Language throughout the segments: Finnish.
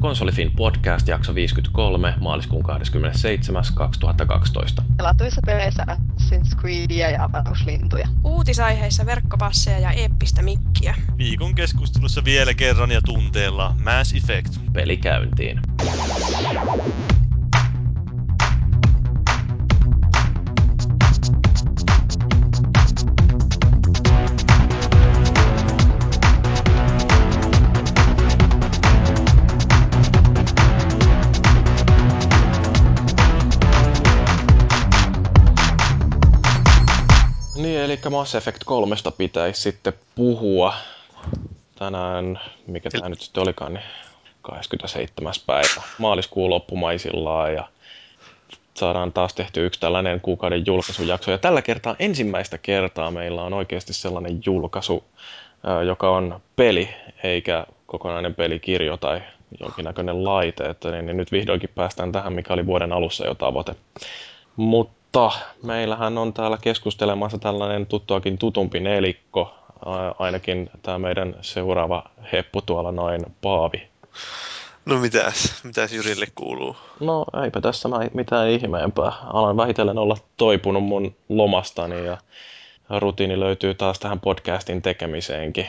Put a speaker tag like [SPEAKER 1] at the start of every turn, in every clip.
[SPEAKER 1] Konsolifin podcast jakso 53 maaliskuun 27. 2012.
[SPEAKER 2] Pelatuissa peleissä Assassin's Creedia ja avaruuslintuja.
[SPEAKER 3] Uutisaiheissa verkkopasseja ja eeppistä mikkiä.
[SPEAKER 4] Viikon keskustelussa vielä kerran ja tunteella Mass Effect.
[SPEAKER 1] Peli käyntiin. Eli Mass Effect 3 pitäisi sitten puhua tänään, mikä tämä nyt sitten olikaan, niin 27. päivä maaliskuun loppumaisillaan ja saadaan taas tehty yksi tällainen kuukauden julkaisujakso. Ja tällä kertaa ensimmäistä kertaa meillä on oikeasti sellainen julkaisu, joka on peli, eikä kokonainen pelikirjo tai jonkinnäköinen laite. Että niin, niin nyt vihdoinkin päästään tähän, mikä oli vuoden alussa jo tavoite. Mutta mutta meillähän on täällä keskustelemassa tällainen tuttuakin tutumpi nelikko, ainakin tämä meidän seuraava heppu tuolla noin Paavi.
[SPEAKER 4] No mitäs, mitäs Jyrille kuuluu?
[SPEAKER 1] No eipä tässä mitään ihmeempää. Alan vähitellen olla toipunut mun lomastani ja rutiini löytyy taas tähän podcastin tekemiseenkin.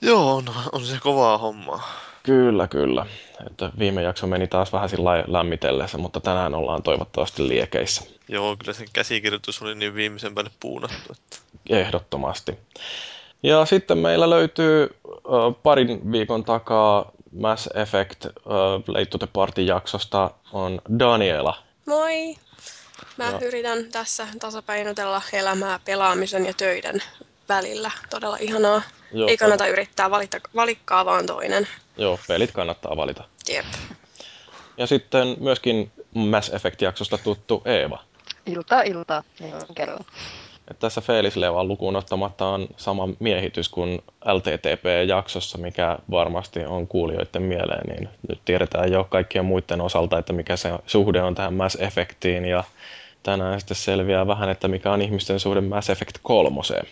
[SPEAKER 4] Joo, on, on se kovaa hommaa.
[SPEAKER 1] Kyllä, kyllä. Että viime jakso meni taas vähän sillä lämmitellessä, mutta tänään ollaan toivottavasti liekeissä.
[SPEAKER 4] Joo, kyllä se käsikirjoitus oli niin viimeisen päälle puunattu. Että...
[SPEAKER 1] Ehdottomasti. Ja sitten meillä löytyy äh, parin viikon takaa Mass Effect äh, Late to the Party jaksosta on Daniela.
[SPEAKER 3] Moi! Mä ja. yritän tässä tasapainotella elämää pelaamisen ja töiden välillä. Todella ihanaa. Joo, Ei kannata yrittää, valita, valikkaa vaan toinen.
[SPEAKER 1] Joo, pelit kannattaa valita.
[SPEAKER 3] Jep.
[SPEAKER 1] Ja sitten myöskin Mass Effect-jaksosta tuttu Eeva.
[SPEAKER 2] Ilta, ilta, kerro.
[SPEAKER 1] Et tässä Felislevan lukuun ottamatta on sama miehitys kuin LTTP-jaksossa, mikä varmasti on kuulijoiden mieleen, niin nyt tiedetään jo kaikkien muiden osalta, että mikä se suhde on tähän Mass Effectiin, ja tänään sitten selviää vähän, että mikä on ihmisten suhde Mass Effect kolmoseen.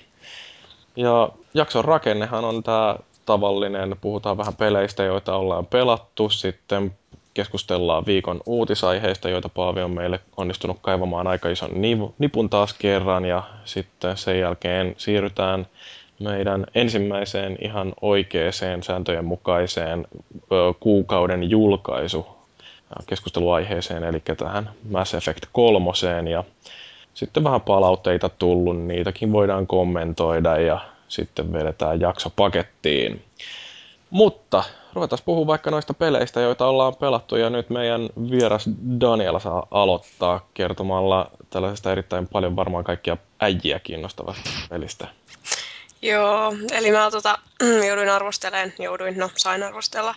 [SPEAKER 1] Ja jakson rakennehan on tämä tavallinen, puhutaan vähän peleistä, joita ollaan pelattu, sitten keskustellaan viikon uutisaiheista, joita Paavi on meille onnistunut kaivamaan aika ison nipun taas kerran, ja sitten sen jälkeen siirrytään meidän ensimmäiseen ihan oikeaan sääntöjen mukaiseen kuukauden julkaisu keskusteluaiheeseen, eli tähän Mass Effect 3. Ja sitten vähän palautteita tullut, niitäkin voidaan kommentoida. Ja sitten vedetään jakso pakettiin. Mutta ruvetaan puhua vaikka noista peleistä, joita ollaan pelattu, ja nyt meidän vieras Daniela saa aloittaa kertomalla tällaisesta erittäin paljon varmaan kaikkia äijiä kiinnostavasta pelistä.
[SPEAKER 3] Joo, eli mä tota, jouduin arvostelemaan, jouduin, no sain arvostella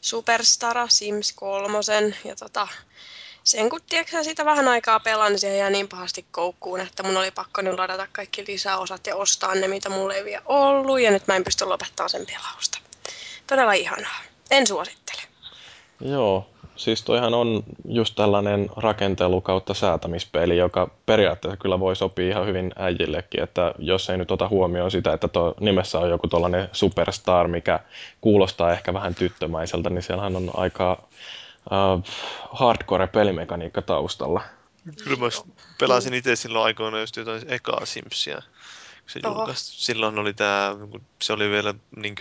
[SPEAKER 3] Superstara Sims 3, ja tota, sen kun tiedätkö, sitä vähän aikaa pelaan, niin jää niin pahasti koukkuun, että mun oli pakko nyt ladata kaikki lisäosat ja ostaa ne, mitä mulla ei vielä ollut, ja nyt mä en pysty lopettamaan sen pelausta. Todella ihanaa. En suosittele.
[SPEAKER 1] Joo, siis toihan on just tällainen rakentelu kautta säätämispeli, joka periaatteessa kyllä voi sopia ihan hyvin äijillekin, että jos ei nyt ota huomioon sitä, että tuo nimessä on joku tuollainen superstar, mikä kuulostaa ehkä vähän tyttömäiseltä, niin siellähän on aika uh, hardcore-pelimekaniikka taustalla.
[SPEAKER 4] Kyllä mä pelasin itse silloin aikoina just jotain ekaa Simsia. Se Silloin oli tää, se oli vielä niin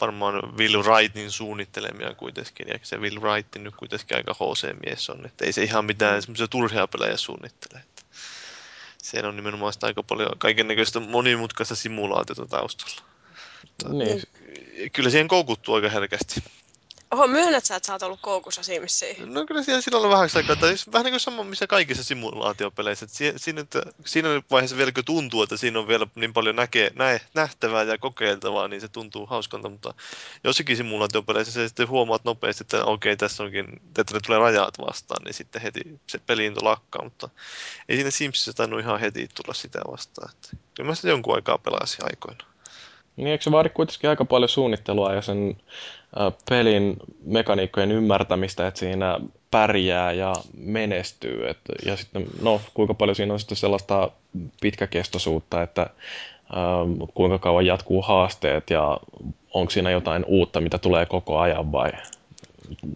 [SPEAKER 4] varmaan Will Wrightin suunnittelemia kuitenkin, ja se Will Wright nyt kuitenkin aika HC-mies on, että ei se ihan mitään semmoisia turhia pelejä suunnittele. Että siellä on nimenomaan sitä aika paljon kaikennäköistä monimutkaista simulaatiota taustalla.
[SPEAKER 1] niin.
[SPEAKER 4] Kyllä siihen koukuttuu aika herkästi.
[SPEAKER 3] Oho, myönnät sä, että sä oot ollut koukussa Simsiin?
[SPEAKER 4] No kyllä siellä silloin on vähän aikaa, tai vähän niin kuin sama missä kaikissa simulaatiopeleissä. Että siinä, että siinä vaiheessa vielä kun tuntuu, että siinä on vielä niin paljon näkee, näe, nähtävää ja kokeiltavaa, niin se tuntuu hauskalta, mutta jossakin simulaatiopeleissä se sitten huomaat nopeasti, että okei, okay, tässä onkin, että ne tulee rajat vastaan, niin sitten heti se peliinto lakkaa, mutta ei siinä Simsissä tainnut ihan heti tulla sitä vastaan. Että kyllä mä sitä jonkun aikaa pelasin aikoina.
[SPEAKER 1] Niin eikö se vaadi kuitenkin aika paljon suunnittelua ja sen pelin mekaniikkojen ymmärtämistä, että siinä pärjää ja menestyy. Et, ja sitten, no, kuinka paljon siinä on sitten sellaista pitkäkestoisuutta, että ähm, kuinka kauan jatkuu haasteet ja onko siinä jotain uutta, mitä tulee koko ajan vai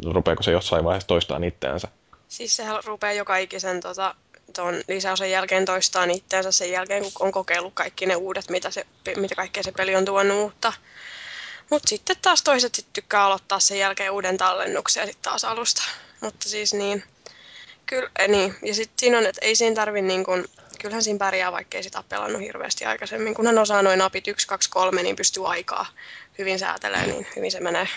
[SPEAKER 1] rupeako se jossain vaiheessa toistaan itteensä?
[SPEAKER 3] Siis sehän rupeaa joka ikisen tota, ton lisäosan jälkeen toistaan itteensä sen jälkeen, kun on kokeillut kaikki ne uudet, mitä, se, mitä kaikkea se peli on tuonut uutta. Mutta sitten taas toiset sit tykkää aloittaa sen jälkeen uuden tallennuksen ja sitten taas alusta. Mutta siis niin, kyllä, niin. Ja sitten siinä on, että ei siinä tarvi niin kun, kyllähän siinä pärjää, vaikka ei sitä ole pelannut hirveästi aikaisemmin. Kun hän osaa noin napit 1, 2, 3, niin pystyy aikaa hyvin säätelemään, niin hyvin se menee.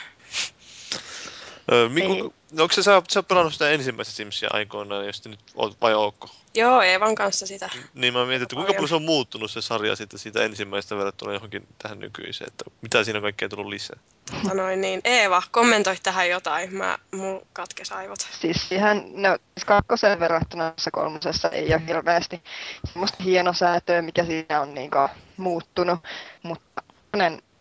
[SPEAKER 4] Öö, Miku, onko se, sä, sä oot pelannut sitä ensimmäistä Simsia aikoinaan, jos nyt vai ootko?
[SPEAKER 3] Joo, Eevan kanssa sitä.
[SPEAKER 4] Niin mä mietin, että kuinka paljon se on muuttunut se sarja sitten siitä ensimmäistä verrattuna johonkin tähän nykyiseen, että mitä siinä kaikkea tullut lisää?
[SPEAKER 3] Tota noin, niin Eeva, kommentoi tähän jotain. Mä, mulla katkes aivot.
[SPEAKER 2] Siis ihan, no siis kakkosen verrattuna tässä kolmosessa ei ole hirveästi semmoista hienosäätöä, mikä siinä on niin muuttunut, mutta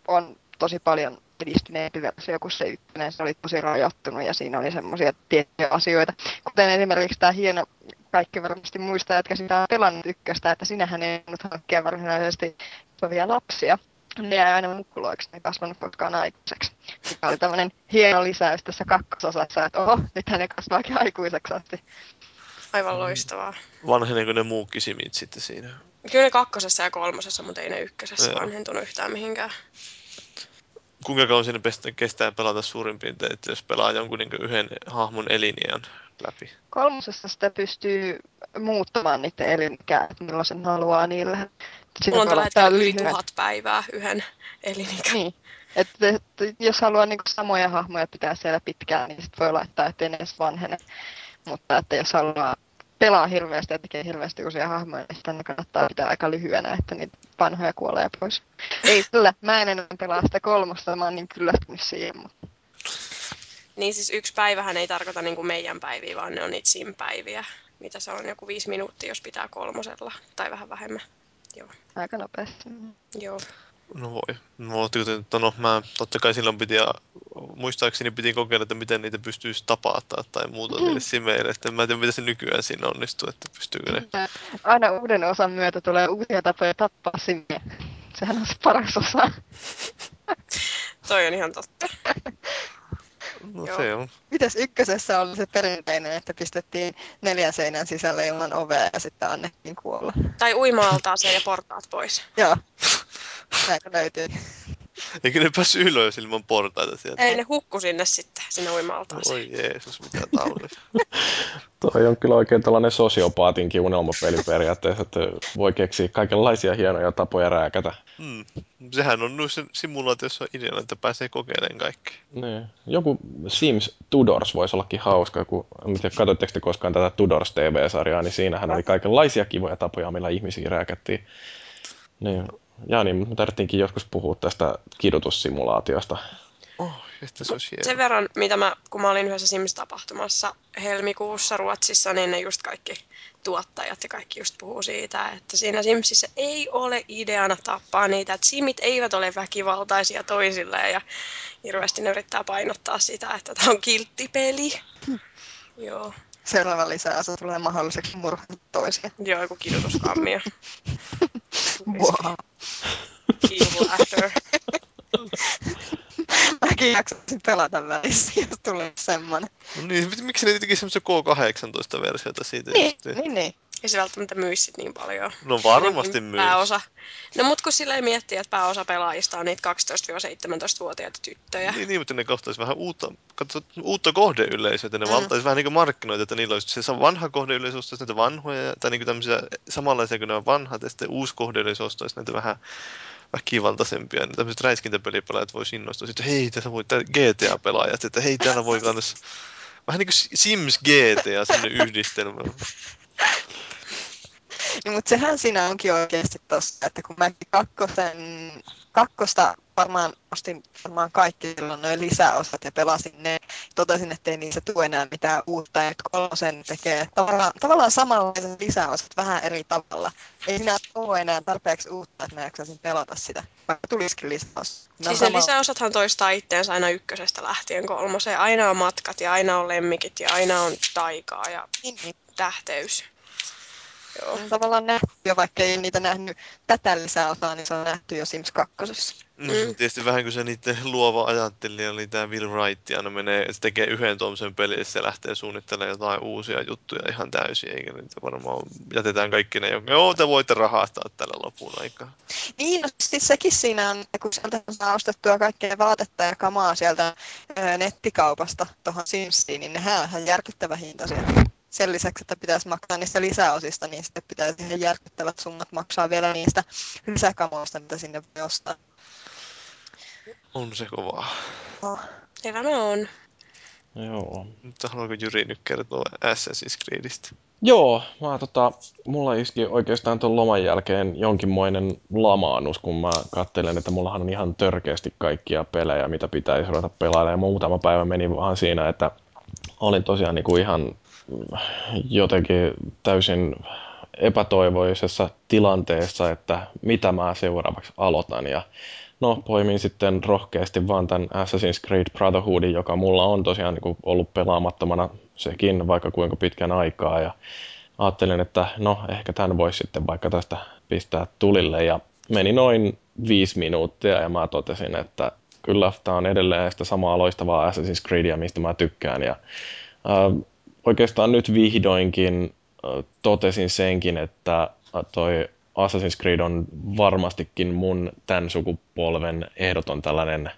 [SPEAKER 2] on tosi paljon edistyneempi versio kuin se ykkönen. Se oli tosi rajattunut ja siinä oli semmoisia tiettyjä asioita. Kuten esimerkiksi tämä hieno, kaikki varmasti muistaa, jotka sitä on pelannut ykköstä, että sinähän ei ollut hankkia varsinaisesti sovia lapsia. Ne jäi aina mukkuloiksi, ne kasvanut koskaan aikuiseksi. Tämä oli tämmöinen hieno lisäys tässä kakkososassa, että oho, nythän ne kasvaakin aikuiseksi asti.
[SPEAKER 3] Aivan loistavaa.
[SPEAKER 4] Vanhenee kuin ne muukki simit sitten siinä.
[SPEAKER 3] Kyllä ne kakkosessa ja kolmosessa, mutta ei ne ykkösessä Joo. vanhentunut yhtään mihinkään
[SPEAKER 4] kuinka kauan siinä kestää pelata suurin piirtein, että jos pelaa jonkun niin yhden hahmon eliniän läpi?
[SPEAKER 2] Kolmosessa sitä pystyy muuttamaan niiden elinikää, että milloin sen haluaa niillä.
[SPEAKER 3] Mulla on tällä hetkellä yli tuhat päivää yhden elinikään.
[SPEAKER 2] Niin. Että, että jos haluaa niin samoja hahmoja pitää siellä pitkään, niin sit voi laittaa, ettei ne edes vanhene. Mutta että jos haluaa pelaa hirveästi ja tekee hirveästi uusia hahmoja, niin sitä kannattaa pitää aika lyhyenä, että niitä vanhoja kuolee pois. Ei kyllä, mä en enää pelaa sitä kolmosta, mä oon niin kyllästynyt siihen. Mutta...
[SPEAKER 3] Niin siis yksi päivähän ei tarkoita niin kuin meidän päiviä, vaan ne on niitä sim-päiviä. Mitä se on, joku viisi minuuttia, jos pitää kolmosella, tai vähän vähemmän. Joo.
[SPEAKER 2] Aika nopeasti.
[SPEAKER 3] Joo.
[SPEAKER 4] No voi. No, että no, mä totta kai silloin piti, ja muistaakseni piti kokeilla, että miten niitä pystyisi tapata tai muuta mm. niille simeille. Että mä en tiedä, miten se nykyään siinä onnistuu, että pystyykö ne.
[SPEAKER 2] Aina uuden osan myötä tulee uusia tapoja tappaa sinne. Sehän on se paras osa.
[SPEAKER 3] Toi on ihan totta.
[SPEAKER 4] No Joo. se on.
[SPEAKER 2] Mitäs ykkösessä oli se perinteinen, että pistettiin neljän seinän sisälle ilman ovea ja sitten annettiin kuolla?
[SPEAKER 3] Tai uimaaltaan se ja portaat pois.
[SPEAKER 2] Joo. Näitä löytyy.
[SPEAKER 4] Eikö ne päässyt ylös ilman portaita sieltä?
[SPEAKER 3] Ei, ne hukku sinne sitten, sinne uimaaltaan.
[SPEAKER 4] Oi Jeesus, mitä taulis.
[SPEAKER 1] Toi on kyllä oikein tällainen sosiopaatinkin unelmapeli periaatteessa, että voi keksiä kaikenlaisia hienoja tapoja rääkätä.
[SPEAKER 4] Hmm. Sehän on noissa simulaatiossa ideana, että pääsee kokeilemaan kaikki.
[SPEAKER 1] Niin. Joku Sims Tudors voisi ollakin hauska, kun katsoitteko te koskaan tätä Tudors TV-sarjaa, niin siinähän oli kaikenlaisia kivoja tapoja, millä ihmisiä rääkättiin. Niin, ja niin, me tarvittiinkin joskus puhua tästä kidutussimulaatiosta.
[SPEAKER 4] Oh, että se olisi
[SPEAKER 3] Sen verran, mitä mä, kun mä olin yhdessä Sims-tapahtumassa helmikuussa Ruotsissa, niin ne just kaikki tuottajat ja kaikki just puhuu siitä, että siinä Simsissä ei ole ideana tappaa niitä, että Simit eivät ole väkivaltaisia toisilleen ja hirveästi ne yrittää painottaa sitä, että tämä on kilttipeli. Hmm. Joo.
[SPEAKER 2] Seuraava lisää se tulee mahdolliseksi murhata toisia.
[SPEAKER 3] Joo, joku kidutuskammio.
[SPEAKER 2] wow.
[SPEAKER 3] Evil.
[SPEAKER 2] Mäkin jaksaisin pelata välissä, jos tulee semmonen.
[SPEAKER 4] No niin, miksi ne teki semmoisen K18-versiota siitä?
[SPEAKER 2] Niin, niin, niin.
[SPEAKER 3] Ei se välttämättä myisi niin paljon.
[SPEAKER 4] No varmasti myy.
[SPEAKER 3] Pääosa. No mut kun sillä ei miettiä, että pääosa pelaajista on niitä 12-17-vuotiaita tyttöjä.
[SPEAKER 4] Niin, niin mutta ne kohtaisi vähän uutta, katso, uutta kohdeyleisöä, että ne mm. valtaisi vähän niin kuin markkinoita, että niillä olisi se vanha kohdeyleisö ostaisi näitä vanhoja, tai niin kuin tämmöisiä samanlaisia kuin ne on vanhat, ja sitten uusi kohdeyleisö ostaisi näitä vähän väkivaltaisempia, niin tämmöiset räiskintäpelipelaajat voisi innostua. Sitten hei, tässä voi GTA-pelaajat, että hei, täällä voi kans... Vähän niin kuin Sims GTA, semmoinen yhdistelmä.
[SPEAKER 2] Niin, mutta sehän siinä onkin oikeasti tossa, että kun mäkin kakkosen, kakkosta varmaan ostin varmaan kaikki silloin noin lisäosat ja pelasin ne. Totesin, että ei niissä tule enää mitään uutta. Ja kolmosen tekee tavallaan, tavallaan samanlaiset lisäosat vähän eri tavalla. Ei siinä ole enää tarpeeksi uutta, että mä jaksaisin pelata sitä, vaikka tulisikin lisäos.
[SPEAKER 3] No siis sama... lisäosathan toistaa itteensä aina ykkösestä lähtien kolmoseen. Aina on matkat ja aina on lemmikit ja aina on taikaa ja niin, niin. Tähteys. Joo.
[SPEAKER 2] tavallaan nähty jo, vaikka ei niitä nähnyt tätä lisäosaa, niin se on nähty jo Sims 2.
[SPEAKER 4] No, se on tietysti vähän kuin se niiden luova ajattelija oli tämä Will Wright, ja menee, se tekee yhden tuommoisen pelin, ja se lähtee suunnittelemaan jotain uusia juttuja ihan täysin, eikä niitä varmaan jätetään kaikki ne, jotka, joo, te voitte rahastaa tällä lopun aikaa.
[SPEAKER 2] Niin, no siis sekin siinä on, että kun sieltä saa ostettua kaikkea vaatetta ja kamaa sieltä ö, nettikaupasta tuohon Simsiin, niin nehän on ihan järkyttävä hintaisia. Sen lisäksi, että pitäisi maksaa niistä lisäosista, niin sitten pitäisi ihan järkyttävät summat maksaa vielä niistä lisäkamoista, mitä sinne voi ostaa.
[SPEAKER 4] On se kovaa.
[SPEAKER 2] Oh.
[SPEAKER 3] Elämä on.
[SPEAKER 1] Joo.
[SPEAKER 4] Mutta haluaako Jyri nyt kertoa Assassin's Creedistä?
[SPEAKER 1] Joo, mä, tota, mulla iski oikeastaan tuon loman jälkeen jonkinmoinen lamaannus, kun mä katselen, että mullahan on ihan törkeästi kaikkia pelejä, mitä pitäisi ruveta pelaamaan. Ja muutama päivä meni vaan siinä, että olin tosiaan niin kuin ihan jotenkin täysin epätoivoisessa tilanteessa, että mitä mä seuraavaksi aloitan. Ja no, poimin sitten rohkeasti vaan tämän Assassin's Creed Brotherhoodin, joka mulla on tosiaan niin ollut pelaamattomana sekin vaikka kuinka pitkän aikaa. Ja ajattelin, että no, ehkä tämän voisi sitten vaikka tästä pistää tulille. Ja meni noin viisi minuuttia ja mä totesin, että kyllä tämä on edelleen sitä samaa loistavaa Assassin's Creedia, mistä mä tykkään. Ja äh, oikeastaan nyt vihdoinkin totesin senkin, että toi Assassin's Creed on varmastikin mun tämän sukupolven ehdoton tällainen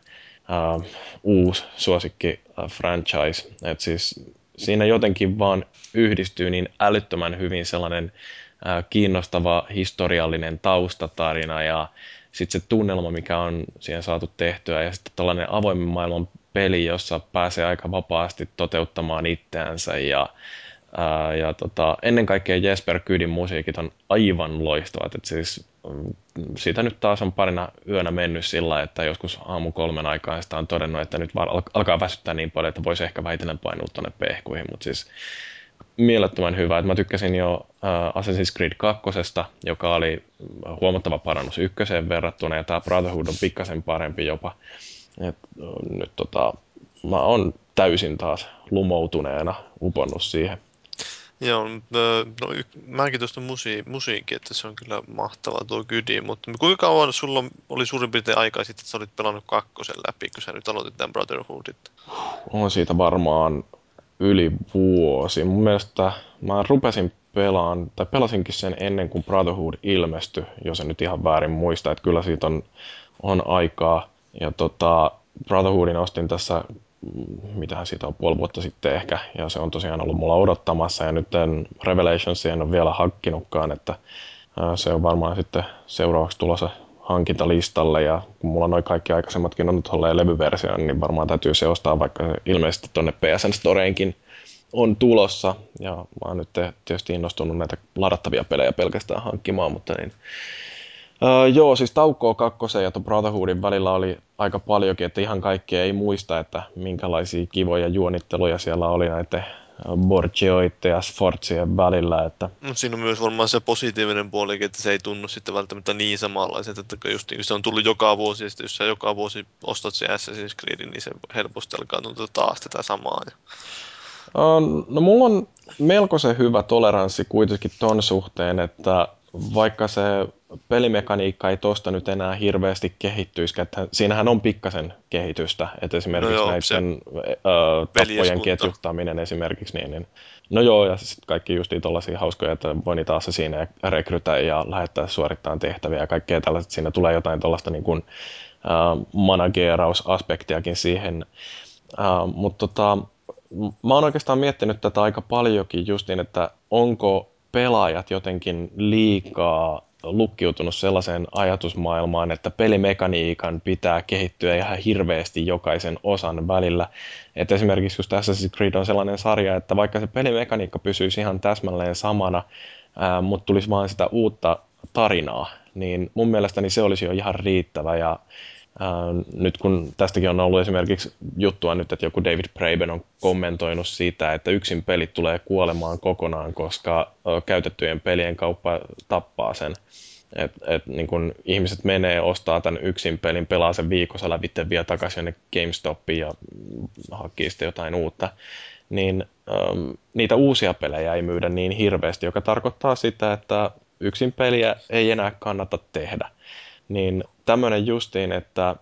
[SPEAKER 1] uh, uusi suosikki franchise. Et siis siinä jotenkin vaan yhdistyy niin älyttömän hyvin sellainen uh, kiinnostava historiallinen taustatarina ja sitten se tunnelma, mikä on siihen saatu tehtyä ja sitten tällainen avoimen maailman peli, jossa pääsee aika vapaasti toteuttamaan itseänsä ja Ää, ja tota, ennen kaikkea Jesper Kydin musiikit on aivan loistavat. Et siis, mm, siitä nyt taas on parina yönä mennyt sillä, että joskus aamu kolmen aikaan sitä on todennut, että nyt var, alkaa väsyttää niin paljon, että voisi ehkä vähitellen painua tuonne pehkuihin. Mutta siis mielettömän hyvä. Et mä tykkäsin jo äh, Assassin's Creed 2, joka oli huomattava parannus ykköseen verrattuna, ja tämä Brotherhood on pikkasen parempi jopa. Et, nyt tota, mä oon täysin taas lumoutuneena uponnut siihen.
[SPEAKER 4] Joo, no, mäkin tuosta musi- musiikki, että se on kyllä mahtava tuo Gydi, mutta kuinka kauan sulla oli suurin piirtein aikaa sitten, että sä olit pelannut kakkosen läpi, kun sä nyt aloitit tämän Brotherhoodit?
[SPEAKER 1] On siitä varmaan yli vuosi. Mun mielestä mä rupesin pelaan, tai pelasinkin sen ennen kuin Brotherhood ilmestyi, jos en nyt ihan väärin muista, että kyllä siitä on, on aikaa. Ja tota, Brotherhoodin ostin tässä mitähän siitä on puoli vuotta sitten ehkä, ja se on tosiaan ollut mulla odottamassa, ja nyt Revelations en ole vielä hankkinutkaan, että se on varmaan sitten seuraavaksi tulossa hankintalistalle, ja kun mulla noin kaikki aikaisemmatkin on olleen levyversio, niin varmaan täytyy se ostaa, vaikka ilmeisesti tuonne PSN Storeenkin on tulossa, ja mä oon nyt tietysti innostunut näitä ladattavia pelejä pelkästään hankkimaan, mutta niin Öö, joo, siis taukoa kakkosen ja Brotherhoodin välillä oli aika paljonkin, että ihan kaikkea ei muista, että minkälaisia kivoja juonitteluja siellä oli näiden Borgioitte ja Sforzien välillä. Että...
[SPEAKER 4] No, siinä on myös varmaan se positiivinen puoli, että se ei tunnu sitten välttämättä niin samanlaiset, että just niin, se on tullut joka vuosi, ja sitten jos sä joka vuosi ostat se Assassin's Creed, niin se helposti alkaa tuntua taas tätä samaa. Ja...
[SPEAKER 1] No mulla on melkoisen hyvä toleranssi kuitenkin ton suhteen, että vaikka se pelimekaniikka ei tosta nyt enää hirveästi kehittyisi, että siinähän on pikkasen kehitystä, että esimerkiksi no joo, näiden ö, tappojen ketjuttaminen esimerkiksi, niin, niin. No joo, ja sitten kaikki justiin tuollaisia hauskoja, että voi niitä siinä rekrytä ja lähettää suorittamaan tehtäviä ja kaikkea tällaiset, siinä tulee jotain tuollaista niin kuin, managerausaspektiakin siihen, äh, mutta tota, mä oon oikeastaan miettinyt tätä aika paljonkin justiin, että onko pelaajat jotenkin liikaa lukkiutunut sellaiseen ajatusmaailmaan, että pelimekaniikan pitää kehittyä ihan hirveästi jokaisen osan välillä. Että esimerkiksi just Assassin's Creed on sellainen sarja, että vaikka se pelimekaniikka pysyisi ihan täsmälleen samana, mutta tulisi vain sitä uutta tarinaa, niin mun mielestäni se olisi jo ihan riittävä ja nyt kun tästäkin on ollut esimerkiksi juttua nyt, että joku David Braben on kommentoinut siitä, että yksin pelit tulee kuolemaan kokonaan, koska käytettyjen pelien kauppa tappaa sen. Et, et, niin kun ihmiset menee, ostaa tämän yksin pelin, pelaa sen viikossa läpi, vie takaisin jonne GameStopiin ja hakee sitten jotain uutta, niin ähm, niitä uusia pelejä ei myydä niin hirveästi, joka tarkoittaa sitä, että yksin peliä ei enää kannata tehdä. Niin tämmöinen justiin, että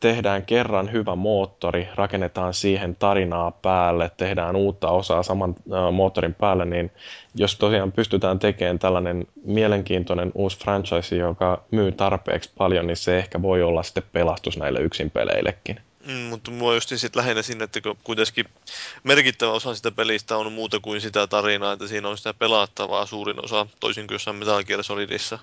[SPEAKER 1] tehdään kerran hyvä moottori, rakennetaan siihen tarinaa päälle, tehdään uutta osaa saman moottorin päälle, niin jos tosiaan pystytään tekemään tällainen mielenkiintoinen uusi franchise, joka myy tarpeeksi paljon, niin se ehkä voi olla sitten pelastus näille yksin peleillekin.
[SPEAKER 4] Mm, mutta mua just sit lähinnä sinne, että kuitenkin merkittävä osa sitä pelistä on muuta kuin sitä tarinaa, että siinä on sitä pelattavaa suurin osa, toisin kuin jossain Metal Gear Solidissa,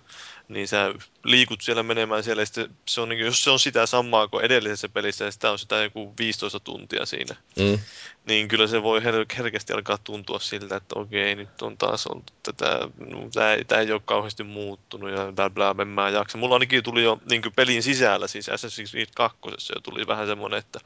[SPEAKER 4] niin sä liikut siellä menemään siellä, ja se on, niin jos se on sitä samaa kuin edellisessä pelissä, ja sitä on sitä joku 15 tuntia siinä, mm. niin kyllä se voi her- herkästi alkaa tuntua siltä, että okei, nyt on taas on tätä, no, tämä, ei, tämä ei ole kauheasti muuttunut, ja bla bla, en mä jaksa. Mulla ainakin tuli jo niin pelin sisällä, siis Assassin's Creed 2, jo tuli vähän semmoinen, että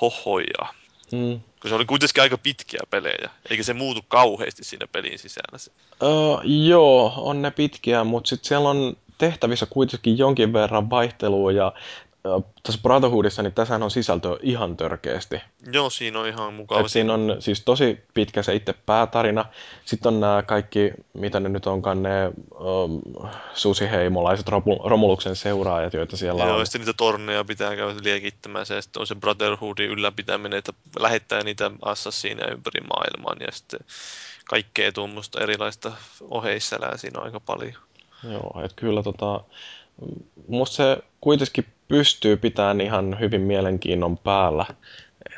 [SPEAKER 4] hohoja. Mm. Kun se oli kuitenkin aika pitkiä pelejä, eikä se muutu kauheasti siinä pelin sisällä.
[SPEAKER 1] Uh, joo, on ne pitkiä, mutta sitten siellä on tehtävissä kuitenkin jonkin verran vaihtelua ja tässä Brotherhoodissa, niin tässä on sisältö ihan törkeästi.
[SPEAKER 4] Joo, siinä on ihan mukava.
[SPEAKER 1] siinä on siis tosi pitkä se itse päätarina. Sitten on nämä kaikki, mitä ne nyt onkaan, ne um, susiheimolaiset Romuluksen seuraajat, joita siellä
[SPEAKER 4] Joo,
[SPEAKER 1] on.
[SPEAKER 4] Joo, sitten niitä torneja pitää käydä liekittämään. Se, sitten on se Brotherhoodin ylläpitäminen, että lähettää niitä assassineja ympäri maailman. Ja sitten kaikkea tuommoista erilaista oheissälää siinä on aika paljon.
[SPEAKER 1] Joo, että kyllä tota, musta se kuitenkin pystyy pitämään ihan hyvin mielenkiinnon päällä.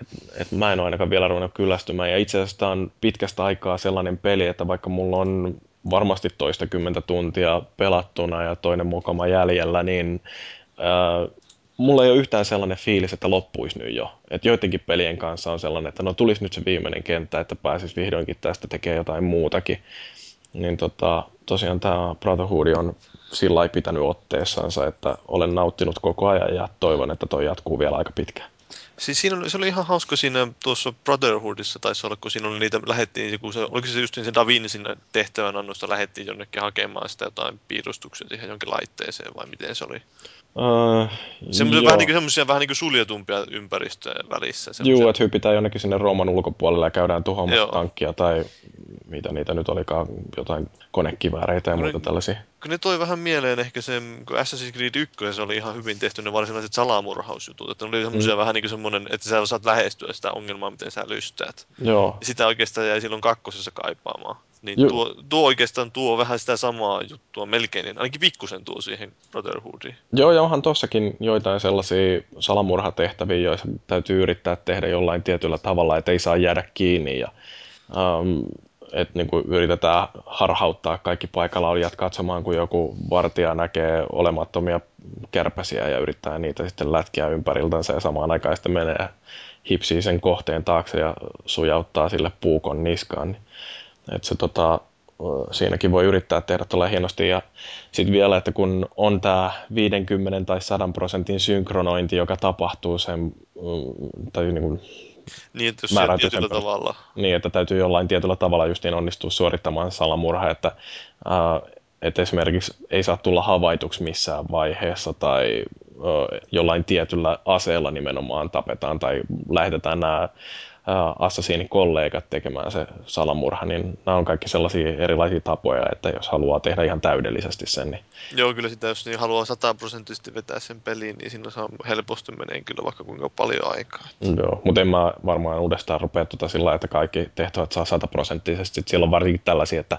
[SPEAKER 1] Et, et mä en ole ainakaan vielä ruvennut kyllästymään. Ja itse asiassa tämä on pitkästä aikaa sellainen peli, että vaikka mulla on varmasti toista kymmentä tuntia pelattuna ja toinen mukama jäljellä, niin ää, mulla ei ole yhtään sellainen fiilis, että loppuisi nyt jo. Et joidenkin pelien kanssa on sellainen, että no tulisi nyt se viimeinen kenttä, että pääsisi vihdoinkin tästä tekemään jotain muutakin. Niin tota, tosiaan tämä Brotherhood on sillä ei pitänyt otteessansa, että olen nauttinut koko ajan ja toivon, että toi jatkuu vielä aika pitkään.
[SPEAKER 4] Siis siinä oli, se oli ihan hauska siinä tuossa Brotherhoodissa taisi olla, kun siinä oli niitä, lähettiin, kun se, oliko se just niin se Davin sinne tehtävän annosta lähettiin jonnekin hakemaan sitä jotain piirustuksia siihen jonkin laitteeseen vai miten se oli? Uh, semmoisia vähän, niin kuin, vähän niin kuin suljetumpia ympäristöjä välissä.
[SPEAKER 1] Joo, että hypitään jonnekin sinne Rooman ulkopuolelle ja käydään tuhoamassa tankkia tai mitä niitä nyt olikaan, jotain konekivääreitä ja muita tällaisia.
[SPEAKER 4] Kyllä ne toi vähän mieleen ehkä se, kun Assassin's Creed 1 se oli ihan hyvin tehty ne varsinaiset salamurhausjutut, että ne oli semmoisia mm. vähän niin kuin semmoinen, että sä osaat lähestyä sitä ongelmaa, miten sä lystäät.
[SPEAKER 1] Joo.
[SPEAKER 4] Ja sitä oikeastaan jäi silloin kakkosessa kaipaamaan. Niin tuo, tuo, oikeastaan tuo vähän sitä samaa juttua melkein, niin ainakin pikkusen tuo siihen Brotherhoodiin.
[SPEAKER 1] Joo, ja onhan tossakin joitain sellaisia salamurhatehtäviä, joissa täytyy yrittää tehdä jollain tietyllä tavalla, että ei saa jäädä kiinni. Ja, um, että niin kuin yritetään harhauttaa kaikki paikalla olijat katsomaan, kun joku vartija näkee olemattomia kärpäsiä ja yrittää niitä sitten lätkiä ympäriltänsä ja samaan aikaan sitten menee hipsii sen kohteen taakse ja sujauttaa sille puukon niskaan. Niin että se tota, siinäkin voi yrittää tehdä tuolla hienosti. Ja sitten vielä, että kun on tämä 50 tai 100 prosentin synkronointi, joka tapahtuu sen, tai niin kuin
[SPEAKER 4] niin, että jos tietyllä tavalla.
[SPEAKER 1] Niin, että täytyy jollain tietyllä tavalla justiin onnistua suorittamaan salamurha, että, ää, että esimerkiksi ei saa tulla havaituksi missään vaiheessa tai jollain tietyllä aseella nimenomaan tapetaan tai lähetetään nämä kollegat tekemään se salamurha, niin nämä on kaikki sellaisia erilaisia tapoja, että jos haluaa tehdä ihan täydellisesti sen, niin...
[SPEAKER 4] Joo, kyllä sitä, jos niin haluaa sataprosenttisesti vetää sen peliin, niin siinä saa helposti menee kyllä vaikka kuinka paljon aikaa.
[SPEAKER 1] Joo, mutta en mä varmaan uudestaan rupea tuota sillä että kaikki tehtävät saa sataprosenttisesti. Siellä on varsinkin tällaisia, että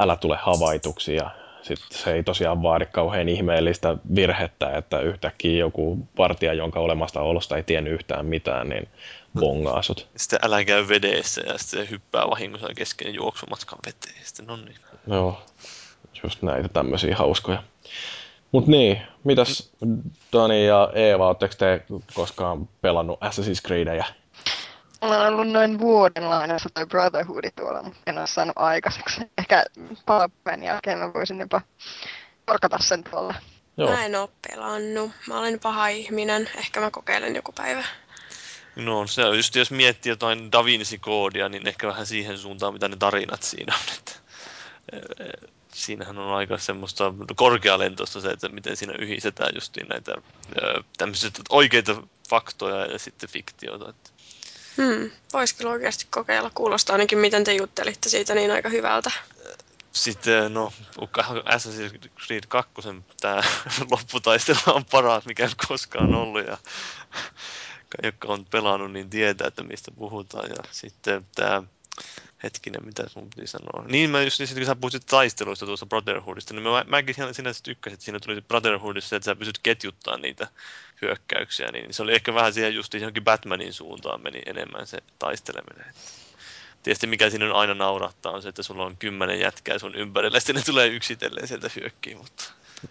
[SPEAKER 1] älä tule havaituksi ja sitten se ei tosiaan vaadi kauhean ihmeellistä virhettä, että yhtäkkiä joku vartija, jonka olemasta olosta ei tiennyt yhtään mitään, niin bongaa sut.
[SPEAKER 4] Sitten älä käy vedessä ja sitten se hyppää vahingossa kesken juoksumatkan veteen. Sitten no niin.
[SPEAKER 1] Joo, just näitä tämmöisiä hauskoja. Mut niin, mitäs Dani ja Eeva, ootteko te koskaan pelannut Assassin's Creedejä?
[SPEAKER 2] Olen ollut noin vuoden lainassa toi Brotherhood tuolla, mutta en ole saanut aikaiseksi. Ehkä palapäin jälkeen mä voisin jopa korkata sen tuolla.
[SPEAKER 3] Joo. Mä en oo pelannut. Mä olen paha ihminen. Ehkä mä kokeilen joku päivä.
[SPEAKER 4] No se on just, jos miettii jotain Da Vinci-koodia, niin ehkä vähän siihen suuntaan, mitä ne tarinat siinä on. Että, siinähän on aika semmoista korkealentoista se, että miten siinä yhdistetään justiin näitä tämmöisiä oikeita faktoja ja sitten fiktiota. Että.
[SPEAKER 3] Hmm, voisi kyllä oikeasti kokeilla. Kuulostaa ainakin, miten te juttelitte siitä niin aika hyvältä.
[SPEAKER 4] Sitten, no, Assassin's Creed 2, tämä lopputaistelu on paras, mikä koskaan ollut. Ja jotka on pelannut, niin tietää, että mistä puhutaan. Ja sitten tämä hetkinen, mitä mun piti sanoa. Niin mä just, niin kun sä puhuit taisteluista tuossa Brotherhoodista, niin mä, mäkin sinä tykkäsin, että siinä tuli Brotherhoodissa, että sä pystyt ketjuttaa niitä hyökkäyksiä, niin se oli ehkä vähän siihen just johonkin Batmanin suuntaan meni enemmän se taisteleminen. Tietysti mikä siinä on aina naurattaa on se, että sulla on kymmenen jätkää sun ympärillä, sitten ne tulee yksitellen sieltä hyökkiin, mutta...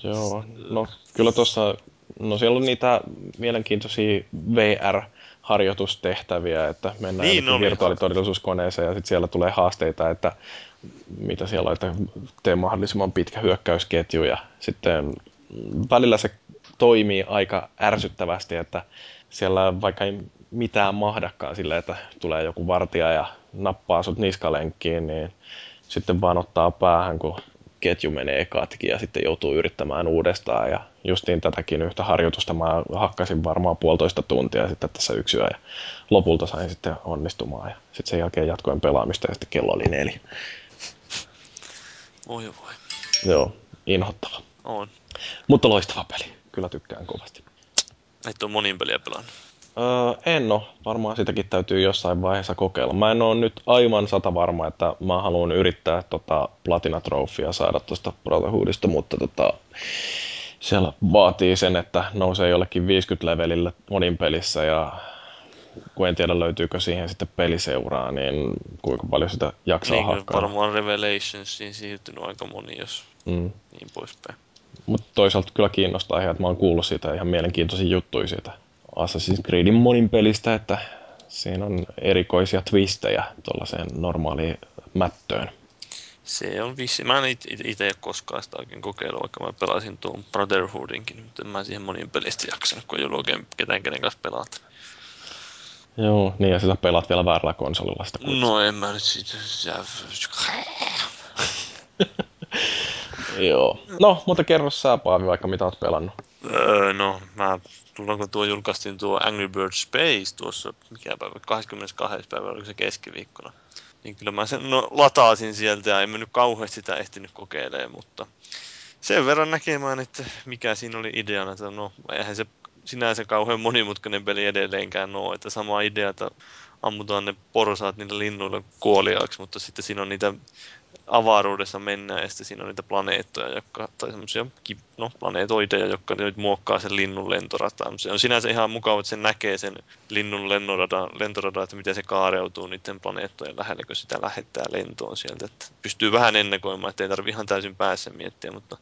[SPEAKER 1] Joo, no kyllä tuossa, no siellä on niitä mielenkiintoisia VR- harjoitustehtäviä, että mennään niin, virtuaalitodellisuuskoneeseen ja sitten siellä tulee haasteita, että mitä siellä on, että tee mahdollisimman pitkä hyökkäysketju ja sitten välillä se toimii aika ärsyttävästi, että siellä vaikka ei mitään mahdakaan sille, että tulee joku vartija ja nappaa sut niskalenkkiin, niin sitten vaan ottaa päähän, kun ketju menee katki ja sitten joutuu yrittämään uudestaan. Ja justiin tätäkin yhtä harjoitusta mä hakkasin varmaan puolitoista tuntia sitten tässä yksi ja lopulta sain sitten onnistumaan. Ja sitten sen jälkeen jatkoin pelaamista ja sitten kello oli neljä.
[SPEAKER 4] Voi voi.
[SPEAKER 1] Joo, inhottava.
[SPEAKER 4] On.
[SPEAKER 1] Mutta loistava peli. Kyllä tykkään kovasti.
[SPEAKER 4] Et ole monin peliä pelannut.
[SPEAKER 1] Öö, en ole. Varmaan sitäkin täytyy jossain vaiheessa kokeilla. Mä en ole nyt aivan sata varma, että mä haluan yrittää tota Platina saada tuosta Brotherhoodista, mutta tota, siellä vaatii sen, että nousee jollekin 50 levelillä monin pelissä ja kun en tiedä löytyykö siihen sitten peliseuraa, niin kuinka paljon sitä jaksaa niin, hakkaa.
[SPEAKER 4] varmaan Revelationsiin siirtynyt aika moni, jos mm. niin poispäin.
[SPEAKER 1] Mutta toisaalta kyllä kiinnostaa ihan, että mä oon kuullut siitä ihan mielenkiintoisia juttuja siitä Assassin's Creedin monin pelistä, että siinä on erikoisia twistejä tuollaiseen normaaliin mättöön.
[SPEAKER 4] Se on vissi. Mä en itse koskaan sitä oikein kokeillut, vaikka mä pelasin tuon Brotherhoodinkin, mutta en mä siihen monin pelistä jaksanut, kun ei ollut oikein ketään kenen kanssa pelata.
[SPEAKER 1] Joo, niin ja sitä pelaat vielä väärällä konsolilla sitä.
[SPEAKER 4] No en mä nyt siitä...
[SPEAKER 1] Joo. No, mutta kerro sä Paavi vaikka mitä oot pelannut.
[SPEAKER 4] Öö, no, mä tullaan kun tuo julkaistiin tuo Angry Bird Space tuossa, mikä päivä, 22. päivä, oliko se keskiviikkona. Niin kyllä mä sen no, lataasin sieltä ja en mennyt kauheasti sitä ehtinyt kokeilemaan, mutta sen verran näkemään, että mikä siinä oli ideana, että no eihän se sinänsä kauhean monimutkainen peli edelleenkään ole, että sama idea, että ammutaan ne porsaat niillä linnuilla kuoliaaksi, mutta sitten siinä on niitä avaruudessa mennään ja sitten siinä on niitä planeettoja, jotka, tai semmoisia no, planeetoideja, jotka nyt muokkaa sen linnun lentorataan. Se on sinänsä ihan mukava, että se näkee sen linnun lentoradan, lentoradan että miten se kaareutuu niiden planeettojen lähelle, kun sitä lähettää lentoon sieltä. Että pystyy vähän ennakoimaan, että ei tarvitse ihan täysin päässä miettiä, mutta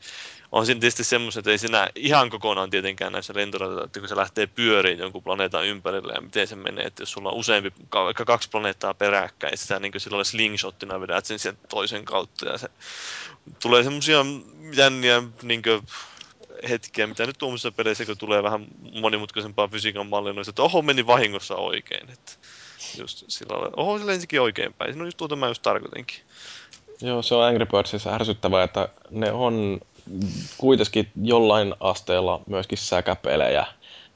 [SPEAKER 4] on siinä tietysti semmoiset, että ei siinä ihan kokonaan tietenkään näissä lentoradoilla, että kun se lähtee pyöriin jonkun planeetan ympärille ja miten se menee, että jos sulla on useampi, vaikka kaksi planeettaa peräkkäin, sitä niin silloin slingshottina vedät sen sieltä toisen kautta ja se tulee semmoisia jänniä niin kuin, hetkiä, mitä nyt tuommoisessa peleissä, kun tulee vähän monimutkaisempaa fysiikan mallinnoista, että oho, meni vahingossa oikein. Että just sillä lailla, oho, se lensikin oikeinpäin. No just tuota mä just tarkoitinkin.
[SPEAKER 1] Joo, se on Angry Birdsissa ärsyttävää, että ne on kuitenkin jollain asteella myöskin säkäpelejä.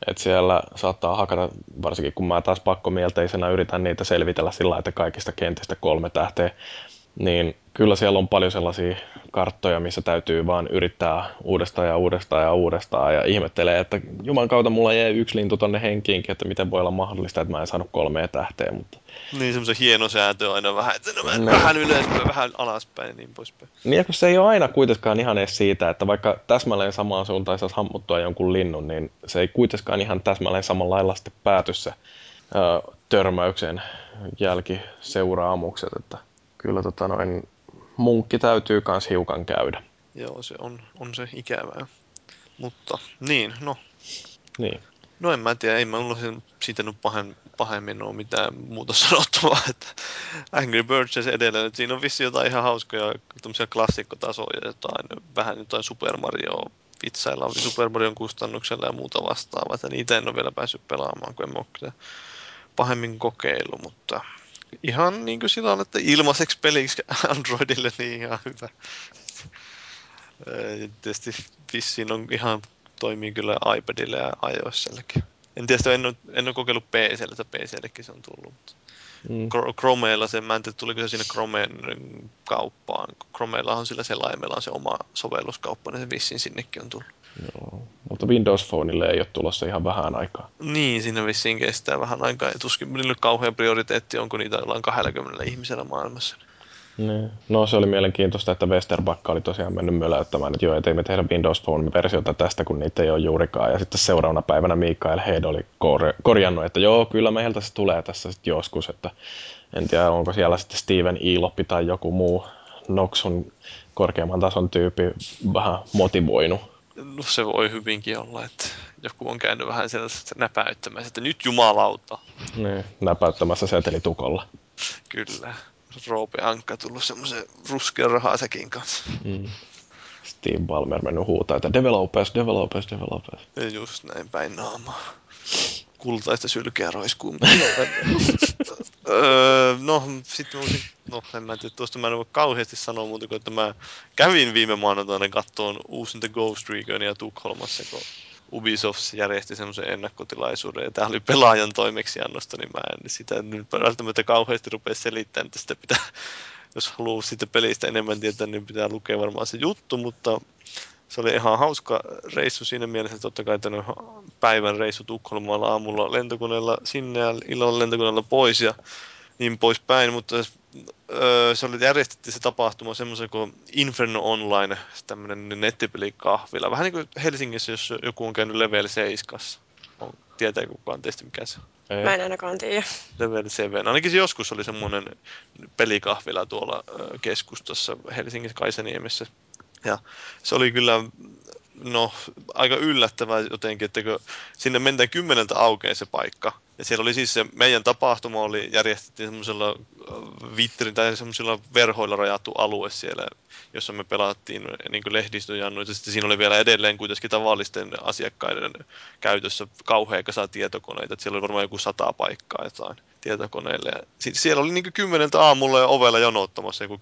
[SPEAKER 1] Että siellä saattaa hakata, varsinkin kun mä taas pakkomielteisenä yritän niitä selvitellä sillä että kaikista kentistä kolme tähteä, niin kyllä siellä on paljon sellaisia karttoja, missä täytyy vaan yrittää uudestaan ja uudestaan ja uudestaan ja ihmettelee, että juman kautta mulla jäi yksi lintu tonne henkiinkin, että miten voi olla mahdollista, että mä en saanut kolmea tähteä. Mutta...
[SPEAKER 4] Niin, semmoisen hieno sääntö aina vähän, että no, vähän, vähän ylöspäin, vähän alaspäin ja niin poispäin.
[SPEAKER 1] Niin, kun se ei ole aina kuitenkaan ihan edes siitä, että vaikka täsmälleen samaan suuntaan saisi hammuttua jonkun linnun, niin se ei kuitenkaan ihan täsmälleen samalla lailla sitten pääty se ö, törmäyksen jälkiseuraamukset, että kyllä tota noin, munkki täytyy myös hiukan käydä.
[SPEAKER 4] Joo, se on, on se ikävää. Mutta niin, no.
[SPEAKER 1] Niin.
[SPEAKER 4] No en mä tiedä, ei mulla sen, siitä nyt pahen, pahemmin ole mitään muuta sanottavaa, että Angry Birds edelleen, että siinä on vissi jotain ihan hauskoja tämmöisiä klassikkotasoja, jotain, vähän jotain Super Mario vitsailla Super Marion kustannuksella ja muuta vastaavaa, että niitä en ole vielä päässyt pelaamaan, kun en ole pahemmin kokeilu, mutta ihan niin kuin sillä on, että ilmaiseksi peliksi Androidille niin ihan hyvä. Tietysti vissiin on ihan toimii kyllä iPadille ja iOSillekin. En tiedä, en ole, en ole kokeillut PClle, että PCllekin se on tullut.
[SPEAKER 1] Mm.
[SPEAKER 4] Chr- Chromeella se, mä en tiedä, tuliko se sinne Chromeen kauppaan. Chromeella on sillä selaimella on se oma sovelluskauppa, niin se vissiin sinnekin on tullut.
[SPEAKER 1] Joo. Mutta Windows Phoneille ei ole tulossa ihan vähän aikaa.
[SPEAKER 4] Niin, siinä vissiin kestää vähän aikaa. Ja tuskin niillä kauhean prioriteetti, onko niitä jollain 20 ihmisellä maailmassa.
[SPEAKER 1] Niin. No se oli mielenkiintoista, että Westerbakka oli tosiaan mennyt möläyttämään, että joo, et ei me tehdä Windows Phone-versiota tästä, kun niitä ei ole juurikaan. Ja sitten seuraavana päivänä Mikael Head oli kor- korjannut, että joo, kyllä meiltä se tulee tässä sitten joskus, että en tiedä, onko siellä sitten Steven Iloppi tai joku muu Noxun korkeamman tason tyyppi vähän motivoinut.
[SPEAKER 4] No se voi hyvinkin olla, että joku on käynyt vähän sellaisesta näpäyttämässä, että nyt jumalauta.
[SPEAKER 1] Niin, näpäyttämässä setelitukolla.
[SPEAKER 4] Kyllä. Roope Ankka tullut semmoisen ruskean rahasäkin kanssa.
[SPEAKER 1] Mm. Steve Ballmer mennyt huutaa, että developers, developers, developers.
[SPEAKER 4] Ja just näin päin naamaa. Kultaista sylkeä roiskuu. öö, no, sitten mä no en mä tiedä, tuosta mä en voi kauheasti sanoa muuta kuin, että mä kävin viime maanantaina kattoon uusinta Ghost Reconia Tukholmassa, kun Ubisoft järjesti semmoisen ennakkotilaisuuden, ja tämä oli pelaajan toimeksiannosta, niin mä en sitä nyt välttämättä kauheasti rupea selittämään, että sitä pitää, jos haluaa siitä pelistä enemmän tietää, niin pitää lukea varmaan se juttu, mutta se oli ihan hauska reissu siinä mielessä, että totta kai tänne päivän reissu Tukholmalla aamulla lentokoneella sinne ja illalla lentokoneella pois ja niin poispäin, mutta öö, se oli järjestettiin se tapahtuma semmoisen kuin Inferno Online, tämmöinen nettipelikahvila. Vähän niin kuin Helsingissä, jos joku on käynyt Level 7. On, tietää kukaan teistä mikä se on.
[SPEAKER 3] Mä en ainakaan tiedä.
[SPEAKER 4] Level 7. Ainakin se joskus oli semmoinen pelikahvila tuolla ö, keskustassa Helsingissä Kaisaniemessä. Ja se oli kyllä no, aika yllättävää jotenkin, että kun sinne mentään kymmeneltä aukeaa se paikka. Ja siellä oli siis se, meidän tapahtuma oli, järjestettiin semmoisella vitterin tai semmoisilla verhoilla rajattu alue siellä, jossa me pelattiin niin lehdistöjannuja. Ja sitten siinä oli vielä edelleen kuitenkin tavallisten asiakkaiden käytössä kauhea kasa tietokoneita. Että siellä oli varmaan joku sata paikkaa jotain tietokoneille. Ja siellä oli niin kymmeneltä aamulla ja ovella jonottamassa joku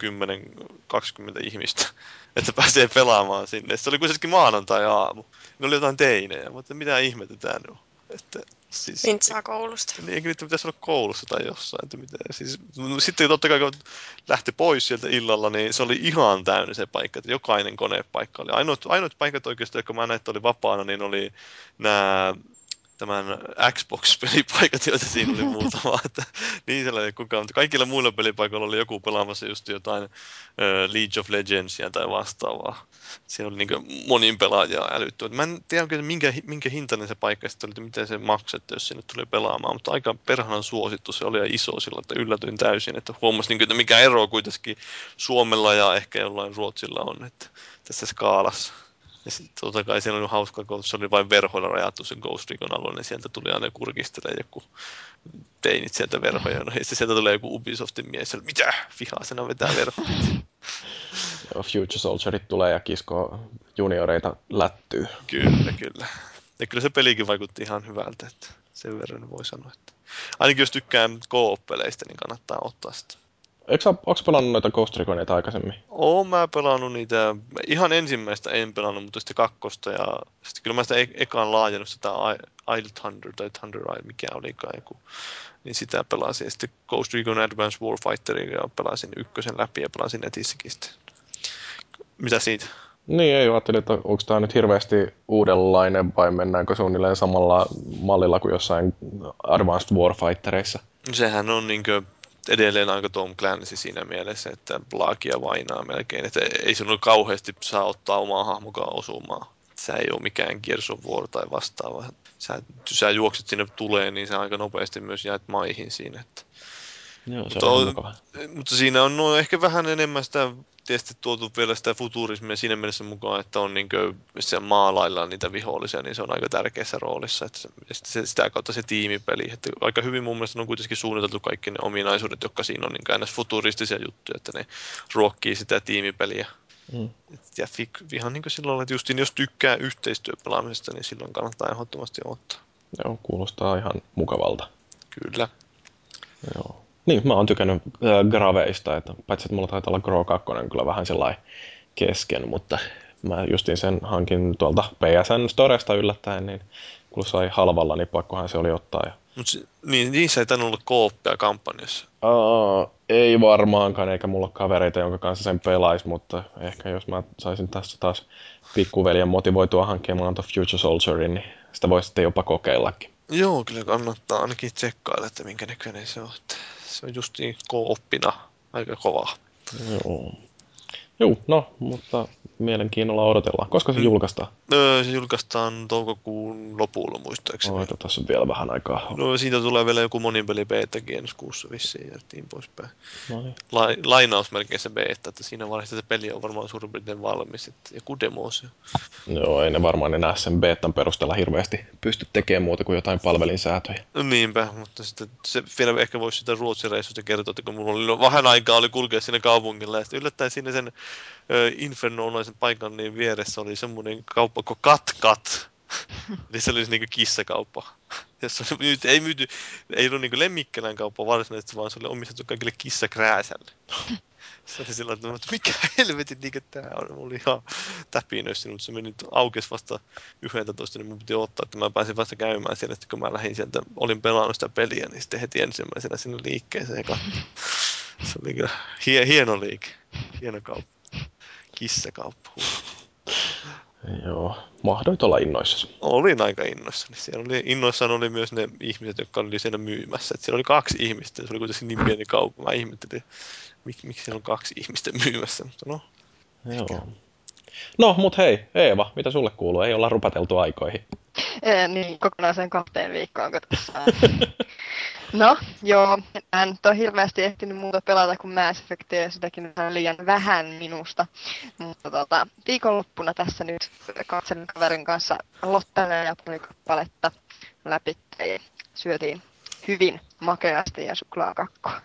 [SPEAKER 4] 10-20 ihmistä, että pääsee pelaamaan sinne. Se oli kuitenkin maanantai-aamu. Ne oli jotain teinejä, mutta mitä ihmettä nyt on. Että, siis,
[SPEAKER 3] Vintsaa koulusta.
[SPEAKER 4] niin eikö niitä pitäisi olla koulussa tai jossain, että mitä. Siis, no, sitten totta kai kun lähti pois sieltä illalla, niin se oli ihan täynnä se paikka, että jokainen konepaikka oli. Ainoat, ainoat paikat oikeastaan, jotka mä näin, että oli vapaana, niin oli nämä tämän Xbox-pelipaikat, joita siinä oli muutama. Että, niin siellä ei kukaan, mutta kaikilla muilla pelipaikoilla oli joku pelaamassa just jotain uh, League of Legendsia tai vastaavaa. Siinä oli niin monin pelaajaa älytty. Mä en tiedä oikein, minkä, minkä hintainen se paikka sitten oli, että miten se maksette, jos sinne tuli pelaamaan, mutta aika perhanan suosittu se oli ja iso sillä, että yllätyin täysin, että huomasin, niin kuin, että mikä ero kuitenkin Suomella ja ehkä jollain Ruotsilla on että tässä skaalassa. Ja sitten totta kai siellä oli hauska, kun se oli vain verhoilla rajattu se Ghost Recon alue, niin sieltä tuli aina kurkistele joku teinit sieltä verhoja. No, ja sitten sieltä tulee joku Ubisoftin mies, ja mitä? Vihaisena vetää verhoja.
[SPEAKER 1] Future Soldierit tulee ja kiskoo junioreita lättyy.
[SPEAKER 4] kyllä, kyllä. Ja kyllä se pelikin vaikutti ihan hyvältä, että sen verran voi sanoa, että ainakin jos tykkään co-op-peleistä, niin kannattaa ottaa sitä.
[SPEAKER 1] Eikö onko pelannut noita Ghost Reconeita aikaisemmin?
[SPEAKER 4] Oon mä pelannut niitä, ihan ensimmäistä en pelannut, mutta sitten kakkosta ja sitten kyllä mä sitä e- ekaan laajennut sitä I- Isle Thunder tai Thunder Isle, mikä olikaan joku, niin sitä pelasin. Ja sitten Ghost Recon Advanced Warfighterin ja pelasin ykkösen läpi ja pelasin netissäkin sitten. Mitä siitä?
[SPEAKER 1] Niin, ei ajattelin, että onko tämä nyt hirveästi uudenlainen vai mennäänkö suunnilleen samalla mallilla kuin jossain Advanced Warfightereissa?
[SPEAKER 4] Sehän on niinkö edelleen aika Tom Clancy siinä mielessä, että laakia vainaa melkein. Että ei sun kauheasti saa ottaa omaa hahmokaan osumaan. Sä ei ole mikään War tai vastaava. Sä, sä juokset sinne tuleen, niin sä aika nopeasti myös jäät maihin siinä. Että.
[SPEAKER 1] Joo, se
[SPEAKER 4] Mutta,
[SPEAKER 1] on
[SPEAKER 4] on, mutta siinä on no, ehkä vähän enemmän sitä tietysti tuotu vielä sitä futurismia siinä mielessä mukaan, että on niin se maalaillaan niitä vihollisia, niin se on aika tärkeässä roolissa. Että se, sitä kautta se tiimipeli. Että aika hyvin mun mielestä on kuitenkin suunniteltu kaikki ne ominaisuudet, jotka siinä on niin ns. futuristisia juttuja, että ne ruokkii sitä tiimipeliä.
[SPEAKER 1] Mm.
[SPEAKER 4] Ja fik, ihan niin kuin silloin, että justiin jos tykkää yhteistyöpelaamisesta, niin silloin kannattaa ehdottomasti ottaa.
[SPEAKER 1] Joo, kuulostaa ihan mukavalta.
[SPEAKER 4] Kyllä.
[SPEAKER 1] Joo. Niin, mä oon tykännyt äh, Graveista, että paitsi että mulla taitaa olla Gro 2 kyllä vähän sellainen kesken, mutta mä justiin sen hankin tuolta PSN Storesta yllättäen, niin kun sai halvalla, niin pakkohan se oli ottaa. Ja...
[SPEAKER 4] Mut se, niin, niissä ei tainnut olla kooppia kampanjassa.
[SPEAKER 1] Uh, ei varmaankaan, eikä mulla ole kavereita, jonka kanssa sen pelaisi, mutta ehkä jos mä saisin tässä taas pikkuveljen motivoitua hankkimaan tuon Future Soldierin, niin sitä voisi sitten jopa kokeillakin.
[SPEAKER 4] Joo, kyllä kannattaa ainakin tsekkailla, että minkä näköinen se on. Se on just niin kooppina aika kova.
[SPEAKER 1] Joo. Joo, no, mutta mielenkiinnolla odotellaan. Koska se
[SPEAKER 4] Mm.
[SPEAKER 1] julkaistaan?
[SPEAKER 4] Öö, se julkaistaan toukokuun lopulla muistaakseni.
[SPEAKER 1] Oita, tässä on vielä vähän aikaa.
[SPEAKER 4] No siitä tulee vielä joku monipeli betakin ensi kuussa vissiin ja niin poispäin.
[SPEAKER 1] No niin.
[SPEAKER 4] Lai, lainausmerkeissä beta, että siinä vaiheessa se peli on varmaan suurin piirtein valmis. Että joku demo se.
[SPEAKER 1] Joo, ei ne varmaan enää sen betan perusteella hirveästi pysty tekemään muuta kuin jotain palvelinsäätöjä.
[SPEAKER 4] No niinpä, mutta sitten se vielä ehkä voisi sitä Ruotsin reissusta kertoa, että kun mulla oli no, vähän aikaa oli kulkea siinä kaupungilla ja sitten yllättäen siinä sen ö, Inferno-omaisen paikan niin vieressä oli semmoinen kauppa kuin Kat Kat. Eli se oli niinku kissakauppa. Jossa oli myyty, ei myyty, ei ollut niinku lemmikkälän kauppa varsinaisesti, vaan se oli omistettu kaikille kissakrääsälle. Se oli sillä tavalla, että mikä helvetin niinku tää on. Mulla oli ihan täpinöissä, mutta se meni nyt aukesi vasta 11, niin mun piti ottaa, että mä pääsin vasta käymään siellä, että kun mä lähdin sieltä, olin pelannut sitä peliä, niin sitten heti ensimmäisenä sinne liikkeeseen katsoin. Se oli kyllä hie, hieno liike, hieno kauppa. Kissakauppa. huh.
[SPEAKER 1] Joo, mahdoit olla innoissasi.
[SPEAKER 4] Olin aika innoissani. Siellä oli, innoissaan oli myös ne ihmiset, jotka oli siellä myymässä. Et siellä oli kaksi ihmistä, se oli kuitenkin niin pieni kauppa. Mä ihmettelin, mik, miksi siellä on kaksi ihmistä myymässä. Mutta no,
[SPEAKER 1] Joo. No, mut hei, Eeva, mitä sulle kuuluu? Ei olla rupateltu aikoihin.
[SPEAKER 2] Ee, niin, kokonaiseen kahteen viikkoon, kun tässä on. No, joo, en nyt ole hirveästi ehtinyt muuta pelata kuin Mass Effectia ja sitäkin vähän liian vähän minusta. Mutta tota, viikonloppuna tässä nyt katselin kaverin kanssa Lottana ja pari kappaletta läpi ja syötiin hyvin makeasti ja suklaakakkoa.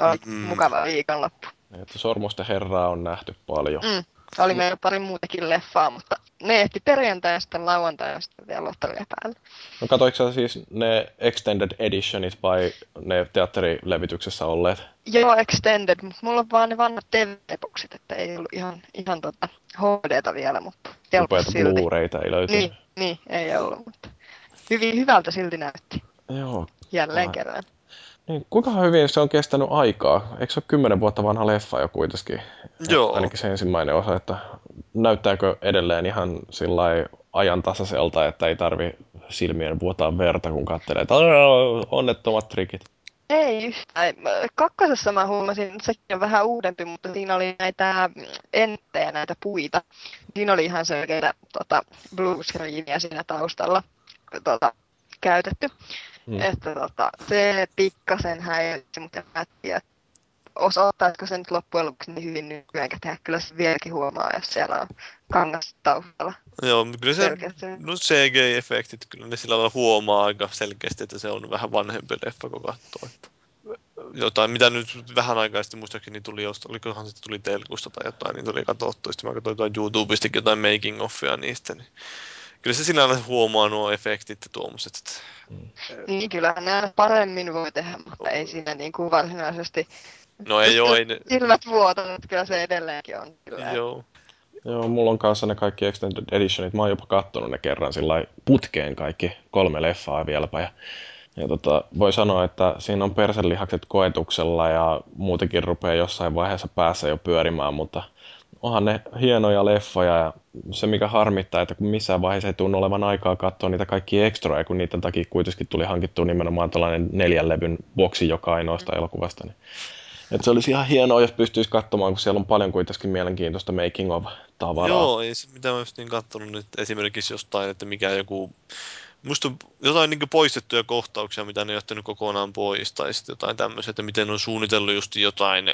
[SPEAKER 2] Oli
[SPEAKER 4] mm.
[SPEAKER 2] mukava viikonloppu.
[SPEAKER 1] Että sormusten herraa on nähty paljon.
[SPEAKER 2] Mm. Oli meillä pari muutakin leffaa, mutta ne ehti perjantai ja sitten lauantai ja sitten vielä Lottaria päällä.
[SPEAKER 1] No katoiko sä siis ne Extended Editionit vai ne teatterilevityksessä olleet?
[SPEAKER 2] Joo, Extended, mutta mulla on vaan ne vanhat TV-boksit, että ei ollut ihan, ihan tota HDta vielä, mutta
[SPEAKER 1] Upeita
[SPEAKER 2] silti.
[SPEAKER 1] Blu-rayta ei löytynyt.
[SPEAKER 2] Niin, niin, ei ollut, mutta hyvin hyvältä silti näytti
[SPEAKER 1] Joo.
[SPEAKER 2] jälleen
[SPEAKER 1] Ai.
[SPEAKER 2] kerran.
[SPEAKER 1] Niin, kuinka hyvin se on kestänyt aikaa? Eikö se ole kymmenen vuotta vanha leffa jo kuitenkin?
[SPEAKER 4] Joo.
[SPEAKER 1] Ainakin se ensimmäinen osa, että näyttääkö edelleen ihan sillä ajantasaiselta, että ei tarvi silmien vuotaa verta, kun katselee, että "Aa, onnettomat trikit.
[SPEAKER 2] Ei yhtään. Kakkosessa mä huomasin, että sekin on vähän uudempi, mutta siinä oli näitä enttejä, näitä puita. Siinä oli ihan selkeitä tota, blue screenia siinä taustalla tota, käytetty.
[SPEAKER 1] Hmm.
[SPEAKER 2] Että tota, se pikkasen häiritsi, mutta en mä tiedä, osoittaisiko se nyt loppujen lopuksi niin hyvin nykyään tehdä. Kyllä se vieläkin huomaa, jos siellä on kangas taustalla.
[SPEAKER 4] joo, kyllä se,
[SPEAKER 2] Selkeästi.
[SPEAKER 4] no CG-efektit, kyllä ne sillä lailla huomaa aika selkeästi, että se on vähän vanhempi leffa, kun katsoo. Että jotain, mitä nyt vähän aikaa sitten muistaakseni tuli, josta, olikohan se tuli telkusta tai jotain, niin tuli katsottu. Sitten mä katsoin jotain YouTubestakin jotain making offia niistä, niin kyllä se sillä lailla huomaa nuo efektit ja tuommoiset. Että
[SPEAKER 2] Niin kyllähän ne paremmin voi tehdä, mutta ei siinä niin kuin varsinaisesti
[SPEAKER 4] No ei oo, ei ne,
[SPEAKER 2] silmät vuotanut, kyllä se edelleenkin on. Kyllä.
[SPEAKER 4] joo.
[SPEAKER 1] Joo, mulla on kanssa ne kaikki Extended Editionit. Mä oon jopa kattonut ne kerran sillä putkeen kaikki kolme leffaa vieläpä. Ja, ja tota, voi sanoa, että siinä on perselihakset koetuksella ja muutenkin rupeaa jossain vaiheessa päässä jo pyörimään, mutta onhan ne hienoja leffoja ja se mikä harmittaa, että kun missään vaiheessa ei tunnu olevan aikaa katsoa niitä kaikki extroja, kun niiden takia kuitenkin tuli hankittua nimenomaan tällainen neljän levyn boksi joka ainoasta elokuvasta. Niin. Et se olisi ihan hienoa, jos pystyisi katsomaan, kun siellä on paljon kuitenkin mielenkiintoista making of tavaraa.
[SPEAKER 4] Joo, ei se, mitä mä just niin kattonut nyt esimerkiksi jostain, että mikä joku, musta on jotain niin poistettuja kohtauksia, mitä ne ei ottanut kokonaan pois, tai sitten jotain tämmöisiä, että miten on suunnitellut just jotain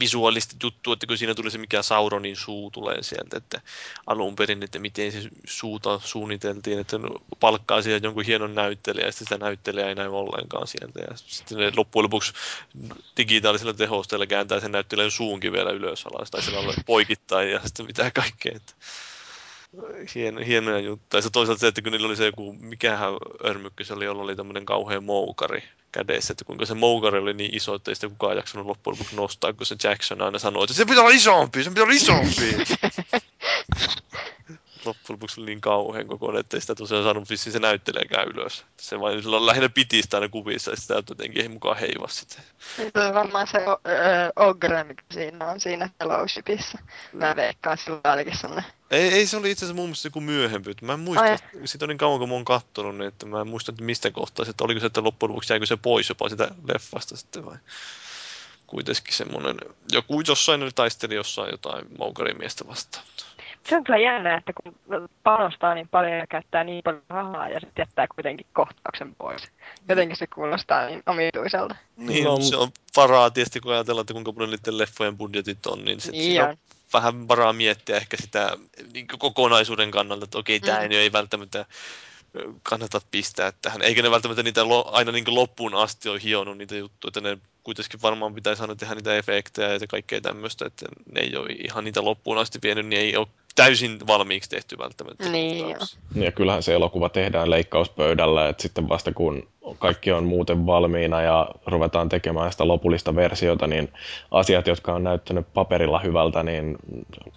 [SPEAKER 4] visuaalista juttua, että kun siinä tuli se mikä Sauronin suu tulee sieltä, että alun perin, että miten se suuta suunniteltiin, että palkkaa siihen jonkun hienon näyttelijä, ja sitten sitä näyttelijää ei näy ollenkaan sieltä, ja sitten ne loppujen lopuksi digitaalisella tehosteella kääntää sen näyttelijän suunkin vielä ylös alas, tai sillä poikittain, ja sitten mitä kaikkea, että hieno, hienoja juttuja. Ja toisaalta se, että kun niillä oli se joku, mikähän örmykky se oli, jolla oli tämmöinen kauhean moukari kädessä, että kuinka se moukari oli niin iso, että ei sitä kukaan jaksanut loppujen lopuksi nostaa, kun se Jackson aina sanoi, että se pitää olla isompi, se pitää olla isompi. loppujen lopuksi oli niin kauhean kokoinen, että ei sitä tosiaan saanut vissiin se näyttelijäkään ylös. Se vain sillä lähinnä piti sitä aina kuvissa ja sitä jotenkin ei mukaan heiva sitten.
[SPEAKER 2] Se on varmaan se Ogre, mikä siinä on siinä Fellowshipissa. Mä veikkaan, sillä olikin semmonen.
[SPEAKER 4] Ei, ei se oli itse asiassa mun mielestä joku myöhempi. Mä en muista,
[SPEAKER 2] Ai.
[SPEAKER 4] siitä on niin kauan kun mä oon kattonut, niin että mä en muista, että mistä kohtaa se, että oliko se, että loppujen lopuksi jäikö se pois jopa sitä leffasta sitten vai kuitenkin semmoinen, joku jossain taisteli jossain jotain moukarimiestä vastaan.
[SPEAKER 2] Se on kyllä jännä, että kun panostaa niin paljon ja käyttää niin paljon rahaa ja sitten jättää kuitenkin kohtauksen pois. Jotenkin se kuulostaa niin omituiselta.
[SPEAKER 4] Niin,
[SPEAKER 1] No,
[SPEAKER 4] no, se on varaa tietysti, kun ajatellaan, että kuinka paljon niiden leffojen budjetit on, niin, sit
[SPEAKER 2] Niin
[SPEAKER 4] siinä on
[SPEAKER 2] on.
[SPEAKER 4] vähän varaa miettiä ehkä sitä niin kokonaisuuden kannalta, että okei, tämä
[SPEAKER 2] Mm.
[SPEAKER 4] ei, välttämättä kannata pistää tähän. Eikä ne välttämättä niitä lo, aina niin loppuun asti ole hionut niitä juttuja, että ne kuitenkin varmaan pitäisi aina tehdä niitä efektejä ja kaikkea tämmöistä, että ne ei ole ihan niitä loppuun asti vienyt, niin ei ole täysin valmiiksi tehty välttämättä.
[SPEAKER 2] Niin, joo.
[SPEAKER 1] Ja kyllähän se elokuva tehdään leikkauspöydällä, että sitten vasta kun kaikki on muuten valmiina ja ruvetaan tekemään sitä lopullista versiota, niin asiat, jotka on näyttänyt paperilla hyvältä, niin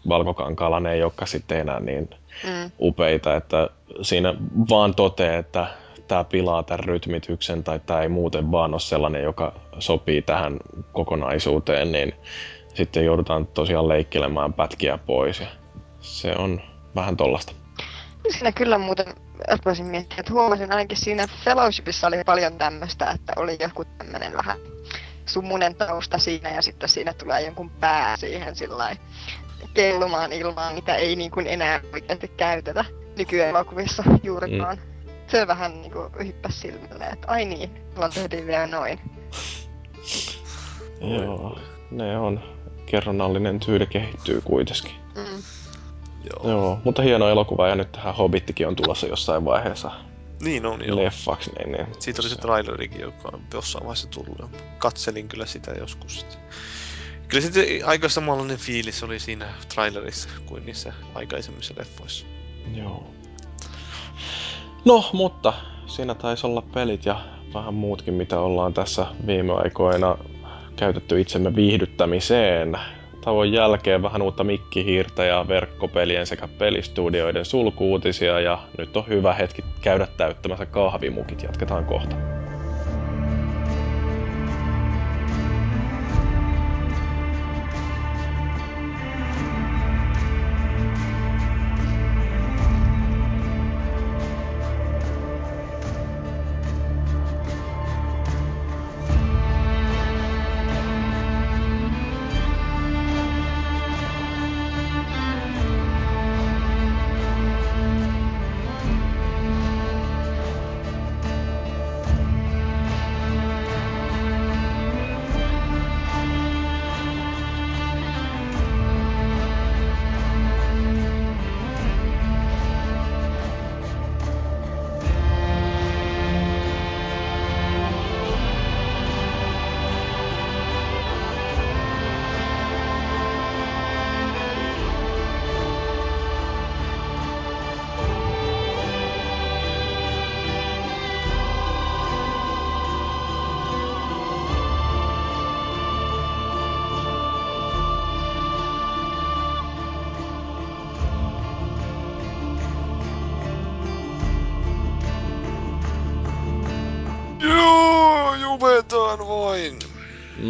[SPEAKER 1] valkokankaalla ne ei olekaan sitten enää niin
[SPEAKER 2] Mm.
[SPEAKER 1] upeita, että siinä vaan totee, että tämä pilaa tämän rytmityksen tai tämä ei muuten vaan ole sellainen, joka sopii tähän kokonaisuuteen, niin sitten joudutaan tosiaan leikkelemään pätkiä pois ja se on vähän tollasta.
[SPEAKER 2] Siinä kyllä muuten voisin miettiä, että huomasin ainakin siinä Fellowshipissa oli paljon tämmöistä, että oli joku tämmöinen vähän sumunen tausta siinä ja sitten siinä tulee jonkun pää siihen sillä kellumaan ilmaan, mitä ei niin kuin enää oikeasti käytetä nykyelokuvissa juurikaan. Mm. Se vähän niin kuin hyppäsi silmille, että ai niin, silloin tehtiin vielä noin.
[SPEAKER 1] Joo, ne on. Kerronnallinen tyyli kehittyy kuitenkin.
[SPEAKER 2] Mm.
[SPEAKER 4] Joo.
[SPEAKER 1] Joo, mutta hieno elokuva ja nyt tähän Hobbittikin on tulossa jossain vaiheessa
[SPEAKER 4] Niin on, joo.
[SPEAKER 1] leffaksi. Niin, niin
[SPEAKER 4] Siitä oli se trailerikin, joka on jossain vaiheessa tullut. Katselin kyllä sitä joskus. Sitten. Kyllä sitten aika samanlainen fiilis oli siinä trailerissa kuin niissä aikaisemmissa leffoissa.
[SPEAKER 1] Joo. No, mutta siinä taisi olla pelit ja vähän muutkin, mitä ollaan tässä viime aikoina käytetty itsemme viihdyttämiseen. Tauon jälkeen vähän uutta mikkihiirtä ja verkkopelien sekä pelistudioiden sulkuutisia ja nyt on hyvä hetki käydä täyttämässä kahvimukit. Jatketaan kohta.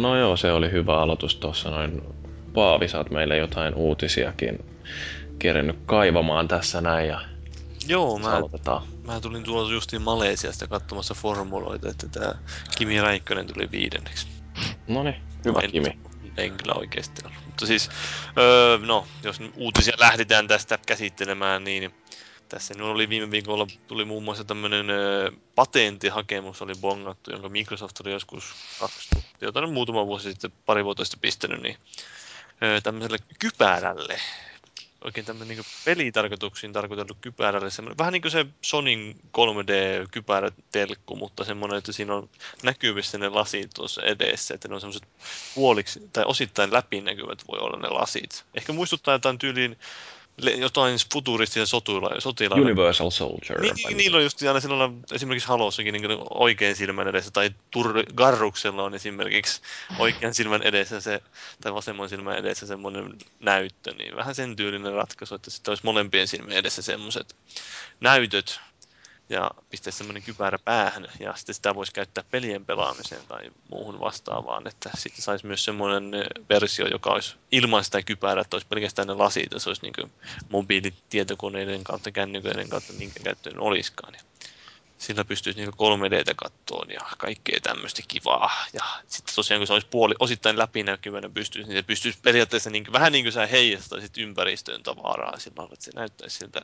[SPEAKER 1] No joo, se oli hyvä aloitus tuossa noin. Paavi, sä oot meille jotain uutisiakin kerennyt kaivamaan tässä näin ja
[SPEAKER 4] Joo,
[SPEAKER 1] mä...
[SPEAKER 4] mä,
[SPEAKER 1] aloitetaan.
[SPEAKER 4] mä tulin tuolla justiin Malesiasta katsomassa formuloita, että tää Kimi Räikkönen tuli viidenneksi.
[SPEAKER 1] No niin, hyvä
[SPEAKER 4] En-
[SPEAKER 1] Kimi.
[SPEAKER 4] En kyllä oikeasti ole. Mutta siis, öö, no, jos uutisia lähdetään tästä käsittelemään, niin tässä. Nyt oli viime viikolla, tuli muun muassa tämmöinen patenttihakemus oli bongattu, jonka Microsoft oli joskus 2000, jotain muutama vuosi sitten, pari vuotta sitten pistänyt, niin tämmöiselle kypärälle, oikein tämmöinen niin pelitarkoituksiin tarkoitettu kypärälle, semmoinen, vähän niin kuin se Sonin 3D-kypärätelkku, mutta semmoinen, että siinä on näkyvissä ne lasit tuossa edessä, että ne on semmoiset puoliksi tai osittain läpinäkyvät voi olla ne lasit. Ehkä muistuttaa jotain tyyliin jotain futuristisia sotilaita.
[SPEAKER 1] Universal Soldier.
[SPEAKER 4] Niin, niin, niillä on just aina silloin esimerkiksi Halossakin niin oikein silmän edessä, tai Tur- Garruksella on esimerkiksi oikean silmän edessä se, tai vasemman silmän edessä semmoinen näyttö, niin vähän sen tyylinen ratkaisu, että sitten olisi molempien silmien edessä semmoiset näytöt, ja pistää semmoinen kypärä päähän ja sitten sitä voisi käyttää pelien pelaamiseen tai muuhun vastaavaan, että sitten saisi myös semmoinen versio, joka olisi ilman sitä kypärää, että olisi pelkästään ne lasit, että se olisi niin mobiilitietokoneiden kautta, kännyköiden kautta, minkä käyttöön olisikaan. Ja sillä pystyisi niin 3Dtä kattoon ja kaikkea tämmöistä kivaa. Ja sitten tosiaan kun se olisi puoli, osittain läpinäkyvänä pystyisi, niin se pystyisi periaatteessa niin, vähän niin kuin sä heijastaisit ympäristöön tavaraa sillä että se näyttäisi siltä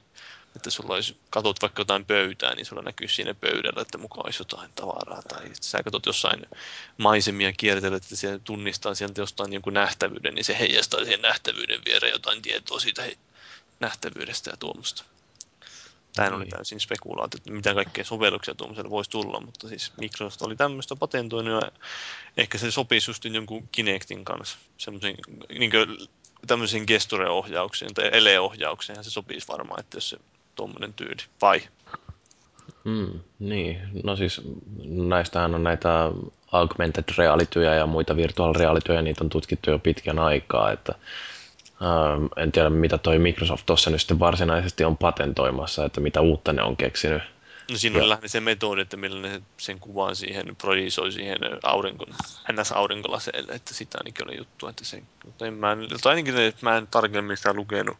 [SPEAKER 4] että sulla olisi, katot vaikka jotain pöytää, niin sulla näkyy siinä pöydällä, että mukaan olisi jotain tavaraa. Tai sä katsot jossain maisemia kiertelet, että siellä tunnistaa sieltä jostain jonkun nähtävyyden, niin se heijastaa siihen nähtävyyden viereen jotain tietoa siitä nähtävyydestä ja tuommoista. Tämä oli niin. täysin spekulaatio, että mitä kaikkea sovelluksia tuommoiselle voisi tulla, mutta siis Microsoft oli tämmöistä patentoinut ja ehkä se sopisi just jonkun Kinectin kanssa, semmoisen niin tämmöisiin gesture-ohjaukseen tai ele-ohjaukseen se sopisi varmaan, että jos se tuommoinen tyyli, vai?
[SPEAKER 1] Mm, niin, no siis näistähän on näitä augmented realityjä ja muita virtual realityjä, niitä on tutkittu jo pitkän aikaa, että ähm, en tiedä mitä toi Microsoft tuossa nyt sitten varsinaisesti on patentoimassa, että mitä uutta ne on keksinyt.
[SPEAKER 4] No siinä on lähinnä se metodi, että millä ne sen kuvan siihen projisoi siihen aurinko, NS-aurinkolaseelle, että sitä ainakin oli juttu, että se, mutta en mä, tai ainakin että mä en tarkemmin sitä lukenut,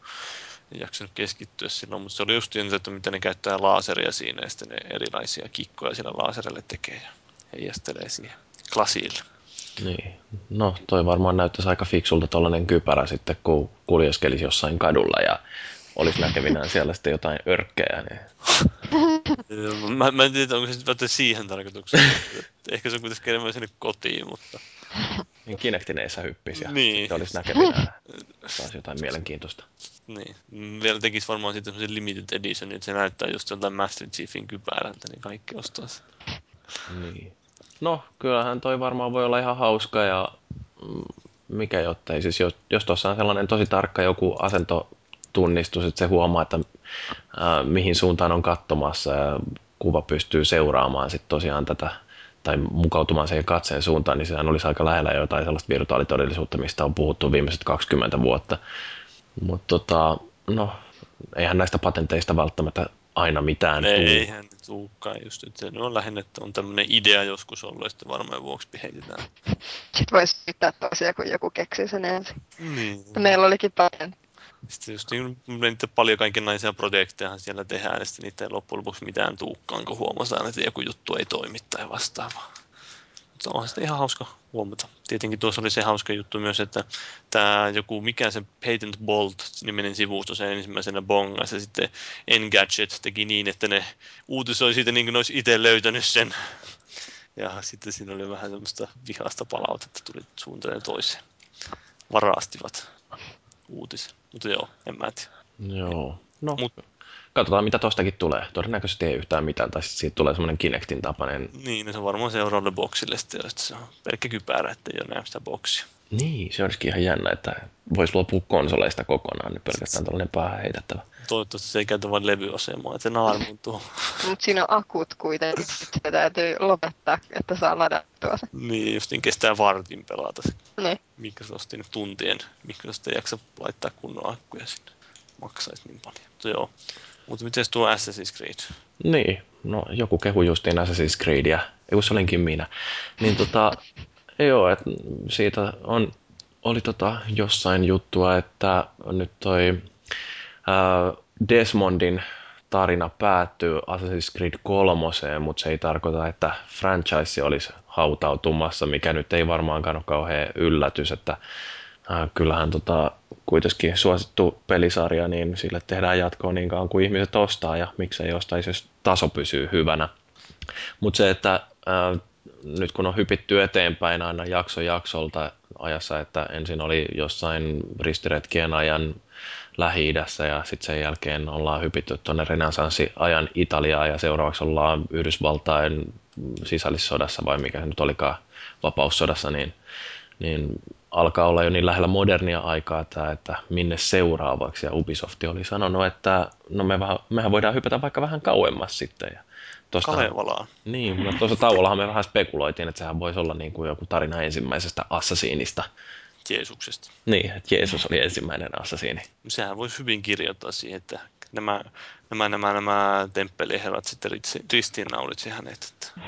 [SPEAKER 4] en jaksanut keskittyä silloin, mutta se oli just niin, että miten ne käyttää laaseria siinä ja sitten ne erilaisia kikkoja sillä laaserille tekee ja heijastelee siihen klasille.
[SPEAKER 1] Niin. No toi varmaan näyttäisi aika fiksulta tuollainen kypärä sitten, kun kuljeskelisi jossain kadulla ja olisi näkevinään siellä sitten jotain örkkejä. Niin...
[SPEAKER 4] mä, mä en tiedä, onko se sitten siihen tarkoitukseen. Ehkä se on kuitenkin enemmän sinne kotiin, mutta...
[SPEAKER 1] Niin Kinectineissa hyppisi ja niin. sitten olisi näkevinään taas jotain mielenkiintoista.
[SPEAKER 4] Niin. Vielä tekisi varmaan sitten semmoisen limited edition, että se näyttää just jotain Master Chiefin kypärältä, niin kaikki ostaa sitä.
[SPEAKER 1] Niin. No, kyllähän toi varmaan voi olla ihan hauska ja mm, mikä jottei. Siis jos, jos tuossa on sellainen tosi tarkka joku asentotunnistus, että se huomaa, että ää, mihin suuntaan on katsomassa ja kuva pystyy seuraamaan sitten tosiaan tätä tai mukautumaan siihen katseen suuntaan, niin sehän olisi aika lähellä jotain sellaista virtuaalitodellisuutta, mistä on puhuttu viimeiset 20 vuotta. Mutta tota, no, eihän näistä patenteista välttämättä aina mitään
[SPEAKER 4] Ei, tuu. Eihän tulekaan just, että se on lähinnä, että on tämmöinen idea joskus ollut, sitten varmaan vuoksi heitetään.
[SPEAKER 2] Sitten voisi syyttää tosiaan, kun joku keksii sen ensin.
[SPEAKER 4] Niin.
[SPEAKER 2] Meillä olikin patentti.
[SPEAKER 4] Sitten just niin, niitä paljon kaikenlaisia projekteja siellä tehdään, ja sitten niitä ei loppujen lopuksi mitään tuukkaan, kun huomataan, että joku juttu ei toimi tai vastaavaa. Mutta onhan sitä ihan hauska huomata. Tietenkin tuossa oli se hauska juttu myös, että tämä joku, mikä se Patent Bolt-niminen sivusto se ensimmäisenä bongas, ja sitten Engadget teki niin, että ne uutisoi siitä niin kuin ne olisi itse löytänyt sen. Ja sitten siinä oli vähän semmoista vihasta palautetta, tuli suuntaan toiseen. Varastivat uutisen. Mutta joo, en mä tiedä.
[SPEAKER 1] Joo. No, Mut, katsotaan mitä tostakin tulee. Todennäköisesti ei yhtään mitään, tai siitä tulee semmoinen Kinectin tapainen.
[SPEAKER 4] Niin, se on varmaan seuraavalle boksille sitten, että se on pelkkä kypärä, että ei ole näy sitä boksia.
[SPEAKER 1] Niin, se olisikin ihan jännä, että voisi luopua konsoleista kokonaan, niin pelkästään tällainen päähän heitettävä.
[SPEAKER 4] Toivottavasti se ei käytä vain levyasemaa, että se naarmuntuu.
[SPEAKER 2] Mutta siinä on akut kuitenkin, se täytyy lopettaa, että saa ladattua se.
[SPEAKER 4] Niin, just niin kestää vartin pelata se.
[SPEAKER 2] Niin.
[SPEAKER 4] Microsoftin tuntien. Microsoft ei jaksa laittaa kunnon akkuja sinne. Maksaisi niin paljon. Mutta joo. Mutta miten tuo Assassin's Creed?
[SPEAKER 1] Niin, no joku kehu justiin Assassin's Creedia. Ei se olinkin minä. Niin tota, joo, että siitä on, oli tota jossain juttua, että nyt toi ää, Desmondin tarina päättyy Assassin's Creed 3, mutta se ei tarkoita, että franchise olisi hautautumassa, mikä nyt ei varmaankaan ole kauhean yllätys, että äh, kyllähän tota, kuitenkin suosittu pelisarja, niin sille tehdään jatkoa niin kauan kuin ihmiset ostaa ja miksei ostaisi, jos taso pysyy hyvänä. Mutta se, että äh, nyt kun on hypitty eteenpäin aina jakso jaksolta ajassa, että ensin oli jossain ristiretkien ajan lähi ja sitten sen jälkeen ollaan hypitty tuonne renessanssiajan Italiaan ja seuraavaksi ollaan Yhdysvaltain sisällissodassa vai mikä se nyt olikaan vapaussodassa, niin, niin alkaa olla jo niin lähellä modernia aikaa tämä, että minne seuraavaksi. Ja Ubisoft oli sanonut, että no me vähän, mehän voidaan hypätä vaikka vähän kauemmas sitten. Ja
[SPEAKER 4] tosta, Kalevalaan.
[SPEAKER 1] Niin, mutta tuossa tauollahan me vähän spekuloitiin, että sehän voisi olla niin kuin joku tarina ensimmäisestä Assasiinista.
[SPEAKER 4] Jeesuksesta.
[SPEAKER 1] Niin, että Jeesus oli ensimmäinen assasiini.
[SPEAKER 4] Sehän voisi hyvin kirjoittaa siihen, että nämä, nämä, nämä, nämä temppeliherrat sitten ristiinnaulitsi hänet. Että...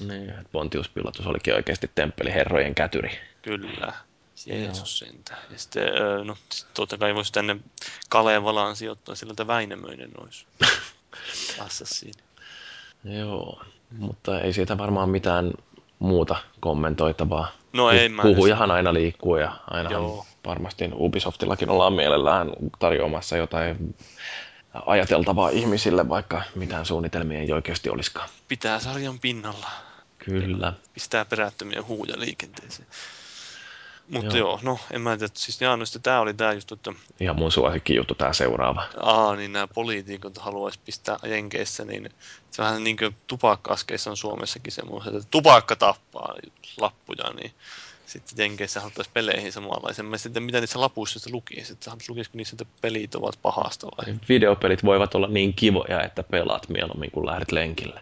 [SPEAKER 1] Niin, että Pontius Pilatus olikin oikeasti temppeliherrojen kätyri.
[SPEAKER 4] Kyllä. Jeesus sentä. Ja sitten, no, totta kai voisi tänne Kalevalaan sijoittaa, sillä että Väinämöinen olisi assassiini.
[SPEAKER 1] Joo, mutta ei siitä varmaan mitään muuta kommentoitavaa.
[SPEAKER 4] No ei mä
[SPEAKER 1] Puhujahan aina liikkuu ja aina varmasti Ubisoftillakin ollaan mielellään tarjoamassa jotain ajateltavaa ihmisille, vaikka mitään suunnitelmia ei oikeasti olisikaan.
[SPEAKER 4] Pitää sarjan pinnalla.
[SPEAKER 1] Kyllä.
[SPEAKER 4] Pistää perättömiä huuja liikenteeseen. Mutta joo. joo, no en mä tiedä, siis jaa, no tämä oli tämä just, että...
[SPEAKER 1] Ihan mun suosikki juttu tämä seuraava.
[SPEAKER 4] Aa, niin nämä poliitikot haluaisi pistää Jenkeissä, niin se vähän niin kuin tupakka-askeissa on Suomessakin semmoiset, että tupakka tappaa lappuja, niin sitten Jenkeissä haluttaisiin peleihin samanlaisen. Mä sitten mitä niissä lapuissa sitten lukisi, että lukisiko niissä, että pelit ovat pahasta vai?
[SPEAKER 1] Videopelit voivat olla niin kivoja, että pelaat mieluummin kuin lähdet lenkille.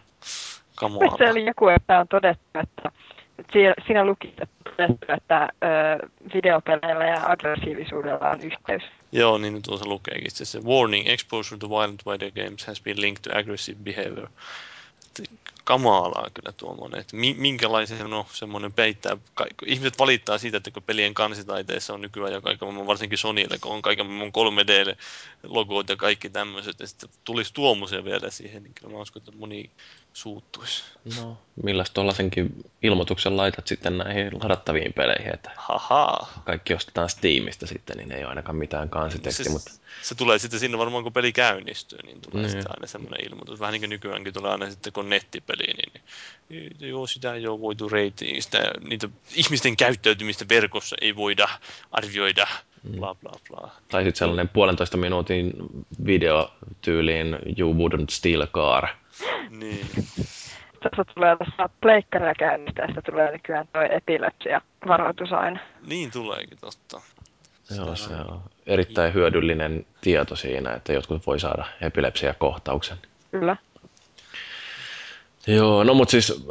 [SPEAKER 2] Kamoala. Se oli joku, että on todettu, että siinä luki, että videopeleillä ja aggressiivisuudella on yhteys.
[SPEAKER 4] Joo, niin tuossa lukeekin. Se warning, exposure to violent video games has been linked to aggressive behavior kamalaa kyllä tuommoinen, että minkälaisen no, semmoinen peittää, ihmiset valittaa siitä, että kun pelien kansitaiteessa on nykyään jo kaiken maailman, varsinkin Sonylle, kun on kaiken maailman 3D-logot ja kaikki tämmöiset, ja sitten tulisi tuommoisia vielä siihen, niin kyllä mä uskon, että moni suuttuisi.
[SPEAKER 1] No, milläs tuollaisenkin ilmoituksen laitat sitten näihin ladattaviin peleihin, että
[SPEAKER 4] Haha.
[SPEAKER 1] kaikki ostetaan Steamista sitten, niin ei ole ainakaan mitään kansiteksti,
[SPEAKER 4] se,
[SPEAKER 1] mutta...
[SPEAKER 4] Se tulee sitten sinne varmaan, kun peli käynnistyy, niin tulee niin. sitten aina semmoinen ilmoitus. Vähän niin kuin nykyäänkin tulee aina sitten, kun nettipeli, niin, niin joo, sitä ei ole voitu reitiin, sitä, niitä ihmisten käyttäytymistä verkossa ei voida arvioida, mm. bla bla bla.
[SPEAKER 1] Tai sitten sellainen puolentoista minuutin video tyyliin You Wouldn't Steal a Car,
[SPEAKER 4] niin.
[SPEAKER 2] Tässä tulee tuossa pleikkaria käynnistäessä tulee nykyään toi epilepsia varoitus aina.
[SPEAKER 4] Niin tuleekin totta.
[SPEAKER 1] Joo, se on erittäin hyödyllinen tieto siinä, että jotkut voi saada epilepsia-kohtauksen.
[SPEAKER 2] Kyllä.
[SPEAKER 1] Joo, no mutta siis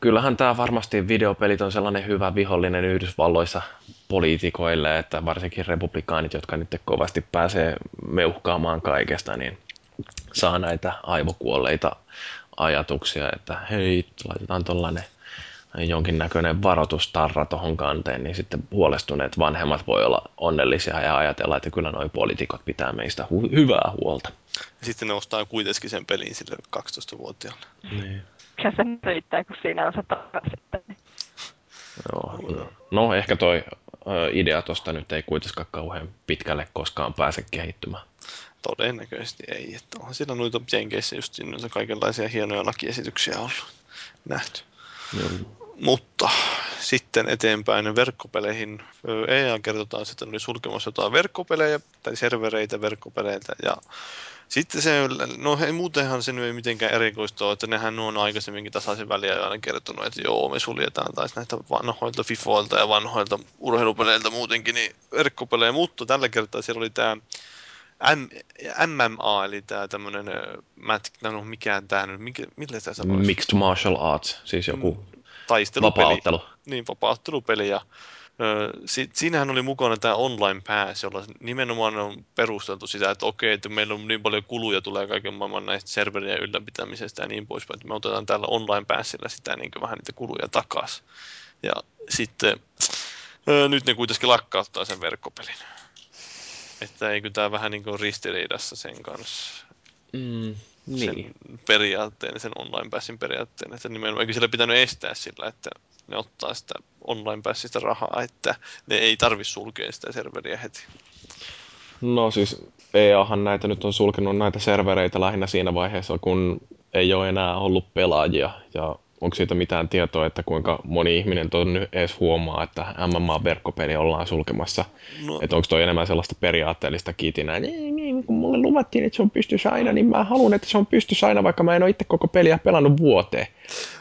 [SPEAKER 1] kyllähän tämä varmasti videopelit on sellainen hyvä vihollinen Yhdysvalloissa poliitikoille, että varsinkin republikaanit, jotka nyt kovasti pääsee meuhkaamaan kaikesta, niin saa näitä aivokuolleita ajatuksia, että hei, laitetaan tuollainen jonkinnäköinen varoitustarra tuohon kanteen, niin sitten huolestuneet vanhemmat voi olla onnellisia ja ajatella, että kyllä nuo poliitikot pitää meistä hu- hyvää huolta.
[SPEAKER 4] Ja sitten ne ostaa kuitenkin sen pelin sille 12-vuotiaalle.
[SPEAKER 1] Niin.
[SPEAKER 2] Ja se riittää, kun siinä on se sitten.
[SPEAKER 1] Joo. No ehkä toi idea tuosta nyt ei kuitenkaan kauhean pitkälle koskaan pääse kehittymään.
[SPEAKER 4] Todennäköisesti ei. Että onhan siellä noita Jenkeissä just noita kaikenlaisia hienoja lakiesityksiä ollut nähty.
[SPEAKER 1] Joo.
[SPEAKER 4] Mutta sitten eteenpäin verkkopeleihin. EA kertotaan, että oli sulkemassa jotain verkkopelejä tai servereitä verkkopeleiltä ja sitten se, no he, muutenhan se nyt ei mitenkään erikoista ole, että nehän on aikaisemminkin tasaisen väliä aina kertonut, että joo, me suljetaan taas näitä vanhoilta FIFOilta ja vanhoilta urheilupeleiltä muutenkin, niin verkkopelejä, mutta tällä kertaa siellä oli tämä M, MMA, eli tämä tämmöinen, no mikään tämä nyt, mikä, millä tämä sanoisi?
[SPEAKER 1] Mixed Martial Arts, siis joku mm,
[SPEAKER 4] taistelupeli.
[SPEAKER 1] Vapaattelu.
[SPEAKER 4] Niin, vapaaottelupeli, ja si, siinähän oli mukana tämä online pass, jolla nimenomaan on perusteltu sitä, että okei, että meillä on niin paljon kuluja tulee kaiken maailman näistä serverien ylläpitämisestä ja niin poispäin, että me otetaan tällä online passilla sitä niin vähän niitä kuluja takaisin. Ja sitten nyt ne kuitenkin lakkauttaa sen verkkopelin. Että eikö tämä vähän niin kuin ristiriidassa sen kanssa?
[SPEAKER 1] Mm, niin.
[SPEAKER 4] Sen periaatteen, sen online passin periaatteen. Että nimenomaan eikö siellä pitänyt estää sillä, että ne ottaa sitä online passista rahaa, että ne ei tarvi sulkea sitä serveriä heti.
[SPEAKER 1] No siis EAhan näitä nyt on sulkenut näitä servereitä lähinnä siinä vaiheessa, kun ei ole enää ollut pelaajia ja onko siitä mitään tietoa, että kuinka moni ihminen tuon nyt edes huomaa, että MMA-verkkopeli ollaan sulkemassa? No. Että onko toi enemmän sellaista periaatteellista kiitinää, niin, niin, kun mulle luvattiin, että se on pystyssä aina, niin mä haluan, että se on pystyssä aina, vaikka mä en ole itse koko peliä pelannut vuoteen.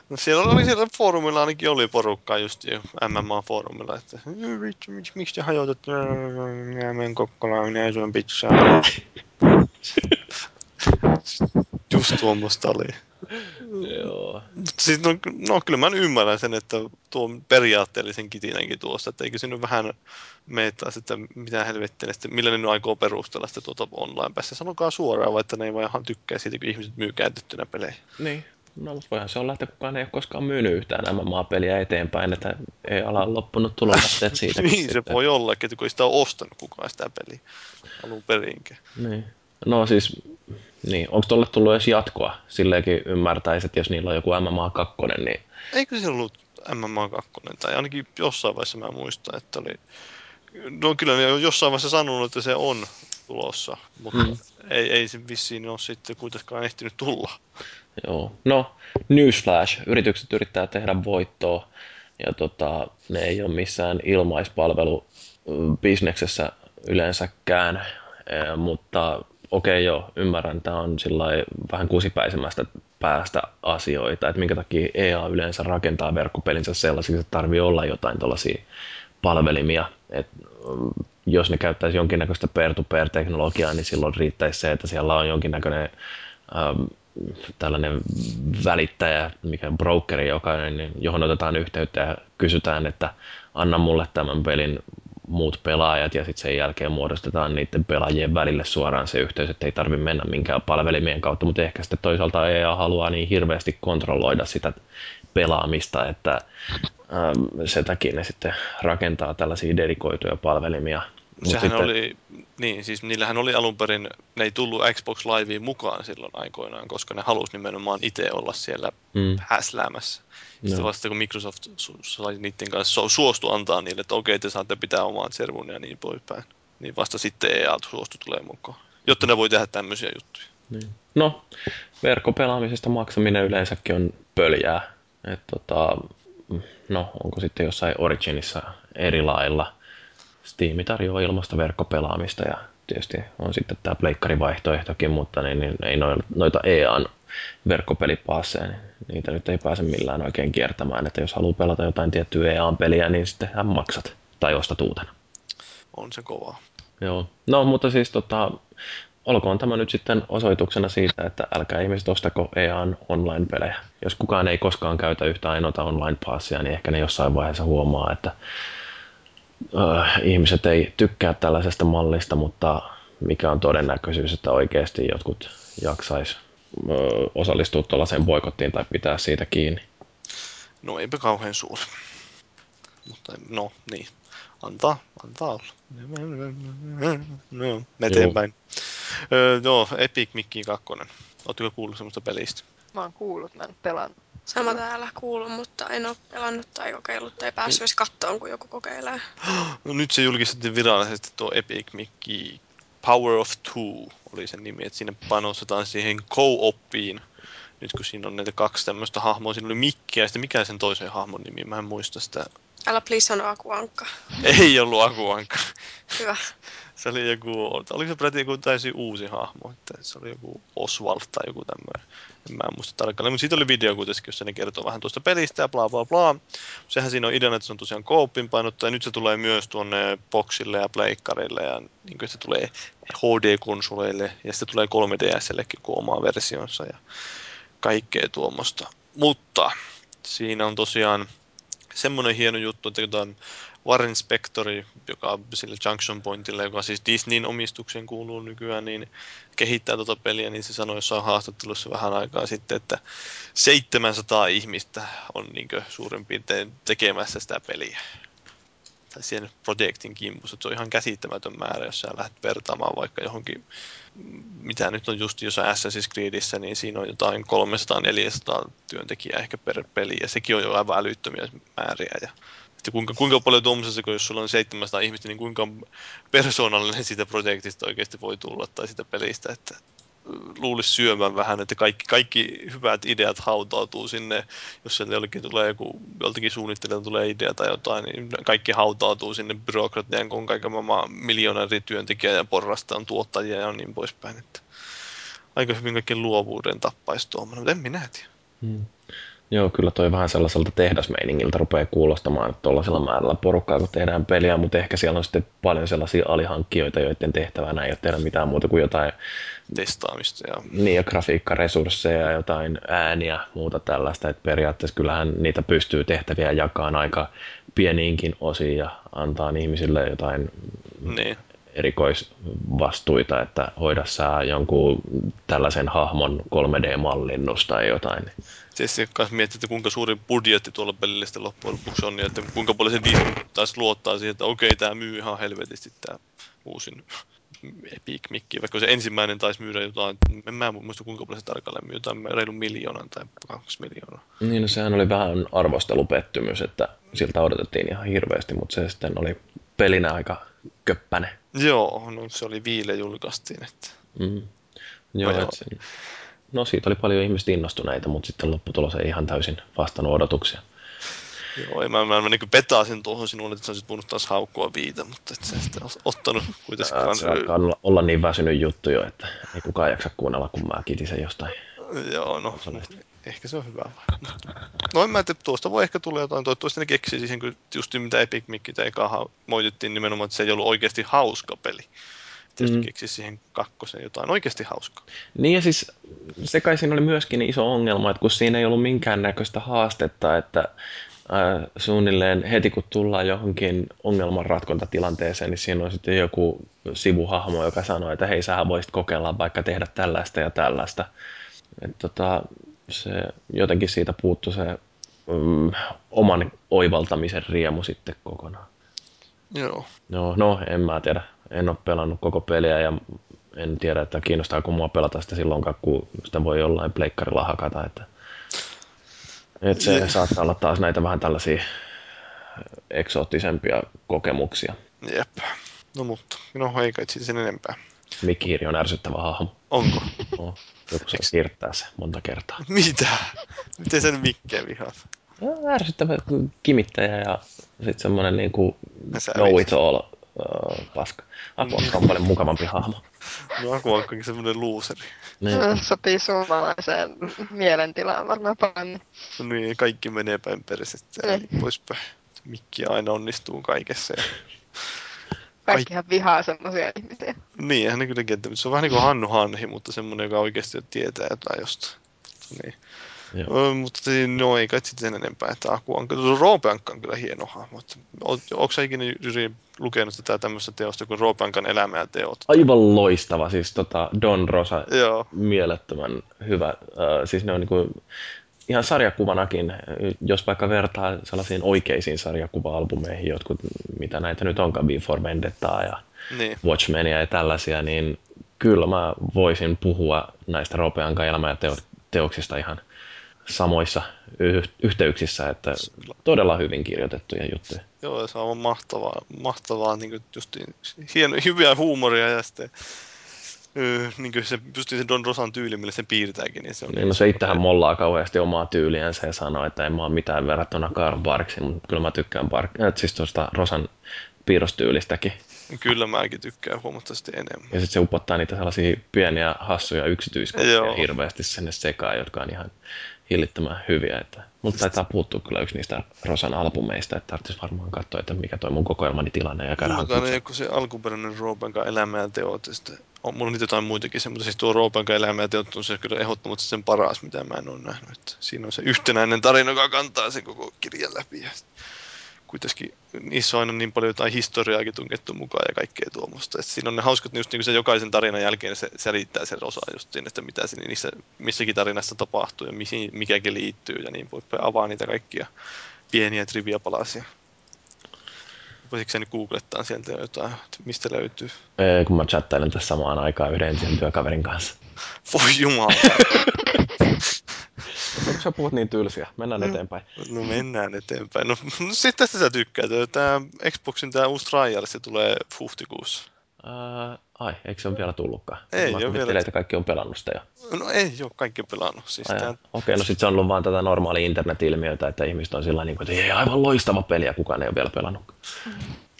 [SPEAKER 4] No siellä oli siellä foorumilla ainakin oli porukkaa just jo MMA-foorumilla, että miksi, miksi te hajotat? Minä menen Kokkolaan, minä syön pizzaa. just tuommoista oli.
[SPEAKER 1] Joo.
[SPEAKER 4] Siis no, no, kyllä mä ymmärrän sen, että tuo periaatteellisen kitinänkin tuossa, että eikö nyt vähän taas, että mitä helvettiä, sitten millä ne nyt aikoo perustella sitä tuota online päässä. Sanokaa suoraan, vai että ne ei vaan ihan tykkää siitä, kun ihmiset myy käytettynä pelejä.
[SPEAKER 1] Niin. No, mutta voihan se olla, että kukaan ei ole koskaan myynyt yhtään MMA-peliä eteenpäin, että ei ala loppunut tulolähteet siitä.
[SPEAKER 4] niin, se voi olla, että kun ei sitä ole ostanut kukaan sitä peliä alun perinkin.
[SPEAKER 1] Niin. No siis, niin, onko tuolle tullut edes jatkoa? Silleenkin ymmärtäisi, että jos niillä on joku MMA 2, niin...
[SPEAKER 4] Eikö se ollut MMA 2, tai ainakin jossain vaiheessa mä muistan, että oli... No kyllä ne on jossain vaiheessa sanonut, että se on tulossa, mutta mm. ei, ei se vissiin ole sitten kuitenkaan ehtinyt tulla.
[SPEAKER 1] Joo. No, newsflash. Yritykset yrittää tehdä voittoa ja tota, ne ei ole missään ilmaispalvelu bisneksessä yleensäkään, mutta okei joo, ymmärrän, tämä on vähän kusipäisemmästä päästä asioita, että minkä takia EA yleensä rakentaa verkkopelinsä sellaisiksi, että tarvii olla jotain tuollaisia palvelimia, että mm, jos ne käyttäisi jonkinnäköistä peer-to-peer-teknologiaa, niin silloin riittäisi se, että siellä on jonkinnäköinen ähm, tällainen välittäjä, mikä on brokeri, joka, niin, johon otetaan yhteyttä ja kysytään, että anna mulle tämän pelin muut pelaajat ja sitten sen jälkeen muodostetaan niiden pelaajien välille suoraan se yhteys, että ei tarvitse mennä minkään palvelimien kautta, mutta ehkä sitten toisaalta EA haluaa niin hirveästi kontrolloida sitä pelaamista, että ähm, sen takia ne sitten rakentaa tällaisia dedikoituja palvelimia.
[SPEAKER 4] Sehän sitten... oli, niin siis niillähän oli alun perin, ne ei tullut Xbox Liveen mukaan silloin aikoinaan, koska ne halusi nimenomaan itse olla siellä mm. häsläämässä. Sitten no. vasta kun Microsoft sai niiden kanssa suostu antaa niille, että okei, te saatte pitää oman servun ja niin poispäin. Niin vasta sitten EA suostu tulee mukaan. Jotta ne voi tehdä tämmöisiä juttuja.
[SPEAKER 1] Niin. No, verkkopelaamisesta maksaminen yleensäkin on pöljää. Et tota, no, onko sitten jossain Originissa eri lailla. Steam tarjoaa ilmasta verkkopelaamista ja tietysti on sitten tämä pleikkarivaihtoehtokin, mutta niin, niin ei noita EAN verkkopelipasseja, niin niitä nyt ei pääse millään oikein kiertämään, että jos haluaa pelata jotain tiettyä EA-peliä, niin sitten hän maksat tai ostat uutena.
[SPEAKER 4] On se kovaa.
[SPEAKER 1] Joo, no mutta siis tota, olkoon tämä nyt sitten osoituksena siitä, että älkää ihmiset ostako EAN online-pelejä. Jos kukaan ei koskaan käytä yhtä ainoata online-passia, niin ehkä ne jossain vaiheessa huomaa, että äh, ihmiset ei tykkää tällaisesta mallista, mutta mikä on todennäköisyys, että oikeasti jotkut jaksaisi osallistua tuollaiseen boikottiin tai pitää siitä kiinni?
[SPEAKER 4] No eipä kauhean suuri. Mutta no niin, antaa, antaa olla. No, eteenpäin. Öö, joo, Epic Mickey 2. Oletteko kuullut semmoista pelistä?
[SPEAKER 2] Mä oon kuullut, mä en pelannut.
[SPEAKER 3] Sama täällä kuullut, mutta en ole pelannut tai kokeillut tai päässyt edes kattoon, kun joku kokeilee.
[SPEAKER 4] No nyt se julkistettiin virallisesti tuo Epic Mickey Power of Two oli sen nimi, että siinä panostetaan siihen co-oppiin. Nyt kun siinä on näitä kaksi tämmöistä hahmoa, siinä oli Mikki ja sitten mikä sen toisen hahmon nimi, mä en muista sitä.
[SPEAKER 3] Älä please sano Akuankka.
[SPEAKER 4] Ei ollut Akuankka.
[SPEAKER 3] Hyvä.
[SPEAKER 4] se oli joku, oliko se peräti joku täysin uusi hahmo, että se oli joku Oswald tai joku tämmöinen. En mä en muista tarkalleen, mutta siitä oli video kuitenkin, jossa ne kertoo vähän tuosta pelistä ja bla bla bla. Sehän siinä on ideana, että se on tosiaan koopin painottu ja nyt se tulee myös tuonne boxille ja pleikkarille ja niin kuin se tulee HD-konsoleille ja sitten tulee 3DSllekin kuin oma versionsa ja kaikkea tuommoista. Mutta siinä on tosiaan semmoinen hieno juttu, että kun Warren Spectori, joka on sille Junction Pointille, joka siis Disneyn omistukseen kuuluu nykyään, niin kehittää tuota peliä, niin se sanoi jossain haastattelussa vähän aikaa sitten, että 700 ihmistä on niin suurin piirtein tekemässä sitä peliä. Tai siihen projektin kimpussa. Se on ihan käsittämätön määrä, jos sä lähdet vertaamaan vaikka johonkin, mitä nyt on just jossain Assassin's Creedissä, niin siinä on jotain 300-400 työntekijää ehkä per peli, ja sekin on jo aivan älyttömiä määriä. Ja että kuinka, kuinka paljon tuommoisessa, kun jos sulla on 700 ihmistä, niin kuinka persoonallinen siitä projektista oikeasti voi tulla tai sitä pelistä, että luulisi syömään vähän, että kaikki, kaikki hyvät ideat hautautuu sinne, jos sieltä jollekin tulee joku, joltakin suunnittelijalta tulee idea tai jotain, niin kaikki hautautuu sinne byrokratian, kun kaiken maailman miljoona eri ja porrasta on tuottajia ja niin poispäin. Että aika hyvin kaikki luovuuden tappaisi tuommoinen, mutta en minä tiedä. Hmm.
[SPEAKER 1] Joo, kyllä toi vähän sellaiselta tehdasmeiningiltä rupeaa kuulostamaan tuollaisella määrällä porukkaa, kun tehdään peliä, mutta ehkä siellä on sitten paljon sellaisia alihankkijoita, joiden tehtävänä ei ole tehdä mitään muuta kuin jotain
[SPEAKER 4] Testaamista ja...
[SPEAKER 1] Niin, ja grafiikkaresursseja, jotain ääniä, muuta tällaista, että periaatteessa kyllähän niitä pystyy tehtäviä jakamaan aika pieniinkin osiin ja antaa ihmisille jotain
[SPEAKER 4] Niin.
[SPEAKER 1] erikoisvastuita, että hoida sä jonkun tällaisen hahmon 3D-mallinnus tai jotain.
[SPEAKER 4] Tietysti kanssa miettii, että kuinka suuri budjetti tuolla pelillä sitten loppujen lopuksi on, ja että kuinka paljon se Disney taas luottaa siihen, että okei, tämä myy ihan helvetisti tämä uusin Epic Mikki, vaikka se ensimmäinen taisi myydä jotain, en mä muista kuinka paljon se tarkalleen myy, jotain reilun miljoonan tai kaksi miljoonaa.
[SPEAKER 1] Niin, no sehän oli vähän arvostelupettymys, että siltä odotettiin ihan hirveästi, mutta se sitten oli pelinä aika köppäne.
[SPEAKER 4] Joo, no se oli viile julkaistiin, että
[SPEAKER 1] Mm. Joo,
[SPEAKER 4] joo.
[SPEAKER 1] et sen, no siitä oli paljon ihmistä innostuneita, mutta sitten lopputulos ei ihan täysin vastannut odotuksia.
[SPEAKER 4] Joo, mä, mä, mä niin petasin tuohon sinulle, että sä olisit voinut taas haukkua viitä, mutta et sä sitten ottanut kuitenkaan.
[SPEAKER 1] Se alkaa olla- olla niin väsynyt juttu jo, että ei kukaan jaksa kuunnella, kun mä kitisen jostain.
[SPEAKER 4] Joo, no ehkä se on hyvä. No en mä tiedä, tuosta voi ehkä tulla jotain, toivottavasti ne keksii siihen, kun just mitä Epic Mickitä eka moitittiin nimenomaan, että se ei ollut oikeasti hauska peli. Tietysti
[SPEAKER 1] Mm.
[SPEAKER 4] keksisi siihen kakkosen jotain oikeasti hauskaa.
[SPEAKER 1] Niin ja siis se kai siinä oli myöskin iso ongelma, että kun siinä ei ollut minkäännäköistä haastetta, että ää, suunnilleen heti kun tullaan johonkin ongelmanratkontatilanteeseen, niin siinä on sitten joku sivuhahmo, joka sanoo, että hei, sähän voisit kokeilla vaikka tehdä tällaista ja tällaista. Et tota, se, jotenkin siitä puuttu se mm, oman oivaltamisen riemu sitten kokonaan.
[SPEAKER 4] Joo.
[SPEAKER 1] No, no, en mä tiedä. En ole pelannut koko peliä ja en tiedä, että kiinnostaako mua pelata sitä silloinkaan, kun sitä voi jollain pleikkarilla hakata. Että, että se
[SPEAKER 4] Je-
[SPEAKER 1] saattaa olla taas näitä vähän tällaisia eksoottisempia kokemuksia.
[SPEAKER 4] Jep. No mutta, no ei kai sen enempää.
[SPEAKER 1] Mikki on ärsyttävä hahmo.
[SPEAKER 4] Onko?
[SPEAKER 1] No, joku saa siirtää se monta kertaa.
[SPEAKER 4] Mitä? Miten sen Mikkeä vihaat?
[SPEAKER 1] No, ärsyttävä kimittäjä ja sitten semmoinen niin kuin
[SPEAKER 4] Sä
[SPEAKER 1] know
[SPEAKER 4] vihit.
[SPEAKER 1] it all paska. Akuankka on paljon mukavampi hahmo.
[SPEAKER 4] No Aku on kuitenkin semmonen luuseri.
[SPEAKER 1] Niin.
[SPEAKER 2] Sopii suomalaiseen mielentilaan varmaan paremmin.
[SPEAKER 4] No niin, kaikki menee päin persettä ja
[SPEAKER 2] Niin.
[SPEAKER 4] poispäin. Mikki aina onnistuu kaikessa. Ja...
[SPEAKER 2] Kaikkihan vihaa semmoisia ihmisiä.
[SPEAKER 4] Niin, eihän ne kyllä kentä, mutta se on vähän niin kuin Hannu Hanhi, mutta semmoinen, joka oikeasti tietää jotain jostain. Niin.
[SPEAKER 1] Joo.
[SPEAKER 4] Mutta niin, no ei kai sitten enempää, että Aku on, Roopeankka on kyllä hieno hahmo. Onko sä ikinä Jyri lukenut tätä tämmöistä teosta kuin Roopeankan elämä ja teot?
[SPEAKER 1] Aivan loistava, siis tota Don Rosa,
[SPEAKER 4] Joo,
[SPEAKER 1] mielettömän hyvä. Äh, siis ne on niinku, ihan sarjakuvanakin, jos vaikka vertaa sellaisiin oikeisiin sarjakuva-albumeihin, jotkut, mitä näitä nyt onkaan, V for Vendettaa ja
[SPEAKER 4] niin.
[SPEAKER 1] Watchmenia ja tällaisia, niin kyllä mä voisin puhua näistä Ropeankan elämä- ja teo- teoksista ihan samoissa yh- yhteyksissä, että todella hyvin kirjoitettuja juttuja.
[SPEAKER 4] Joo, se on aivan mahtavaa, mahtavaa niin kuin justiin, hieno, hyviä huumoria ja sitten öö, niin kuin se, justiin se Don Rosan tyyli, millä se piirtääkin, niin se on...
[SPEAKER 1] Niin, no se itsehän mollaa kauheasti omaa tyyliänsä ja sanoo, että en mä ole mitään verrattuna Karl Barksiin, mutta kyllä mä tykkään Bark, äh, siis tuosta Rosan piirrostyylistäkin.
[SPEAKER 4] Kyllä mäkin tykkään huomattavasti enemmän.
[SPEAKER 1] Ja sitten se upottaa niitä sellaisia pieniä hassuja yksityiskohtia
[SPEAKER 4] Joo.
[SPEAKER 1] hirveästi sinne sekaan, jotka on ihan hillittömän hyviä. Että, mutta taitaa puuttua kyllä yksi niistä Rosan albumeista, että tarvitsisi varmaan katsoa, että mikä toi mun kokoelmani tilanne ja käydä hankkimaan.
[SPEAKER 4] ole kuin se alkuperäinen Roopenkan elämä ja teot. Ja sitten on, mulla on niitä jotain muitakin, se, mutta siis tuo Roopenkan elämä ja teot on se kyllä ehdottomasti sen paras, mitä mä en ole nähnyt. Että siinä on se yhtenäinen tarina, joka kantaa sen koko kirjan läpi. Ja sit kuitenkin niissä on aina niin paljon jotain historiaakin tunkettu mukaan ja kaikkea tuommoista. Et siinä on ne hauskat, just niin kuin se jokaisen tarinan jälkeen se selittää sen osa just siinä, että mitä siinä niissä missäkin tarinassa tapahtuu ja mihin, mikäkin liittyy ja niin poispäin. Avaa niitä kaikkia pieniä trivia-palasia. Voisitko nyt googlettaa sieltä jotain, että mistä löytyy?
[SPEAKER 1] Ee, kun mä chattailen tässä samaan aikaan yhden työkaverin kanssa.
[SPEAKER 4] Voi jumala.
[SPEAKER 1] Onko sä puhut niin tylsiä? Mennään eteenpäin.
[SPEAKER 4] No mennään eteenpäin. No, no sitten tästä sä tykkäät. Tämä Xboxin tämä uusi Trials, se tulee huhtikuussa.
[SPEAKER 1] Ää, ai, eikö se ole vielä tullutkaan?
[SPEAKER 4] Ei
[SPEAKER 1] mä kuvittelen,
[SPEAKER 4] vielä.
[SPEAKER 1] että kaikki on pelannut sitä jo.
[SPEAKER 4] No ei ole kaikki pelannut. Siis tää,
[SPEAKER 1] Okei, okay, no sitten se on ollut vaan tätä normaalia internet-ilmiötä, että ihmiset on sillä niin kuin, että ei, aivan loistava peli ja kukaan ei ole vielä pelannut.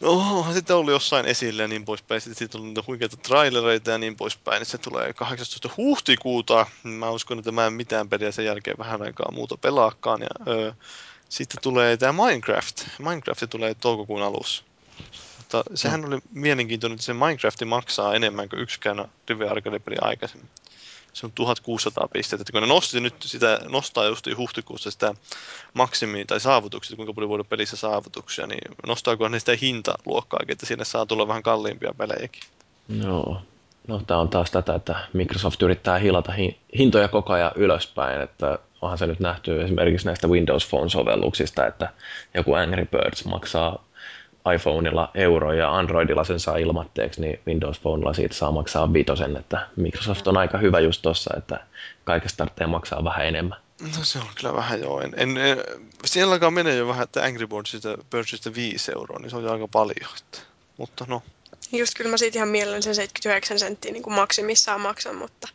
[SPEAKER 4] Oho, sitten ollut jossain esillä ja niin poispäin. Sitten siitä on niitä huikeita trailereita ja niin poispäin. Se tulee 18. huhtikuuta. Mä uskon, että mä en mitään peliä sen jälkeen vähän aikaa muuta pelaakaan. Ja, öö, sitten tulee tämä Minecraft. Minecraft tulee toukokuun alussa. Mutta sehän oli mielenkiintoinen, että se Minecraft maksaa enemmän kuin yksikään Rive Arcade-peli aikaisemmin se on 1600 pistettä. Että kun ne nosti nyt sitä, nostaa just huhtikuussa sitä maksimia tai saavutuksia, kuinka paljon voida pelissä saavutuksia, niin nostaako ne sitä hintaluokkaa, että sinne saa tulla vähän kalliimpia pelejäkin?
[SPEAKER 1] Joo. No, tämä on taas tätä, että Microsoft yrittää hilata hintoja koko ajan ylöspäin, että onhan se nyt nähty esimerkiksi näistä Windows Phone-sovelluksista, että joku Angry Birds maksaa iPhoneilla euro ja Androidilla sen saa ilmatteeksi, niin Windows Phonella siitä saa maksaa vitosen, että Microsoft on aika hyvä just tossa, että kaikesta tarvitsee maksaa vähän enemmän.
[SPEAKER 4] No se on kyllä vähän joo. En, en, en, siellä alkaa menee jo vähän, että Angry Birdsista, Birdsista 5 euroa, niin se on jo aika paljon. Että, mutta no.
[SPEAKER 3] Just kyllä mä siitä ihan mielelläni sen 79 senttiä niin kuin maksimissaan maksan, mutta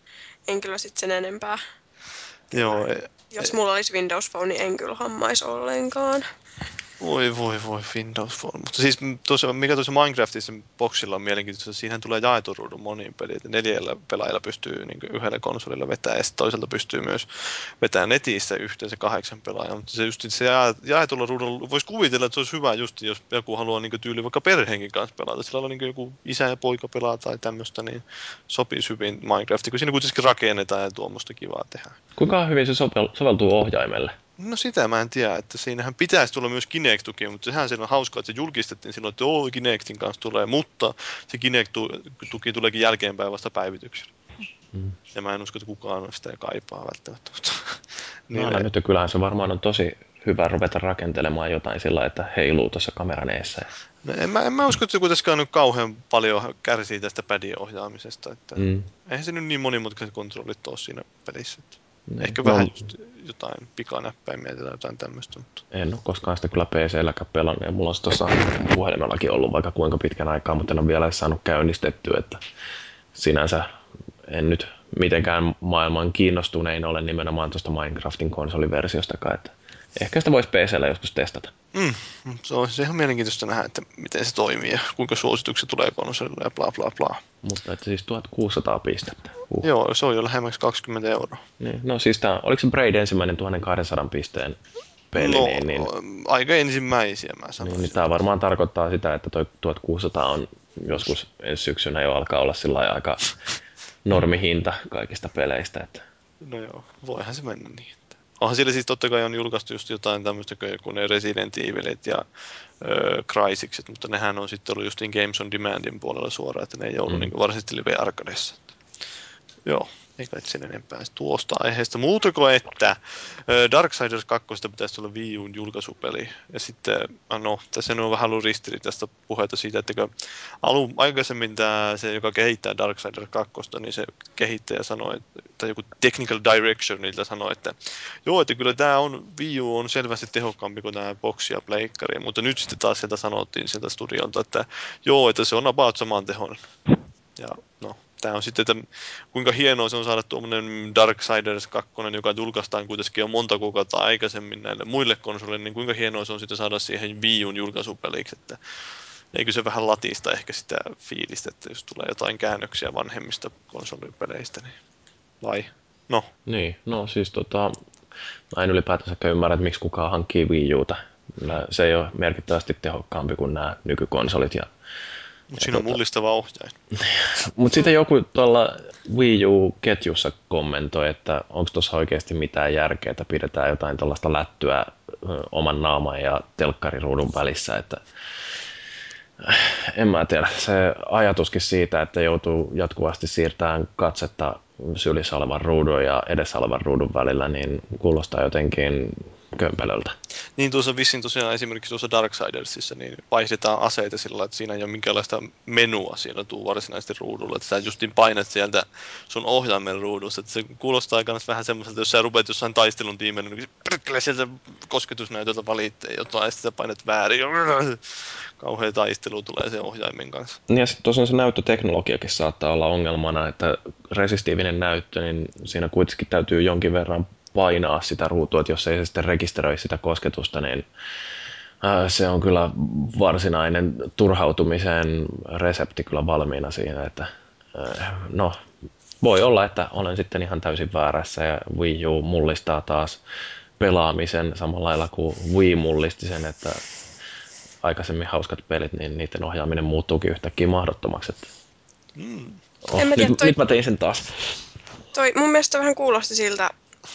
[SPEAKER 3] en kyllä sitten sen enempää.
[SPEAKER 4] Joo. E,
[SPEAKER 3] Jos mulla olisi Windows Phone, niin en kyllä hammaisi ollenkaan.
[SPEAKER 4] Voi voi voi Windows Phone. Mutta siis tuossa, mikä tuossa Minecraftissa boxilla on mielenkiintoista, siihen tulee jaetun ruudun moniin peliin. Neljällä pelaajalla pystyy niin yhdellä konsolilla vetämään ja toiselta pystyy myös vetämään netissä yhteensä kahdeksan pelaajaa. Mutta se just se jaetulla ruudulla, voisi kuvitella, että se olisi hyvä just, jos joku haluaa niin tyyli vaikka perheenkin kanssa pelata. Sillä on niin joku isä ja poika pelaa tai tämmöistä, niin sopii hyvin Minecraftiin, kun siinä kuitenkin rakennetaan ja tuommoista kivaa tehdä.
[SPEAKER 1] Kuinka hyvin se soveltuu ohjaimelle?
[SPEAKER 4] No sitä mä en tiedä, että siinähän pitäisi tulla myös Kinect-tuki, mutta sehän siinä on hauskaa, että se julkistettiin silloin, että joo, Kinectin kanssa tulee, mutta se Kinect-tuki tuleekin jälkeenpäin vasta päivityksellä. Mm. Ja mä en usko, että kukaan sitä kaipaa välttämättä.
[SPEAKER 1] niin no, nyt kyllähän se varmaan on tosi hyvä ruveta rakentelemaan jotain sillä, että heiluu tuossa kameran eessä.
[SPEAKER 4] No, en, mä, en mä usko, että se kuitenkaan nyt kauhean paljon kärsii tästä padin ohjaamisesta. Että mm. Eihän se nyt niin monimutkaiset kontrollit ole siinä pelissä. Että. Niin. Ehkä no, vähän just jotain pikanäppäimiä tai jotain tämmöistä. Mutta...
[SPEAKER 1] En ole koskaan sitä kyllä PC-lläkään pelannut ja mulla on tuossa puhelimellakin ollut vaikka kuinka pitkän aikaa, mutta en ole vielä saanut käynnistettyä, että sinänsä en nyt mitenkään maailman kiinnostunein ole nimenomaan tuosta Minecraftin konsoliversiostakaan, että ehkä sitä voisi PCllä joskus testata.
[SPEAKER 4] Mm, se on ihan mielenkiintoista nähdä, että miten se toimii ja kuinka suositukset tulee konsolille ja bla bla bla.
[SPEAKER 1] Mutta että siis 1600 pistettä.
[SPEAKER 4] Uh. Joo, se on jo lähemmäksi 20 euroa.
[SPEAKER 1] Niin, no siis tämä, oliko se Braid ensimmäinen 1200 pisteen peli?
[SPEAKER 4] No,
[SPEAKER 1] niin, niin,
[SPEAKER 4] aika ensimmäisiä mä sanoisin.
[SPEAKER 1] Niin, niin tämä varmaan tarkoittaa sitä, että toi 1600 on joskus ensi syksynä jo alkaa olla sillä aika normihinta kaikista peleistä. Että...
[SPEAKER 4] No joo, voihan se mennä niin. Onhan sillä siis totta kai on julkaistu just jotain tämmöistä kuin ne Resident Evilit ja öö, Crysicsit, mutta nehän on sitten ollut justiin Games on Demandin puolella suoraan, että ne ei ollut mm. niin varsinaisesti live arcadeissa. Joo, ei kai sen enempää tuosta aiheesta. Muutako, että Darksiders 2 pitäisi olla Wii Uun julkaisupeli. Ja sitten, ah, no, tässä on vähän ollut ristiriitaista puhetta siitä, että alun aikaisemmin tämä, se, joka kehittää Darksiders 2, niin se kehittäjä sanoi, tai joku technical direction niiltä sanoi, että joo, että kyllä tämä on, Wii U on selvästi tehokkaampi kuin tämä box ja pleikkari, mutta nyt sitten taas sieltä sanottiin sieltä studiolta, että joo, että se on about saman tehon. Ja no, tämä on sitten, että kuinka hienoa se on saada tuommoinen Darksiders 2, joka julkaistaan kuitenkin jo monta kuukautta aikaisemmin näille muille konsoleille, niin kuinka hienoa se on sitten saada siihen Wii Uun julkaisupeliksi, että eikö se vähän latista ehkä sitä fiilistä, että jos tulee jotain käännöksiä vanhemmista konsolipeleistä, niin vai? No.
[SPEAKER 1] Niin, no siis tota, mä en ylipäätänsä ymmärrä, että miksi kukaan hankkii Wii Uta. Se ei ole merkittävästi tehokkaampi kuin nämä nykykonsolit ja
[SPEAKER 4] mutta siinä on mullistava ohjain.
[SPEAKER 1] Mutta sitten joku tuolla Wii U-ketjussa kommentoi, että onko tuossa oikeasti mitään järkeä, että pidetään jotain tuollaista lättyä oman naaman ja telkkariruudun välissä, että en mä tiedä. Se ajatuskin siitä, että joutuu jatkuvasti siirtämään katsetta sylissä olevan ruudun ja edessä olevan ruudun välillä, niin kuulostaa jotenkin kömpelöltä.
[SPEAKER 4] Niin tuossa vissiin tosiaan esimerkiksi tuossa Darksidersissa niin vaihdetaan aseita sillä että siinä ei ole minkäänlaista menua siinä tuu varsinaisesti ruudulla. Että sä justiin painat sieltä sun ohjaimen ruudusta. Että se kuulostaa myös vähän semmoiselta, jos sä rupeat jossain taistelun tiimellä, niin perkele sieltä kosketusnäytöltä valitte jotain ja sitten sä painat väärin. Kauhea taistelu tulee sen ohjaimen kanssa.
[SPEAKER 1] Ja sitten tosiaan se näyttöteknologiakin saattaa olla ongelmana, että resistiivinen näyttö, niin siinä kuitenkin täytyy jonkin verran painaa sitä ruutua, että jos ei se sitten rekisteröi sitä kosketusta, niin Se on kyllä varsinainen turhautumisen resepti kyllä valmiina siinä, että no voi olla, että olen sitten ihan täysin väärässä ja Wii U mullistaa taas pelaamisen samalla lailla kuin Wii mullisti sen, että aikaisemmin hauskat pelit, niin niiden ohjaaminen muuttuukin yhtäkkiä mahdottomaksi. Että... Mm. Oh, en mä tiedä, nyt, toi... nyt mä tein sen taas.
[SPEAKER 3] Toi, mun mielestä vähän kuulosti siltä,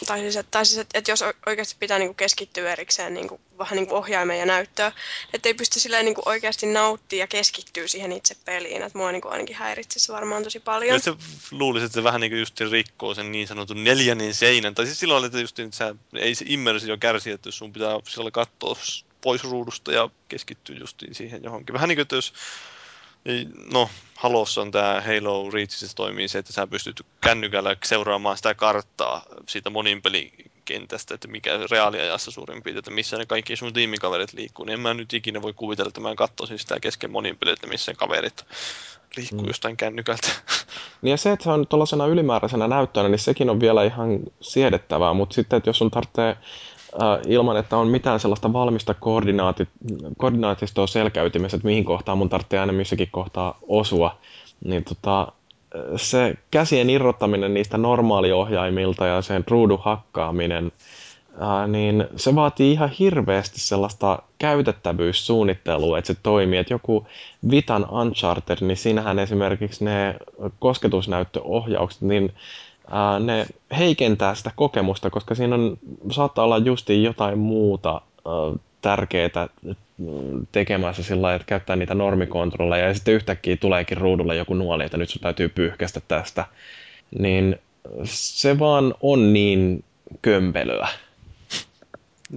[SPEAKER 3] tai siis, että, tai siis, että, että jos oikeasti pitää niin kuin keskittyä erikseen niin kuin, vähän niin kuin ohjaimeen ja näyttöön, että ei pysty silleen niin kuin oikeasti nauttia ja keskittyä siihen itse peliin, että mua niin kuin ainakin häiritsee se varmaan tosi paljon. Ja
[SPEAKER 4] se luulisi, että se vähän niin kuin just rikkoo sen niin sanotun neljännen seinän, tai siis silloin, että just, että sä, ei se immersio kärsi, että sun pitää siellä katsoa pois ruudusta ja keskittyä justiin siihen johonkin. Vähän niin kuin, että jos No, Halossa on tämä Halo Reachissä toimii se, että sä pystyt kännykällä seuraamaan sitä karttaa siitä monin pelikentästä, että mikä reaaliajassa suurin piirtein, että missä ne kaikki sun tiimikaverit liikkuu. Niin en mä nyt ikinä voi kuvitella, että mä katsoisin sitä kesken monin että missä kaverit liikkuu mm. jostain kännykältä.
[SPEAKER 1] Niin ja se, että se on tuollaisena ylimääräisenä näyttönä, niin sekin on vielä ihan siedettävää, mutta sitten, että jos sun tarvitsee ilman, että on mitään sellaista valmista koordinaati, koordinaatistoa selkäytimessä, että mihin kohtaan mun tarvitsee aina missäkin kohtaa osua, niin tota, se käsien irrottaminen niistä normaaliohjaimilta ja sen ruudun hakkaaminen, ää, äh, niin se vaatii ihan hirveästi sellaista käytettävyyssuunnittelua, että se toimii. Että joku Vitan Uncharted, niin siinähän esimerkiksi ne kosketusnäyttöohjaukset, niin ne heikentää sitä kokemusta, koska siinä on, saattaa olla justiin jotain muuta tärkeää tekemässä sillä lailla, että käyttää niitä normikontrolleja ja sitten yhtäkkiä tuleekin ruudulle joku nuoli, että nyt sun täytyy pyyhkästä tästä. Niin se vaan on niin kömpelöä.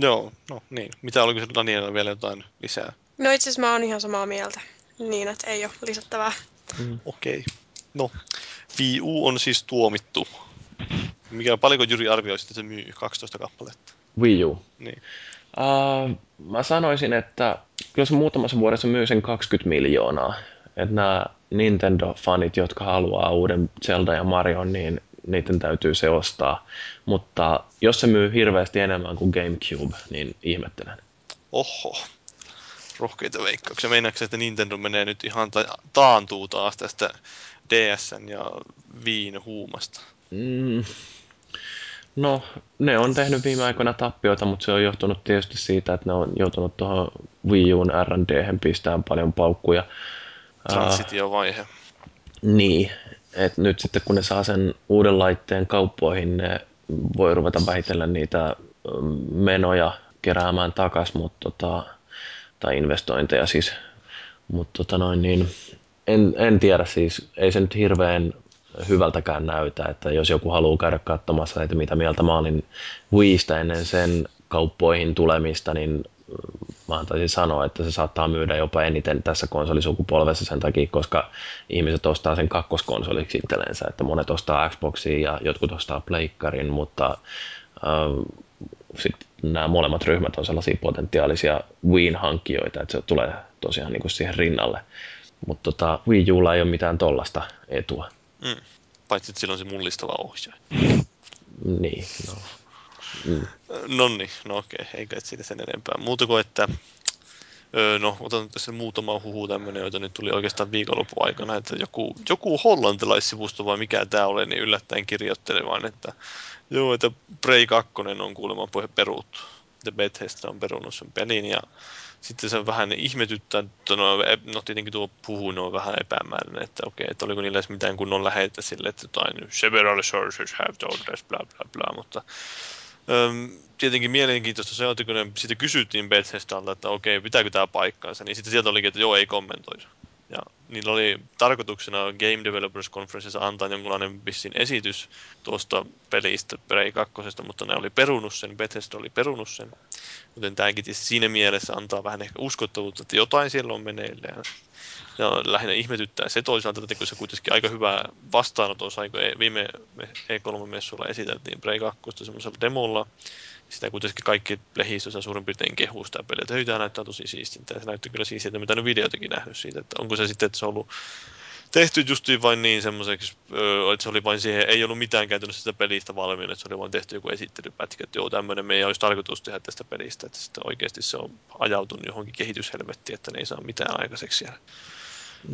[SPEAKER 4] Joo, no niin. Mitä oliko se Daniela vielä jotain lisää?
[SPEAKER 3] No itse asiassa mä oon ihan samaa mieltä. Niin, että ei ole lisättävää.
[SPEAKER 4] Mm. Okei. Okay. No, Wii U on siis tuomittu. Mikä, paljonko Juri arvioisi, että se myy 12 kappaletta?
[SPEAKER 1] Wii U?
[SPEAKER 4] Niin.
[SPEAKER 1] Uh, mä sanoisin, että jos muutamassa vuodessa myy sen 20 miljoonaa, että nämä Nintendo-fanit, jotka haluaa uuden Zelda ja Mario, niin niiden täytyy se ostaa. Mutta jos se myy hirveästi enemmän kuin GameCube, niin ihmettelen.
[SPEAKER 4] Oho, rohkeita veikkauksia. Meinaatko että Nintendo menee nyt ihan ta- taantuu taas tästä DSn ja Viin huumasta? Mm.
[SPEAKER 1] No, ne on tehnyt viime aikoina tappioita, mutta se on johtunut tietysti siitä, että ne on joutunut tuohon Wii Uun R&D pistämään paljon paukkuja.
[SPEAKER 4] Transitio-vaihe. Uh,
[SPEAKER 1] niin, että nyt sitten kun ne saa sen uuden laitteen kauppoihin, ne voi ruveta vähitellä niitä menoja keräämään takas, mutta tota, tai investointeja siis. Mutta tota noin, niin en, en tiedä siis, ei se nyt hirveän hyvältäkään näytä, että jos joku haluaa käydä katsomassa, että mitä mieltä mä olin Wiistä ennen sen kauppoihin tulemista, niin mä taisin sanoa, että se saattaa myydä jopa eniten tässä konsolisukupolvessa sen takia, koska ihmiset ostaa sen kakkoskonsoliksi itsellensä, että monet ostaa Xboxia ja jotkut ostaa Pleikkarin, mutta äh, sitten nämä molemmat ryhmät on sellaisia potentiaalisia Wiin hankkijoita, että se tulee tosiaan niin kuin siihen rinnalle. Mutta tota, Wii Ulla ei ole mitään tollasta etua.
[SPEAKER 4] Mm. Paitsi, että sillä on se mullistava ohjaaja.
[SPEAKER 1] Niin, no.
[SPEAKER 4] Mm. No niin, no okei, eikä siitä sen enempää. Muuta kuin, että Öö, no, otan tässä muutama huhu tämmöinen, joita nyt tuli oikeastaan viikonlopun aikana, että joku, joku hollantilaissivusto vai mikä tämä oli, niin yllättäen kirjoittelemaan, että joo, että Prey 2 on kuulemma peruuttu. The Bethesda on perunut sen pelin ja sitten se on vähän ihmetyttää, että no, no tietenkin tuo puhu on vähän epämääräinen, että okei, että oliko niillä edes mitään kunnon lähetä sille, että jotain several sources have told us, bla bla bla, mutta öm, tietenkin mielenkiintoista se on, että kun ne siitä kysyttiin Bethesdalta, että okei, pitääkö tämä paikkaansa, niin sitten sieltä olikin, että joo, ei kommentoida. Ja niillä oli tarkoituksena Game Developers Conferenceissa antaa jonkunlainen vissin esitys tuosta pelistä Prey 2, mutta ne oli perunut sen, Bethesda oli perunut sen. Joten tämäkin siinä mielessä antaa vähän ehkä uskottavuutta, että jotain siellä on meneillään. Ja lähinnä ihmetyttää se toisaalta, että kun se kuitenkin aika hyvä vastaanoton sai, kun e- viime E3-messuilla esiteltiin Prey 2 semmoisella demolla, sitä kuitenkin kaikki lehdistössä suurin piirtein kehuu sitä peliä, että tämä näyttää tosi siistintä, ja se näytti kyllä siistiltä, mitä nyt videotakin nähnyt siitä, että onko se sitten, että se on ollut tehty justiin vain niin semmoiseksi, että se oli vain siihen, ei ollut mitään käytännössä sitä pelistä valmiina, että se oli vain tehty joku esittelypätkä, että joo, tämmöinen meidän olisi tarkoitus tehdä tästä pelistä, että sitten oikeasti se on ajautunut johonkin kehityshelvettiin, että ne ei saa mitään aikaiseksi siellä.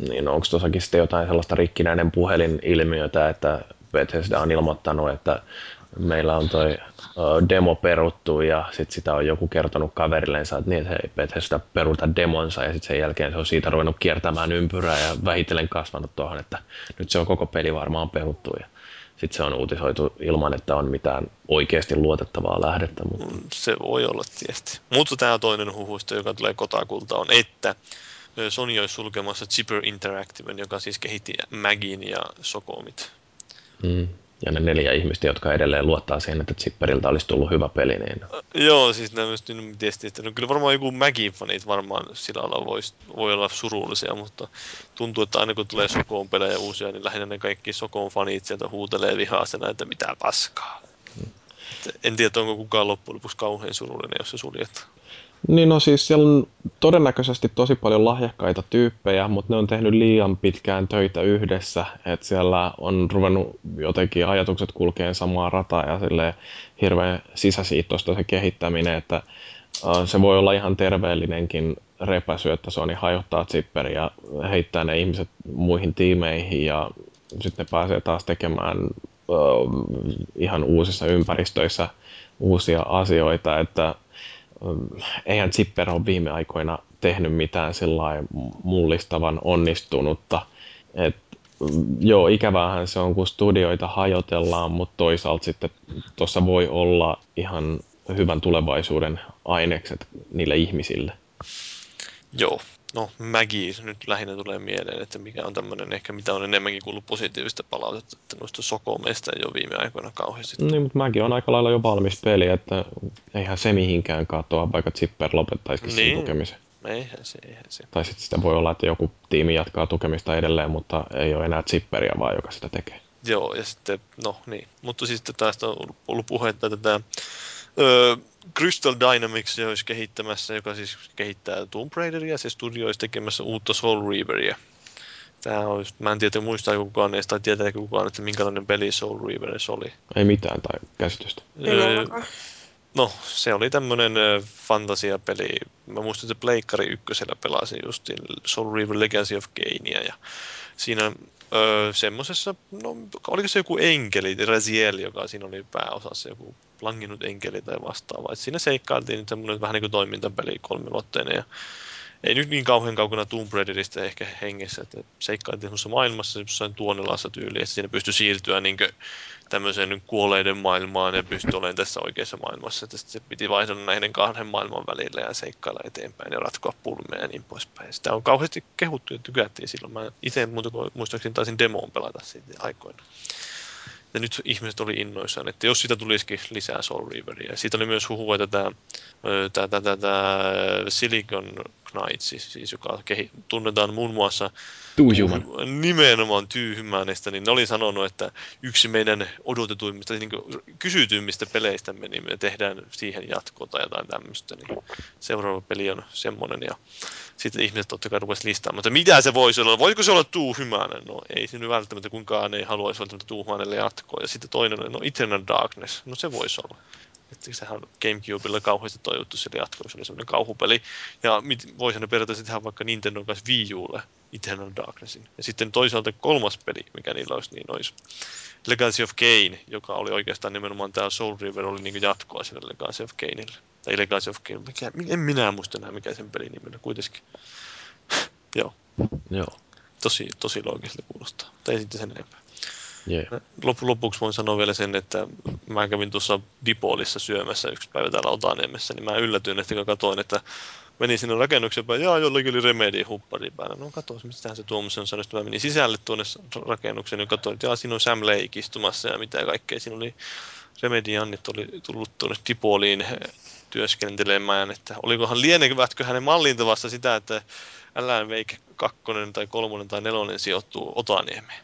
[SPEAKER 1] Niin, no, onko tuossakin sitten jotain sellaista rikkinäinen puhelin-ilmiötä, että Bethesda on ilmoittanut, että meillä on toi demo peruttu ja sitten sitä on joku kertonut kaverillensa, että niin, että hei, Bethesda peruta demonsa ja sitten sen jälkeen se on siitä ruvennut kiertämään ympyrää ja vähitellen kasvanut tuohon, että nyt se on koko peli varmaan peruttu ja sitten se on uutisoitu ilman, että on mitään oikeasti luotettavaa lähdettä. Mutta... Mm,
[SPEAKER 4] se voi olla tietysti. Mutta tämä toinen huhuista, joka tulee kotakulta, on, että Sony olisi sulkemassa Zipper Interactive, joka siis kehitti Magin ja Sokomit.
[SPEAKER 1] Mm ja ne neljä ihmistä, jotka edelleen luottaa siihen, että Zipperiltä olisi tullut hyvä peli. Niin...
[SPEAKER 4] Joo, siis nämä niin tietysti, että no, kyllä varmaan joku Magin-fanit varmaan sillä lailla vois, voi olla surullisia, mutta tuntuu, että aina kun tulee Sokoon pelejä uusia, niin lähinnä ne kaikki Sokoon fanit sieltä huutelee vihaasena, että mitä paskaa. Hmm. En tiedä, onko kukaan loppujen lopuksi kauhean surullinen, jos se suljetaan.
[SPEAKER 1] Niin no siis siellä on todennäköisesti tosi paljon lahjakkaita tyyppejä, mutta ne on tehnyt liian pitkään töitä yhdessä, että siellä on ruvennut jotenkin ajatukset kulkeen samaa rataa ja sille hirveän sisäsiittoista se kehittäminen, että se voi olla ihan terveellinenkin repäsy, että Sony hajottaa zipperi ja heittää ne ihmiset muihin tiimeihin ja sitten ne pääsee taas tekemään ihan uusissa ympäristöissä uusia asioita, että eihän Zipper ole viime aikoina tehnyt mitään mullistavan onnistunutta. Et, joo, ikävähän se on, kun studioita hajotellaan, mutta toisaalta sitten tuossa voi olla ihan hyvän tulevaisuuden ainekset niille ihmisille.
[SPEAKER 4] Joo, no Maggie nyt lähinnä tulee mieleen, että mikä on tämmöinen, ehkä mitä on enemmänkin kuullut positiivista palautetta, että noista sokomeista ei ole viime aikoina kauheasti.
[SPEAKER 1] Niin, mutta Maggie on aika lailla jo valmis peli, että eihän se mihinkään katoa, vaikka Zipper lopettaisikin niin. sen tukemisen.
[SPEAKER 4] Eihän se, eihän se.
[SPEAKER 1] Tai sitten sitä voi olla, että joku tiimi jatkaa tukemista edelleen, mutta ei ole enää Zipperiä vaan, joka sitä tekee.
[SPEAKER 4] Joo, ja sitten, no niin. Mutta siis tästä on ollut puhetta, että tämä öö, Crystal Dynamics olisi kehittämässä, joka siis kehittää Tomb Raideria, se studio olisi tekemässä uutta Soul Reaveria. Tämä olisi, mä en tiedä, muistaa kukaan edes, tai tietää kukaan, että minkälainen peli Soul Reaver oli.
[SPEAKER 1] Ei mitään tai käsitystä.
[SPEAKER 3] Öö,
[SPEAKER 4] no, se oli tämmöinen fantasiapeli. Mä muistan, että Pleikkari ykkösellä pelasin justiin Soul Reaver Legacy of Gainia, ja siinä öö, semmosessa, no oliko se joku enkeli, Raziel, joka siinä oli pääosassa, joku langinnut enkeli tai vastaava. Et siinä seikkailtiin semmoinen vähän niin kuin toimintapeli kolmiluotteinen ja ei nyt niin kauhean kaukana Tomb Raiderista ehkä hengessä, että seikkailtiin semmoisessa maailmassa jossain tuonelassa tyyliin, että siinä pystyi siirtyä niin tämmöiseen kuolleiden maailmaan ja pystyi olemaan tässä oikeassa maailmassa. Että se piti vaihdella näiden kahden maailman välillä ja seikkailla eteenpäin ja ratkoa pulmeja ja niin poispäin. Sitä on kauheasti kehuttu ja tykättiin silloin. Mä itse muistaakseni taisin demoon pelata siitä aikoina. Ja nyt ihmiset oli innoissaan, että jos sitä tulisikin lisää Soul Reaveria. Siitä oli myös huhua, että tämä, tämä, tämä, tämä Silicon Knights, siis, siis joka kehi, tunnetaan muun muassa
[SPEAKER 1] Tyyhymän.
[SPEAKER 4] nimenomaan tyyhymänestä, niin ne oli sanonut, että yksi meidän odotetuimmista, niin kysytyimmistä peleistämme, niin me tehdään siihen jatkoa tai jotain tämmöistä. Niin seuraava peli on semmoinen. Ja sitten ihmiset totta kai rupesivat listaamaan, mutta mitä se voisi olla? Voiko se olla Tuu Hymänen? No ei se nyt välttämättä kuinkaan ei haluaisi välttämättä Tuu Hymanelle jatkoa. Ja sitten toinen, no Eternal Darkness, no se voisi olla. Että sehän on Gamecubella kauheasti toivottu se jatko, se oli semmoinen kauhupeli. Ja voisihan ne periaatteessa tehdä vaikka Nintendo kanssa Wii Ulle Eternal Darknessin. Ja sitten toisaalta kolmas peli, mikä niillä olisi, niin olisi Legacy of Kane, joka oli oikeastaan nimenomaan tämä Soul River oli niin jatkoa sille Legacy of Kaneille. Tai Legacy of Kane, mikä, en minä muista enää mikä sen pelin nimi kuitenkin. Joo.
[SPEAKER 1] Joo.
[SPEAKER 4] Tosi, tosi loogisesti kuulostaa. Tai sitten sen enempää.
[SPEAKER 1] Yeah.
[SPEAKER 4] Loppu, lopuksi voin sanoa vielä sen, että mä kävin tuossa Dipolissa syömässä yksi päivä täällä Otaniemessä, niin mä yllätyin, että kun katsoin, että menin sinne rakennuksen päin, ja jollakin oli Remedy huppari päällä. No katsoin, mistä se tuommoisen sanoi. Sitten mä menin sisälle tuonne rakennukseen ja katsoin, että jaa, siinä on Sam Lake istumassa ja mitä kaikkea. Siinä oli Remedy Annit oli tullut tuonne Dipoliin työskentelemään, että olikohan lienevätkö hänen mallinta sitä, että Alan Wake 2 tai 3 tai 4 sijoittuu Otaniemeen.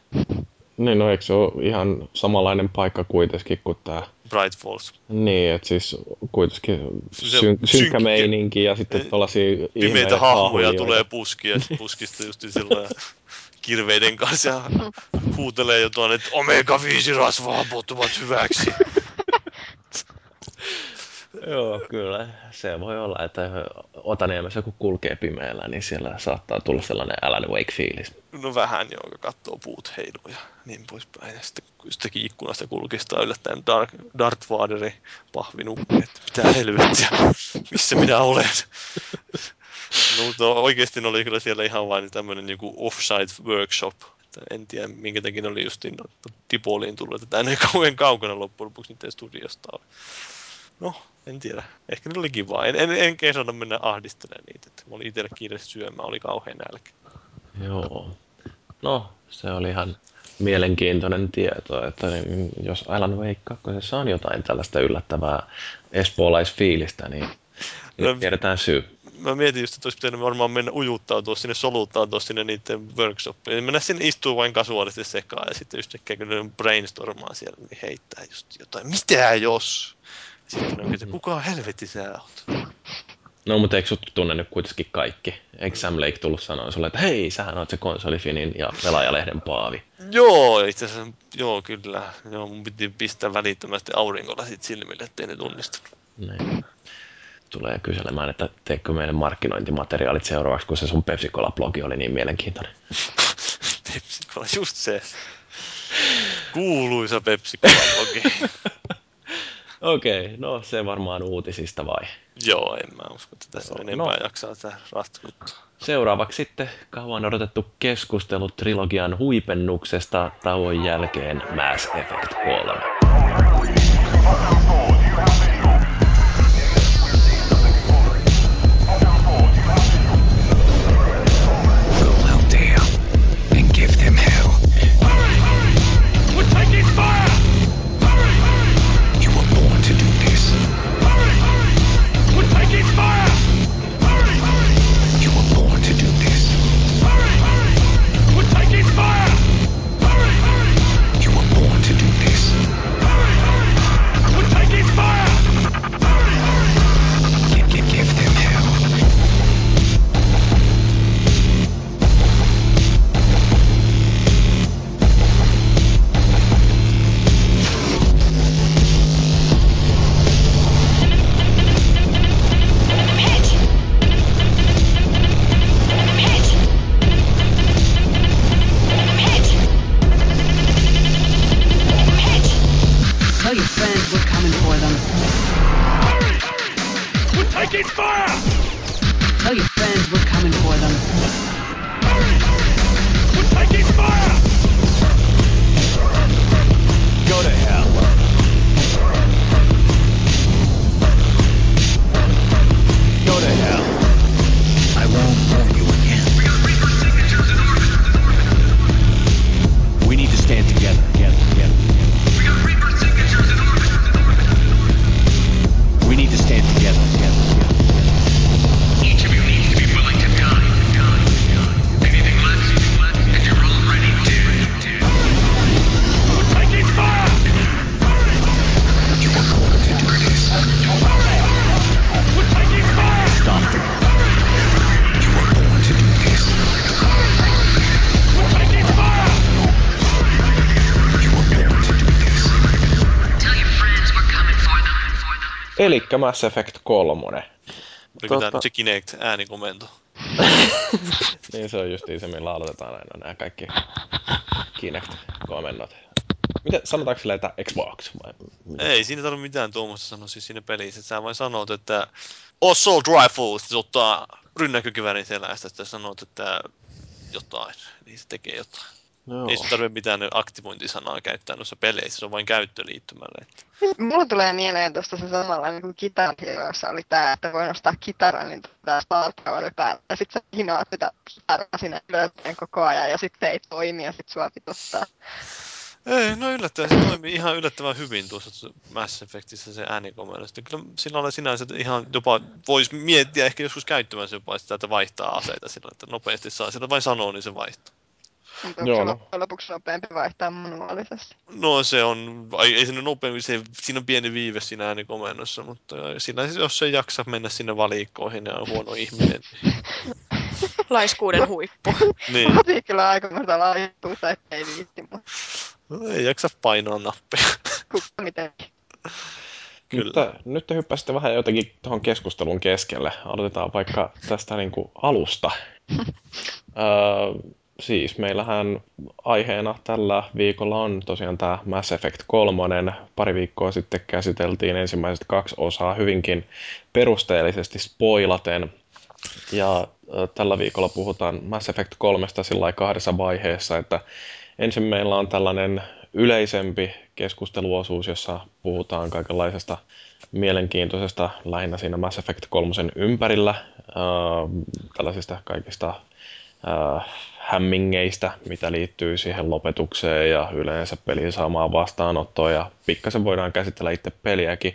[SPEAKER 1] Niin, no eikö se ole ihan samanlainen paikka kuitenkin kuin tämä...
[SPEAKER 4] Bright Falls.
[SPEAKER 1] Niin, että siis kuitenkin syn- synkkä meininki ja sitten tuollaisia
[SPEAKER 4] Pimeitä hahmoja tulee puskia puskista just sillä kirveiden kanssa ja huutelee jotain, että omega-5 rasvaa muuttuvat hyväksi.
[SPEAKER 1] Joo, kyllä. Se voi olla, että Otaniemessä kun kulkee pimeällä, niin siellä saattaa tulla sellainen Alan Wake-fiilis.
[SPEAKER 4] No vähän joo, kun katsoo puut heilua ja niin poispäin. Ja sitten ystäkin ikkunasta kulkistaa yllättäen Dark, Darth Vaderi pahvinukki, että mitä helvettiä, missä minä olen. No, mutta oikeasti ne oli kyllä siellä ihan vain tämmöinen niin offsite workshop. Että en tiedä, minkä takia ne oli no, Tipoliin tullut, että tämä ei kauhean kaukana loppujen lopuksi niiden studiosta ole. No, en tiedä. Ehkä ne oli kiva. En, en, en kehdannut mennä ahdistelemaan niitä. Että mä olin itselle kiireesti syömään, oli kauhean nälkä.
[SPEAKER 1] Joo. No, se oli ihan mielenkiintoinen tieto, että jos Alan Wake 2 on jotain tällaista yllättävää espoolaisfiilistä, niin no, tiedetään syy.
[SPEAKER 4] Mä mietin just, että olisi pitänyt varmaan mennä ujuttautua sinne, soluttautua sinne niiden workshopiin. Mennä sinne istuu vain kasuaalisesti sekaan ja sitten yhtäkkiä kun ne brainstormaa siellä, niin heittää just jotain. Mitä jos? Sitten on kysyä, kuka helvetti sä oot?
[SPEAKER 1] No, mutta eikö sut tunne nyt kuitenkin kaikki? Eikö Sam Lake tullut sanoa sulle, että hei, sähän oot se konsolifinin ja pelaajalehden paavi?
[SPEAKER 4] Joo, itse asiassa, joo kyllä. Joo, mun piti pistää välittömästi sit silmille, ettei ne tunnistanut.
[SPEAKER 1] Niin. Tulee kyselemään, että teekö meille markkinointimateriaalit seuraavaksi, kun se sun Pepsi Cola-blogi oli niin mielenkiintoinen.
[SPEAKER 4] Pepsi just se. Kuuluisa Pepsi Cola-blogi.
[SPEAKER 1] Okei, okay, no se varmaan uutisista vai?
[SPEAKER 4] Joo, en mä usko, että tässä no, enempää no. jaksaa tätä ratkuttaa.
[SPEAKER 1] Seuraavaksi sitten kauan odotettu keskustelu trilogian huipennuksesta tauon jälkeen Mass Effect 3. Elikkä Mass Effect 3.
[SPEAKER 4] Oliko tota... tämä se Kinect äänikomento?
[SPEAKER 1] niin se on just se, millä aloitetaan aina nämä kaikki Kinect-komennot. Miten, sanotaanko sille, että Xbox? Vai
[SPEAKER 4] Ei siinä tarvitse mitään tuommoista sanoa siis siinä pelissä. Sä vain sanot, että Assault Rifle, se ottaa rynnäkkökivärin selästä, että sanot, että jotain, niin se tekee jotain. Joo. Ei sun tarvitse mitään aktivointisanaa käyttää noissa peleissä, se on vain käyttöliittymälle. Että...
[SPEAKER 2] Mulla tulee mieleen tuosta se samalla niin kuin Guitar jossa oli tämä, että voi nostaa kitaran, niin tämä Star Power päällä. Ja sitten sä hinaat sitä kitaraa sinne ylöspäin koko ajan ja sitten ei toimi ja sitten sua pitottaa.
[SPEAKER 4] Ei, no yllättäen se toimii ihan yllättävän hyvin tuossa Mass Effectissä se äänikomero. Kyllä sillä on sinänsä ihan jopa, voisi miettiä ehkä joskus käyttämässä jopa sitä, että vaihtaa aseita sillä, että nopeasti saa. Sitä vain sanoo, niin se vaihtaa.
[SPEAKER 2] Onko Joo, no. lopuksi nopeampi vaihtaa manuaalisesti?
[SPEAKER 4] No se on, ei siinä nopeampi, se, siinä on pieni viive siinä äänikomennossa, mutta siinä, jos se ei jaksa mennä sinne valikkoihin ja on huono ihminen. Niin
[SPEAKER 3] Laiskuuden huippu.
[SPEAKER 4] Niin.
[SPEAKER 2] Vaatii kyllä aikamoista laajuttuutta, ettei viitti, mutta
[SPEAKER 4] No, ei jaksa painoa nappia.
[SPEAKER 2] kuka mitenkin.
[SPEAKER 4] Kyllä.
[SPEAKER 1] Mutta nyt te hyppäsitte vähän jotenkin tuohon keskustelun keskelle. Aloitetaan vaikka tästä niin kuin alusta. öö, siis meillähän aiheena tällä viikolla on tosiaan tämä Mass Effect 3. Pari viikkoa sitten käsiteltiin ensimmäiset kaksi osaa hyvinkin perusteellisesti spoilaten. Ja tällä viikolla puhutaan Mass Effect 3 sillä kahdessa vaiheessa, että ensin meillä on tällainen yleisempi keskusteluosuus, jossa puhutaan kaikenlaisesta mielenkiintoisesta lähinnä siinä Mass Effect 3 ympärillä, äh, tällaisista kaikista äh, hämmingeistä, mitä liittyy siihen lopetukseen ja yleensä pelin saamaan vastaanottoon ja pikkasen voidaan käsitellä itse peliäkin.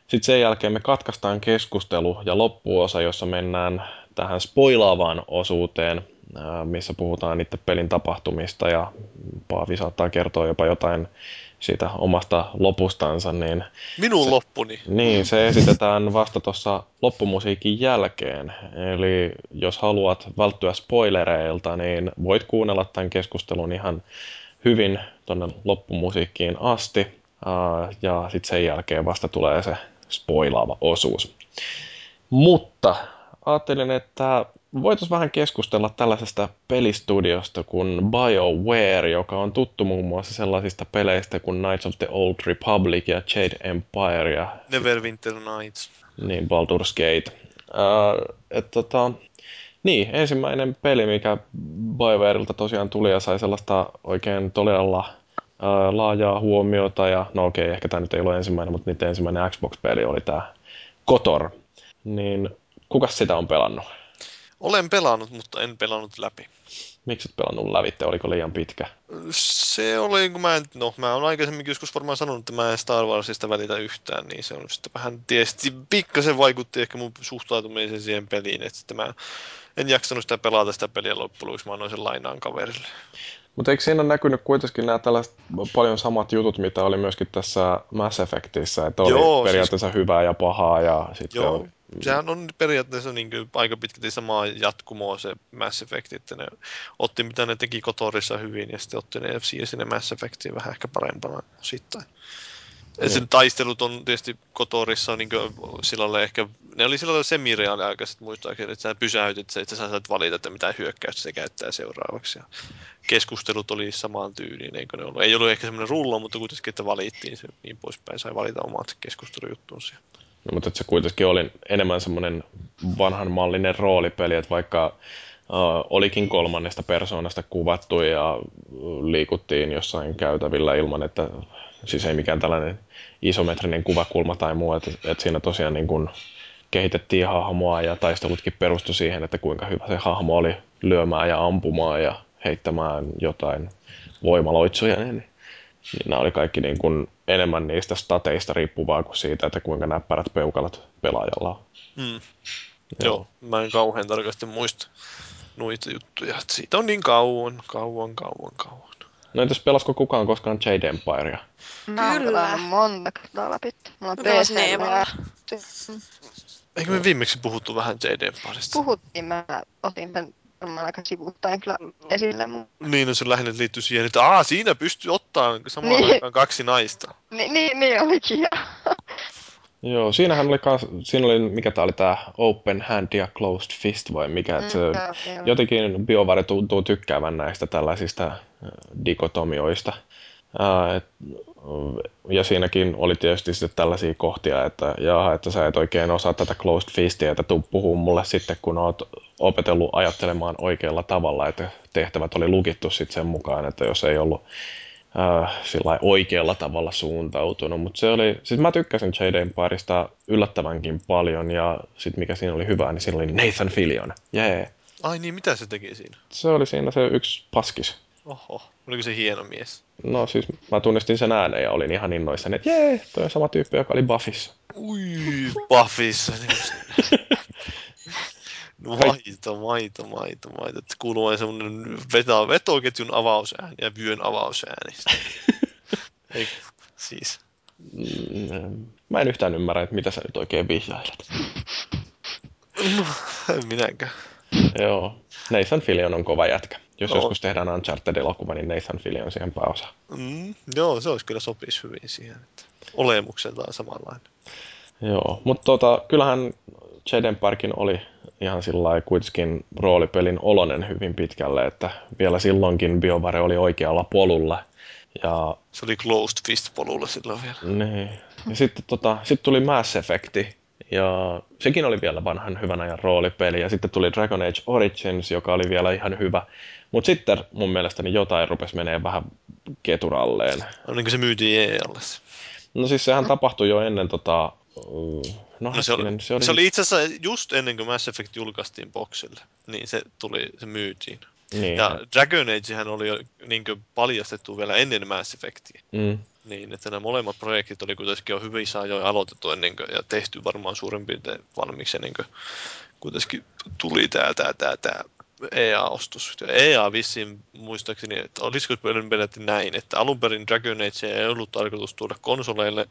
[SPEAKER 1] Sitten sen jälkeen me katkaistaan keskustelu ja loppuosa, jossa mennään tähän spoilaavaan osuuteen, missä puhutaan itse pelin tapahtumista ja Paavi saattaa kertoa jopa jotain siitä omasta lopustansa, niin
[SPEAKER 4] Minun
[SPEAKER 1] se,
[SPEAKER 4] loppuni.
[SPEAKER 1] Niin, se esitetään vasta tuossa loppumusiikin jälkeen. Eli jos haluat välttyä spoilereilta, niin voit kuunnella tämän keskustelun ihan hyvin tuonne loppumusiikkiin asti. Ja sitten sen jälkeen vasta tulee se spoilaava osuus. Mutta ajattelin, että voitaisiin vähän keskustella tällaisesta pelistudiosta kuin BioWare, joka on tuttu muun muassa sellaisista peleistä kuin Knights of the Old Republic ja Jade Empire ja
[SPEAKER 4] Neverwinter Nights.
[SPEAKER 1] niin Baldur's Gate. Uh, et, tota, niin, ensimmäinen peli, mikä BioWareilta tosiaan tuli ja sai sellaista oikein todella uh, laajaa huomiota ja no okei, okay, ehkä tämä nyt ei ole ensimmäinen, mutta niiden ensimmäinen Xbox-peli oli tämä KOTOR. Niin kuka sitä on pelannut?
[SPEAKER 4] Olen pelannut, mutta en pelannut läpi.
[SPEAKER 1] Miksi et pelannut lävitte? Oliko liian pitkä?
[SPEAKER 4] Se oli, kun mä en, no mä oon aikaisemmin joskus varmaan sanonut, että mä en Star Warsista välitä yhtään, niin se on sitten vähän tietysti pikkasen vaikutti ehkä mun suhtautumiseen siihen peliin, että mä en jaksanut sitä pelata sitä peliä loppujen mä annoin sen lainaan kaverille.
[SPEAKER 1] Mutta eikö siinä näkynyt kuitenkin nämä tällaiset paljon samat jutut, mitä oli myöskin tässä Mass Effectissä, että oli Joo, siis- periaatteessa siis... hyvää ja pahaa ja sitten
[SPEAKER 4] Joo.
[SPEAKER 1] oli
[SPEAKER 4] sehän on periaatteessa niin kuin aika pitkälti samaa jatkumoa se Mass Effect, että ne otti mitä ne teki Kotorissa hyvin ja sitten otti ne ja sinne Mass Effectiin vähän ehkä parempana sitten. Ja sen taistelut on tietysti Kotorissa niin sillä ehkä, ne oli sillä semireaaliaikaiset muistaakseni, että sä pysäytit se, että sä saat valita, että mitä hyökkäystä se käyttää seuraavaksi. Ja keskustelut oli samaan tyyliin, eikö ne ollut? Ei ollut ehkä semmoinen rulla, mutta kuitenkin, että valittiin se niin poispäin, sai valita omat keskustelujuttunsa.
[SPEAKER 1] No, mutta se kuitenkin oli enemmän semmoinen vanhanmallinen roolipeli, että vaikka uh, olikin kolmannesta persoonasta kuvattu ja liikuttiin jossain käytävillä ilman, että siis ei mikään tällainen isometrinen kuvakulma tai muu, että, että siinä tosiaan niin kuin kehitettiin hahmoa ja taistelutkin perustui siihen, että kuinka hyvä se hahmo oli lyömään ja ampumaan ja heittämään jotain voimaloitsuja, niin niin nämä oli kaikki niin kuin enemmän niistä stateista riippuvaa kuin siitä, että kuinka näppärät peukalat pelaajalla on.
[SPEAKER 4] Mm. Joo. Joo, mä en kauhean tarkasti muista noita juttuja. Siitä on niin kauan, kauan, kauan, kauan.
[SPEAKER 1] No entäs pelasko kukaan koskaan Jade Empirea?
[SPEAKER 2] Mä oon pelannut monta kertaa läpi. Mulla on PC.
[SPEAKER 4] Eikö me viimeksi puhuttu vähän Jade Empiresta?
[SPEAKER 2] Puhuttiin, mä otin sen varmaan aika sivuuttaen kyllä esille.
[SPEAKER 4] Niin, no se lähinnä liittyy siihen, että Aa, siinä pystyy ottaa samaan
[SPEAKER 2] Niin.
[SPEAKER 4] aikaan kaksi naista.
[SPEAKER 2] Ni, niin, niin olikin. Ja.
[SPEAKER 1] Joo, siinähän oli kans, siinä oli, mikä tää oli tää Open Hand ja Closed Fist vai mikä, että se,
[SPEAKER 2] Mm, joo, joo.
[SPEAKER 1] jotenkin BioWare tuntuu tykkäävän näistä tällaisista dikotomioista. Ja siinäkin oli tietysti sitten tällaisia kohtia, että jaha, että sä et oikein osaa tätä closed fistia, että tuu puhuu mulle sitten, kun oot opetellut ajattelemaan oikealla tavalla, että tehtävät oli lukittu sitten sen mukaan, että jos ei ollut äh, sillä oikealla tavalla suuntautunut, mutta se oli, siis mä tykkäsin Jade Empireista yllättävänkin paljon ja sitten mikä siinä oli hyvää, niin siinä oli Nathan Fillion, jee.
[SPEAKER 4] Ai niin, mitä se teki siinä?
[SPEAKER 1] Se oli siinä se yksi paskis.
[SPEAKER 4] Oho, oliko se hieno mies?
[SPEAKER 1] No siis mä tunnistin sen ääneen ja olin ihan innoissani, että jee, toi on sama tyyppi, joka oli Buffissa.
[SPEAKER 4] Ui, Buffissa. No, maito, maito, maito, maito. Että kuuluu vain semmonen veto, vetoketjun avausääni ja vyön avausääni. Ei, siis.
[SPEAKER 1] Mm, Mä en yhtään ymmärrä, että mitä sä nyt oikein vihjailet.
[SPEAKER 4] En minäkään.
[SPEAKER 1] Joo. Nathan Fillion on kova jätkä. Jos
[SPEAKER 4] Joo.
[SPEAKER 1] joskus tehdään Uncharted-elokuva, niin Nathan Fillion siihen pääosa.
[SPEAKER 4] Mm, joo, se olisi kyllä sopisi hyvin siihen. Että olemukseltaan samanlainen.
[SPEAKER 1] Joo, mutta tota, kyllähän Jaden Parkin oli ihan sillä kuitenkin roolipelin olonen hyvin pitkälle, että vielä silloinkin BioWare oli oikealla polulla. Ja,
[SPEAKER 4] Se oli closed fist polulla silloin vielä.
[SPEAKER 1] niin. ja sitten tota, sit tuli Mass Effect, ja sekin oli vielä vanhan hyvän ajan roolipeli. Ja sitten tuli Dragon Age Origins, joka oli vielä ihan hyvä. Mutta sitten mun mielestäni jotain rupesi menee vähän keturalleen.
[SPEAKER 4] No niin kuin se myytiin EAlle.
[SPEAKER 1] No siis sehän tapahtui jo ennen tota... uh, No,
[SPEAKER 4] No se, oli, se, oli... se oli itse asiassa just ennen kuin Mass Effect julkaistiin boxille, niin se tuli, se myytiin.
[SPEAKER 1] Niin,
[SPEAKER 4] Ja Dragon Agehän oli jo niin paljastettu vielä ennen Mass Effectia.
[SPEAKER 1] mm,
[SPEAKER 4] Niin, että nämä molemmat projektit oli kuitenkin jo hyvissä ajoin aloitettu ennen kuin, ja tehty varmaan suurin piirtein valmiiksi ennen kuin kuitenkin tuli tämä, tämä, tämä, tämä EA-ostos. EA vissiin muistaakseni, että olisiko peräti näin, että alun perin Dragon Age ei ollut tarkoitus tuoda konsoleille,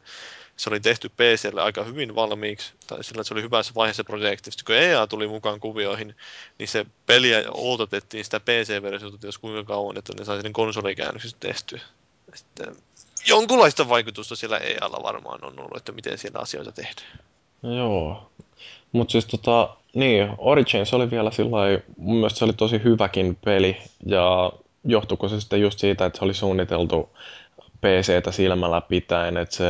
[SPEAKER 4] se oli tehty PClle aika hyvin valmiiksi, tai sillä se oli hyvässä vaiheessa projekti. Sitten kun EA tuli mukaan kuvioihin, niin se peliä odotettiin sitä PC-versiota jos kuinka kauan, että ne sai sen konsolikäännöksistä tehtyä. Sitten jonkunlaista vaikutusta siellä EAlla varmaan on ollut, että miten siellä asioita tehdään.
[SPEAKER 1] joo. Mutta siis tota, niin, Origins oli vielä sillä mun mielestä se oli tosi hyväkin peli, ja johtuiko se sitten just siitä, että se oli suunniteltu PCtä silmällä pitäen, että se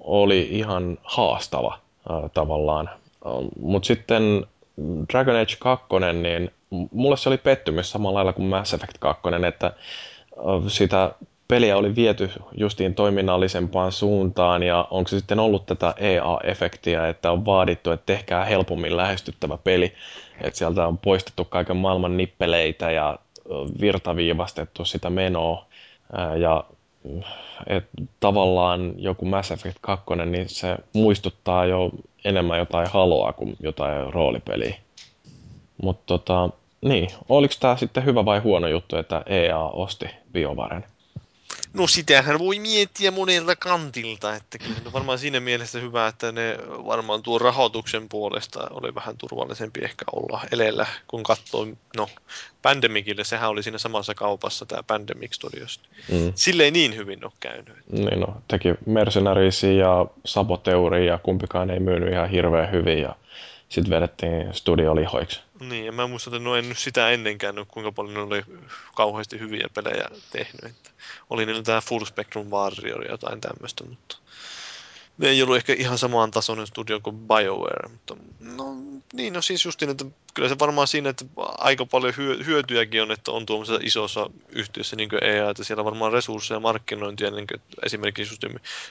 [SPEAKER 1] oli ihan haastava äh, tavallaan. Mutta sitten Dragon Age 2, niin mulle se oli pettymys samalla lailla kuin Mass Effect 2, että äh, sitä peliä oli viety justiin toiminnallisempaan suuntaan ja onko se sitten ollut tätä EA-efektiä, että on vaadittu, että tehkää helpommin lähestyttävä peli, että sieltä on poistettu kaiken maailman nippeleitä ja virtaviivastettu sitä menoa ja mm, et tavallaan joku Mass Effect 2, niin se muistuttaa jo enemmän jotain haloa kuin jotain roolipeliä. Mutta tota, niin, oliko tämä sitten hyvä vai huono juttu, että EA osti BioVaren?
[SPEAKER 4] No sitähän voi miettiä monelta kantilta, että kyllä on varmaan siinä mielessä hyvä, että ne varmaan tuon rahoituksen puolesta oli vähän turvallisempi ehkä olla elellä, kun katsoo, no Pandemicille, sehän oli siinä samassa kaupassa tämä Pandemic Studios.
[SPEAKER 1] Mm.
[SPEAKER 4] Sille ei niin hyvin ole käynyt.
[SPEAKER 1] Niin no, teki Mercenariesin ja Saboteurin ja kumpikaan ei myynyt ihan hirveän hyvin ja sitten vedettiin studiolihoiksi.
[SPEAKER 4] Niin, ja mä muistan, että no en nyt sitä ennenkään, nyt kuinka paljon ne oli kauheasti hyviä pelejä tehnyt. Että oli niillä tämä Full Spectrum Warrior ja jotain tämmöistä, mutta ne ei ollut ehkä ihan samaan tasoinen studio kuin BioWare, mutta no niin, no siis justiin, että kyllä se varmaan siinä, että aika paljon hyö, hyötyjäkin on, että on tuollaisessa isossa yhtiössä niin kuin EA, että siellä varmaan resursseja ja markkinointia, niin kuin esimerkiksi just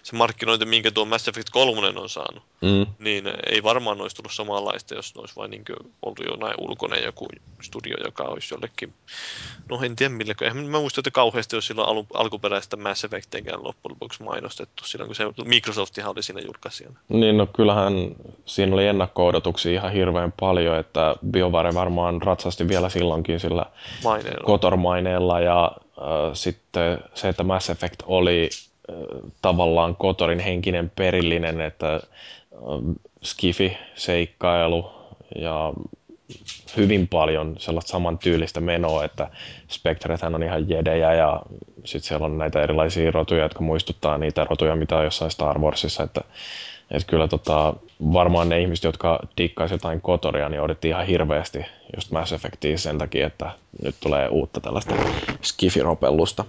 [SPEAKER 4] se markkinointi, minkä tuo Mass Effect 3 on saanut,
[SPEAKER 1] Mm.
[SPEAKER 4] niin ei varmaan olisi tullut samanlaista, jos olisi vain niin ollut jonain ulkoinen joku studio, joka olisi jollekin, no en tiedä millä, eihän mä muista, että kauheasti olisi silloin alu, alkuperäistä Mass Effectiäkään loppujen lopuksi mainostettu, silloin kun se Microsoftihan oli siinä julkaisijana.
[SPEAKER 1] Niin no kyllähän siinä oli ennakko-odotuksia ihan hirveän paljon, että BioWare varmaan ratsasti vielä silloinkin sillä
[SPEAKER 4] Maineella.
[SPEAKER 1] Kotor-maineella ja äh, sitten se, että Mass Effect oli äh, tavallaan Kotorin henkinen perillinen, että äh, skifi-seikkailu ja hyvin paljon sellaista samantyylistä menoa, että Spectrethän on ihan jedejä ja sitten siellä on näitä erilaisia rotuja, jotka muistuttaa niitä rotuja, mitä on jossain Star Warsissa, että, että kyllä tota, varmaan ne ihmiset, jotka dikkaisi jotain Kotoria, niin odotti ihan hirveästi just Mass Effectia sen takia, että nyt tulee uutta tällaista skifiropellusta.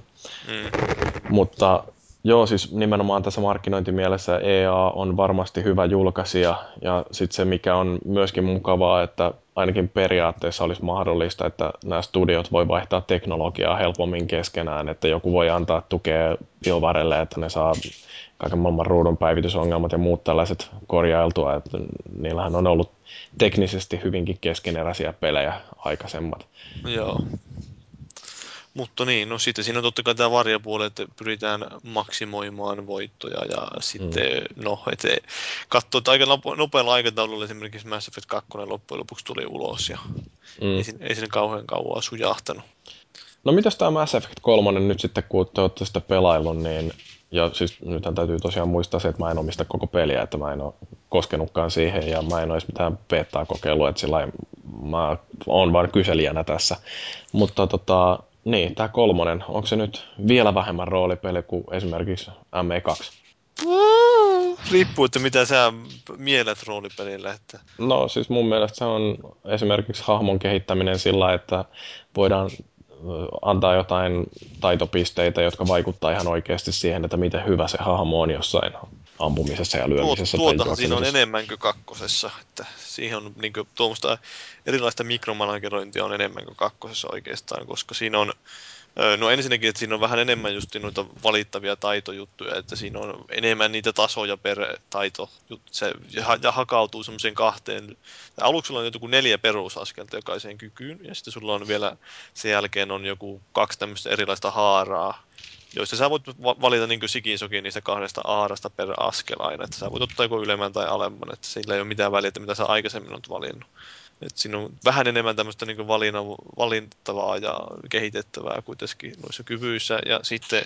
[SPEAKER 4] Mm.
[SPEAKER 1] Mutta joo, siis nimenomaan tässä markkinointimielessä EA on varmasti hyvä julkaisija ja sitten se, mikä on myöskin mukavaa, että ainakin periaatteessa olisi mahdollista, että nämä studiot voi vaihtaa teknologiaa helpommin keskenään, että joku voi antaa tukea BioWarelle, että ne saa kaiken maailman ruudun päivitysongelmat ja muut tällaiset korjailtua, että niillähän on ollut teknisesti hyvinkin keskeneräisiä pelejä aikaisemmat.
[SPEAKER 4] Joo. Mutta niin, no sitten siinä on totta kai tämä varjapuoli, että pyritään maksimoimaan voittoja ja sitten, mm. no, että katsoo, että aika nope- nopealla aikataululla esimerkiksi Mass Effect 2 loppujen lopuksi tuli ulos ja
[SPEAKER 1] Mm.
[SPEAKER 4] ei, ei siinä kauhean kauan sujahtanut.
[SPEAKER 1] No mitäs tämä Mass Effect 3 nyt sitten, kun te olette sitä pelaillut, niin ja siis nythän täytyy tosiaan muistaa se, että mä en omista koko peliä, että mä en ole koskenutkaan siihen ja mä en olisi mitään peettaa kokeillut, että sillä mä oon vain kyselijänä tässä. Mutta tota, niin, tämä kolmonen, onko se nyt vielä vähemmän roolipeli kuin esimerkiksi ME2?
[SPEAKER 4] Riippuu, että mitä sä mielet roolipelillä. Että...
[SPEAKER 1] No siis mun mielestä se on esimerkiksi hahmon kehittäminen sillä, että voidaan antaa jotain taitopisteitä, jotka vaikuttaa ihan oikeasti siihen, että miten hyvä se hahmo on jossain ampumisessa ja lyömisessä.
[SPEAKER 4] Tuo, tuotahan siinä on enemmän kuin kakkosessa. Että siihen on niin kuin, tuommoista erilaista mikromanagerointia on enemmän kuin kakkosessa oikeastaan, koska siinä on No ensinnäkin, että siinä on vähän enemmän just noita valittavia taitojuttuja, että siinä on enemmän niitä tasoja per taito, se, ja, ja hakautuu semmoiseen kahteen. Aluksi sulla on joku neljä perusaskelta jokaiseen kykyyn, ja sitten sulla on vielä, sen jälkeen on joku kaksi tämmöistä erilaista haaraa, joista sä voit valita niin sikin sokin niistä kahdesta aarasta per askel aina, että sä voit ottaa joko ylemmän tai alemman, että sillä ei ole mitään väliä, että mitä sä aikaisemmin olet valinnut. Et siinä on vähän enemmän tämmöistä niin valinna, valintavaa ja kehitettävää kuitenkin noissa kyvyissä. Ja sitten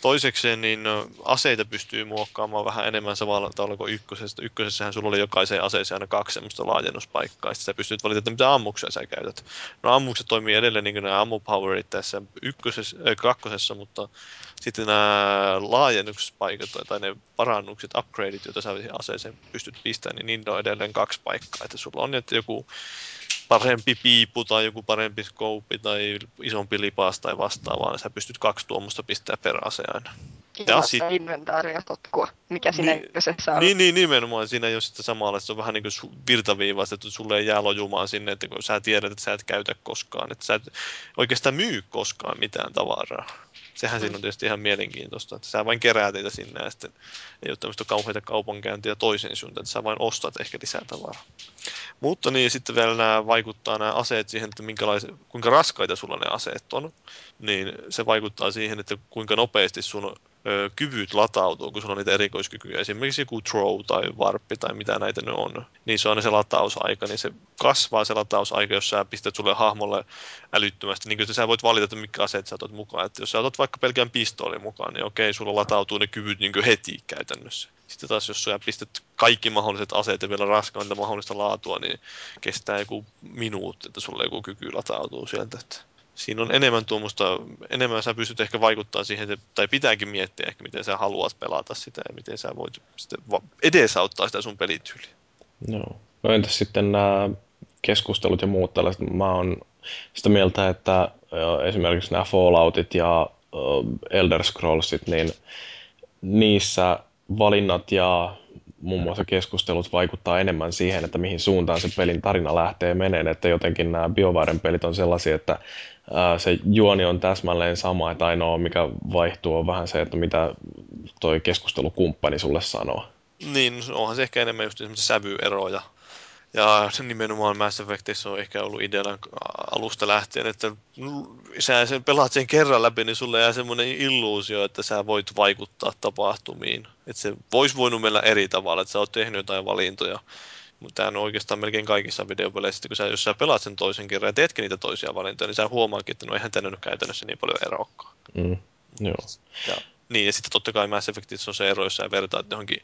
[SPEAKER 4] toisekseen niin aseita pystyy muokkaamaan vähän enemmän samalla tavalla kuin ykkösessä. Ykkösessähän sulla oli jokaiseen aseeseen aina kaksi semmoista laajennuspaikkaa. Sitten sä pystyt valita, mitä ammuksia sä käytät. No ammukset toimii edelleen niin kuin nämä ammupowerit tässä ykkösessä, äh, kakkosessa, mutta sitten nämä laajennuspaikat tai ne parannukset, upgradeit, joita sä aseeseen pystyt pistämään, niin niillä on edelleen kaksi paikkaa. Että sulla on että joku parempi piipu tai joku parempi skouppi tai isompi lipas tai vastaavaa, niin sä pystyt kaksi tuommoista pistää per ase aina.
[SPEAKER 2] Ja sit... inventaaria totkua, mikä siinä niin, ykkösessä on.
[SPEAKER 4] Niin, niin, nimenomaan. Siinä ei ole sitä samalla, se on vähän niin kuin virtaviivaistettu, että sulle ei jää lojumaan sinne, että kun sä tiedät, että sä et käytä koskaan, että sä et oikeastaan myy koskaan mitään tavaraa sehän mm. siinä on tietysti ihan mielenkiintoista, että sä vain keräät niitä sinne ja sitten ei ole tämmöistä kauheita kaupankäyntiä toisen suuntaan, että sä vain ostat ehkä lisää tavaraa. Mutta niin, sitten vielä nämä vaikuttaa nämä aseet siihen, että kuinka raskaita sulla ne aseet on, niin se vaikuttaa siihen, että kuinka nopeasti sun kyvyt latautuu, kun sulla on niitä erikoiskykyjä. Esimerkiksi joku throw tai varppi tai mitä näitä ne on. Niin se on se latausaika, niin se kasvaa se latausaika, jos sä pistät sulle hahmolle älyttömästi. Niin kuin sä voit valita, että mikä aseet sä otat mukaan. Että jos sä otat vaikka pelkään pistoolin mukaan, niin okei, sulla latautuu ne kyvyt niin heti käytännössä. Sitten taas jos sä pistät kaikki mahdolliset aseet ja vielä raskainta mahdollista laatua, niin kestää joku minuutti, että sulle joku kyky latautuu sieltä. Siinä on enemmän tuommoista, enemmän sä pystyt ehkä vaikuttaa siihen, tai pitääkin miettiä ehkä, miten sä haluat pelata sitä ja miten sä voit sitten edesauttaa sitä sun pelityyliä.
[SPEAKER 1] No. no entäs sitten nämä keskustelut ja muut tällaiset? Mä oon sitä mieltä, että esimerkiksi nämä Falloutit ja Elder Scrollsit, niin niissä valinnat ja muun muassa keskustelut vaikuttaa enemmän siihen, että mihin suuntaan se pelin tarina lähtee meneen, että jotenkin nämä BioVaren pelit on sellaisia, että se juoni on täsmälleen sama, että ainoa mikä vaihtuu on vähän se, että mitä toi keskustelukumppani sulle sanoo.
[SPEAKER 4] Niin, onhan se ehkä enemmän just sävyeroja ja nimenomaan Mass Effectissä on ehkä ollut ideana alusta lähtien, että sä sen pelaat sen kerran läpi, niin sulle jää semmoinen illuusio, että sä voit vaikuttaa tapahtumiin. Että se voisi voinut mennä eri tavalla, että sä oot tehnyt jotain valintoja. Mutta tämä on oikeastaan melkein kaikissa videopeleissä, kun sä, jos sä pelaat sen toisen kerran ja teetkin niitä toisia valintoja, niin sä huomaakin, että no eihän tänne nyt käytännössä niin paljon eroakaan.
[SPEAKER 1] Mm, joo.
[SPEAKER 4] Ja niin, ja sitten totta kai Mass Effectissä on se ero, jos sä vertaat johonkin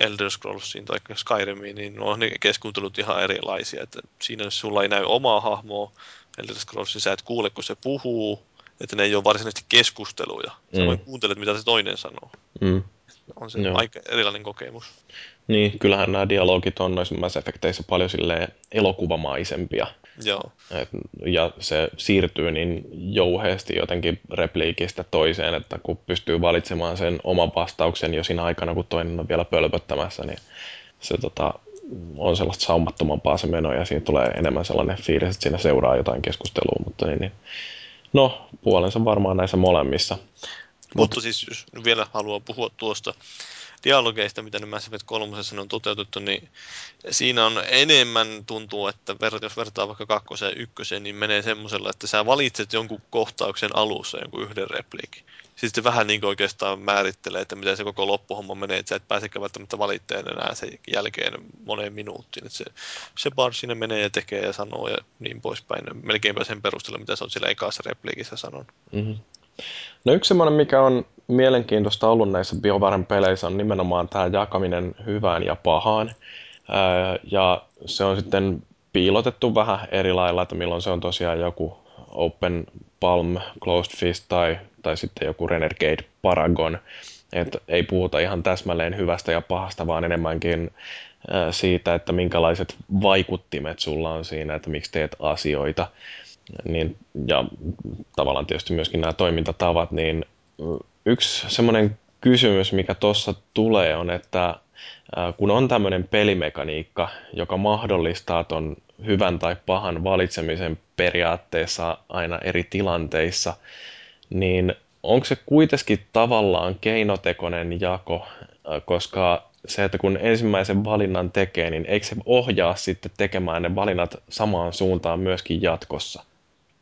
[SPEAKER 4] Elder Scrollsiin tai Skyrimiin, niin on ne keskustelut ihan erilaisia. Että siinä sulla ei näy omaa hahmoa, Elder Scrollsissa sä et kuule, kun se puhuu, että ne ei ole varsinaisesti keskusteluja. Sä mm. vain kuuntelet, mitä se toinen sanoo.
[SPEAKER 1] Mm.
[SPEAKER 4] On se Joo. aika erilainen kokemus.
[SPEAKER 1] Niin, kyllähän nämä dialogit on noissa Mass Effecteissä paljon elokuvamaisempia.
[SPEAKER 4] Joo.
[SPEAKER 1] Et, ja se siirtyy niin jouheesti jotenkin repliikistä toiseen, että kun pystyy valitsemaan sen oman vastauksen jo siinä aikana, kun toinen on vielä pölpöttämässä, niin se tota, on sellaista saumattomampaa se meno ja siinä tulee enemmän sellainen fiilis, että siinä seuraa jotain keskustelua, mutta niin, niin. no puolensa varmaan näissä molemmissa.
[SPEAKER 4] Mutta Mut, siis jos vielä haluaa puhua tuosta dialogeista, mitä nyt Mass Effect 3 on toteutettu, niin siinä on enemmän tuntuu, että jos vertaa vaikka kakkoseen ja ykköseen, niin menee semmoisella, että sä valitset jonkun kohtauksen alussa jonkun yhden repliikin. Sitten vähän niin oikeastaan määrittelee, että miten se koko loppuhomma menee, että sä et pääsekään välttämättä valitteen enää sen jälkeen moneen minuuttiin. Että se, se bar sinne menee ja tekee ja sanoo ja niin poispäin. Melkeinpä sen perusteella, mitä se on sillä ekassa repliikissä sanonut.
[SPEAKER 1] Mm-hmm. No yksi semmoinen, mikä on mielenkiintoista ollut näissä BioVaren peleissä on nimenomaan tämä jakaminen hyvään ja pahaan. Ja se on sitten piilotettu vähän eri lailla, että milloin se on tosiaan joku Open Palm, Closed Fist tai, tai sitten joku Renegade Paragon. Et ei puhuta ihan täsmälleen hyvästä ja pahasta, vaan enemmänkin siitä, että minkälaiset vaikuttimet sulla on siinä, että miksi teet asioita. Niin, ja tavallaan tietysti myöskin nämä toimintatavat, niin yksi semmoinen kysymys, mikä tuossa tulee, on, että kun on tämmöinen pelimekaniikka, joka mahdollistaa ton hyvän tai pahan valitsemisen periaatteessa aina eri tilanteissa, niin onko se kuitenkin tavallaan keinotekoinen jako, koska se, että kun ensimmäisen valinnan tekee, niin eikö se ohjaa sitten tekemään ne valinnat samaan suuntaan myöskin jatkossa?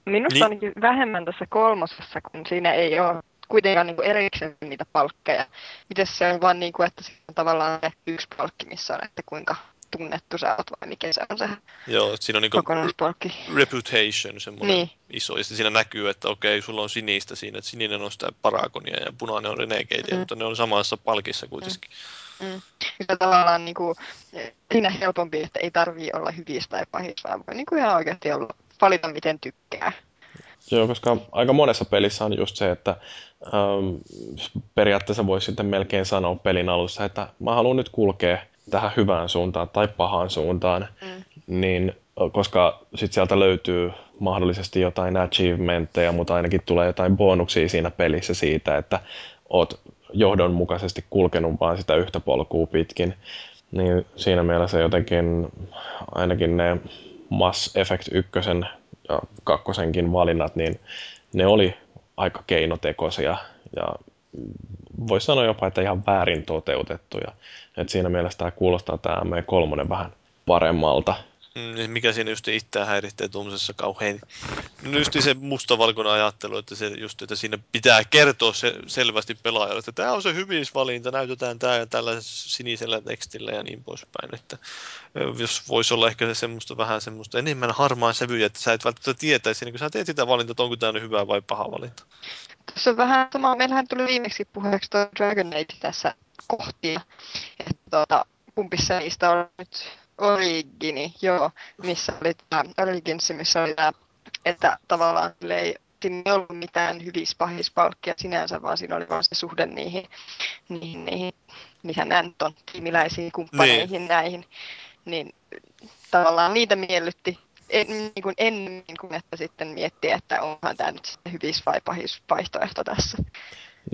[SPEAKER 2] Minusta niin. ainakin vähemmän tässä kolmosessa, kun siinä ei ole kuitenkaan niin erikseen niitä palkkeja. Miten se on vaan niin kuin, että on tavallaan se yksi palkki, missä on, että kuinka tunnettu sä oot vai mikä se on se
[SPEAKER 4] Joo, siinä on niin
[SPEAKER 2] kokonaispalkki.
[SPEAKER 4] reputation semmoinen niin. iso. Ja siinä näkyy, että okei, sulla on sinistä siinä, että sininen on sitä Paragonia ja punainen on Renegadea, mm. mutta ne on samassa palkissa kuitenkin.
[SPEAKER 2] Mm. Mm. Ja tavallaan niin kuin, siinä helpompi, että ei tarvii olla hyvissä tai pahissa, vaan voi niin kuin ihan oikeasti olla, valita miten tykkää.
[SPEAKER 1] Joo, koska aika monessa pelissä on just se, että ähm, periaatteessa voisi sitten melkein sanoa pelin alussa, että mä haluan nyt kulkea tähän hyvään suuntaan tai pahaan suuntaan, mm. niin koska sitten sieltä löytyy mahdollisesti jotain achievementteja, mutta ainakin tulee jotain bonuksia siinä pelissä siitä, että oot johdonmukaisesti kulkenut vaan sitä yhtä polkua pitkin. Niin siinä mielessä jotenkin ainakin ne Mass Effect 1 ja kakkosenkin valinnat, niin ne oli aika keinotekoisia ja voisi sanoa jopa, että ihan väärin toteutettuja. Et siinä mielessä tämä kuulostaa tämä M3 vähän paremmalta.
[SPEAKER 4] Mm, niin mikä siinä just itseä häiritsee tuommoisessa kauhean, no just se mustavalkoinen ajattelu, että, se just, että siinä pitää kertoa se selvästi pelaajalle, että tämä on se hyvisvalinta, näytetään tämä ja tällä sinisellä tekstillä ja niin poispäin. Että jos voisi olla ehkä se semmoista vähän semmoista enemmän harmaan sävyjä, että sä et välttämättä tietäisi, niin kun sä teet sitä valintaa, että onko tämä hyvä vai paha valinta.
[SPEAKER 2] Tässä on vähän sama, meillähän tuli viimeksi puheeksi Dragon Age tässä kohtia, että tuota, kumpissa niistä on nyt Origini, joo, missä oli tämä Origins, missä oli tämä, että tavallaan ei, siinä ei ollut mitään hyvispahis-palkkia sinänsä, vaan siinä oli vaan se suhde niihin, niihin, niihin missä nämä on, tiimiläisiin kumppaneihin niin. näihin, niin tavallaan niitä miellytti en, niin kuin ennen kuin että sitten miettiä, että onhan tämä nyt sitten hyvis vai pahis vaihtoehto tässä.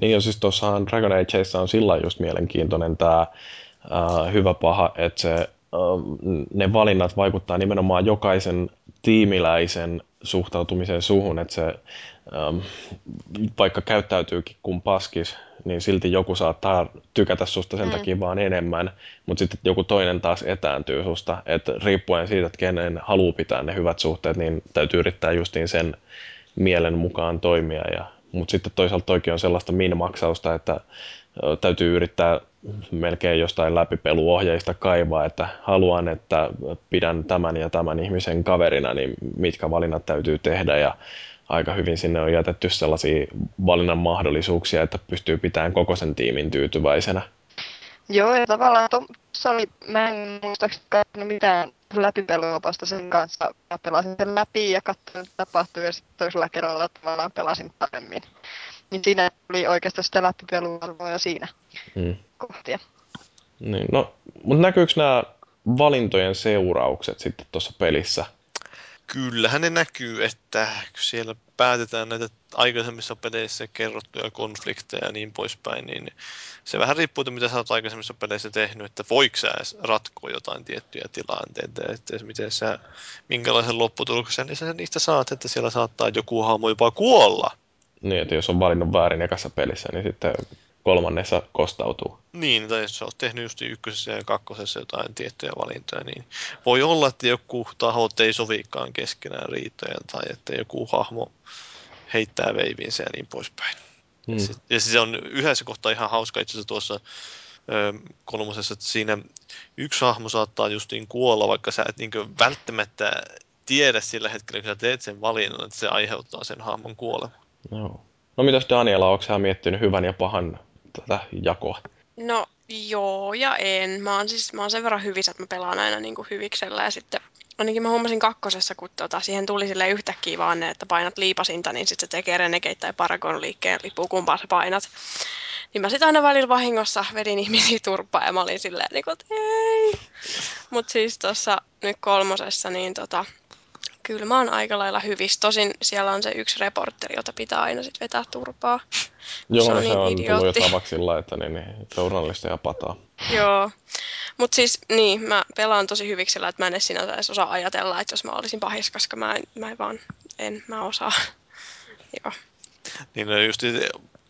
[SPEAKER 1] Niin ja siis tuossahan Dragon Ageissa on sillä just mielenkiintoinen tämä äh, hyvä paha, että se ne valinnat vaikuttaa nimenomaan jokaisen tiimiläisen suhtautumiseen suhun, että se vaikka käyttäytyykin kuin paskis, niin silti joku saattaa tykätä susta sen mm. takia vaan enemmän, mutta sitten joku toinen taas etääntyy susta, että riippuen siitä, että kenen haluaa pitää ne hyvät suhteet, niin täytyy yrittää justiin sen mielen mukaan toimia. Ja, mutta sitten toisaalta toikin on sellaista min-maksausta, että täytyy yrittää melkein jostain läpipeluohjeista kaivaa, että haluan, että pidän tämän ja tämän ihmisen kaverina, niin mitkä valinnat täytyy tehdä ja aika hyvin sinne on jätetty sellaisia valinnan mahdollisuuksia, että pystyy pitämään koko sen tiimin tyytyväisenä.
[SPEAKER 2] Joo, ja tavallaan tuossa oli, mä en muistaakseni mitään läpipeluopasta sen kanssa. Mä pelasin sen läpi ja katsoin, mitä tapahtui, ja sitten toisella kerralla tavallaan pelasin paremmin. Niin siinä oli oikeastaan sitä läpipeluarvoa jo siinä hmm. kohtia.
[SPEAKER 1] Niin, no, mutta näkyykö nämä valintojen seuraukset sitten tuossa pelissä?
[SPEAKER 4] Kyllähän ne näkyy, että siellä päätetään näitä aikaisemmissa peleissä kerrottuja konflikteja ja niin poispäin, niin se vähän riippuu, mitä sä oot aikaisemmissa peleissä tehnyt, että voiko sä edes ratkoa jotain tiettyjä tilanteita, että miten sä, minkälaisen lopputuloksen niin sä niistä saat, että siellä saattaa joku hahmo jopa kuolla.
[SPEAKER 1] Niin, että jos on valinnut väärin ekassa pelissä, niin sitten kolmannessa kostautuu.
[SPEAKER 4] Niin, tai jos olet tehnyt just ykkösessä ja kakkosessa jotain tiettyjä valintoja, niin voi olla, että joku tahot ei sovikaan keskenään riitoja, tai että joku hahmo heittää veiviinsä ja niin poispäin. Hmm. Ja, sit, ja se on yhdessä kohtaa ihan hauska itse asiassa tuossa ö, kolmosessa, että siinä yksi hahmo saattaa justiin kuolla, vaikka sä et niin välttämättä tiedä sillä hetkellä, kun sä teet sen valinnan, että se aiheuttaa sen hahmon kuoleman.
[SPEAKER 1] Joo. No mitäs Daniela, onko sä miettinyt hyvän ja pahan tätä jakoa?
[SPEAKER 3] No joo ja en. Mä oon siis mä oon sen verran hyvissä, että mä pelaan aina niin kuin hyviksellä ja sitten ainakin mä huomasin kakkosessa, kun tota, siihen tuli sille yhtäkkiä vaan ne, että painat liipasinta, niin sitten se tekee Renegade tai Paragon liikkeen, lipuu kumpaa sä painat. Niin mä sitten aina välillä vahingossa vedin ihmisiä turpaa ja mä olin silleen, niin kuin, että ei. Mut siis tuossa nyt kolmosessa, niin tota, kyllä mä oon aika lailla hyvissä. Tosin siellä on se yksi reporteri, jota pitää aina sit vetää turpaa.
[SPEAKER 1] Joo,
[SPEAKER 3] Se on
[SPEAKER 1] se
[SPEAKER 3] niin
[SPEAKER 1] on tullut jo tavaksi sillä, että niin, niin, journalisteja pataa.
[SPEAKER 3] Joo. Mutta siis niin, mä pelaan tosi hyviksellä, että mä en edes sinänsä edes osaa ajatella, että jos mä olisin pahis, koska mä en, mä en vaan, en mä osaa. Joo.
[SPEAKER 4] Niin no just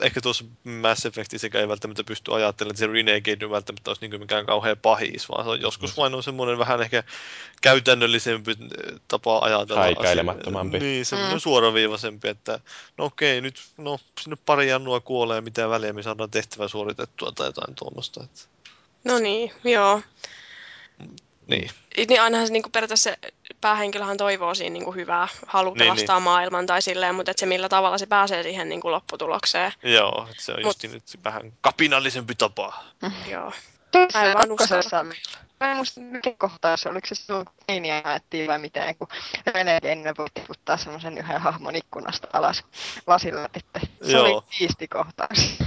[SPEAKER 4] ehkä tuossa Mass Effectissä ei välttämättä pysty ajattelemaan, että se Renegade välttämättä olisi niin mikään kauhean pahis, vaan se on joskus vain on semmoinen vähän ehkä käytännöllisempi eh, tapa ajatella.
[SPEAKER 1] Häikäilemättömämpi.
[SPEAKER 4] asioita. Niin, semmoinen
[SPEAKER 2] Mm.
[SPEAKER 4] suoraviivaisempi, että no okei, nyt no, sinne pari jannua kuolee, mitä väliä me saadaan tehtävä suoritettua tai jotain tuommoista. Että,
[SPEAKER 3] No niin, joo.
[SPEAKER 4] niin.
[SPEAKER 3] Niin ainahan se niinku periaatteessa se päähenkilöhän toivoo siinä niinku hyvää, haluaa
[SPEAKER 4] Niin,
[SPEAKER 3] pelastaa maailman tai silleen, mutta et se millä tavalla se pääsee siihen niinku lopputulokseen.
[SPEAKER 4] Joo, että se on
[SPEAKER 3] Mut-
[SPEAKER 4] just nyt vähän kapinallisempi tapa.
[SPEAKER 3] Joo.
[SPEAKER 2] Tuossa
[SPEAKER 3] Mä en vaan
[SPEAKER 2] mä en muista mikä kohtaa se, oliko se silloin Keiniä ajettiin vai miten, kun Renegade voi tiputtaa semmoisen yhden hahmon ikkunasta alas lasilla sitten. Se
[SPEAKER 4] Joo.
[SPEAKER 2] oli siisti kohtaus.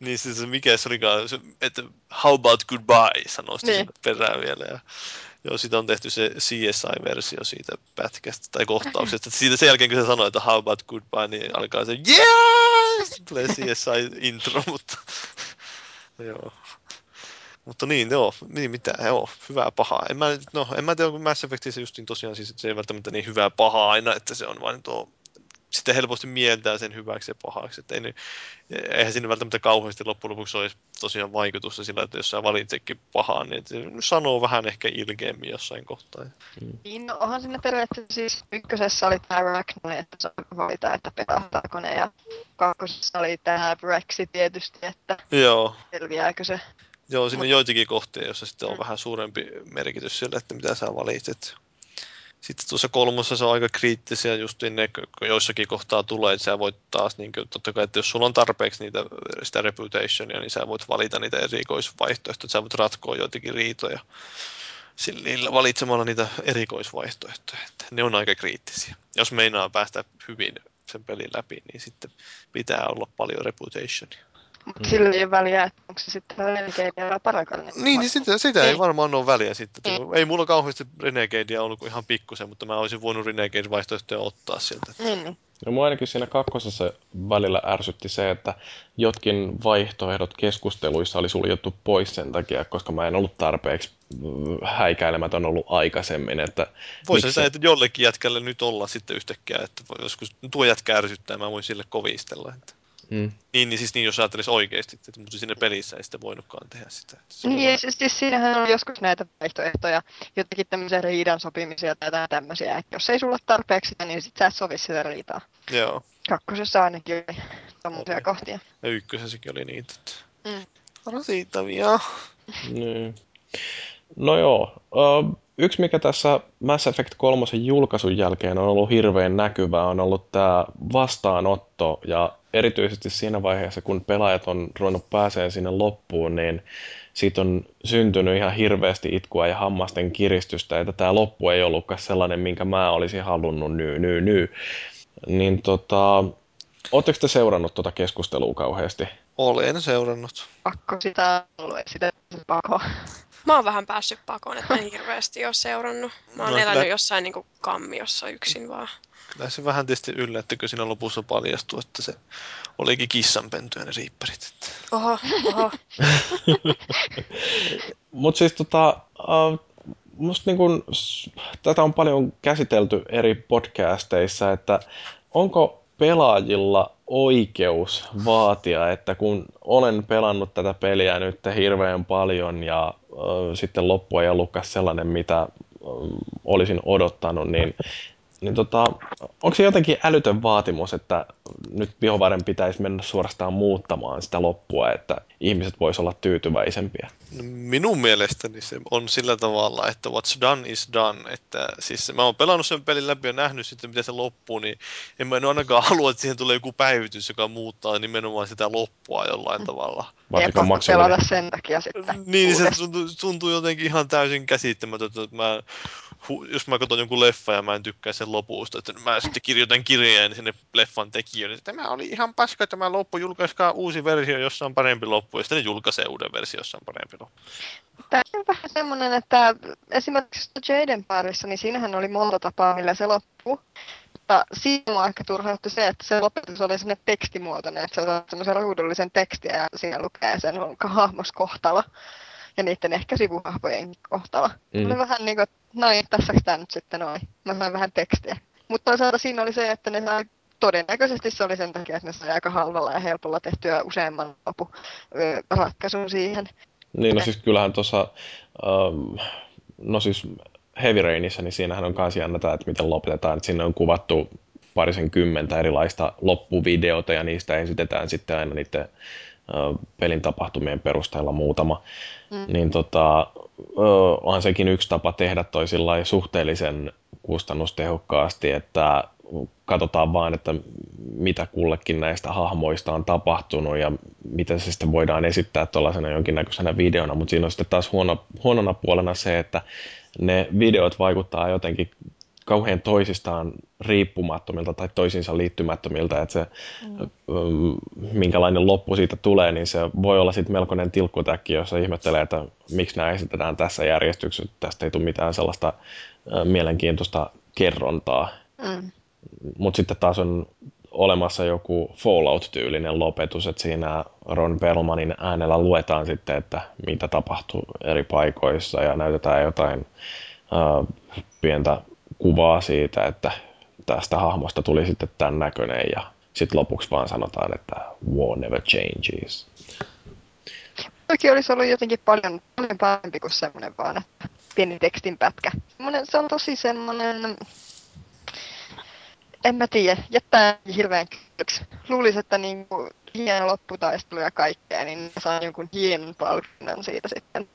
[SPEAKER 4] Niin siis se mikä se olikaan, se, että how about goodbye, sanoi sitten
[SPEAKER 2] Niin.
[SPEAKER 4] niin. perään vielä. Ja, joo, siitä on tehty se CSI-versio siitä pätkästä tai kohtauksesta. Siitä sen jälkeen, kun se sanoi, että how about goodbye, niin alkaa se! Sitten tulee CSI-intro, mutta joo. Mutta niin, joo, niin mitä, joo, hyvää pahaa. En mä, no, en mä tiedä, kun Mass Effectissä justiin tosiaan siis, että se ei välttämättä niin hyvää pahaa aina, että se on vain tuo, sitten helposti mieltää sen hyväksi ja pahaksi. Että ei, eihän siinä välttämättä kauheasti loppujen lopuksi olisi tosiaan vaikutusta sillä, että jos sä valitsetkin pahaa, niin se sanoo vähän ehkä ilkeämmin jossain kohtaa.
[SPEAKER 2] Niin, no onhan siinä periaatteessa siis ykkösessä oli tämä Ragnar, että saa valita, että pelastaako ne, ja kakkosessa oli tämä Brexit tietysti, että
[SPEAKER 4] Joo,
[SPEAKER 2] selviääkö se.
[SPEAKER 4] joo siinä on joitakin kohtia, joissa sitten on
[SPEAKER 2] Mm.
[SPEAKER 4] vähän suurempi merkitys sille, että mitä sä valitset. Sitten tuossa kolmossa se on aika kriittisiä just ne, kun joissakin kohtaa tulee, että sä voit taas, niin kuin, totta kai, että jos sulla on tarpeeksi niitä, sitä reputationia, niin sä voit valita niitä erikoisvaihtoehtoja, sä voit ratkoa joitakin riitoja sillä valitsemalla niitä erikoisvaihtoehtoja. Että ne on aika kriittisiä. Jos meinaa päästä hyvin sen pelin läpi, niin sitten pitää olla paljon reputationia.
[SPEAKER 2] Mutta sillä ei ole väliä, että onko se sitten Renegade vai Paragon.
[SPEAKER 4] Niin, niin sitä, sitä ei
[SPEAKER 2] Niin.
[SPEAKER 4] varmaan ole väliä sitten.
[SPEAKER 2] Niin.
[SPEAKER 4] Ei mulla kauheasti Renegadea ollut kuin ihan pikkusen, mutta mä olisin voinut Renegade-vaihtoehtoja ottaa sieltä.
[SPEAKER 2] Niin, niin.
[SPEAKER 1] No mua ainakin siinä kakkosessa välillä ärsytti se, että jotkin vaihtoehdot keskusteluissa oli suljettu pois sen takia, koska mä en ollut tarpeeksi mm, häikäilemätön ollut aikaisemmin, että
[SPEAKER 4] Voisi
[SPEAKER 1] miksi-
[SPEAKER 4] se, että jollekin jätkälle nyt olla sitten yhtäkkiä, että voi- joskus tuo jätkä ärsyttää, mä voin sille kovistella. Että.
[SPEAKER 1] Mm.
[SPEAKER 4] Niin, niin siis niin, jos ajattelisi oikeasti, että, mutta siinä pelissä ei sitten voinutkaan tehdä sitä. Se
[SPEAKER 2] Niin,
[SPEAKER 4] vaan-
[SPEAKER 2] siis, siis siinähän on joskus näitä vaihtoehtoja, jotakin tämmöisiä riidan sopimisia tai jotain tämmöisiä, että jos ei sulla tarpeeksi sitä, niin sit sä et sovi sitä riitaa.
[SPEAKER 4] Joo,
[SPEAKER 2] Kakkosessa ainakin oli tommosia
[SPEAKER 4] Oli.
[SPEAKER 2] kohtia.
[SPEAKER 4] ja ykkösessäkin oli niitä. Että...
[SPEAKER 2] Mm.
[SPEAKER 4] Rasittavia.
[SPEAKER 1] Niin. No joo. Ö, yksi, mikä tässä Mass Effect 3 julkaisun jälkeen on ollut hirveän näkyvää, on ollut tämä vastaanotto. Ja erityisesti siinä vaiheessa, kun pelaajat on ruvennut pääseen sinne loppuun, niin siitä on syntynyt ihan hirveästi itkua ja hammasten kiristystä, että tämä loppu ei ollutkaan sellainen, minkä mä olisin halunnut ny, ny, ny. Niin tota, ootteko te seurannut tuota keskustelua kauheasti?
[SPEAKER 4] Olen seurannut.
[SPEAKER 2] Pakko sitä ollut, sitä pakko.
[SPEAKER 3] Mä oon vähän päässyt pakoon, että en hirveästi ole seurannut. Mä oon
[SPEAKER 4] No,
[SPEAKER 3] elänyt jossain niinku kammiossa yksin vaan.
[SPEAKER 4] Kyllä se vähän tietysti yllätti, kun siinä lopussa paljastui, että se olikin kissanpentyä ne riipparit.
[SPEAKER 3] Oho, oho.
[SPEAKER 1] Mutta siis tota, uh, musta niin kun, tätä on paljon käsitelty eri podcasteissa, että onko pelaajilla oikeus vaatia, että kun olen pelannut tätä peliä nyt hirveän paljon ja uh, sitten loppu ei ollutkaan sellainen, mitä uh, olisin odottanut, niin niin tota, onko se jotenkin älytön vaatimus, että nyt BioVaren pitäisi mennä suorastaan muuttamaan sitä loppua, että ihmiset voisivat olla tyytyväisempiä?
[SPEAKER 4] No, minun mielestäni se on sillä tavalla, että what's done is done. Että siis mä oon pelannut sen pelin läpi ja nähnyt sitten, miten se loppuu, niin en mä en ainakaan halua, että siihen tulee joku päivitys, joka muuttaa nimenomaan sitä loppua jollain mm. tavalla.
[SPEAKER 2] Varsinkaan maksimaalinen. pelata sen takia sitten.
[SPEAKER 4] Niin, se tuntuu, tuntuu jotenkin ihan täysin käsittämätöntä, että mä jos mä katson jonkun leffa ja mä en tykkää sen lopusta, että mä sitten kirjoitan kirjeen sinne leffan tekijöille, että tämä oli ihan paska tämä loppu, julkaiskaa uusi versio, jossa on parempi loppu, ja sitten ne julkaisee uuden versio, jossa on parempi loppu.
[SPEAKER 2] Tämä on vähän semmoinen, että esimerkiksi Jaden parissa, niin siinähän oli monta tapaa, millä se loppuu. Mutta siinä on ehkä turhautti se, että se lopetus oli sinne tekstimuotoinen, että se on semmoisen ruudullisen tekstiä ja siinä lukee sen hahmoskohtalo ja niiden ehkä sivuhahmojen kohtalo. Mm. Oli vähän niin kuin, noin, tässä tämä nyt sitten noin. Mä sain vähän tekstiä. Mutta toisaalta siinä oli se, että ne sai todennäköisesti se oli sen takia, että ne sai aika halvalla ja helpolla tehtyä useamman lopu ratkaisun siihen.
[SPEAKER 1] Niin, no siis kyllähän tuossa, um, no siis Heavy Rainissa, niin siinähän on kanssa jännä että miten lopetetaan, että sinne on kuvattu parisen kymmentä erilaista loppuvideota ja niistä esitetään sitten aina niiden pelin tapahtumien perusteella muutama, mm. niin tota, on sekin yksi tapa tehdä toi suhteellisen kustannustehokkaasti, että katsotaan vaan, että mitä kullekin näistä hahmoista on tapahtunut ja miten se sitten voidaan esittää tuollaisena jonkinnäköisenä videona, mutta siinä on sitten taas huono, huonona puolena se, että ne videot vaikuttaa jotenkin kauhean toisistaan riippumattomilta tai toisiinsa liittymättömiltä, että se mm. minkälainen loppu siitä tulee, niin se voi olla sitten melkoinen tilkkutäkki, jossa ihmettelee, että miksi nämä esitetään tässä järjestyksessä, tästä ei tule mitään sellaista mielenkiintoista kerrontaa. Mm. Mutta sitten taas on olemassa joku Fallout-tyylinen lopetus, että siinä Ron Perlmanin äänellä luetaan sitten, että mitä tapahtuu eri paikoissa ja näytetään jotain uh, pientä kuvaa siitä, että tästä hahmosta tuli sitten tämän näköinen ja sitten lopuksi vaan sanotaan, että war never changes.
[SPEAKER 2] Toki olisi ollut jotenkin paljon, paljon parempi kuin semmoinen vaan, pieni tekstin pätkä. Semmoinen, se on tosi semmoinen, en mä tiedä, jättää hirveän kyöksi. Luulisin, että niin kuin hieno lopputaistelu ja kaikkea, niin saa jonkun hienon palkinnon siitä sitten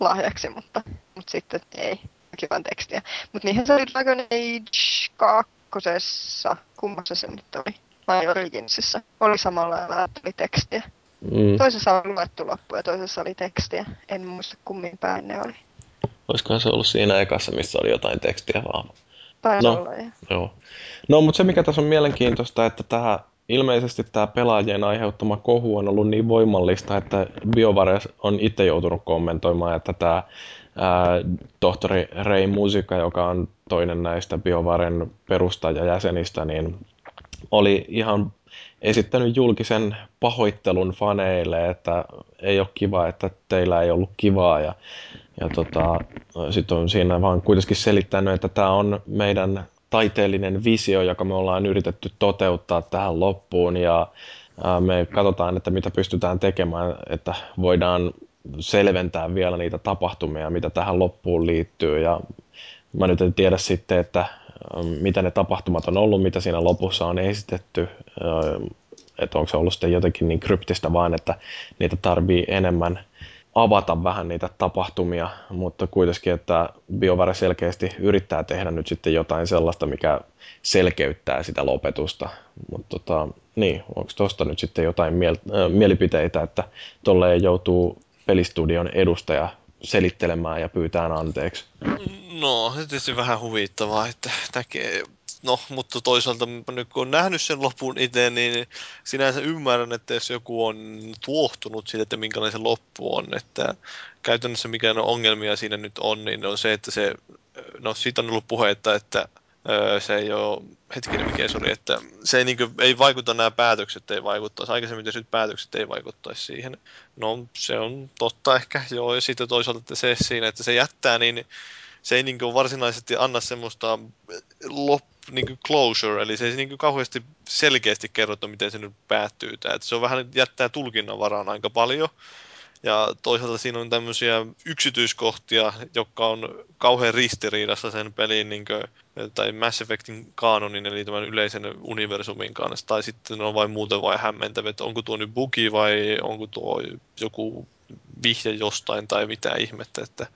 [SPEAKER 2] lahjaksi, mutta, mutta sitten ei kivan tekstiä. Mutta niinhän se oli Dragon Age kakkosessa, kummassa se nyt oli, vai Originsissa, oli samalla lailla, että oli tekstiä. Mm. Toisessa oli luettu loppu ja toisessa oli tekstiä. En muista kummin päin ne oli.
[SPEAKER 1] Olisikohan se ollut siinä ekassa, missä oli jotain tekstiä vaan?
[SPEAKER 2] Taisi no, olla,
[SPEAKER 1] joo. No, mutta se mikä tässä on mielenkiintoista, että tämä ilmeisesti tämä pelaajien aiheuttama kohu on ollut niin voimallista, että BioWare on itse joutunut kommentoimaan, että tämä ää, tohtori Ray Musika, joka on toinen näistä BioVaren perustajajäsenistä, niin oli ihan esittänyt julkisen pahoittelun faneille, että ei ole kiva, että teillä ei ollut kivaa. Ja, ja tota, sitten on siinä vaan kuitenkin selittänyt, että tämä on meidän taiteellinen visio, joka me ollaan yritetty toteuttaa tähän loppuun. Ja me katsotaan, että mitä pystytään tekemään, että voidaan selventää vielä niitä tapahtumia, mitä tähän loppuun liittyy. Ja mä nyt en tiedä sitten, että ähm, mitä ne tapahtumat on ollut, mitä siinä lopussa on esitetty, äh, että onko se ollut sitten jotenkin niin kryptistä vaan, että niitä tarvii enemmän avata vähän niitä tapahtumia, mutta kuitenkin, että BioVare selkeästi yrittää tehdä nyt sitten jotain sellaista, mikä selkeyttää sitä lopetusta. Mutta tota, niin, onko tuosta nyt sitten jotain miel- äh, mielipiteitä, että tolleen joutuu pelistudion edustaja selittelemään ja pyytää anteeksi.
[SPEAKER 4] No, se tietysti vähän huvittavaa, että näkee, no, mutta toisaalta nyt kun on nähnyt sen lopun itse, niin sinänsä ymmärrän, että jos joku on tuohtunut siitä, että minkälainen se loppu on, että käytännössä mikä ongelmia siinä nyt on, niin on se, että se, no siitä on ollut puhetta, että Öö, se ei ole, hetkinen mikä se oli, että se ei, niin kuin, ei vaikuta nämä päätökset, ei vaikuttaisi. Aikaisemmin nyt päätökset ei vaikuttaisi siihen. No se on totta ehkä, joo, ja sitten toisaalta se siinä, että se jättää, niin se ei niin kuin, varsinaisesti anna semmoista lop, niin kuin closure, eli se ei niin kuin, kauheasti selkeästi kerrota, miten se nyt päättyy. Tämä. Että se on vähän jättää tulkinnan varaan aika paljon. Ja toisaalta siinä on tämmöisiä yksityiskohtia, jotka on kauhean ristiriidassa sen pelin niin kuin, tai Mass Effectin kanonin, eli tämän yleisen universumin kanssa, tai sitten on vain muuten vain hämmentävä, että onko tuo nyt bugi vai onko tuo joku vihje jostain tai mitä ihmettä, että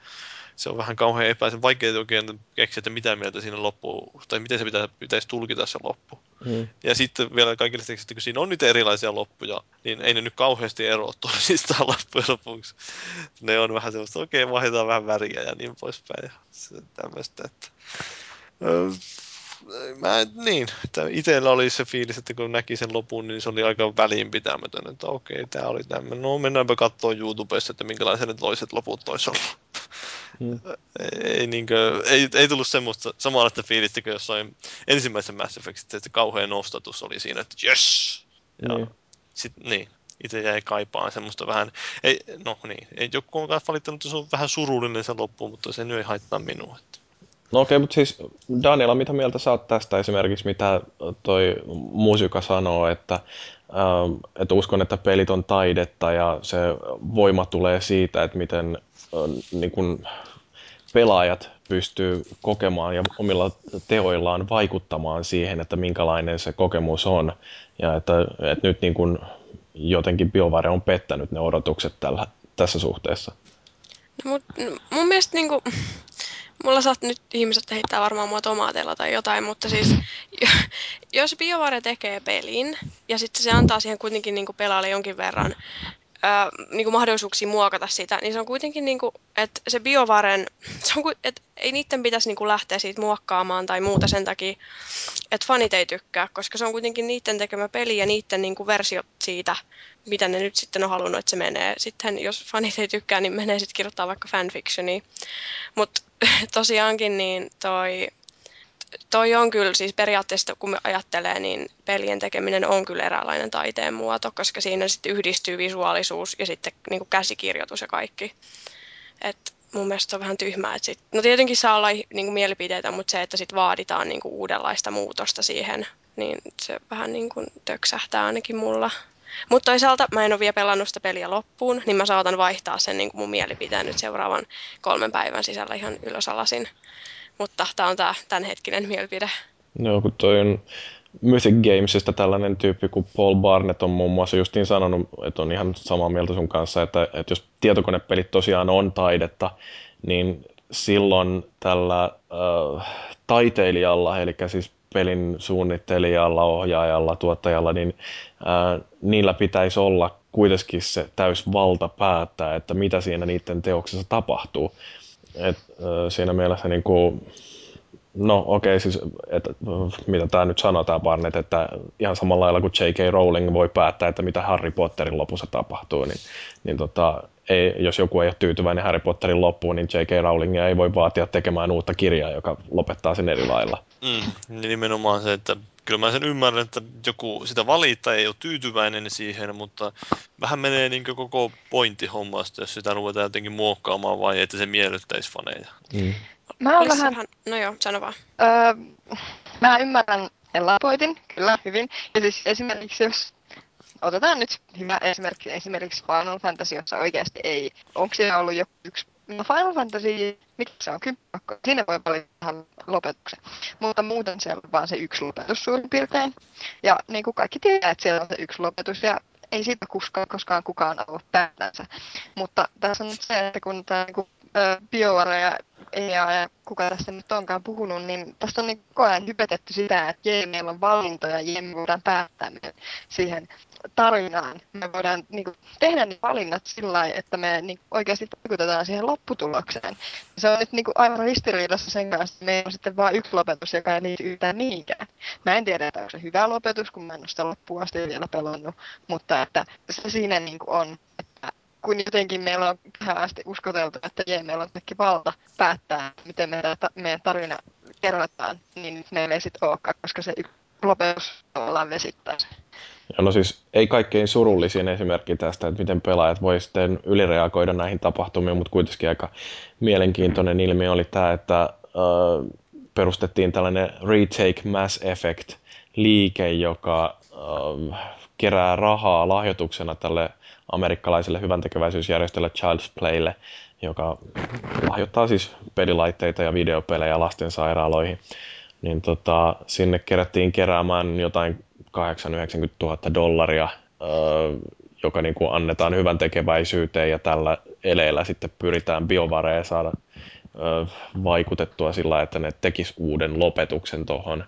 [SPEAKER 4] se on vähän kauhean epäisen vaikea oikein keksiä, että mitä mieltä siinä loppu, tai miten se pitäisi, pitäisi tulkita se loppu. Mm. Ja sitten vielä kaikille että kun siinä on niitä erilaisia loppuja, niin ei ne nyt kauheasti eroa toisistaan loppujen lopuksi. Ne on vähän semmoista, okei, okay, vaihdetaan vähän väriä ja niin poispäin. Ja tämmöistä, että... Mä, niin, että itsellä oli se fiilis, että kun näki sen lopun, niin se oli aika väliinpitämätön, että okei, tämä oli tämmöinen. No mennäänpä katsoa YouTubessa, että minkälaisia ne toiset loput olisi ollut. Mm. Ei, niinkö, ei, ei tullut semmoista samanlaista fiilistä kuin jossain ensimmäisen Mass Effectissa, että kauhea nostatus oli siinä, että yes! Ja niin. Sit, niin, itse jäi kaipaan semmoista vähän, ei, no niin, ei joku on valittanut, että se on vähän surullinen se loppu, mutta se nyt ei haittaa minua. Että.
[SPEAKER 1] No okei, okay, mutta siis Daniela, mitä mieltä sä oot tästä esimerkiksi, mitä toi muusika sanoo, että, ähm, että uskon, että pelit on taidetta ja se voima tulee siitä, että miten äh, niin kun pelaajat pystyy kokemaan ja omilla teoillaan vaikuttamaan siihen, että minkälainen se kokemus on. Ja että, että nyt niin kun jotenkin BioWare on pettänyt ne odotukset tällä, tässä suhteessa.
[SPEAKER 3] No, mut, mun mielestä niin kuin, mulla saat nyt ihmiset heittää varmaan mua tomaateilla tai jotain, mutta siis jos BioWare tekee pelin ja sitten se antaa siihen kuitenkin niin pelaajalle jonkin verran ää, niin kuin mahdollisuuksia muokata sitä, niin se on kuitenkin, niin kuin, että se biovaren, se on, että ei niiden pitäisi niin kuin lähteä siitä muokkaamaan tai muuta sen takia, että fanit ei tykkää, koska se on kuitenkin niiden tekemä peli ja niiden niin kuin versiot siitä, mitä ne nyt sitten on halunnut, että se menee. Sitten jos fanit ei tykkää, niin menee sitten kirjoittaa vaikka fanfictionia. Mutta tosiaankin niin toi toi on kyllä siis periaatteessa, kun me ajattelee, niin pelien tekeminen on kyllä eräänlainen taiteen muoto, koska siinä sitten yhdistyy visuaalisuus ja sitten niin kuin käsikirjoitus ja kaikki. Et mun mielestä se on vähän tyhmää. Että sit, no tietenkin saa olla niin kuin mielipiteitä, mutta se, että sit vaaditaan niin kuin uudenlaista muutosta siihen, niin se vähän niin kuin töksähtää ainakin mulla. Mutta toisaalta mä en ole vielä pelannut sitä peliä loppuun, niin mä saatan vaihtaa sen niin kuin mun mielipiteen nyt seuraavan kolmen päivän sisällä ihan ylösalasin. Mutta tämä on tämä tämänhetkinen mielipide.
[SPEAKER 1] Joo, kun toi on Mythic Gamesista tällainen tyyppi kuin Paul Barnett on muun muassa justiin sanonut, että on ihan samaa mieltä sun kanssa, että, että jos tietokonepelit tosiaan on taidetta, niin silloin tällä äh, taiteilijalla, eli siis pelin suunnittelijalla, ohjaajalla, tuottajalla, niin äh, niillä pitäisi olla kuitenkin se täys valta päättää, että mitä siinä niiden teoksessa tapahtuu. Et, äh, siinä mielessä niin kuin, no okei, okay, siis, et, mitä tämä nyt sanoo tämä Barnett, että ihan samalla lailla kuin J.K. Rowling voi päättää, että mitä Harry Potterin lopussa tapahtuu, niin, niin tota, ei, jos joku ei ole tyytyväinen Harry Potterin loppuun, niin J.K. Rowlingia ei voi vaatia tekemään uutta kirjaa, joka lopettaa sen eri lailla.
[SPEAKER 4] Mm, niin nimenomaan se, että kyllä mä sen ymmärrän, että joku sitä valittaa ei ole tyytyväinen siihen, mutta vähän menee niin koko pointti hommasta, jos sitä ruvetaan jotenkin muokkaamaan vai että se miellyttäisi faneja. Mm.
[SPEAKER 2] Mä oon vähän...
[SPEAKER 3] No joo, sano vaan.
[SPEAKER 2] Öö, mä ymmärrän Elapoitin, kyllä, hyvin. Ja siis esimerkiksi jos otetaan nyt hyvä esimerkki, esimerkiksi Final Fantasy, jossa oikeasti ei, onko siellä ollut joku yksi No Final Fantasy, mikä se on, kympakko, siinä voi valita lopetuksen. Mutta muuten siellä on vaan se yksi lopetus suurin piirtein. Ja niin kuin kaikki tietää, että siellä on se yksi lopetus ja ei siitä koskaan, koskaan kukaan ollut päätänsä. Mutta tässä on nyt se, että kun tämä niin BioWare ja EA ja kuka tästä nyt onkaan puhunut, niin tästä on niin koko ajan hypetetty sitä, että jee, meillä on valintoja, jee, me voidaan päättää siihen tarinaan. Me voidaan niin kuin, tehdä ne valinnat sillä lailla, että me niin, oikeasti vaikutetaan siihen lopputulokseen. Se on nyt niin kuin, aivan ristiriidassa sen kanssa, että meillä on sitten vain yksi lopetus, joka ei liity yhtään mihinkään. Mä en tiedä, että onko se hyvä lopetus, kun mä en ole sitä loppuun asti vielä pelannut, mutta että se siinä niin kuin on, että kun jotenkin meillä on tähän asti uskoteltu, että jee, meillä on valta päättää, miten me ta- meidän tarina kerrotaan, niin nyt meillä ei sitten olekaan, koska se lopetus tavallaan vesittää.
[SPEAKER 1] Ja no siis ei kaikkein surullisin esimerkki tästä, että miten pelaajat voi sitten ylireagoida näihin tapahtumiin, mutta kuitenkin aika mielenkiintoinen ilmiö oli tämä, että äh, perustettiin tällainen Retake Mass Effect liike, joka äh, kerää rahaa lahjoituksena tälle amerikkalaiselle hyväntekeväisyysjärjestölle Child's Playlle, joka lahjoittaa siis pelilaitteita ja videopelejä lastensairaaloihin. Niin tota, sinne kerättiin keräämään jotain 8-90 000 dollaria, joka niin kuin annetaan hyvän tekeväisyyteen ja tällä eleellä sitten pyritään biovareja saada vaikutettua sillä, että ne tekis uuden lopetuksen tuohon.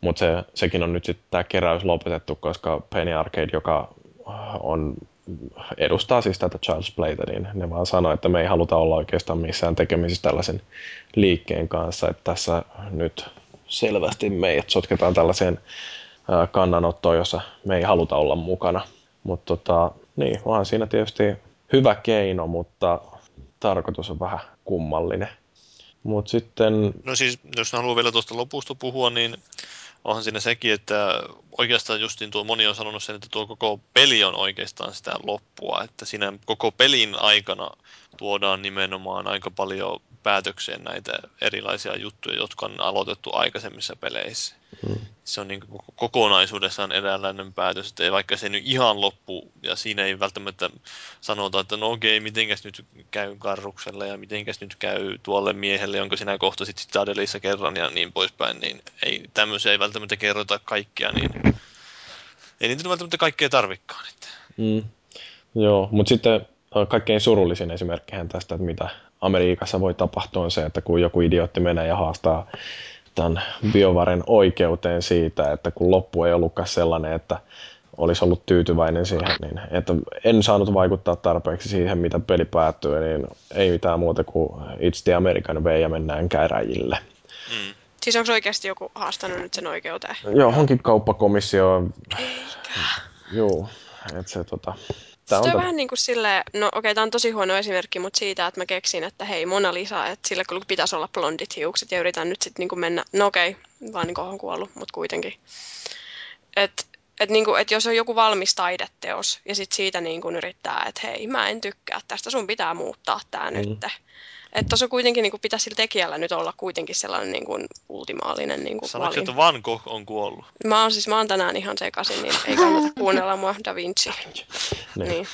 [SPEAKER 1] Mutta se, sekin on nyt sitten tämä keräys lopetettu, koska Penny Arcade, joka on edustaa siis tätä Charles Playta, niin ne vaan sanoi, että me ei haluta olla oikeastaan missään tekemisissä tällaisen liikkeen kanssa, että tässä nyt selvästi meidät sotketaan tällaiseen kannanottoon, jossa me ei haluta olla mukana. Mutta tota, niin, onhan siinä tietysti hyvä keino, mutta tarkoitus on vähän kummallinen. Mut sitten...
[SPEAKER 4] No siis, jos haluaa vielä tuosta lopusta puhua, niin onhan siinä sekin, että oikeastaan justiin tuo moni on sanonut sen, että tuo koko peli on oikeastaan sitä loppua, että siinä koko pelin aikana tuodaan nimenomaan aika paljon päätökseen näitä erilaisia juttuja, jotka on aloitettu aikaisemmissa peleissä. Mm. Se on niin kuin kokonaisuudessaan eräänlainen päätös, että vaikka se nyt ihan loppu, ja siinä ei välttämättä sanota, että no okei, mitenkäs nyt käy Karrukselle ja mitenkäs nyt käy tuolle miehelle, jonka sinä kohta sitten Stadelissa kerran ja niin poispäin, niin ei, tämmöisiä ei välttämättä kerrota kaikkia, niin ei niitä välttämättä kaikkea tarvikkaan. Että.
[SPEAKER 1] Mm. Joo, mutta sitten kaikkein surullisin esimerkkihän tästä, että mitä Amerikassa voi tapahtua on se, että kun joku idiootti menee ja haastaa tämän biovaren oikeuteen siitä, että kun loppu ei ollutkaan sellainen, että olisi ollut tyytyväinen siihen, niin että en saanut vaikuttaa tarpeeksi siihen, mitä peli päättyy, niin ei mitään muuta kuin It's the American way ja mennään käräjille.
[SPEAKER 3] Mm. Siis onko oikeasti joku haastanut nyt sen oikeuteen?
[SPEAKER 1] Joo, onkin kauppakomissio. Joo, että se tota,
[SPEAKER 3] Tämä on, on vähän niin kuin silleen, no okei, okay, tämä on tosi huono esimerkki, mutta siitä, että mä keksin, että hei Mona Lisa, että sillä kun pitäisi olla blondit hiukset ja yritän nyt sitten niin mennä, no okei, okay, vaan niin on kuollut, mutta kuitenkin. Että et niin kuin, et jos on joku valmis taideteos ja sitten siitä niin kuin yrittää, että hei, mä en tykkää tästä, sun pitää muuttaa tämä mm. nyt. Että tuossa kuitenkin niin kuin, pitäisi sillä tekijällä nyt olla kuitenkin sellainen niin kuin, ultimaalinen niin kuin,
[SPEAKER 4] Sanoitko, että Van Gogh on kuollut?
[SPEAKER 3] Mä oon siis, mä oon tänään ihan sekaisin, niin ei kannata kuunnella mua Da Vinci. niin. niin.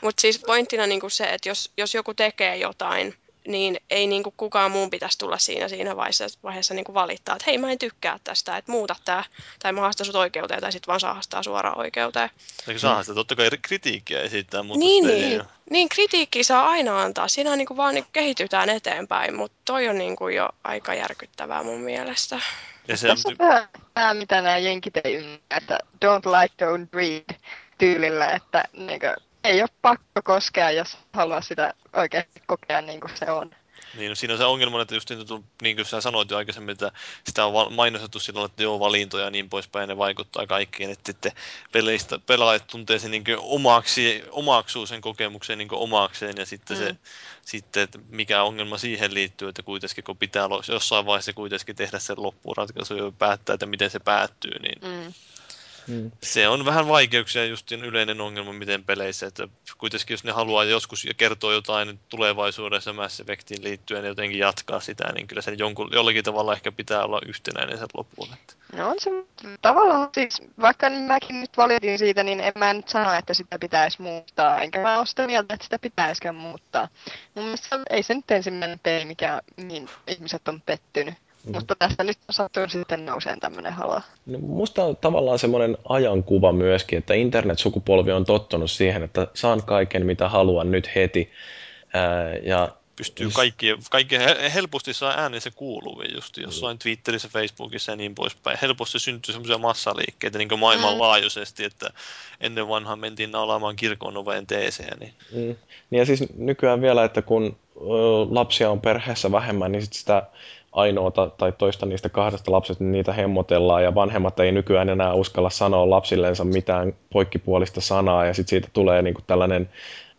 [SPEAKER 3] Mutta siis pointtina niin kuin se, että jos, jos joku tekee jotain, niin ei niin kuin kukaan muun pitäisi tulla siinä, siinä vaiheessa, vaiheessa niin kuin valittaa, että hei mä en tykkää tästä, että muuta tämä, tai mä haastan sut oikeuteen, tai sitten vaan saahastaa suoraan oikeuteen.
[SPEAKER 4] Eikö saahasta, totta kai kritiikkiä esittää, mutta
[SPEAKER 3] niin, niin, niin, kritiikkiä saa aina antaa, siinä niin kuin vaan niin kehitytään eteenpäin, mutta toi on niin kuin jo aika järkyttävää mun mielestä.
[SPEAKER 2] Ja se Tässä on vähän tämä, mitä nämä jenkit ei ymmärrä, että don't like, don't read tyylillä, että niin kuin, ei ole pakko koskea, jos haluaa sitä oikeasti kokea niin kuin se on.
[SPEAKER 4] Niin, no siinä on se ongelma, että just niin, niin kuin sä sanoit jo aikaisemmin, että sitä on mainostettu silloin, että joo, valintoja ja niin poispäin, ne vaikuttaa kaikkiin, että sitten peleistä, pelaajat tuntee sen niin omaksi, omaksuu sen kokemuksen niin omakseen, ja sitten mm. se, sitten, että mikä ongelma siihen liittyy, että kuitenkin kun pitää jossain vaiheessa kuitenkin tehdä sen loppuratkaisu ja päättää, että miten se päättyy, niin mm Mm. Se on vähän vaikeuksia just yleinen ongelma, miten peleissä, että kuitenkin jos ne haluaa joskus ja kertoo jotain tulevaisuudessa Mass Effectiin liittyen ja jotenkin jatkaa sitä, niin kyllä se jonkun, jollakin tavalla ehkä pitää olla yhtenäinen sen loppuun.
[SPEAKER 2] No on se tavallaan siis, vaikka mäkin nyt valitin siitä, niin en mä nyt sano, että sitä pitäisi muuttaa, enkä mä ole sitä mieltä, että sitä pitäisikään muuttaa. Mun mielestä ei se nyt ensimmäinen peli, mikä niin ihmiset on pettynyt. Mm. Mutta tästä nyt sattuu sitten nouseen tämmöinen hala.
[SPEAKER 1] No, musta on tavallaan semmoinen ajankuva myöskin, että internet-sukupolvi on tottunut siihen, että saan kaiken mitä haluan nyt heti. Ää, ja
[SPEAKER 4] pystyy kaikki, kaikki helposti saa äänensä kuuluviin just jossain mm. Twitterissä, Facebookissa ja niin poispäin. Helposti syntyy semmoisia massaliikkeitä niin maailmanlaajuisesti, että ennen vanhaa mentiin naulaamaan kirkon oveen teeseen. Niin. Mm.
[SPEAKER 1] niin. ja siis nykyään vielä, että kun lapsia on perheessä vähemmän, niin sit sitä ainoata tai toista niistä kahdesta lapsesta, niin niitä hemmotellaan ja vanhemmat ei nykyään enää uskalla sanoa lapsillensa mitään poikkipuolista sanaa ja sitten siitä tulee niinku tällainen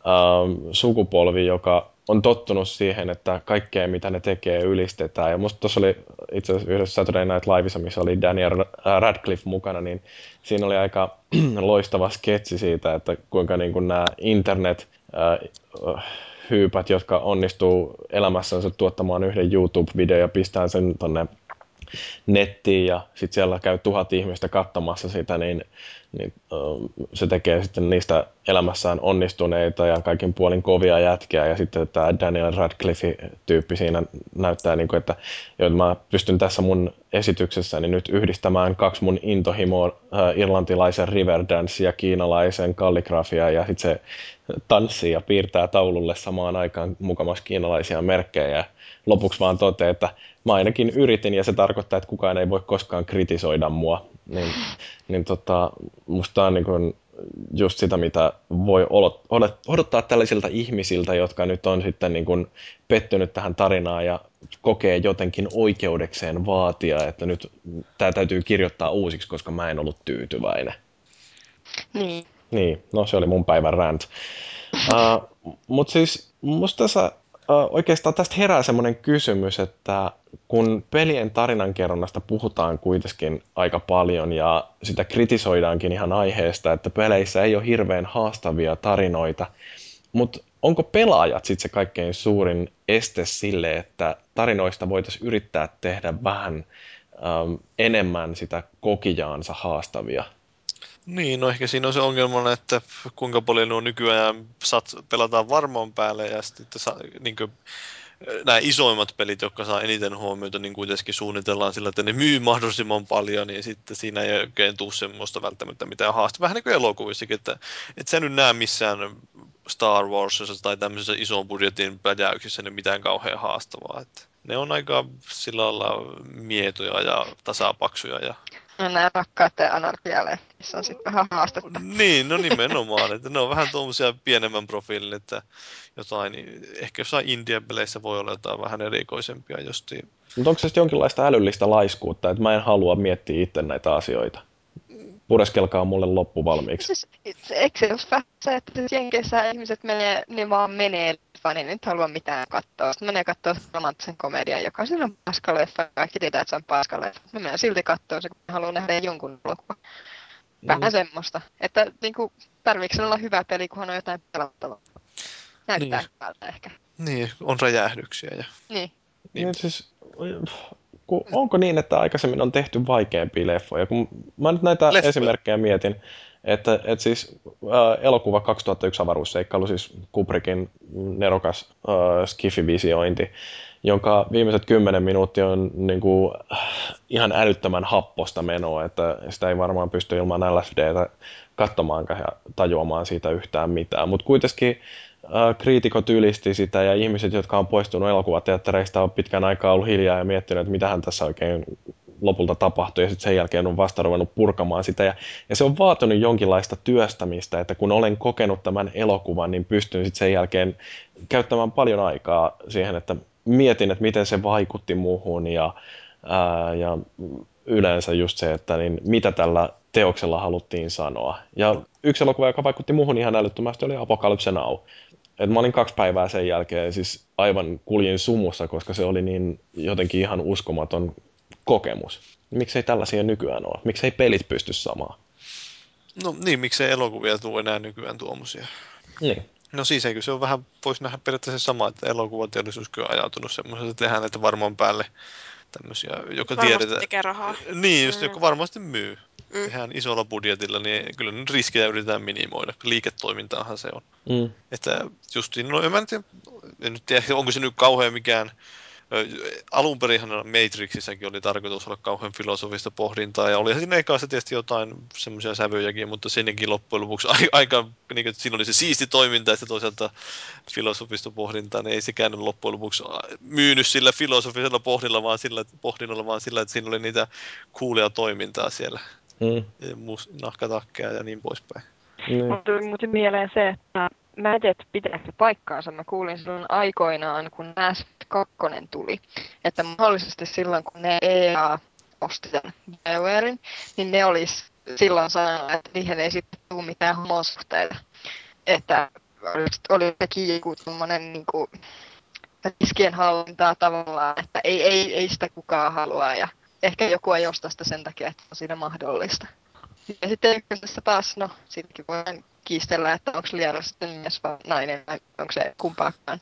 [SPEAKER 1] ähm, sukupolvi, joka on tottunut siihen, että kaikkea mitä ne tekee ylistetään. Ja musta tuossa oli itse asiassa yhdessä Saturday Night Liveissa, missä oli Daniel Radcliffe mukana, niin siinä oli aika loistava sketsi siitä, että kuinka niin kuin nämä internet äh, hyypät, jotka onnistuu elämässänsä tuottamaan yhden YouTube-videon ja pistää sen tonne nettiin ja sitten siellä käy tuhat ihmistä katsomassa sitä, niin niin se tekee sitten niistä elämässään onnistuneita ja kaikin puolin kovia jätkiä. Ja sitten tämä Daniel Radcliffe-tyyppi siinä näyttää, niin kuin, että jo, mä pystyn tässä mun esityksessäni nyt yhdistämään kaksi mun intohimoa, irlantilaisen Riverdance ja kiinalaisen kalligrafia ja sitten se tanssii ja piirtää taululle samaan aikaan mukamassa kiinalaisia merkkejä. Lopuksi vaan toteaa, että mä ainakin yritin ja se tarkoittaa, että kukaan ei voi koskaan kritisoida mua. Niin, niin tota, musta on niin kuin just sitä, mitä voi odottaa tällaisilta ihmisiltä, jotka nyt on sitten niin kuin pettynyt tähän tarinaan ja kokee jotenkin oikeudekseen vaatia, että nyt tämä täytyy kirjoittaa uusiksi, koska mä en ollut tyytyväinen.
[SPEAKER 2] Niin.
[SPEAKER 1] Niin, no se oli mun päivän rant. Uh, Mutta siis musta tässä oikeastaan tästä herää semmoinen kysymys, että kun pelien tarinankerronnasta puhutaan kuitenkin aika paljon ja sitä kritisoidaankin ihan aiheesta, että peleissä ei ole hirveän haastavia tarinoita, mutta onko pelaajat sitten se kaikkein suurin este sille, että tarinoista voitaisiin yrittää tehdä vähän ähm, enemmän sitä kokijaansa haastavia?
[SPEAKER 4] Niin, no ehkä siinä on se ongelma, että kuinka paljon nuo nykyään sat, pelataan varmoon päälle ja sitten niin kuin, nämä isoimmat pelit, jotka saa eniten huomiota, niin kuitenkin suunnitellaan sillä, että ne myy mahdollisimman paljon, niin sitten siinä ei oikein tule semmoista välttämättä mitään haastavaa. Vähän niin kuin elokuvissakin, että et sä nyt näe missään Star Warsissa tai tämmöisessä ison budjetin pläjäyksissä niin mitään kauhean haastavaa. Että ne on aika sillä lailla mietoja ja tasapaksuja ja
[SPEAKER 2] No nämä rakkaiden anarkialle, missä on sitten vähän haastetta.
[SPEAKER 4] Niin, no nimenomaan. Että ne on vähän tuommoisia pienemmän profiilin, että jotain, ehkä jossain India-peleissä voi olla jotain vähän erikoisempia jostiin.
[SPEAKER 1] Mutta onko se sitten jonkinlaista älyllistä laiskuutta, että mä en halua miettiä itse näitä asioita? Pureskelkaa mulle loppu valmiiksi.
[SPEAKER 2] Siis, eikö se jos vähän se, että siis Jenkeissä ihmiset menee, niin vaan menee leffaan, niin nyt halua mitään katsoa. Sitten menee katsoa romanttisen komedian, joka on paska leffa, kaikki tietää, että se on paska leffa. Mä menen silti katsoa se, kun haluan nähdä jonkun elokuvan. Vähän mm. semmoista. Että niin kuin, tarviiko olla hyvä peli, kunhan on jotain pelattavaa. Näyttää niin. hyvältä ehkä.
[SPEAKER 4] Niin, on räjähdyksiä. Ja...
[SPEAKER 2] Niin.
[SPEAKER 1] niin. niin siis, kun, onko niin, että aikaisemmin on tehty vaikeampia leffoja? Kun mä nyt näitä Leffoja. esimerkkejä mietin, että, että siis äh, elokuva 2001 avaruusseikkailu, siis Kubrickin nerokas äh, skifivisiointi, jonka viimeiset kymmenen minuuttia on niin kuin, äh, ihan älyttömän happosta menoa, että sitä ei varmaan pysty ilman LSDtä katsomaan ja tajuamaan siitä yhtään mitään. Mutta kuitenkin äh, kriitikot ylisti sitä ja ihmiset, jotka on poistunut elokuvateattereista, on pitkän aikaa ollut hiljaa ja miettinyt, että mitähän tässä oikein lopulta tapahtui ja sitten sen jälkeen on vasta ruvennut purkamaan sitä. Ja, ja se on vaatinut jonkinlaista työstämistä, että kun olen kokenut tämän elokuvan, niin pystyn sitten sen jälkeen käyttämään paljon aikaa siihen, että mietin, että miten se vaikutti muuhun ja, ää, ja yleensä just se, että niin mitä tällä teoksella haluttiin sanoa. Ja yksi elokuva, joka vaikutti muuhun ihan älyttömästi, oli Apocalypse Now. Et mä olin kaksi päivää sen jälkeen siis aivan kuljin sumussa, koska se oli niin jotenkin ihan uskomaton kokemus. Miksei tällaisia nykyään ole? Miksei pelit pysty samaan?
[SPEAKER 4] No niin, miksei elokuvia tule enää nykyään tuommoisia?
[SPEAKER 1] Niin.
[SPEAKER 4] No siis eikö se on vähän, voisi nähdä periaatteessa sama, että elokuvateollisuus on ajautunut semmoisen, että tehdään näitä varmaan päälle tämmöisiä, joka
[SPEAKER 3] varmasti
[SPEAKER 4] tiedetään.
[SPEAKER 3] tekee rahaa.
[SPEAKER 4] Niin, just, mm. joka varmasti myy. Mm. Tehdään isolla budjetilla, niin kyllä nyt riskejä yritetään minimoida. Liiketoimintaahan se on.
[SPEAKER 1] Mm.
[SPEAKER 4] Että justiin, no en, tiedä, en nyt tiedä, onko se nyt kauhean mikään alun perinhan Matrixissakin oli tarkoitus olla kauhean filosofista pohdintaa, ja oli siinä ekassa tietysti jotain semmoisia sävyjäkin, mutta sinnekin loppujen lopuksi aika, niin kuin, siinä oli se siisti toiminta, että toisaalta filosofista pohdintaa, niin ei sekään loppujen lopuksi myynyt sillä filosofisella pohdilla, vaan sillä, pohdinnalla, vaan sillä, että siinä oli niitä kuulia toimintaa siellä.
[SPEAKER 1] Mm.
[SPEAKER 4] Nahkatakkeja ja niin poispäin.
[SPEAKER 2] Mm. Mutta mieleen se, että mä en tiedä, pitääkö paikkaansa. Mä kuulin silloin aikoinaan, kun Mass 2 tuli, että mahdollisesti silloin, kun ne EA osti tämän BioWarein, niin ne olisi silloin sanonut, että niihin ei sitten tule mitään homosuhteita. Että oli sekin joku semmoinen niin kuin, riskien hallintaa tavallaan, että ei, ei, ei sitä kukaan halua ja ehkä joku ei osta sitä sen takia, että on siinä mahdollista. Ja sitten ykkösessä taas, no, siitäkin voidaan kiistellä, että onko Liara sitten mies vai nainen vai onko se kumpaakaan.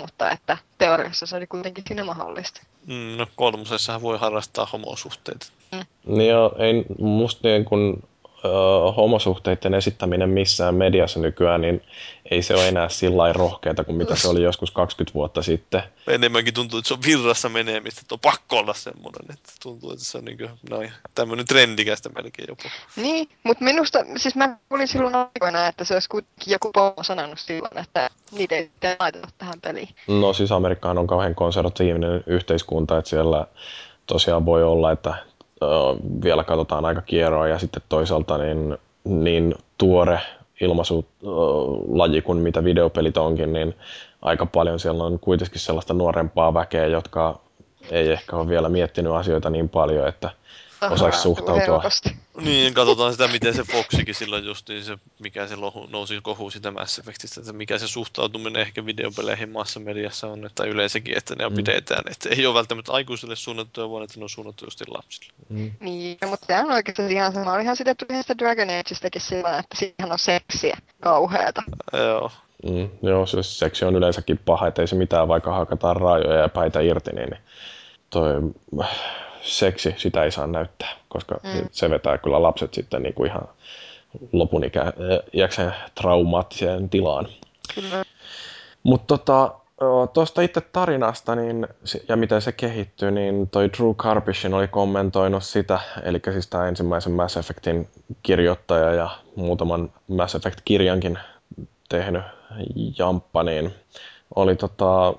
[SPEAKER 2] Mutta että teoriassa se oli kuitenkin siinä mahdollista.
[SPEAKER 4] Mm, no kolmosessahan voi harrastaa homosuhteita.
[SPEAKER 1] Mm. Niin joo, ei musta niin kun homosuhteiden esittäminen missään mediassa nykyään, niin ei se ole enää sillä rohkeata kuin mitä se oli joskus 20 vuotta sitten.
[SPEAKER 4] Enemmänkin tuntuu, että se on virrassa menemistä, että on pakko olla semmoinen, että tuntuu, että se on niin kuin, noin, tämmöinen trendikästä melkein jopa.
[SPEAKER 2] Niin, mutta minusta, siis mä olin silloin aikoina, että se olisi kuitenkin joku pomo sanonut silloin, että niitä ei laiteta tähän peliin.
[SPEAKER 1] No siis Amerikkahan on kauhean konservatiivinen yhteiskunta, että siellä tosiaan voi olla, että vielä katsotaan aika kierroa ja sitten toisaalta niin, niin tuore ilmaisulaji kuin mitä videopelit onkin, niin aika paljon siellä on kuitenkin sellaista nuorempaa väkeä, jotka ei ehkä ole vielä miettinyt asioita niin paljon, että osaisi suhtautua.
[SPEAKER 4] Niin, katsotaan sitä, miten se Foxikin silloin just, niin se, mikä se lohu, nousi kohu sitä Mass Effectistä, että mikä se suhtautuminen ehkä videopeleihin mediassa on, että yleensäkin, että ne on mm. pidetään, että ei ole välttämättä aikuisille suunnattuja, vaan että ne on suunnattu just lapsille.
[SPEAKER 2] Mm. Niin, no, mutta sehän on oikeasti ihan sama. Olihan sitä yhdestä Dragon Ageistäkin sillä, että siihen on seksiä kauheata.
[SPEAKER 4] Joo.
[SPEAKER 1] Mm, joo, se seksi on yleensäkin paha, että ei se mitään, vaikka hakataan rajoja ja päitä irti, niin toi seksi, sitä ei saa näyttää, koska mm. se vetää kyllä lapset sitten niin kuin ihan lopun ikä, iäkseen traumaattiseen tilaan. Kyllä. Mutta tota, tuosta itse tarinasta niin, ja miten se kehittyy, niin toi Drew Karpyshin oli kommentoinut sitä, eli siis tämä ensimmäisen Mass Effectin kirjoittaja ja muutaman Mass Effect-kirjankin tehnyt jamppa, niin oli tota,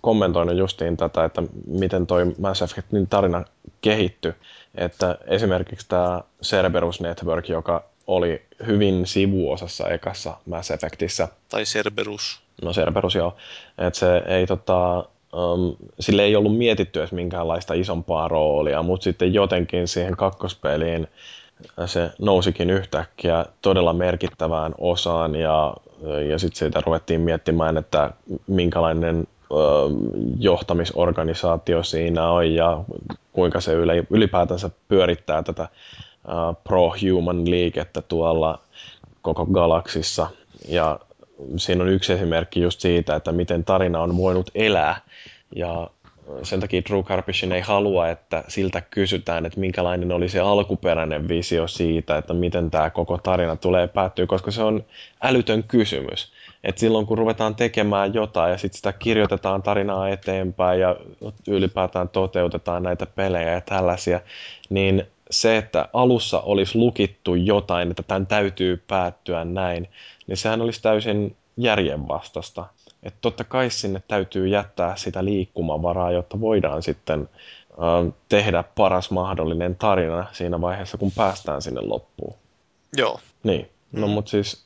[SPEAKER 1] kommentoinut justiin tätä, että miten toi Mass Effectin tarina kehittyi. Että esimerkiksi tämä Cerberus Network, joka oli hyvin sivuosassa ekassa Mass Effectissä.
[SPEAKER 4] Tai Cerberus.
[SPEAKER 1] No Cerberus joo. Että se ei tota, um, sille ei ollut mietitty edes minkäänlaista isompaa roolia, mutta sitten jotenkin siihen kakkospeliin se nousikin yhtäkkiä todella merkittävään osaan ja, ja sitten siitä ruvettiin miettimään, että minkälainen johtamisorganisaatio siinä on ja kuinka se ylipäätänsä pyörittää tätä pro-human liikettä tuolla koko galaksissa. Ja siinä on yksi esimerkki just siitä, että miten tarina on voinut elää. Ja sen takia Drew Karpyshin ei halua, että siltä kysytään, että minkälainen oli se alkuperäinen visio siitä, että miten tämä koko tarina tulee päättyä, koska se on älytön kysymys. Et silloin kun ruvetaan tekemään jotain ja sitten sitä kirjoitetaan tarinaa eteenpäin ja ylipäätään toteutetaan näitä pelejä ja tällaisia, niin se, että alussa olisi lukittu jotain, että tämän täytyy päättyä näin, niin sehän olisi täysin järjenvastasta. Että totta kai sinne täytyy jättää sitä liikkumavaraa, jotta voidaan sitten äh, tehdä paras mahdollinen tarina siinä vaiheessa, kun päästään sinne loppuun.
[SPEAKER 4] Joo.
[SPEAKER 1] Niin, no mm. mutta siis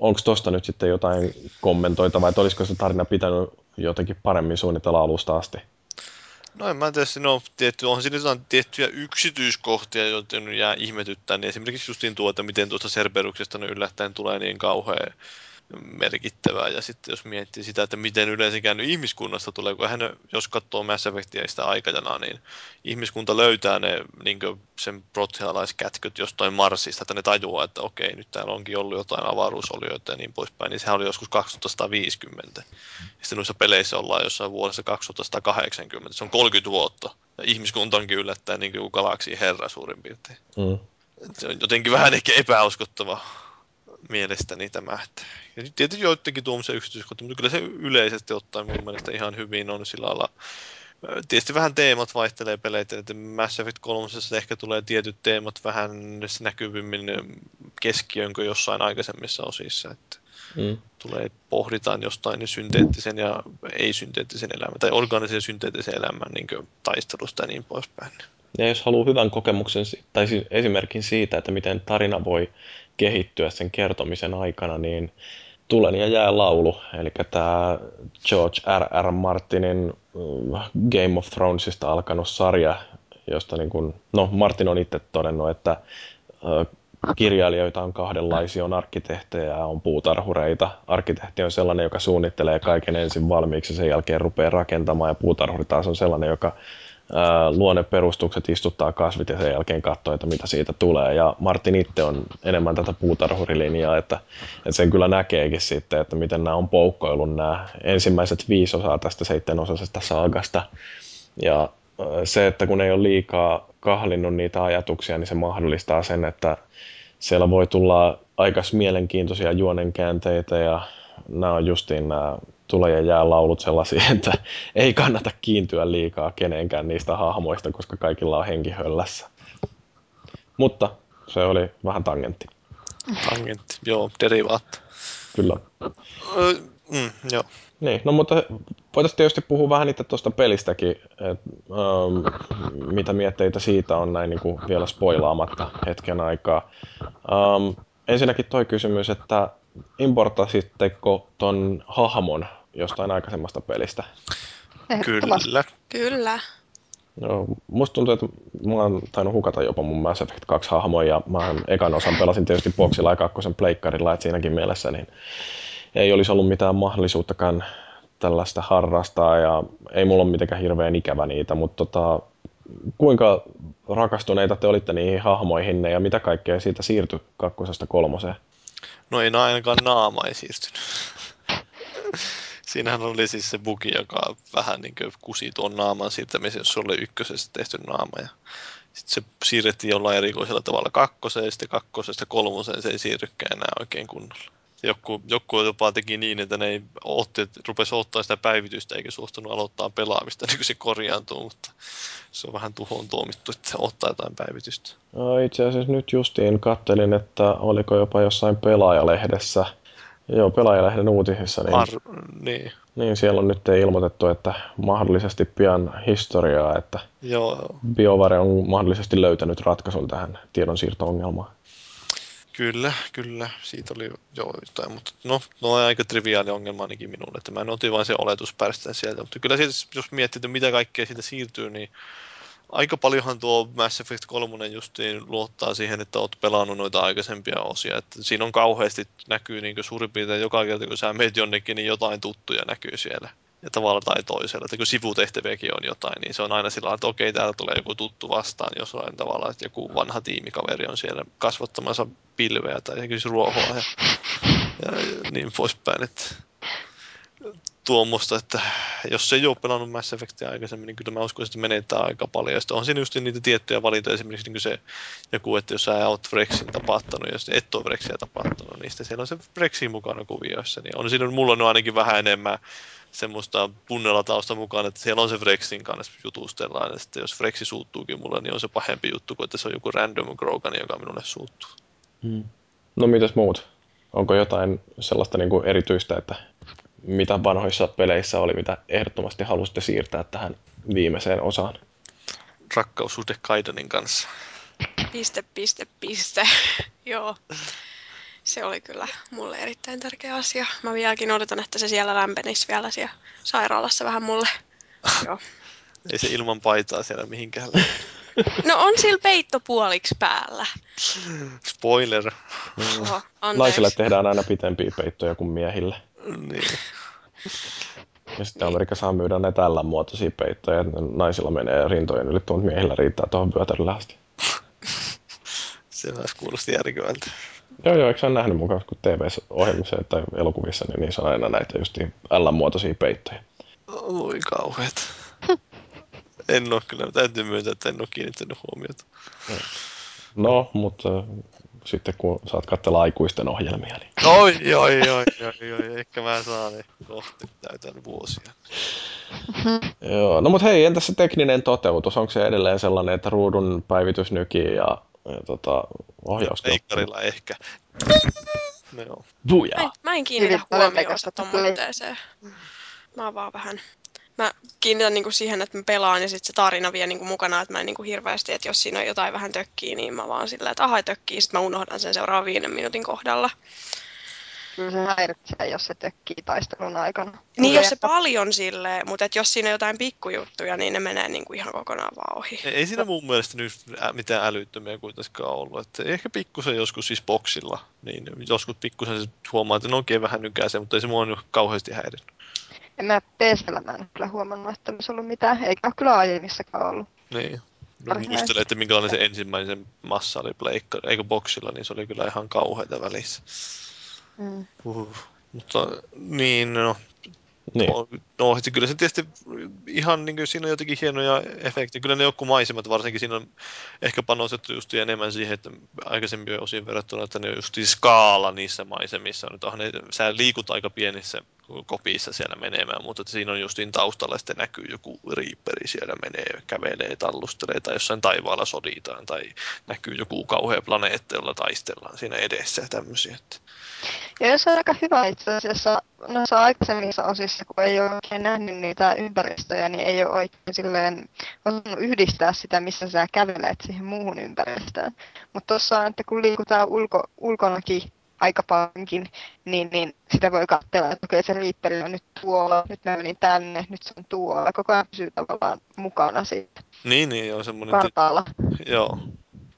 [SPEAKER 1] onko tuosta nyt sitten jotain kommentoitavaa, että olisiko se tarina pitänyt jotenkin paremmin suunnitella alusta asti?
[SPEAKER 4] No en mä tiedä, no, tietty, onhan siinä jotain tiettyjä yksityiskohtia, joita jää ihmetyttää, niin esimerkiksi justiin tuota, miten tuosta Cerberuksesta yllättäen tulee niin kauhean merkittävää. Ja sitten jos miettii sitä, että miten yleensä käynyt ihmiskunnasta tulee, kun hän, jos katsoo Mass Effectia sitä aikajana, niin ihmiskunta löytää ne niin sen protealaiskätköt jostain Marsista, että ne tajuaa, että okei, nyt täällä onkin ollut jotain avaruusolioita ja niin poispäin, niin sehän oli joskus 2150. Ja sitten noissa peleissä ollaan jossain vuodessa 2180, se on 30 vuotta. Ja ihmiskunta onkin yllättäen niin kuin galaksiin herra suurin piirtein. Mm. Se on jotenkin vähän ehkä epäuskottava mielestäni tämä. Ja tietysti joidenkin tuommoisia yksityiskohtia, mutta kyllä se yleisesti ottaen mun mielestä ihan hyvin on sillä lailla. Tietysti vähän teemat vaihtelee peleitä, että Mass Effect 3 ehkä tulee tietyt teemat vähän näkyvimmin keskiöön kuin jossain aikaisemmissa osissa. Että mm. tulee, pohditaan jostain synteettisen ja ei-synteettisen elämän tai organiseen ja synteettisen elämän niin taistelusta ja niin poispäin.
[SPEAKER 1] Ja jos haluaa hyvän kokemuksen tai siis esimerkin siitä, että miten tarina voi kehittyä sen kertomisen aikana, niin Tulen ja jää laulu, eli tämä George R. R. Martinin mm, Game of Thronesista alkanut sarja, josta niin kuin, no Martin on itse todennut, että kirjailijoita on kahdenlaisia, on arkkitehtejä ja on puutarhureita. Arkkitehti on sellainen, joka suunnittelee kaiken ensin valmiiksi ja sen jälkeen rupeaa rakentamaan ja puutarhuri taas on sellainen, joka luonneperustukset istuttaa kasvit ja sen jälkeen katsoo, että mitä siitä tulee. Ja Martin itse on enemmän tätä puutarhurilinjaa, että, että sen kyllä näkeekin sitten, että miten nämä on poukkoillut nämä ensimmäiset viisi osaa tästä seitsemänosaisesta saagasta. Ja se, että kun ei ole liikaa kahlinnut niitä ajatuksia, niin se mahdollistaa sen, että siellä voi tulla aika mielenkiintoisia juonenkäänteitä ja nämä on justiin nämä tule ja jää laulut sellaisia, että ei kannata kiintyä liikaa kenenkään niistä hahmoista, koska kaikilla on henki höllässä. Mutta se oli vähän tangentti.
[SPEAKER 4] Tangentti, joo, derivaatti.
[SPEAKER 1] Kyllä.
[SPEAKER 4] Mm, joo.
[SPEAKER 1] Niin, no mutta voitaisiin tietysti puhua vähän itse tuosta pelistäkin, että ähm, mitä mietteitä siitä on näin niin kuin vielä spoilaamatta hetken aikaa. Ähm, ensinnäkin toi kysymys, että importasitteko ton hahmon jostain aikaisemmasta pelistä?
[SPEAKER 4] Kyllä.
[SPEAKER 3] Kyllä.
[SPEAKER 1] No, musta tuntuu, että mä oon tainnut hukata jopa mun Mass Effect 2 hahmoja ja mä ekan osan pelasin tietysti boxilla ja kakkosen pleikkarilla, että siinäkin mielessä niin ei olisi ollut mitään mahdollisuuttakaan tällaista harrastaa ja ei mulla ole mitenkään hirveän ikävä niitä, mutta tota, kuinka rakastuneita te olitte niihin hahmoihin ja mitä kaikkea siitä siirtyi kakkosesta kolmoseen?
[SPEAKER 4] No ei ainakaan naama ei siirtynyt. Siinähän oli siis se bugi, joka vähän niin kuin kusi tuon naaman siirtämisen, jos se oli ykkösessä tehty naama. Ja sitten se siirrettiin jollain erikoisella tavalla kakkoseen, ja sitten kakkosesta kolmoseen se ei siirrykään enää oikein kunnolla. Joku, joku jopa teki niin, että ne ei otti, rupesi ottaa sitä päivitystä eikä suostunut aloittaa pelaamista, niin kuin se korjaantuu, mutta se on vähän tuhoon tuomittu, että ottaa jotain päivitystä.
[SPEAKER 1] No, itse asiassa nyt justiin kattelin, että oliko jopa jossain pelaajalehdessä, joo, pelaajalehden uutisissa, niin,
[SPEAKER 4] Ar- niin.
[SPEAKER 1] niin siellä on nyt ilmoitettu, että mahdollisesti pian historiaa, että
[SPEAKER 4] Joo,
[SPEAKER 1] BioVare on mahdollisesti löytänyt ratkaisun tähän tiedonsiirto-ongelmaan.
[SPEAKER 4] Kyllä, kyllä. Siitä oli jo jotain, mutta no, no on aika triviaali ongelma ainakin minulle, että mä en otin vain se oletuspärstän sieltä, mutta kyllä siitä, jos miettii, että mitä kaikkea siitä siirtyy, niin aika paljonhan tuo Mass Effect 3 justiin luottaa siihen, että oot pelannut noita aikaisempia osia, että siinä on kauheasti näkyy niin suurin piirtein joka kerta, kun sä meet jonnekin, niin jotain tuttuja näkyy siellä ja tavalla tai toisella. Että kun sivutehtäviäkin on jotain, niin se on aina sillä että okei, täällä tulee joku tuttu vastaan jossain tavalla, että joku vanha tiimikaveri on siellä kasvattamassa pilveä tai esimerkiksi ruohoa ja, ja niin poispäin. Että tuommoista, että jos se ei ole pelannut Mass Effectia aikaisemmin, niin kyllä mä uskoisin, että menettää aika paljon. Ja sitten on siinä just niitä tiettyjä valintoja, esimerkiksi niin se joku, että jos sä oot Brexin tapahtanut ja sitten et ole Brexia tapahtanut, niin sitten siellä on se Brexin mukana kuvioissa. Niin on siinä, mulla on ainakin vähän enemmän semmoista punnella tausta mukaan, että siellä on se Frexin kanssa jutustellaan, ja sitten jos Frexi suuttuukin mulle, niin on se pahempi juttu kuin että se on joku random Grogan, joka minulle suuttuu.
[SPEAKER 1] Hmm. No mitäs muut? Onko jotain sellaista niin kuin erityistä, että mitä vanhoissa peleissä oli, mitä ehdottomasti halusitte siirtää tähän viimeiseen osaan?
[SPEAKER 4] Rakkaussuhde Kaidanin kanssa.
[SPEAKER 3] Piste, piste, piste. Joo. Se oli kyllä mulle erittäin tärkeä asia. Mä vieläkin odotan, että se siellä lämpenisi vielä siellä sairaalassa vähän mulle. Joo.
[SPEAKER 4] Ei se ilman paitaa siellä mihinkään
[SPEAKER 3] No on sillä peitto puoliksi päällä.
[SPEAKER 4] Spoiler.
[SPEAKER 3] Oho,
[SPEAKER 1] Naisille tehdään aina pitempiä peittoja kuin miehille.
[SPEAKER 4] Niin.
[SPEAKER 1] Ja sitten Amerikassa saa myydä näitä muotoisia peittoja, että naisilla menee rintojen yli, tuon miehillä riittää tuohon vyötärölle asti.
[SPEAKER 4] Se myös kuulosti järkevältä.
[SPEAKER 1] Joo, joo, eikö sä nähnyt mukaan, kun TV-ohjelmissa tai elokuvissa, niin niissä on aina näitä just L-muotoisia peittoja.
[SPEAKER 4] Oi kauheet. en ole kyllä, täytyy myöntää, että en ole kiinnittänyt huomiota.
[SPEAKER 1] No, mutta sitten kun saat katsella aikuisten ohjelmia. Niin...
[SPEAKER 4] Oi, oi, oi, oi, oi, ehkä mä saan ne kohti täytän vuosia.
[SPEAKER 1] Joo, no mutta hei, entäs se tekninen toteutus? Onko se edelleen sellainen, että ruudun päivitys nykii ja, ja tota, ohjaus?
[SPEAKER 4] Eikkarilla ehkä. No joo.
[SPEAKER 1] Buja.
[SPEAKER 3] Mä, mä en kiinnitä huomiota tuommoitteeseen. Mä oon vaan vähän mä kiinnitän niinku siihen, että mä pelaan ja sitten se tarina vie niinku mukana, että mä en niinku hirveästi, että jos siinä on jotain vähän tökkii, niin mä vaan silleen, että aha tökkii, sitten mä unohdan sen seuraavan viiden minuutin kohdalla.
[SPEAKER 2] Kyllä se häiritsee, jos se tökkii taistelun aikana.
[SPEAKER 3] Niin, jos se paljon silleen, mutta et jos siinä on jotain pikkujuttuja, niin ne menee niinku ihan kokonaan vaan ohi.
[SPEAKER 4] Ei, ei siinä mun mielestä nyt mitään älyttömiä kuitenkaan ollut. Että ehkä pikkusen joskus siis boksilla, niin joskus pikkusen huomaa, että ne onkin vähän nykäisee, mutta ei se mua nyt kauheasti häirinyt.
[SPEAKER 2] En mä PCllä mä en kyllä huomannut, että olisi ollut mitään, eikä ole kyllä aiemmissakaan ollut.
[SPEAKER 4] Niin. No, muistelen, että minkälainen se ensimmäisen massa oli pleikkari, eikö boksilla, niin se oli kyllä ihan kauheita välissä.
[SPEAKER 2] Mm.
[SPEAKER 4] Uh, mutta niin, no.
[SPEAKER 1] Niin.
[SPEAKER 4] No, no kyllä se tietysti ihan niin kuin, siinä on jotenkin hienoja efektejä. Kyllä ne joku maisemat varsinkin siinä on ehkä panostettu just enemmän siihen, että aikaisemmin osin verrattuna, että ne on just skaala niissä maisemissa. Nyt onhan ne, sä liikut aika pienissä kopissa siellä menemään, mutta että siinä on justiin taustalla sitten näkyy joku riipperi siellä menee, kävelee, tallustelee tai jossain taivaalla soditaan tai näkyy joku kauhea planeetta, jolla taistellaan siinä edessä ja tämmöisiä.
[SPEAKER 2] Ja se on aika hyvä itse asiassa noissa aikaisemmissa osissa, kun ei ole oikein nähnyt niitä ympäristöjä, niin ei ole oikein silleen osannut yhdistää sitä, missä sä kävelet siihen muuhun ympäristöön. Mutta tuossa, että kun liikutaan ulko, ulkonakin aika paljonkin, niin, niin sitä voi katsella, että okei se riipperi on nyt tuolla, nyt mä menin tänne, nyt se on tuolla. Koko ajan pysyy tavallaan mukana siitä.
[SPEAKER 4] Niin, niin, joo, semmoinen...
[SPEAKER 2] Kartaalla.
[SPEAKER 4] Joo,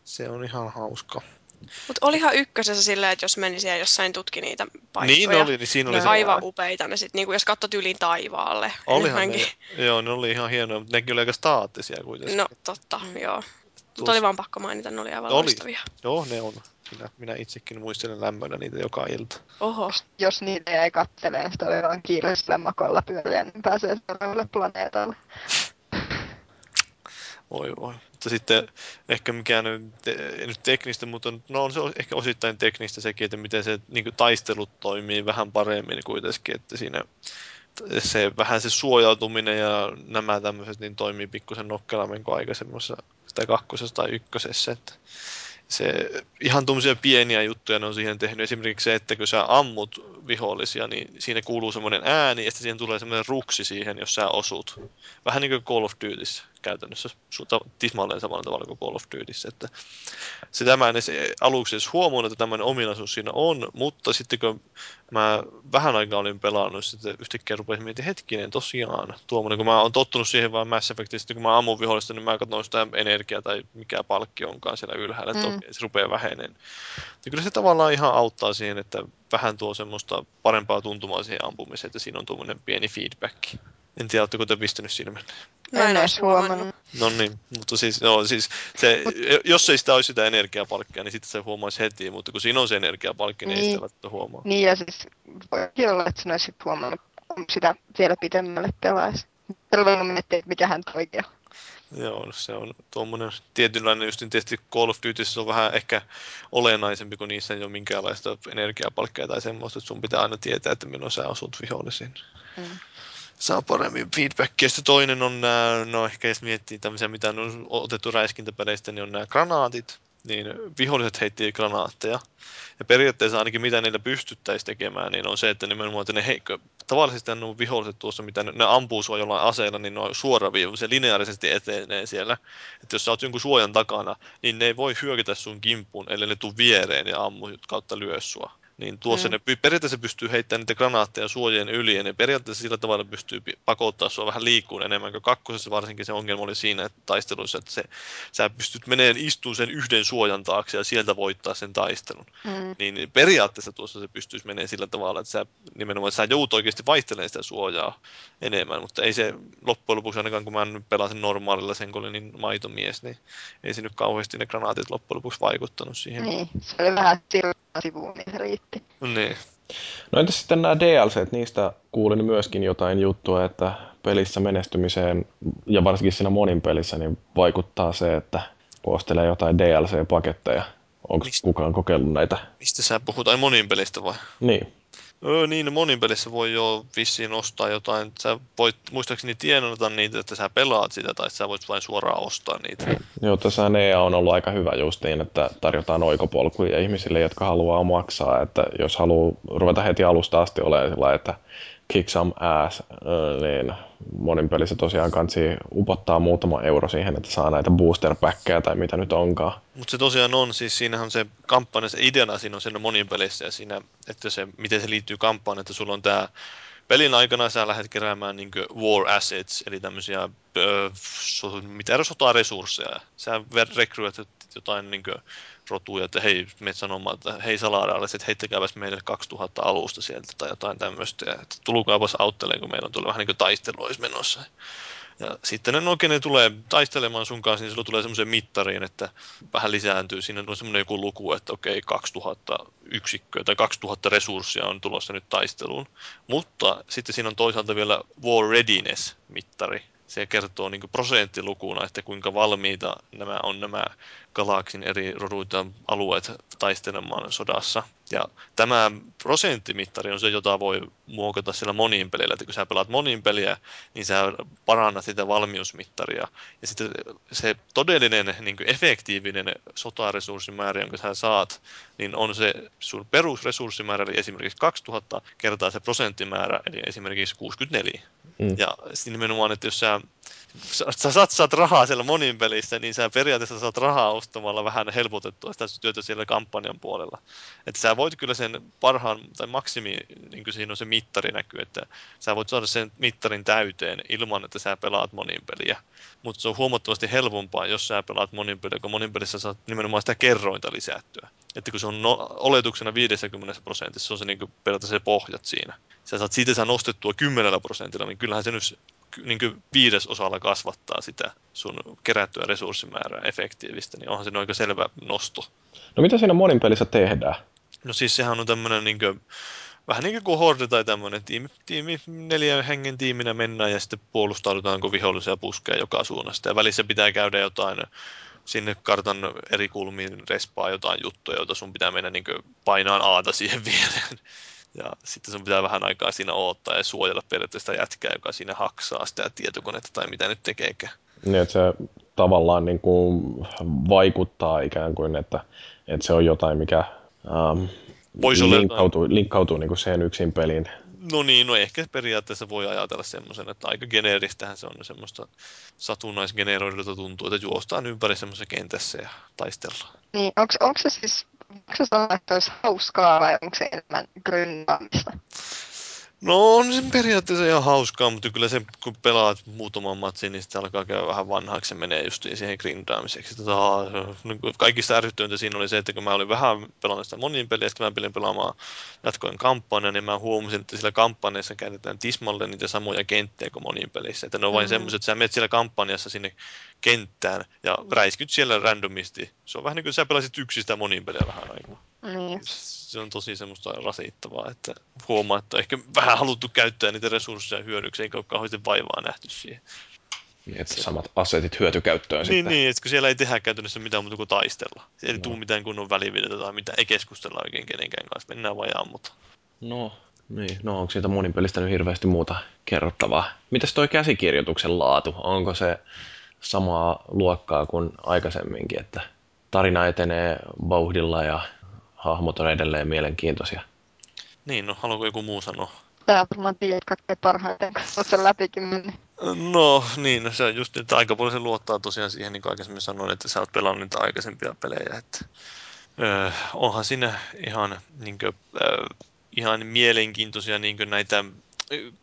[SPEAKER 4] se on ihan hauska.
[SPEAKER 3] Mutta olihan ykkösessä silleen, että jos meni siellä jossain tutki niitä paikkoja.
[SPEAKER 4] Niin oli, niin siinä oli
[SPEAKER 3] ne
[SPEAKER 4] se...
[SPEAKER 3] aivan upeita ne sit, niinku jos katsot yli taivaalle.
[SPEAKER 4] Olihan ne, joo, ne oli ihan hienoja, mutta nekin oli aika staattisia kuitenkin.
[SPEAKER 3] No totta, mm. joo. Mutta oli vaan pakko mainita, ne oli aivan
[SPEAKER 4] oli.
[SPEAKER 3] loistavia.
[SPEAKER 4] Joo, ne on. Minä, minä itsekin muistelen lämmöllä niitä joka ilta.
[SPEAKER 3] Oho.
[SPEAKER 2] Jos niitä ei kattelee, niin sitä oli vaan kiireisellä makolla pyöriä, niin pääsee seuraavalle planeetalle.
[SPEAKER 4] Oi voi. Mutta sitten ehkä mikään te, nyt teknistä, mutta no on se ehkä osittain teknistä sekin, että miten se niin taistelut toimii vähän paremmin kuitenkin, että siinä se vähän se suojautuminen ja nämä tämmöiset niin toimii pikkusen nokkelammin kuin aikaisemmassa tai kakkosessa tai ykkösessä. Että se, ihan tuommoisia pieniä juttuja ne on siihen tehnyt. Esimerkiksi se, että kun sä ammut vihollisia, niin siinä kuuluu semmoinen ääni, ja sitten siihen tulee semmoinen ruksi siihen, jos sä osut. Vähän niin kuin Call of Dutyssä käytännössä tismalleen samalla tavalla kuin Call of Dutyssä. Että se tämä en aluksi edes huomannut, että tämmöinen ominaisuus siinä on, mutta sitten kun mä vähän aikaa olin pelannut, sitten yhtäkkiä rupesin miettimään, hetkinen, tosiaan, tuommoinen, kun mä oon tottunut siihen vaan Mass Effectista, kun mä ammun vihollista, niin mä katson sitä energiaa tai mikä palkki onkaan siellä ylhäällä, että mm. okei, se rupeaa väheneen. Ja kyllä se tavallaan ihan auttaa siihen, että vähän tuo semmoista parempaa tuntumaa siihen ampumiseen, että siinä on tuommoinen pieni feedback. En tiedä, oletteko te pistänyt silmän?
[SPEAKER 2] Mä en edes huomannut.
[SPEAKER 4] No niin, mutta siis, no, siis se, jos ei sitä olisi sitä energiapalkkia, niin sitten se huomaisi heti, mutta kun siinä on se energiapalkki, niin, niin ei sitä välttämättä huomaa.
[SPEAKER 2] Niin, ja siis voi olla, että sinä olisit huomannut, kun sitä vielä pitemmälle pelaisi. Terveellä miettiä, että mikä hän oikein
[SPEAKER 4] Joo, se on tuommoinen tietynlainen, just niin tietysti Call of Duty on vähän ehkä olennaisempi, kun niissä ei ole minkäänlaista energiapalkkia tai semmoista, että sun pitää aina tietää, että milloin sä osut vihollisiin. Mm saa paremmin feedbackia. Sitten toinen on nämä, no ehkä jos miettii tämmöisiä, mitä on otettu räiskintäpeleistä, niin on nämä granaatit. Niin viholliset heitti granaatteja. Ja periaatteessa ainakin mitä niillä pystyttäisiin tekemään, niin on se, että nimenomaan, että ne heikko, tavallisesti nuo viholliset tuossa, mitä ne, ne ampuu sua jollain aseella, niin ne on se lineaarisesti etenee siellä. Että jos sä oot jonkun suojan takana, niin ne ei voi hyökätä sun kimppuun, ellei ne tuu viereen ja ammu kautta lyö sua niin tuossa mm. ne periaatteessa pystyy heittämään niitä granaatteja suojien yli, ja ne periaatteessa sillä tavalla pystyy pakottaa sua vähän liikkuun enemmän, kuin kakkosessa varsinkin se ongelma oli siinä että taisteluissa, että se, sä pystyt meneen istuun sen yhden suojan taakse ja sieltä voittaa sen taistelun. Mm. Niin periaatteessa tuossa se pystyisi menemään sillä tavalla, että sä nimenomaan sä joudut oikeasti vaihtelemaan sitä suojaa enemmän, mutta ei se loppujen lopuksi ainakaan, kun mä nyt pelasin normaalilla sen, kun oli niin maitomies, niin ei se nyt kauheasti ne granaatit loppujen lopuksi vaikuttanut siihen.
[SPEAKER 2] Niin, se oli vähän sivuun, niin se riitti.
[SPEAKER 4] Niin.
[SPEAKER 1] No entäs sitten nämä DLC, niistä kuulin myöskin jotain juttua, että pelissä menestymiseen ja varsinkin siinä monin pelissä niin vaikuttaa se, että koostelee jotain DLC-paketteja. Onko kukaan kokeillut näitä?
[SPEAKER 4] Mistä sä puhut? Ai monin pelistä vai?
[SPEAKER 1] Niin.
[SPEAKER 4] Öö, niin, monin pelissä voi jo vissiin ostaa jotain. Sä voit muistaakseni tienata niitä, että sä pelaat sitä, tai sä voit vain suoraan ostaa niitä.
[SPEAKER 1] Joo, tässä NEA on ollut aika hyvä justiin, että tarjotaan oikopolkuja ihmisille, jotka haluaa maksaa. Että jos haluaa ruveta heti alusta asti olemaan sillä että kick some ass, niin monin pelissä tosiaan kansi upottaa muutama euro siihen, että saa näitä booster tai mitä nyt onkaan.
[SPEAKER 4] Mutta se tosiaan on, siis siinähän se kampanja, se ideana siinä on siinä monin pelissä ja siinä, että se, miten se liittyy kampanjaan, että sulla on tämä pelin aikana sä lähdet keräämään niin war assets, eli tämmöisiä, öö, mitä sotaresursseja. Sä rekryät jotain niin rotuja, että hei, menet sanomaan, että hei salaadaalaiset, että heittäkääpäs meille 2000 alusta sieltä tai jotain tämmöistä, ja että tulukaapas autteleen, kun meillä on tullut vähän niin kuin taistelu olisi menossa. Ja sitten ne, no, ne tulee taistelemaan sun kanssa, niin silloin tulee semmoisen mittariin, että vähän lisääntyy. Siinä on semmoinen joku luku, että okei, 2000 yksikköä tai 2000 resurssia on tulossa nyt taisteluun. Mutta sitten siinä on toisaalta vielä War Readiness-mittari, se kertoo niin prosenttilukuna, että kuinka valmiita nämä on nämä galaksin eri roduita alueet taistelemaan sodassa. Ja tämä prosenttimittari on se, jota voi muokata sillä monin pelillä. Että kun sä pelaat monin peliä, niin sä parannat sitä valmiusmittaria. Ja sitten se todellinen niin efektiivinen sotaresurssimäärä, jonka sä saat, niin on se sun perusresurssimäärä, eli esimerkiksi 2000 kertaa se prosenttimäärä, eli esimerkiksi 64. Mm. Ja nimenomaan, että jos sä, sä satsaat rahaa siellä monin pelissä, niin sä periaatteessa saat rahaa ostamalla vähän helpotettua sitä työtä siellä kampanjan puolella. Että sä voit kyllä sen parhaan tai maksimi, niin kuin siinä on se mittari näkyy, että sä voit saada sen mittarin täyteen ilman, että sä pelaat monin peliä. Mutta se on huomattavasti helpompaa, jos sä pelaat monin peliä, kun monin pelissä saat nimenomaan sitä kerrointa lisättyä. Että kun se on no, oletuksena 50 prosentissa, se on se niin kuin periaatteessa se pohjat siinä. Sä saat siitä sä nostettua 10 prosentilla, niin kyllähän se nyt niin kuin viidesosalla kasvattaa sitä sun kerättyä resurssimäärää efektiivistä, niin onhan se aika selvä nosto.
[SPEAKER 1] No mitä siinä monin pelissä tehdään?
[SPEAKER 4] No siis sehän on tämmöinen niin kuin, vähän niin kuin Horde tai tämmöinen tiimi, tiimi, neljän hengen tiiminä mennään ja sitten puolustaudutaan, kun vihollisia puskee joka suunnasta. Ja välissä pitää käydä jotain sinne kartan eri kulmiin respaa jotain juttuja, joita sun pitää mennä niin painaan aata siihen viereen. Ja sitten sun pitää vähän aikaa siinä odottaa ja suojella periaatteessa sitä jätkää, joka siinä haksaa sitä tietokonetta tai mitä nyt tekeekään.
[SPEAKER 1] Niin, että se tavallaan niin kuin vaikuttaa ikään kuin, että, että se on jotain, mikä ähm, Voisi linkkautuu, linkkautuu niin kuin siihen yksin peliin.
[SPEAKER 4] No niin, no ehkä periaatteessa voi ajatella semmoisen, että aika geneeristähän se on semmoista satunnaisgeneroidulta tuntuu, että juostaan ympäri semmoisessa kentässä ja taistellaan.
[SPEAKER 2] Niin, onko se siis onko se sellainen, että olisi hauskaa vai onko se enemmän gründaamista?
[SPEAKER 4] No on se periaatteessa ihan hauskaa, mutta kyllä se, kun pelaat muutaman matsin, niin sitten alkaa käydä vähän vanhaksi ja menee just siihen grindaamiseksi. Tota, niin kaikista ärsyttyintä siinä oli se, että kun mä olin vähän pelannut sitä monin peliä, sitten mä pelin pelaamaan jatkoin kampanja, niin mä huomasin, että sillä kampanjassa käytetään tismalle niitä samoja kenttiä kuin monin pelissä. Että ne on vain mm-hmm. semmoiset, että sä menet siellä kampanjassa sinne kenttään ja räiskyt siellä randomisti. Se on vähän niin kuin sä pelasit yksistä monin peliä vähän aikaa.
[SPEAKER 2] Niin.
[SPEAKER 4] Se on tosi semmoista rasittavaa, että huomaa, että ehkä vähän haluttu käyttää niitä resursseja hyödyksi, eikä ole kauheasti vaivaa nähty siihen.
[SPEAKER 1] Niin, että samat asetit hyötykäyttöön
[SPEAKER 4] niin, sitten. Niin, että kun siellä ei tehdä käytännössä mitään muuta kuin taistella. Ei no. tule mitään kunnon välivideota tai mitään, ei keskustella oikein kenenkään kanssa, mennään vaan ammuta.
[SPEAKER 1] No, niin. No onko siitä monin pelistä nyt hirveästi muuta kerrottavaa? Mitäs toi käsikirjoituksen laatu? Onko se samaa luokkaa kuin aikaisemminkin, että tarina etenee vauhdilla ja hahmot on edelleen mielenkiintoisia.
[SPEAKER 4] Niin, no haluaako joku muu sanoa?
[SPEAKER 2] Tää varmaan tiedät kaikkein parhaiten, kun olet sen läpikin mennyt.
[SPEAKER 4] No niin, no se on just, että aika paljon se luottaa tosiaan siihen, niin kuin aikaisemmin sanoin, että sä oot pelannut niitä aikaisempia pelejä. Että, öö, onhan siinä ihan, niin kuin, öö, ihan mielenkiintoisia niin näitä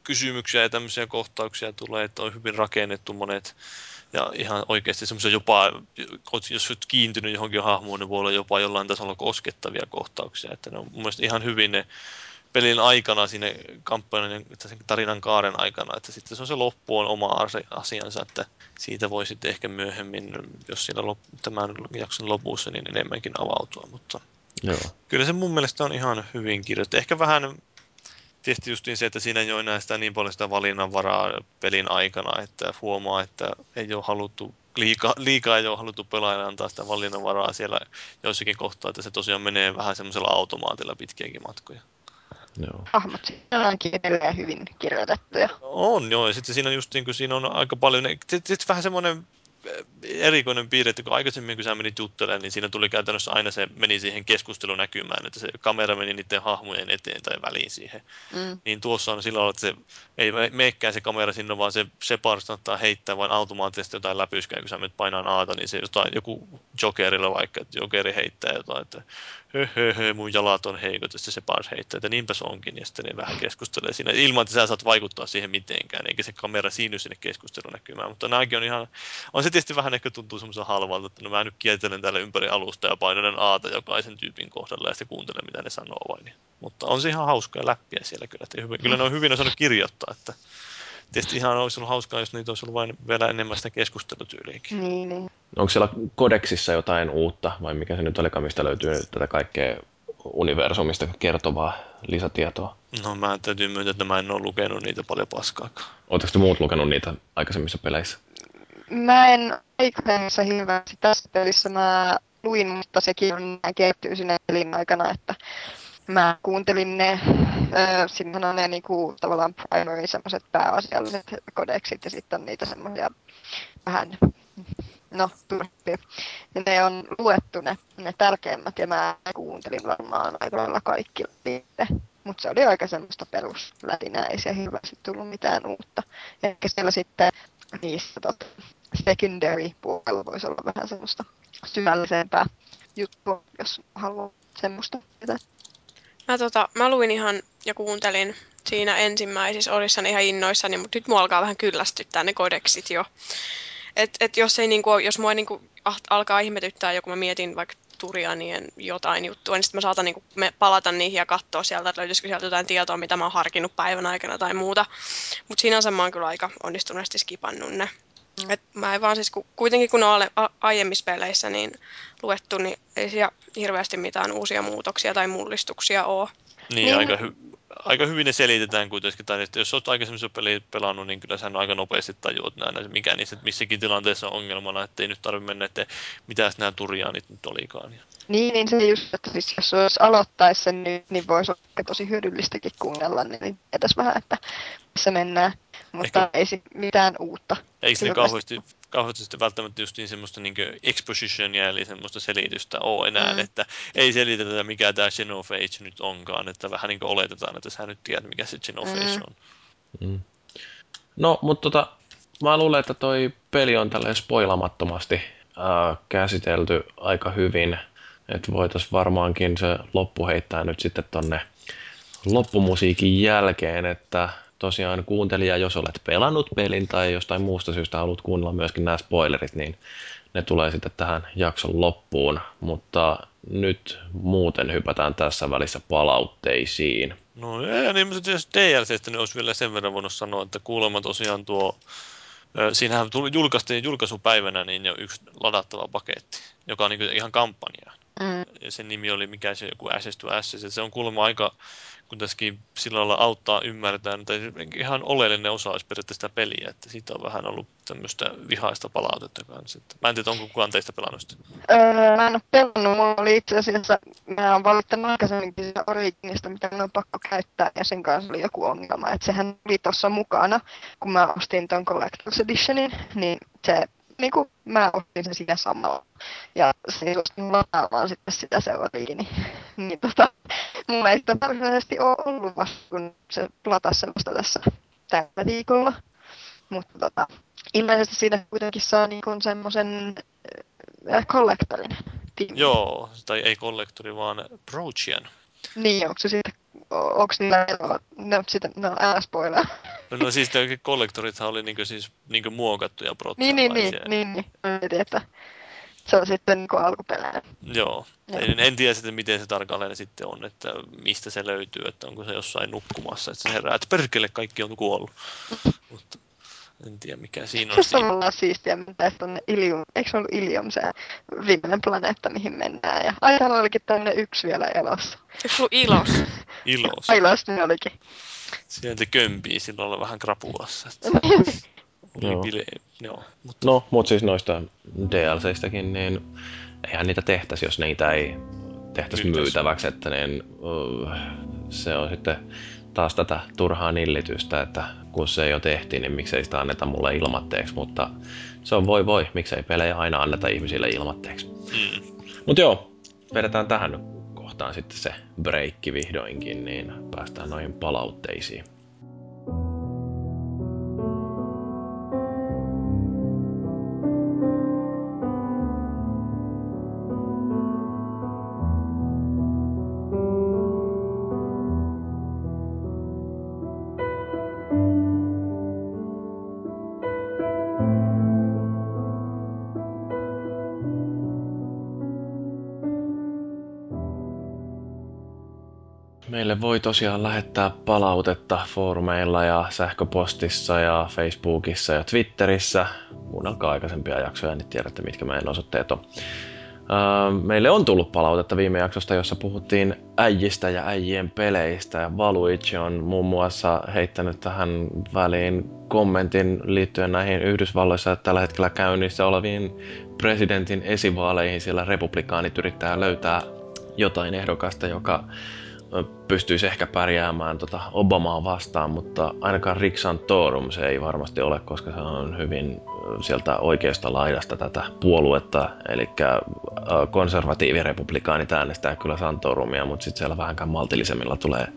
[SPEAKER 4] kysymyksiä ja tämmöisiä kohtauksia tulee, että on hyvin rakennettu monet ja ihan oikeasti semmoisia jopa, jos olet kiintynyt johonkin hahmoon, niin voi olla jopa jollain tasolla koskettavia kohtauksia. Että ne on mun mielestä ihan hyvin ne pelin aikana sinne kampanjan sen tarinan kaaren aikana, että sitten se on se loppu on oma asiansa, että siitä voi sitten ehkä myöhemmin, jos siinä lop, tämän jakson lopussa, niin enemmänkin avautua, mutta Joo. kyllä se mun mielestä on ihan hyvin kirjoitettu. Ehkä vähän tietysti just se, että siinä ei ole enää sitä niin paljon sitä valinnanvaraa pelin aikana, että huomaa, että ei ole haluttu liikaa, liikaa ei ole haluttu pelaajalle antaa sitä valinnanvaraa siellä joissakin kohtaa, että se tosiaan menee vähän semmoisella automaatilla pitkiäkin matkoja.
[SPEAKER 2] Joo. Hahmot siinä onkin edelleen hyvin kirjoitettuja.
[SPEAKER 4] On joo, ja sitten siinä, just niin kuin, siinä on aika paljon, sitten vähän semmoinen erikoinen piirre, että kun aikaisemmin kun sä menit juttelemaan, niin siinä tuli käytännössä aina se meni siihen keskustelunäkymään, että se kamera meni niiden hahmojen eteen tai väliin siihen. Mm. Niin tuossa on silloin, että se ei meekään se kamera sinne, vaan se Shepard saattaa heittää vain automaattisesti jotain läpyskää, kun sä menet painaan aata, niin se jotain, joku Jokerilla vaikka, että Jokeri heittää jotain, että hö, hö, hö, mun jalat on heikot, ja se Shepard heittää, että niinpä se onkin, ja sitten ne vähän keskustelee siinä, ilman että sä saat vaikuttaa siihen mitenkään, eikä se kamera siiny sinne keskustelunäkymään, mutta nämäkin on ihan, on se tietysti vähän ehkä tuntuu semmoisen halvalta, että no mä nyt kiertelen täällä ympäri alusta ja painelen aata jokaisen tyypin kohdalla ja sitten kuuntelen mitä ne sanoo vain. Mutta on se ihan hauskaa läppiä siellä kyllä, että kyllä ne on hyvin osannut kirjoittaa, että Tietysti ihan olisi ollut hauskaa, jos niitä olisi ollut vain vielä enemmän sitä keskustelutyyliäkin.
[SPEAKER 2] Niin, niin.
[SPEAKER 1] Onko siellä kodeksissa jotain uutta, vai mikä se nyt olikaan, mistä löytyy tätä kaikkea universumista kertovaa lisätietoa?
[SPEAKER 4] No mä täytyy myöntää, että mä en ole lukenut niitä paljon paskaakaan.
[SPEAKER 1] Oletteko te muut lukenut niitä aikaisemmissa peleissä?
[SPEAKER 2] Mä en aikaisemmissa hirveästi tässä pelissä mä luin, mutta sekin on kehittyy sinne pelin aikana, että mä kuuntelin ne, äh, on ne niinku, tavallaan primary semmoiset pääasialliset kodeksit ja sitten on niitä semmoisia vähän, no turhia. Ja ne on luettu ne, ne tärkeimmät ja mä kuuntelin varmaan aika lailla kaikki niitä. Mutta se oli aika semmoista peruslätinää, ei siellä hirveästi tullut mitään uutta. Ehkä siellä sitten niissä tota, secondary puolella voisi olla vähän semmoista syvällisempää juttua, jos haluaa semmoista.
[SPEAKER 3] Mä, tota, mä luin ihan ja kuuntelin siinä ensimmäisissä olissani ihan innoissani, mutta nyt mua alkaa vähän kyllästyttää ne kodeksit jo. Et, et jos, ei, niinku, jos mua niinku, alkaa ihmetyttää joku, mä mietin vaikka Turianien jotain juttua, niin sitten mä saatan niinku palata niihin ja katsoa sieltä, että löytyisikö sieltä jotain tietoa, mitä mä oon harkinnut päivän aikana tai muuta. Mutta sinänsä mä oon kyllä aika onnistuneesti skipannut ne. Mm. Et mä en vaan siis, kuitenkin kun olen aiemmissa peleissä niin luettu, niin ei siellä hirveästi mitään uusia muutoksia tai mullistuksia ole.
[SPEAKER 4] Niin, niin. Aika, hy- aika hyvin ne selitetään kuitenkin. Tai että jos olet aikaisemmissa peliä pelannut, niin kyllä sä aika nopeasti tajuat näin, mikä niissä, että missäkin tilanteessa on ongelmana, että ei nyt tarvitse mennä, että mitä nämä turjaanit nyt olikaan.
[SPEAKER 2] Niin, niin se just, että siis jos olisi aloittaisi sen nyt, niin voisi olla tosi hyödyllistäkin kuunnella, niin tietäisi vähän, että missä mennään. Mutta Ehkä... ei mitään uutta.
[SPEAKER 4] Eikö ne kauheasti, kauheasti sitten välttämättä just niin semmoista niin expositionia, eli semmoista selitystä ole enää, mm. että ei selitetä mikä tämä Xenophage nyt onkaan, että vähän niin kuin oletetaan, että sä nyt tiedät mikä se Xenophage mm. on. Mm.
[SPEAKER 1] No, mutta tota, mä luulen, että toi peli on tälleen spoilamattomasti äh, käsitelty aika hyvin, että voitaisiin varmaankin se loppu heittää nyt sitten tonne loppumusiikin jälkeen, että tosiaan kuuntelija, jos olet pelannut pelin tai jostain muusta syystä haluat kuunnella myöskin nämä spoilerit, niin ne tulee sitten tähän jakson loppuun, mutta nyt muuten hypätään tässä välissä palautteisiin.
[SPEAKER 4] No ja niin, mutta jos DLCstä niin olisi vielä sen verran voinut sanoa, että kuulemma tosiaan tuo, siinähän tuli, julkaistiin julkaisupäivänä niin jo yksi ladattava paketti, joka on niin ihan kampanja. Mm. Ja sen nimi oli mikä se joku Access to Access, se on kuulemma aika kun tässäkin sillä lailla auttaa ymmärtämään, tai ihan oleellinen osa olisi periaatteessa sitä peliä, että siitä on vähän ollut tämmöistä vihaista palautetta kanssa. Mä en tiedä, onko kukaan teistä pelannut sitä?
[SPEAKER 2] Öö, mä en ole pelannut, mulla oli itse asiassa, mä oon valittanut aikaisemminkin sitä Originista, mitä minun on pakko käyttää, ja sen kanssa oli joku ongelma, että sehän oli tuossa mukana, kun mä ostin ton Collector's Editionin, niin se niin kuin mä ostin sen siinä samalla. Ja se suostin lataamaan sitten sitä seuraavia, niin, niin tota, mulla ei sitä varsinaisesti ole ollut vasta, kun se latasi semmoista tässä tällä viikolla. Mutta tota, ilmeisesti siinä kuitenkin saa niin semmoisen äh, kollektorin.
[SPEAKER 4] Joo, tai ei kollektori, vaan Prochian.
[SPEAKER 2] Niin, onko se sitten, onko niillä eroa? No, sitä, no älä spoilaa.
[SPEAKER 4] No, no siis kollektorithan oli niinku siis niinku muokattuja
[SPEAKER 2] Niin, niin, niin, niin, niin. Mietin, että se on sitten niinku alkuperäinen.
[SPEAKER 4] Joo. Joo. En, en tiedä sitten, miten se tarkalleen sitten on, että mistä se löytyy, että onko se jossain nukkumassa, että se herää, että perkele kaikki on kuollut. Mutta en tiedä mikä siinä on.
[SPEAKER 2] Se on olla siistiä mennä tuonne Ilium, eikö se ollut Ilium se viimeinen planeetta, mihin mennään. Ja ai täällä olikin tämmöinen yksi vielä elossa.
[SPEAKER 3] Eikö ollut Ilos?
[SPEAKER 4] Ilos.
[SPEAKER 2] Ilos ne olikin.
[SPEAKER 4] Sieltä kömpii silloin vähän krapulassa.
[SPEAKER 1] Joo. Bile- joo. Mutta... No, mutta siis noista DLCistäkin, niin eihän niitä tehtäisi, jos niitä ei tehtäisi myytäväksi, että niin, uh, se on sitten taas tätä turhaa nillitystä, että kun se jo tehtiin, niin miksei sitä anneta mulle ilmatteeksi, mutta se on voi voi, miksei pelejä aina anneta ihmisille ilmatteeksi. Mm. Mutta joo, vedetään tähän kohtaan sitten se breikki vihdoinkin, niin päästään noihin palautteisiin. Voi tosiaan lähettää palautetta foorumeilla ja sähköpostissa ja Facebookissa ja Twitterissä. Kuunnelkaa aikaisempia jaksoja, niin tiedätte mitkä meidän osoitteet on. Meille on tullut palautetta viime jaksosta, jossa puhuttiin äijistä ja äijien peleistä. Ja Valuichi on muun muassa heittänyt tähän väliin kommentin liittyen näihin Yhdysvalloissa tällä hetkellä käynnissä oleviin presidentin esivaaleihin, sillä republikaanit yrittää löytää jotain ehdokasta, joka pystyisi ehkä pärjäämään tota Obamaa vastaan, mutta ainakaan Rick Santorum se ei varmasti ole, koska se on hyvin sieltä oikeasta laidasta tätä puoluetta, eli konservatiivirepublikaanit äänestää kyllä Santorumia, mutta sitten siellä vähänkään maltillisemmilla tulee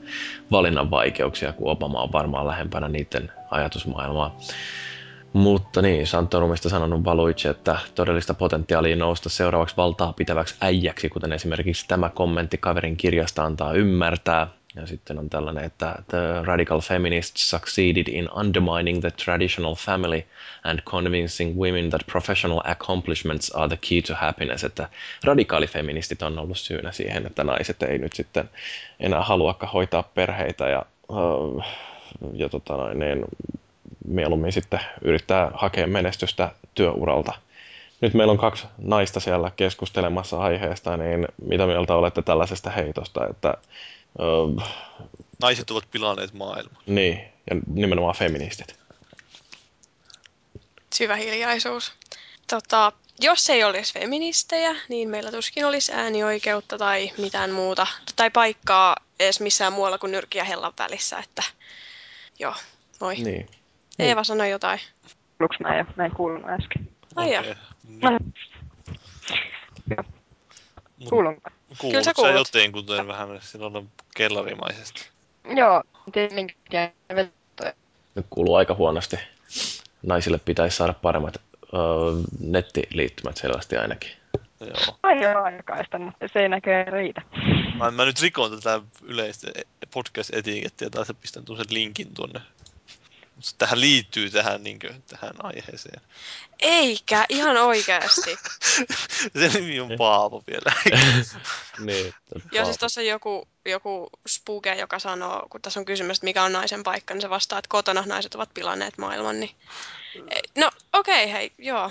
[SPEAKER 1] valinnan vaikeuksia, kun Obama on varmaan lähempänä niiden ajatusmaailmaa. Mutta niin, Santorumista sanonut Valuic, että todellista potentiaalia nousta seuraavaksi valtaa pitäväksi äijäksi, kuten esimerkiksi tämä kommentti kaverin kirjasta antaa ymmärtää. Ja sitten on tällainen, että the radical feminists succeeded in undermining the traditional family and convincing women that professional accomplishments are the key to happiness. Että radikaalifeministit on ollut syynä siihen, että naiset ei nyt sitten enää haluakaan hoitaa perheitä ja, ja tota noin, niin mieluummin sitten yrittää hakea menestystä työuralta. Nyt meillä on kaksi naista siellä keskustelemassa aiheesta, niin mitä mieltä olette tällaisesta heitosta, että...
[SPEAKER 4] Öö, Naiset ovat pilanneet maailman.
[SPEAKER 1] Niin, ja nimenomaan feministit.
[SPEAKER 3] Syvä hiljaisuus. Tota, jos ei olisi feministejä, niin meillä tuskin olisi äänioikeutta tai mitään muuta, tai paikkaa edes missään muualla kuin nyrki ja hellan välissä, että joo, moi.
[SPEAKER 1] Niin.
[SPEAKER 3] Eeva niin. sanoi jotain.
[SPEAKER 2] Kuuluuko mä ja mä en kuulunut äsken.
[SPEAKER 3] Ai
[SPEAKER 4] okay.
[SPEAKER 2] Kuulunko?
[SPEAKER 3] Kyllä sä kuulut.
[SPEAKER 4] jotain, kuten vähän silloin kellarimaisesti.
[SPEAKER 2] Joo, tietenkin
[SPEAKER 1] Nyt kuuluu aika huonosti. Naisille pitäisi saada paremmat uh, nettiliittymät selvästi ainakin.
[SPEAKER 4] Joo.
[SPEAKER 2] Aivan aikaista, mutta se ei näköjään riitä.
[SPEAKER 4] Mä, mä nyt rikon tätä yleistä podcast-etikettiä taas ja pistän tuon linkin tuonne tähän liittyy tähän, niin kuin, tähän aiheeseen.
[SPEAKER 3] Eikä, ihan oikeasti.
[SPEAKER 4] Se nimi on Paavo vielä.
[SPEAKER 1] niin,
[SPEAKER 3] Joo, siis tuossa joku, joku spuke, joka sanoo, kun tässä on kysymys, että mikä on naisen paikka, niin se vastaa, että kotona naiset ovat pilanneet maailman. Niin... No okei, okay, hei, joo.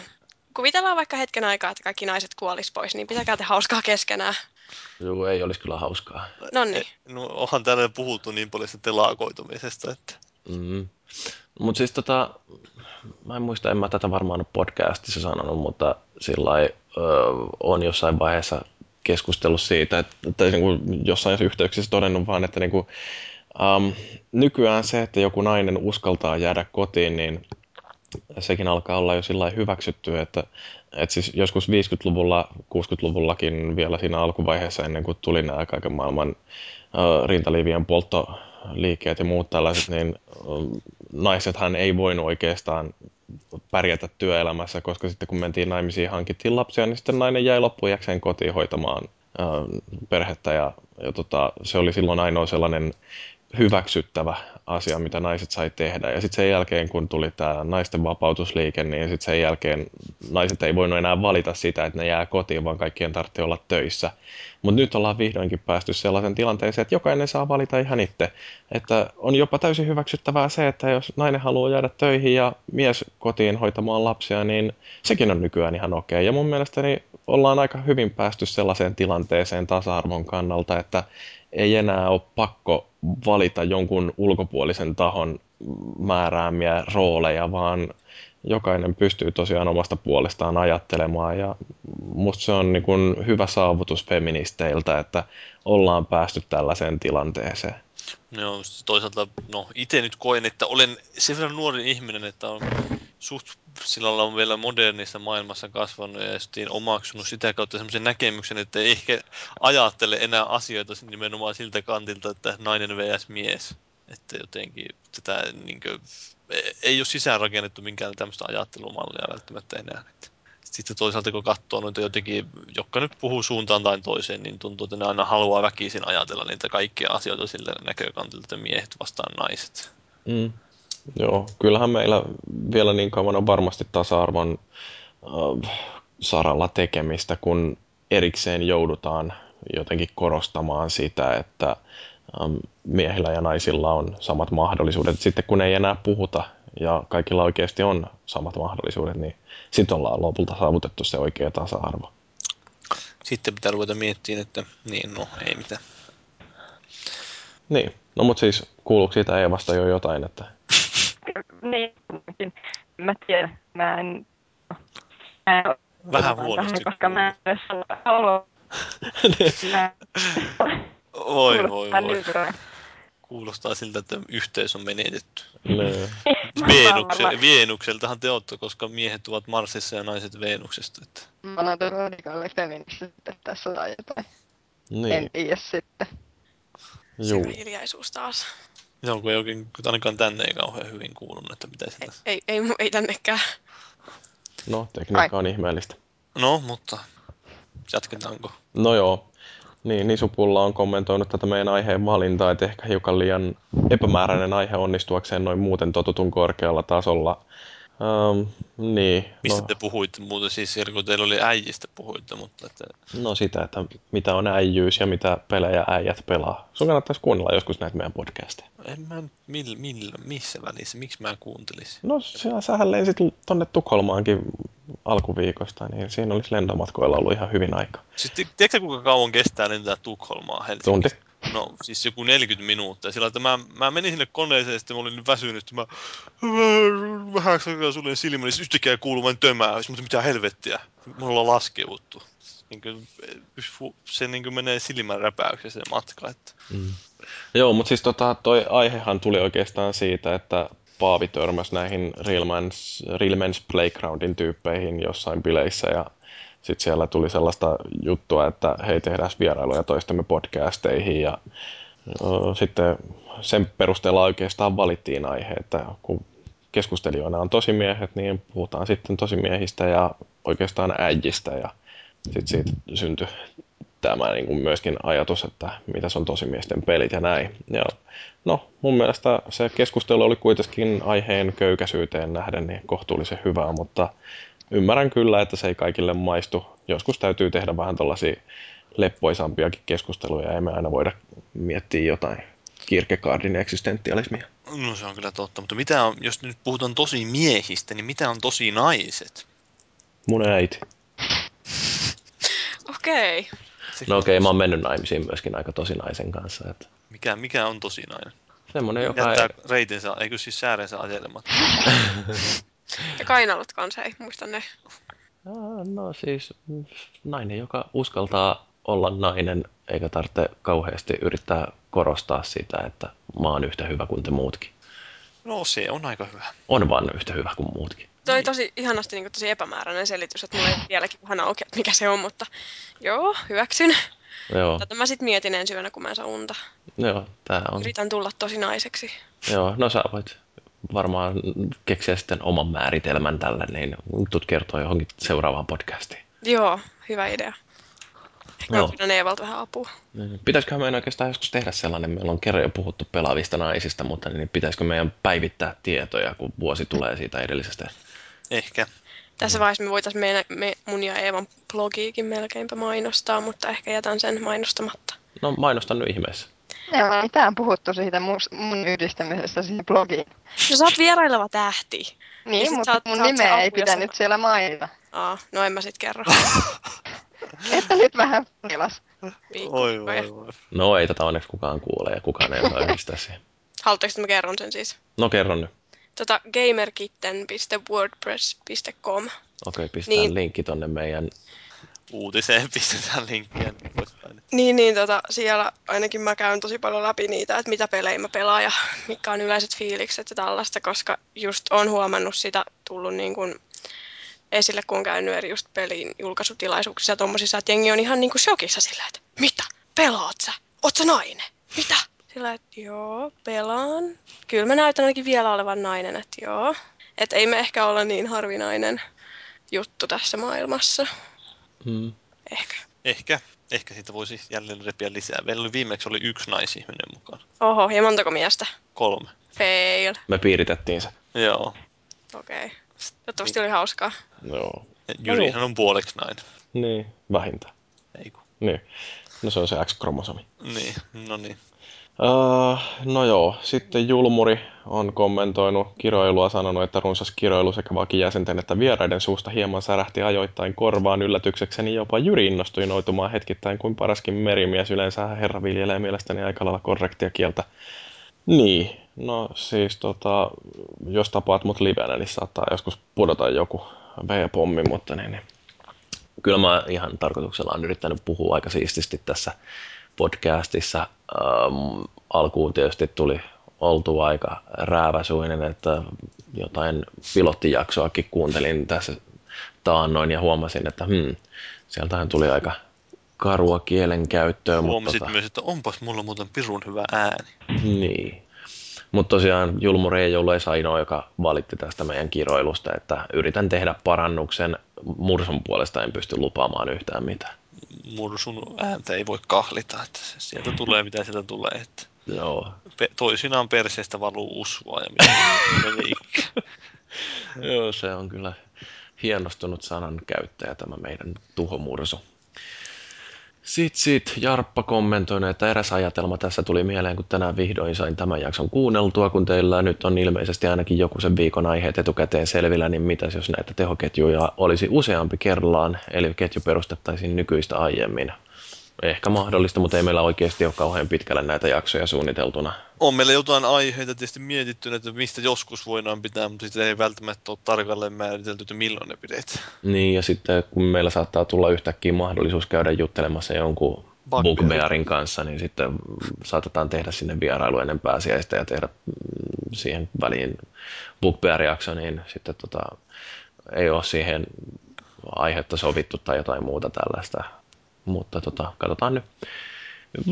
[SPEAKER 3] Kuvitellaan vaikka hetken aikaa, että kaikki naiset kuolis pois, niin pitäkää te hauskaa keskenään.
[SPEAKER 1] Joo, ei olisi kyllä hauskaa.
[SPEAKER 3] No niin.
[SPEAKER 4] No, onhan täällä puhuttu niin paljon telakoitumisesta, että...
[SPEAKER 1] Mm. Mutta siis tota, mä en muista, en mä tätä varmaan ole podcastissa sanonut, mutta sillä on jossain vaiheessa keskustellut siitä, että, tai niin kuin jossain yhteyksissä todennut vaan, että niin kuin, um, nykyään se, että joku nainen uskaltaa jäädä kotiin, niin sekin alkaa olla jo sillä hyväksytty, että, että siis joskus 50-luvulla, 60-luvullakin vielä siinä alkuvaiheessa ennen kuin tuli nämä kaiken maailman uh, rintaliivien poltto liikkeet ja muut tällaiset, niin naisethan ei voinut oikeastaan pärjätä työelämässä, koska sitten kun mentiin naimisiin hankittiin lapsia, niin sitten nainen jäi loppujakseen kotiin hoitamaan perhettä. Ja, ja tota, se oli silloin ainoa sellainen hyväksyttävä asia, mitä naiset sai tehdä. Ja sitten sen jälkeen, kun tuli tämä naisten vapautusliike, niin sitten sen jälkeen naiset ei voinut enää valita sitä, että ne jää kotiin, vaan kaikkien tarvitsee olla töissä. Mutta nyt ollaan vihdoinkin päästy sellaisen tilanteeseen, että jokainen saa valita ihan itse. Että on jopa täysin hyväksyttävää se, että jos nainen haluaa jäädä töihin ja mies kotiin hoitamaan lapsia, niin sekin on nykyään ihan okei. Ja mun mielestäni ollaan aika hyvin päästy sellaiseen tilanteeseen tasa-arvon kannalta, että ei enää ole pakko valita jonkun ulkopuolisen tahon määräämiä rooleja, vaan jokainen pystyy tosiaan omasta puolestaan ajattelemaan ja musta se on niin kuin hyvä saavutus feministeiltä, että ollaan päästy tällaiseen tilanteeseen.
[SPEAKER 4] Joo, toisaalta no, itse nyt koen, että olen sen verran nuori ihminen, että on suht sillä on vielä modernissa maailmassa kasvanut ja sitten omaksunut sitä kautta semmoisen näkemyksen, että ei ehkä ajattele enää asioita nimenomaan siltä kantilta, että nainen vs. mies. Että jotenkin tätä niin kuin, ei ole sisäänrakennettu minkään tämmöistä ajattelumallia välttämättä enää. Sitten toisaalta kun katsoo noita jotenkin, jotka nyt puhuu suuntaan tai toiseen, niin tuntuu, että ne aina haluaa väkisin ajatella niitä kaikkia asioita sillä näkökantilta, että miehet vastaan naiset.
[SPEAKER 1] Mm. Joo, kyllähän meillä vielä niin kauan on varmasti tasa-arvon äh, saralla tekemistä, kun erikseen joudutaan jotenkin korostamaan sitä, että ähm, miehillä ja naisilla on samat mahdollisuudet. Sitten kun ei enää puhuta ja kaikilla oikeasti on samat mahdollisuudet, niin sitten ollaan lopulta saavutettu se oikea tasa-arvo.
[SPEAKER 4] Sitten pitää ruveta miettimään, että niin, no ei mitään.
[SPEAKER 1] Niin, no mutta siis kuuluuko siitä Eevasta jo jotain, että
[SPEAKER 2] Niin, mä tiedän. Mä en... Mä en
[SPEAKER 4] Vähän
[SPEAKER 2] tähän,
[SPEAKER 4] huonosti
[SPEAKER 2] Koska mä en edes halua.
[SPEAKER 4] Voi,
[SPEAKER 2] kuulostaa
[SPEAKER 4] voi, voi. Kuulostaa siltä, että yhteys on menetetty.
[SPEAKER 1] ne,
[SPEAKER 2] Mä
[SPEAKER 4] Veenukse, Veenukseltahan te olette, koska miehet ovat Marsissa ja naiset Veenuksesta. Että.
[SPEAKER 2] Mä oon tuon radikaali feministi sitten tässä tai jotain. En
[SPEAKER 1] niin,
[SPEAKER 2] tiedä sitten.
[SPEAKER 1] juu.
[SPEAKER 3] Syvä hiljaisuus taas.
[SPEAKER 4] On kun ei oikein, ainakaan tänne ei kauhean hyvin kuulunut, että mitä
[SPEAKER 3] Ei,
[SPEAKER 4] sitä.
[SPEAKER 3] ei, ei, ei tännekään.
[SPEAKER 1] No, tekniikka on ihmeellistä.
[SPEAKER 4] No, mutta jatketaanko?
[SPEAKER 1] No joo. Niin, Nisupulla on kommentoinut tätä meidän aiheen valintaa, että ehkä hiukan liian epämääräinen aihe onnistuakseen noin muuten totutun korkealla tasolla. Um, niin,
[SPEAKER 4] Mistä
[SPEAKER 1] no,
[SPEAKER 4] te puhuitte muuten siis siellä, kun teillä oli äijistä puhuitte, mutta että,
[SPEAKER 1] no sitä, että mitä on äijyys ja mitä pelejä äijät pelaa. Sun kannattaisi kuunnella joskus näitä meidän podcasteja.
[SPEAKER 4] en mä mill, mill, missä välissä, miksi mä kuuntelisin?
[SPEAKER 1] No sä, sähän lensit tonne Tukholmaankin alkuviikosta, niin siinä olisi lentomatkoilla ollut ihan hyvin aika.
[SPEAKER 4] Siis ti- tiedätkö kuinka kauan kestää lentää Tukholmaa Helsingistä?
[SPEAKER 1] Tunti.
[SPEAKER 4] No siis joku 40 minuuttia. Sillä että mä, mä menin sinne koneeseen ja sitten mä olin niin väsynyt, mä vähän aikaa suljen silmä, niin yhtäkkiä kuuluu vain tömää, mutta mitä helvettiä. Mulla on laskeuduttu. Niin kuin, se niin kuin menee silmän räpäyksessä se matka. Että.
[SPEAKER 1] Mm. Joo, mutta siis tota, toi aihehan tuli oikeastaan siitä, että Paavi törmäsi näihin Real Men's, Real Men's Playgroundin tyyppeihin jossain bileissä ja sitten siellä tuli sellaista juttua, että hei tehdään vierailuja toistemme podcasteihin ja ö, sitten sen perusteella oikeastaan valittiin aihe, että kun keskustelijoina on tosimiehet, niin puhutaan sitten tosimiehistä ja oikeastaan äijistä ja sitten siitä syntyi tämä niin kuin myöskin ajatus, että mitä on tosimiesten pelit ja näin. Ja no, mun mielestä se keskustelu oli kuitenkin aiheen köykäisyyteen nähden niin kohtuullisen hyvää, mutta ymmärrän kyllä, että se ei kaikille maistu. Joskus täytyy tehdä vähän tällaisia leppoisampiakin keskusteluja, ja me aina voida miettiä jotain Kierkegaardin eksistentialismia.
[SPEAKER 4] No se on kyllä totta, mutta mitä on, jos nyt puhutaan tosi miehistä, niin mitä on tosi naiset?
[SPEAKER 1] Mun äiti.
[SPEAKER 3] Okei.
[SPEAKER 4] Se,
[SPEAKER 1] No okei, okay, mä oon mennyt naimisiin myöskin aika tosi naisen kanssa. Että
[SPEAKER 4] mikä, mikä on tosi nainen?
[SPEAKER 1] semmonen, joka
[SPEAKER 4] Jättää
[SPEAKER 1] ei...
[SPEAKER 4] reitinsä, eikö siis säärensä ajelematta?
[SPEAKER 3] Ja kainalut kanssa ei, muista ne.
[SPEAKER 1] No siis nainen, joka uskaltaa olla nainen, eikä tarvitse kauheasti yrittää korostaa sitä, että mä oon yhtä hyvä kuin te muutkin.
[SPEAKER 4] No se on aika hyvä.
[SPEAKER 1] On vaan yhtä hyvä kuin muutkin.
[SPEAKER 3] Toi oli tosi ihanasti niin tosi epämääräinen selitys, että mulla ei vieläkin vähän auki, että mikä se on, mutta joo, hyväksyn.
[SPEAKER 1] Joo,
[SPEAKER 3] Tätä mä sit mietin ensi yönä, kun mä en saa unta.
[SPEAKER 1] joo, tää on.
[SPEAKER 3] Yritän tulla tosi naiseksi.
[SPEAKER 1] Joo, no sä voit varmaan keksiä sitten oman määritelmän tälle, niin tuut kertoa johonkin seuraavaan podcastiin.
[SPEAKER 3] Joo, hyvä idea. Ehkä mä pyydän Eevalta vähän apua.
[SPEAKER 1] Niin, Pitäisikö meidän oikeastaan joskus tehdä sellainen, meillä on kerran jo puhuttu pelaavista naisista, mutta niin pitäisikö meidän päivittää tietoja, kun vuosi tulee siitä edellisestä?
[SPEAKER 4] Ehkä.
[SPEAKER 3] Tässä vaiheessa me voitaisiin meidän, me, mun ja Eevan blogiikin melkeinpä mainostaa, mutta ehkä jätän sen mainostamatta.
[SPEAKER 1] No mainostan nyt ihmeessä.
[SPEAKER 2] Ei ole mitään puhuttu siitä mun, yhdistämisestä siihen blogiin.
[SPEAKER 3] No sä oot vieraileva tähti.
[SPEAKER 2] Niin, mutta
[SPEAKER 3] sä oot-
[SPEAKER 2] mun nimeä ei pitänyt
[SPEAKER 3] sä-
[SPEAKER 2] siellä mainita.
[SPEAKER 3] Aa, no en mä sit kerro.
[SPEAKER 2] Että nyt vähän pelas.
[SPEAKER 4] Oi, voi, voi.
[SPEAKER 1] No ei tätä onneksi kukaan kuule ja kukaan ei osaa yhdistää siihen.
[SPEAKER 3] Haluatteko, että mä kerron sen siis?
[SPEAKER 1] No kerron nyt.
[SPEAKER 3] Tota, gamerkitten.wordpress.com.
[SPEAKER 1] Okei, pistää niin.
[SPEAKER 3] Niin.
[SPEAKER 1] linkki tonne meidän...
[SPEAKER 4] Uutiseen pistetään linkkiä. niin.
[SPEAKER 3] Niin, niin tota, siellä ainakin mä käyn tosi paljon läpi niitä, että mitä pelejä mä pelaan ja mitkä on yleiset fiilikset ja tällaista, koska just on huomannut sitä tullut niin kuin esille, kun on käynyt eri just pelin julkaisutilaisuuksissa ja tommosissa, että jengi on ihan niin kuin shokissa sillä, että mitä? Pelaat sä? Oot sä nainen? Mitä? Sillä, että joo, pelaan. Kyllä mä näytän ainakin vielä olevan nainen, että joo. Että ei me ehkä olla niin harvinainen juttu tässä maailmassa.
[SPEAKER 1] Mm.
[SPEAKER 3] Ehkä.
[SPEAKER 4] Ehkä. Ehkä siitä voisi jälleen repiä lisää. Meillä oli viimeksi oli yksi naisihminen mukaan.
[SPEAKER 3] Oho, ja montako miestä?
[SPEAKER 4] Kolme.
[SPEAKER 3] Fail.
[SPEAKER 1] Me piiritettiin se.
[SPEAKER 4] Joo.
[SPEAKER 3] Okei. Okay. Toivottavasti oli hauskaa.
[SPEAKER 1] Joo.
[SPEAKER 4] Jyrihän on puoleksi nainen.
[SPEAKER 1] Niin, vähintään.
[SPEAKER 4] Ei kun.
[SPEAKER 1] Niin. No se on se X-kromosomi.
[SPEAKER 4] Niin, no niin.
[SPEAKER 1] Uh, no joo, sitten Julmuri on kommentoinut kiroilua sanonut, että runsas kiroilu sekä vakijäsenten että vieraiden suusta hieman särähti ajoittain korvaan yllätyksekseni jopa Jyri innostui noitumaan hetkittäin kuin paraskin merimies. Yleensä herra viljelee mielestäni aika lailla korrektia kieltä. Niin, no siis tota, jos tapaat mut livenä, niin saattaa joskus pudota joku V-pommi, mutta niin, niin. Kyllä mä ihan tarkoituksella on yrittänyt puhua aika siististi tässä podcastissa. Ähm, alkuun tietysti tuli oltu aika rääväsuinen, että jotain pilottijaksoakin kuuntelin tässä taannoin ja huomasin, että hmm, sieltähän tuli aika karua kielenkäyttöä.
[SPEAKER 4] Huomasit mutta, myös, että onpas mulla muuten pirun hyvä ääni.
[SPEAKER 1] Niin. Mutta tosiaan Julmuri ei ollut edes ainoa, joka valitti tästä meidän kiroilusta, että yritän tehdä parannuksen. Mursun puolesta en pysty lupaamaan yhtään mitään.
[SPEAKER 4] Mursun ääntä ei voi kahlita, että sieltä tulee mitä sieltä tulee. Että
[SPEAKER 1] Joo.
[SPEAKER 4] Pe- toisinaan perseestä valuu usvaa ja mitä
[SPEAKER 1] Joo, se on kyllä hienostunut sanan käyttäjä tämä meidän tuhomursu. Sitten sit Jarppa kommentoi, että eräs ajatelma tässä tuli mieleen, kun tänään vihdoin sain tämän jakson kuunneltua, kun teillä nyt on ilmeisesti ainakin joku sen viikon aiheet etukäteen selvillä, niin mitäs jos näitä tehoketjuja olisi useampi kerrallaan, eli ketju perustettaisiin nykyistä aiemmin ehkä mahdollista, mutta ei meillä oikeasti ole kauhean pitkälle näitä jaksoja suunniteltuna.
[SPEAKER 4] On meillä jotain aiheita tietysti mietitty, että mistä joskus voidaan pitää, mutta sitten ei välttämättä ole tarkalleen määritelty, että milloin ne pidetään.
[SPEAKER 1] Niin, ja sitten kun meillä saattaa tulla yhtäkkiä mahdollisuus käydä juttelemassa jonkun Bugbearin kanssa, niin sitten saatetaan tehdä sinne vierailu ennen pääsiäistä ja tehdä mm, siihen väliin Bugbear-jakso, niin sitten tota, ei ole siihen aihetta sovittu tai jotain muuta tällaista mutta tota, katsotaan nyt.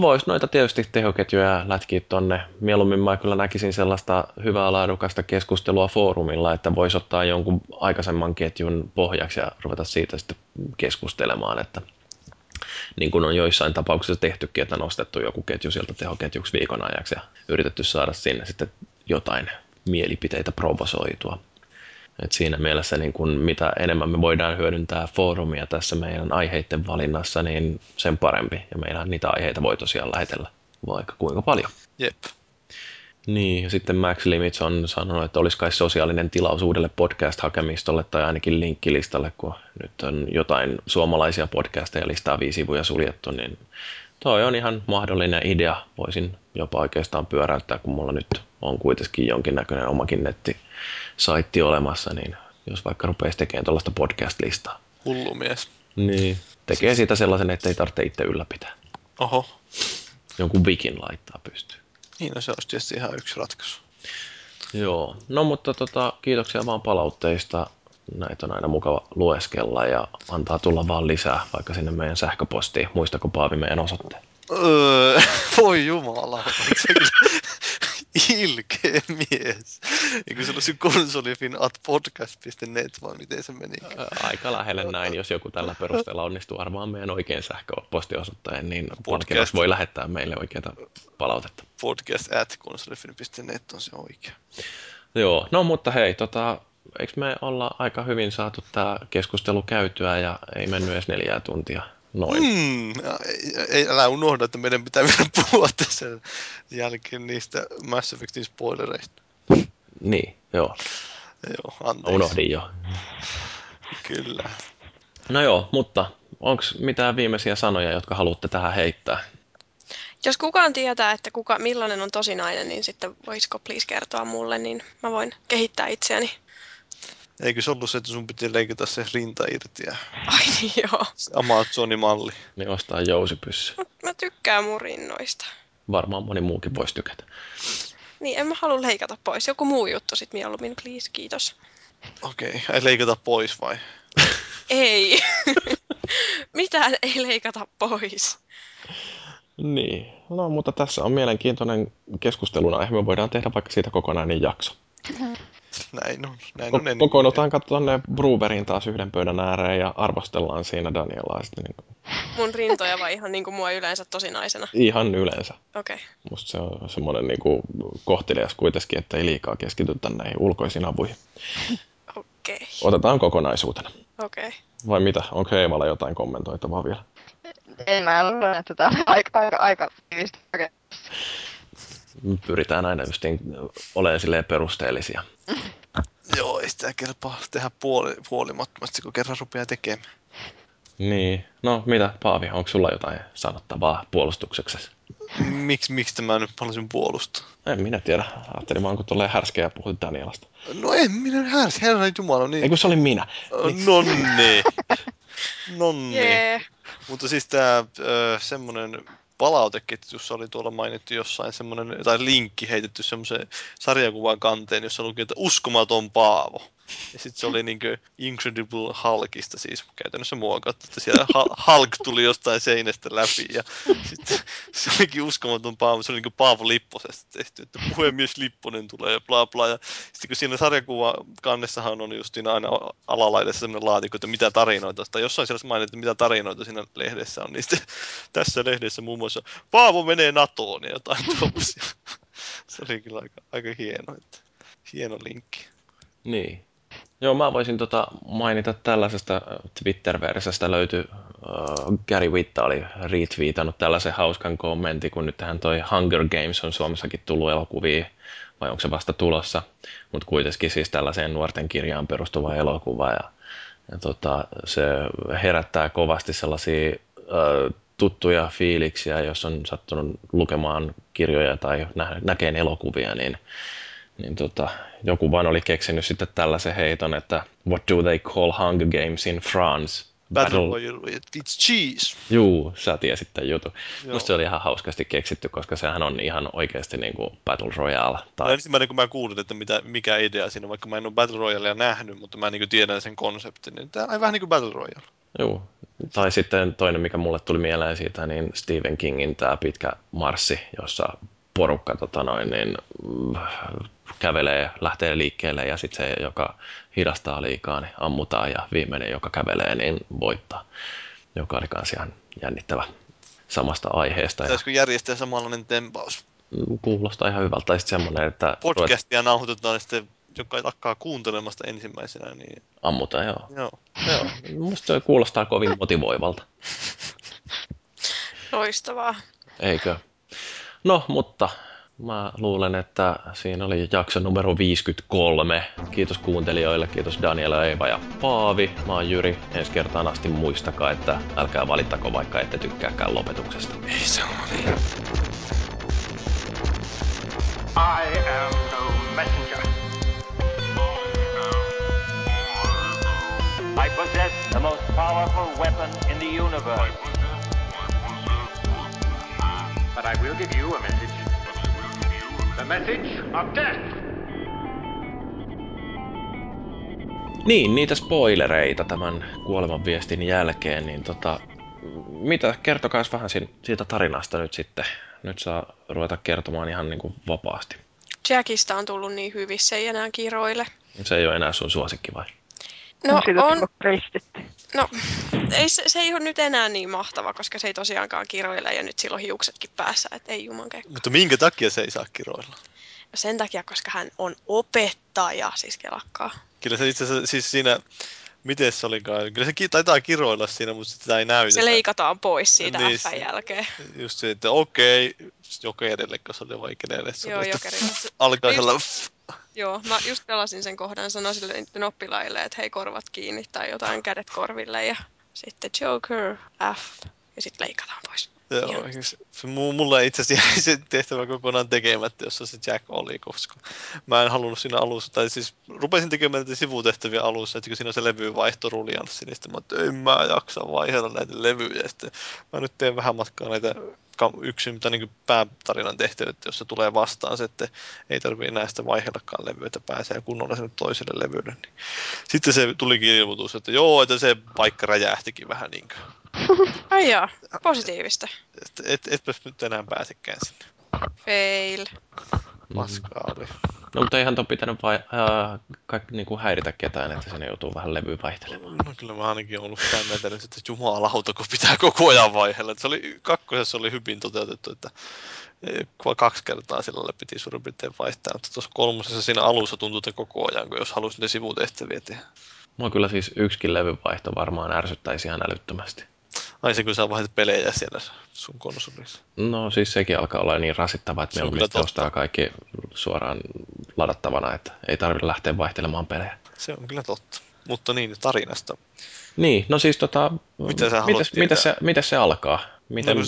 [SPEAKER 1] Voisi noita tietysti tehoketjuja lätkiä tonne. Mieluummin mä kyllä näkisin sellaista hyvää laadukasta keskustelua foorumilla, että voisi ottaa jonkun aikaisemman ketjun pohjaksi ja ruveta siitä sitten keskustelemaan, että niin kuin on joissain tapauksissa tehtykin, että nostettu joku ketju sieltä tehoketjuksi viikon ajaksi ja yritetty saada sinne sitten jotain mielipiteitä provosoitua. Et siinä mielessä niin kun mitä enemmän me voidaan hyödyntää foorumia tässä meidän aiheiden valinnassa, niin sen parempi. Ja meillä niitä aiheita voi tosiaan lähetellä vaikka kuinka paljon.
[SPEAKER 4] Jep.
[SPEAKER 1] Niin, ja sitten Max Limits on sanonut, että olisi kai sosiaalinen tilaus uudelle podcast-hakemistolle tai ainakin linkkilistalle, kun nyt on jotain suomalaisia podcasteja listaa viisi sivuja suljettu, niin toi on ihan mahdollinen idea. Voisin jopa oikeastaan pyöräyttää, kun mulla nyt on kuitenkin jonkinnäköinen omakin netti saitti olemassa, niin jos vaikka rupeaisi tekemään tuollaista podcast-listaa.
[SPEAKER 4] Hullu mies.
[SPEAKER 1] Niin, tekee siitä sellaisen, että ei tarvitse itse ylläpitää.
[SPEAKER 4] Oho.
[SPEAKER 1] Jonkun vikin laittaa pystyyn.
[SPEAKER 4] Niin, no se olisi tietysti ihan yksi ratkaisu.
[SPEAKER 1] Joo, no mutta tota, kiitoksia vaan palautteista. Näitä on aina mukava lueskella ja antaa tulla vaan lisää vaikka sinne meidän sähköpostiin. Muistako Paavi meidän osoitteen?
[SPEAKER 4] Öö, voi jumala, ilkeä mies. Eikö se olisi konsolifin at podcast.net vai miten se meni?
[SPEAKER 1] Aika lähelle näin, jos joku tällä perusteella onnistuu arvaamaan meidän oikein sähköpostiosoitteen, niin podcast voi lähettää meille oikeita palautetta.
[SPEAKER 4] Podcast at konsolifin.net on se oikea.
[SPEAKER 1] Joo, no mutta hei, tota, eikö me olla aika hyvin saatu tämä keskustelu käytyä ja ei mennyt edes neljää tuntia? Noin.
[SPEAKER 4] Mm, ei, älä unohda, että meidän pitää vielä puhua tässä jälkeen niistä Mass Effectin spoilereista.
[SPEAKER 1] Niin, joo.
[SPEAKER 4] Joo, anteeksi.
[SPEAKER 1] Unohdin jo.
[SPEAKER 4] Kyllä.
[SPEAKER 1] No joo, mutta onko mitään viimeisiä sanoja, jotka haluatte tähän heittää?
[SPEAKER 3] Jos kukaan tietää, että kuka, millainen on tosinainen, niin sitten voisiko please kertoa mulle, niin mä voin kehittää itseäni.
[SPEAKER 4] Eikö se ollut se, että sun piti leikata se rinta irti ja
[SPEAKER 3] Ai niin joo.
[SPEAKER 4] Amazonin malli?
[SPEAKER 1] Niin ostaa jousipyssy.
[SPEAKER 3] Mä, mä tykkään mun rinnoista.
[SPEAKER 1] Varmaan moni muukin voisi tykätä.
[SPEAKER 3] Niin, en mä halua leikata pois. Joku muu juttu sit mieluummin, please, kiitos.
[SPEAKER 4] Okei, okay. ei leikata pois vai?
[SPEAKER 3] Ei. Mitään ei leikata pois.
[SPEAKER 1] Niin, no mutta tässä on mielenkiintoinen keskustelun aihe. Me voidaan tehdä vaikka siitä kokonainen jakso.
[SPEAKER 4] Näin on. Näin on
[SPEAKER 1] Ko- kokoonnutaan katsomaan ne Bruberiin taas yhden pöydän ääreen ja arvostellaan siinä Danielaa sitten niin kuin...
[SPEAKER 3] Mun rintoja vai ihan niin kuin mua yleensä tosinaisena?
[SPEAKER 1] Ihan yleensä.
[SPEAKER 3] Okei. Okay.
[SPEAKER 1] Musta se on semmoinen niin kuin kohtelias kuitenkin, että ei liikaa keskitytä näihin ulkoisiin avuihin.
[SPEAKER 3] Okei. Okay.
[SPEAKER 1] Otetaan kokonaisuutena.
[SPEAKER 3] Okei. Okay.
[SPEAKER 1] Vai mitä? Onko Eevalla jotain kommentoitavaa vielä?
[SPEAKER 2] En mä luulen, että tämä on aika, aika, aika
[SPEAKER 1] pyritään aina just niin olemaan silleen perusteellisia.
[SPEAKER 4] Joo, ei sitä kelpaa tehdä puoli, puolimattomasti, kun kerran rupeaa tekemään.
[SPEAKER 1] Niin. No mitä, Paavi, onko sulla jotain sanottavaa puolustukseksi?
[SPEAKER 4] Miksi, miksi mä nyt haluaisin puolustaa?
[SPEAKER 1] En minä tiedä. Ajattelin vaan, kun tulee härskeä ja puhut Danielasta.
[SPEAKER 4] No en minä härs, herran jumala. Niin...
[SPEAKER 1] Ei kun se oli minä.
[SPEAKER 4] Niin. Nonni. Nonni.
[SPEAKER 3] Jee.
[SPEAKER 4] Mutta siis tämä semmoinen palauteketjussa oli tuolla mainittu jossain semmoinen, tai linkki heitetty semmoiseen sarjakuvan kanteen, jossa luki, että uskomaton Paavo. Ja sitten se oli niinkö Incredible Hulkista siis käytännössä muokattu, että siellä Hulk tuli jostain seinästä läpi ja sitten se olikin uskomaton Paavo, se oli niinkö Paavo Lipposesta tehty, että puhemies Lipponen tulee ja bla bla. Ja sitten kun siinä sarjakuva kannessahan on just aina alalaidessa sellainen laatikko, että mitä tarinoita, tai jossain siellä mainittu, mitä tarinoita siinä lehdessä on, niin sitten tässä lehdessä muun muassa Paavo menee NATOon ja jotain tuollaisia. Se oli kyllä aika, aika hieno, että hieno linkki.
[SPEAKER 1] Niin. Joo, mä voisin tota mainita tällaisesta äh, Twitter-versiosta löytyy, uh, Gary Witta oli retweetannut tällaisen hauskan kommentin, kun nyt tähän toi Hunger Games on Suomessakin tullut elokuvia, vai onko se vasta tulossa, mutta kuitenkin siis tällaiseen nuorten kirjaan perustuva elokuva, ja, ja tota, se herättää kovasti sellaisia uh, tuttuja fiiliksiä, jos on sattunut lukemaan kirjoja tai nä- näkeen elokuvia, niin niin tota, joku vaan oli keksinyt sitten tällaisen heiton, että what do they call Hunger Games in France?
[SPEAKER 4] Battle, Royale, it's cheese.
[SPEAKER 1] Juu, sä tiesit tämän jutun. Joo. Musta se oli ihan hauskasti keksitty, koska sehän on ihan oikeasti niin kuin Battle Royale. Tai...
[SPEAKER 4] No, ensimmäinen kun mä kuulin, että mitä, mikä idea siinä on, vaikka mä en ole Battle Royalea nähnyt, mutta mä niin tiedän sen konseptin, niin tämä on vähän niin kuin Battle Royale.
[SPEAKER 1] Joo, tai sitten toinen, mikä mulle tuli mieleen siitä, niin Stephen Kingin tämä pitkä marssi, jossa porukka tota noin, niin, kävelee, lähtee liikkeelle ja sitten se, joka hidastaa liikaa, niin ammutaan ja viimeinen, joka kävelee, niin voittaa. Joka oli myös ihan jännittävä samasta aiheesta.
[SPEAKER 4] Pitäisikö järjestää samanlainen tempaus?
[SPEAKER 1] Kuulostaa ihan hyvältä. Tai semmoinen, että...
[SPEAKER 4] Podcastia nauhoitetaan ja sitten joka lakkaa kuuntelemasta ensimmäisenä, niin...
[SPEAKER 1] Ammutaan, joo.
[SPEAKER 4] Joo.
[SPEAKER 1] joo. Musta kuulostaa kovin motivoivalta.
[SPEAKER 3] Loistavaa.
[SPEAKER 1] Eikö? No, mutta Mä luulen, että siinä oli jakso numero 53. Kiitos kuuntelijoille, kiitos Daniela, Eeva ja Paavi. Mä oon Jyri. Ensi kertaan asti muistakaa, että älkää valittako vaikka ette tykkääkään lopetuksesta.
[SPEAKER 4] Ei se ole.
[SPEAKER 5] I am no messenger. I possess the most powerful weapon in the universe. But I will give you a message. The message of death.
[SPEAKER 1] Niin, niitä spoilereita tämän kuoleman viestin jälkeen, niin tota, mitä, kertokaa vähän siitä tarinasta nyt sitten. Nyt saa ruveta kertomaan ihan niin kuin vapaasti.
[SPEAKER 3] Jackista on tullut niin hyvissä, se ei enää kiroile.
[SPEAKER 1] Se ei ole enää sun suosikki vai?
[SPEAKER 3] No on. No, ei, se, se ei ole nyt enää niin mahtava, koska se ei tosiaankaan kiroile ja nyt silloin hiuksetkin päässä, että ei juman kekka.
[SPEAKER 4] Mutta minkä takia se ei saa kiroilla?
[SPEAKER 3] No sen takia, koska hän on opettaja, siis kelakkaa.
[SPEAKER 4] Kyllä se itse asiassa siis siinä, miten se olikaan, kyllä se taitaa kiroilla siinä, mutta sitä ei näytä.
[SPEAKER 3] Se leikataan pois siitä niin, F jälkeen.
[SPEAKER 4] Just se, että okei, jokerille, kun se oli vai kenelle.
[SPEAKER 3] Joo, jokerille.
[SPEAKER 4] Alkaa sellainen...
[SPEAKER 3] Joo, mä just pelasin sen kohdan, sanoin sille oppilaille, että hei korvat kiinni tai jotain kädet korville ja sitten Joker, F ja sitten leikataan pois.
[SPEAKER 4] Joo, se, mulla itse asiassa jäi se tehtävä kokonaan tekemättä, jossa se Jack oli, koska mä en halunnut siinä alussa, tai siis rupesin tekemään näitä sivutehtäviä alussa, että kun siinä on se levyvaihtorulianssi, niin sitten mä että en mä jaksa vaihdella näitä levyjä, sitten mä nyt teen vähän matkaa näitä yksin, mitä niin päätarinan tehtävät, jossa tulee vastaan se, että ei tarvitse enää sitä vaihdellakaan levyä, että pääsee kunnolla sinne toiselle levylle. Niin. Sitten se tulikin ilmoitus, että joo, että se paikka räjähtikin vähän niin kuin
[SPEAKER 3] Ai joo, positiivista.
[SPEAKER 4] Et, et, etpä nyt enää pääsekään sinne.
[SPEAKER 3] Fail.
[SPEAKER 4] Paskaa oli.
[SPEAKER 1] No mutta eihän tuon pitänyt vai, äh, kaikki niin kuin häiritä ketään, että sinne joutuu vähän levyä vaihtelemaan.
[SPEAKER 4] No kyllä mä ainakin ollut sitä mieltä, että jumalauta, kun pitää koko ajan vaihella. Se oli, kakkosessa oli hyvin toteutettu, että e, kaksi kertaa sillä piti suurin piirtein vaihtaa, mutta tuossa kolmosessa siinä alussa tuntui, että koko ajan, kun jos halusi ne sivutehtäviä tehdä.
[SPEAKER 1] Mua kyllä siis yksikin levyvaihto varmaan ärsyttäisi ihan älyttömästi.
[SPEAKER 4] Ai se, kun sä vaihdat pelejä siellä sun konsolissa.
[SPEAKER 1] No siis sekin alkaa olla niin rasittavaa, että
[SPEAKER 4] Se on
[SPEAKER 1] ostaa kaikki suoraan ladattavana, että ei tarvitse lähteä vaihtelemaan pelejä.
[SPEAKER 4] Se on kyllä totta. Mutta niin, tarinasta.
[SPEAKER 1] Niin, no siis tota...
[SPEAKER 4] Mitä sä
[SPEAKER 1] mites, mites, se, mites se alkaa? Miten,
[SPEAKER 4] No,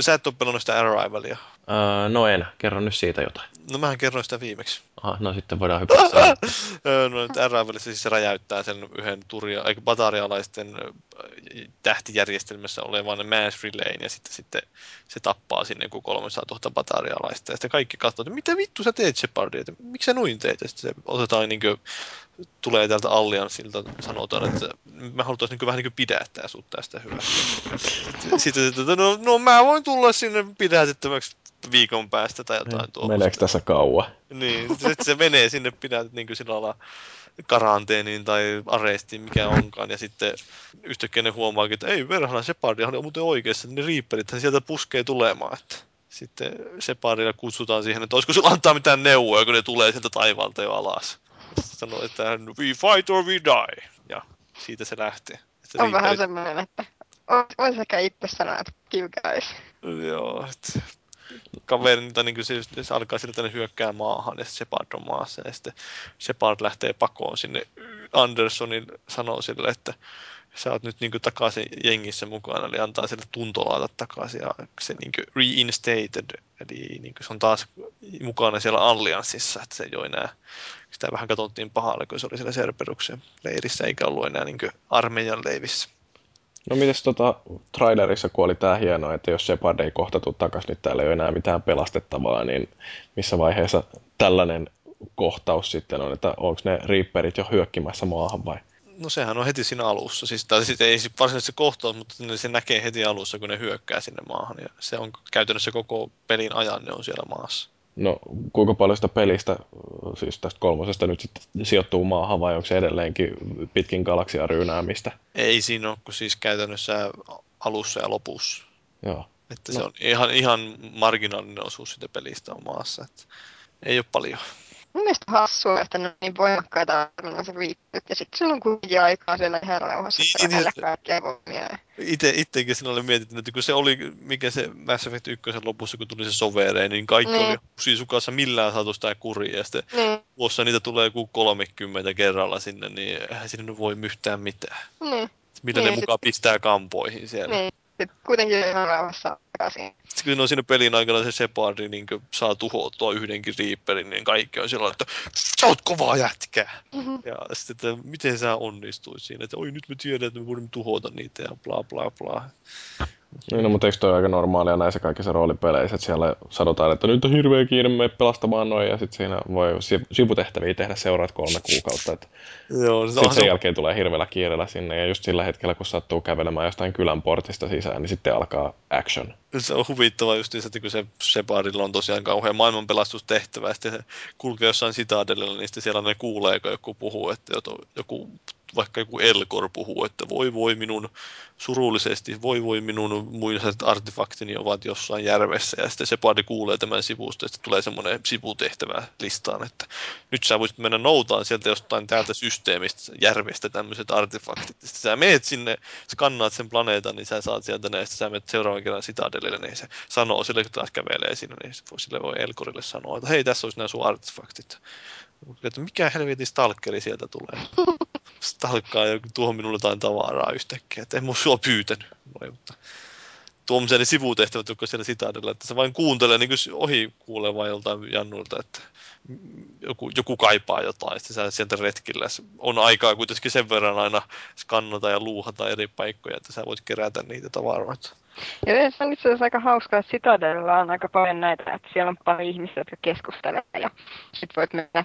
[SPEAKER 4] sä et ole pelannut sitä Arrivalia.
[SPEAKER 1] Öö, no en, kerro nyt siitä jotain.
[SPEAKER 4] No mähän kerroin sitä viimeksi.
[SPEAKER 1] Aha, no sitten voidaan hypätä.
[SPEAKER 4] Öö, no nyt Arrivalissa siis se räjäyttää sen yhden turia, eikä batarialaisten ö, tähtijärjestelmässä olevan mass relayn ja sitten, sitten se tappaa sinne joku 300 000 batarialaista. Ja sitten kaikki katsovat, että mitä vittu sä teet Shepardi, että miksi sä noin teet? Ja sitten se otetaan niin kuin, tulee täältä Allianssilta, sanotaan, että me halutaan niin vähän niin kuin pidättää sut tästä hyvästä. Sitten, että no, no mä voin tulla sinne pidätettäväksi viikon päästä tai jotain tuolla.
[SPEAKER 1] Meneekö tässä kauan?
[SPEAKER 4] Niin, sitten se menee sinne pidät niin kuin sillä lailla karanteeniin tai arestiin, mikä onkaan, ja sitten yhtäkkiä ne huomaakin, että ei verhana, Shepardihan on muuten oikeassa, niin ne Reaperithän sieltä puskee tulemaan, että sitten Shepardilla kutsutaan siihen, että olisiko sulla antaa mitään neuvoja, kun ne tulee sieltä taivaalta jo alas. Sitten sanoo, että we fight or we die, ja siitä se lähtee. Että
[SPEAKER 2] On vähän semmoinen, että voisi ehkä itse sanoa, että guys.
[SPEAKER 4] Joo, että kaveri, tai niin kuin se, se alkaa sillä, että ne hyökkää maahan, ja Shepard on maassa, ja sitten Shepard lähtee pakoon sinne. Andersonin sanoo sille, että sä oot nyt niin kuin takaisin jengissä mukana, eli antaa sille tuntolaata takaisin, ja se niin kuin reinstated, eli niin kuin se on taas mukana siellä Allianssissa, että se ei ole enää, sitä vähän katsottiin pahalle, kun se oli siellä Cerberuksen leirissä, eikä ollut enää niin kuin armeijan leivissä.
[SPEAKER 1] No mites tota, trailerissa kuoli tää hieno, että jos Shepard ei kohta tuu takas, nyt täällä ei ole enää mitään pelastettavaa, niin missä vaiheessa tällainen kohtaus sitten on, että onko ne Reaperit jo hyökkimässä maahan vai?
[SPEAKER 4] No sehän on heti siinä alussa. Siis, tai sitten ei se varsinaisesti se kohtaus, mutta se näkee heti alussa, kun ne hyökkää sinne maahan. Ja se on käytännössä koko pelin ajan ne on siellä maassa.
[SPEAKER 1] No kuinka paljon sitä pelistä, siis tästä kolmosesta nyt sitten sijoittuu maahan vai onko se edelleenkin pitkin galaksia ryynäämistä?
[SPEAKER 4] Ei siinä ole kuin siis käytännössä alussa ja lopussa.
[SPEAKER 1] Joo.
[SPEAKER 4] Että
[SPEAKER 1] No.
[SPEAKER 4] se on ihan, ihan marginaalinen osuus siitä pelistä on maassa. Että ei ole paljon.
[SPEAKER 2] Mun mielestä hassua, että ne on niin voimakkaita se riippuut, ja sitten silloin kuitenkin aikaa siellä ihan rauhassa
[SPEAKER 4] Niin,
[SPEAKER 2] niin,
[SPEAKER 4] niin,
[SPEAKER 2] kaikkia voimia.
[SPEAKER 4] Ite, itsekin siinä oli mietitty, että kun se oli, mikä se Mass Effect 1 lopussa, kun tuli se sovereen, niin kaikki
[SPEAKER 2] Niin.
[SPEAKER 4] oli husisukassa millään saatu sitä kuriin. Ja sitten
[SPEAKER 2] Niin,
[SPEAKER 4] vuossa niitä tulee joku 30 kerralla sinne, niin eihän siinä nyt voi yhtään mitään.
[SPEAKER 2] niin,
[SPEAKER 4] Mitä
[SPEAKER 2] Niin,
[SPEAKER 4] ne
[SPEAKER 2] sit-
[SPEAKER 4] mukaan pistää kampoihin siellä.
[SPEAKER 2] niin. Sitten kuitenkin ihan rauhassa takaisin.
[SPEAKER 4] Sitten kun on siinä pelin aikana se Shepardi niin saa tuhottua yhdenkin Reaperin, niin kaikki on sillä että sä oot kovaa jätkää.
[SPEAKER 2] Mhm.
[SPEAKER 4] Ja sitten, että miten sä onnistuit siinä, että oi nyt me tiedän, että me voimme tuhota niitä ja bla bla bla.
[SPEAKER 1] Niin, no, mutta eikö toi aika normaalia näissä kaikissa roolipeleissä, että siellä sanotaan, että nyt on hirveä kiire, me pelastamaan noin, ja sitten siinä voi si- sivutehtäviä tehdä seuraavat kolme kuukautta, että
[SPEAKER 4] Joo, on
[SPEAKER 1] sen
[SPEAKER 4] se,
[SPEAKER 1] jälkeen tulee hirveällä kiireellä sinne, ja just sillä hetkellä, kun sattuu kävelemään jostain kylän portista sisään, niin sitten alkaa action.
[SPEAKER 4] se on huvittava just että kun se Shepardilla on tosiaan kauhean maailmanpelastustehtävä, ja sitten se kulkee jossain sitadellilla, niin sitten siellä ne kuulee, kun joku puhuu, että joku vaikka joku Elkor puhuu, että voi voi minun surullisesti, voi voi minun muinaiset artefaktini ovat jossain järvessä, ja sitten Separdi kuulee tämän sivusta, sitten tulee semmoinen sivutehtävä listaan, että nyt sä voisit mennä noutaan sieltä jostain täältä systeemistä, järvestä tämmöiset artefaktit, sitten sä meet sinne, skannaat sen planeetan, niin sä saat sieltä ne, sitten sä menet seuraavan kerran Citadelille, niin se sanoo sille, kun taas kävelee siinä, niin se voi, sille voi Elkorille sanoa, että hei, tässä olisi nämä sun artefaktit. Että mikä helvetin stalkeri sieltä tulee? Stalkkaa joku tuo minulle jotain tavaraa yhtäkkiä, että en mä sua pyytänyt. Voi, mutta tuommoisia sivutehtävät, jotka siellä sitadella, että se vain kuuntelee niin ohi kuulee vain joltain jannulta, että joku, joku kaipaa jotain, sitten sä sieltä retkillä. On aikaa kuitenkin sen verran aina skannata ja luuhata eri paikkoja, että sä voit kerätä niitä tavaroita.
[SPEAKER 2] Ja se on itse asiassa aika hauskaa, että Citadella on aika paljon näitä, että siellä on paljon ihmisiä, jotka keskustelee ja sit voit mennä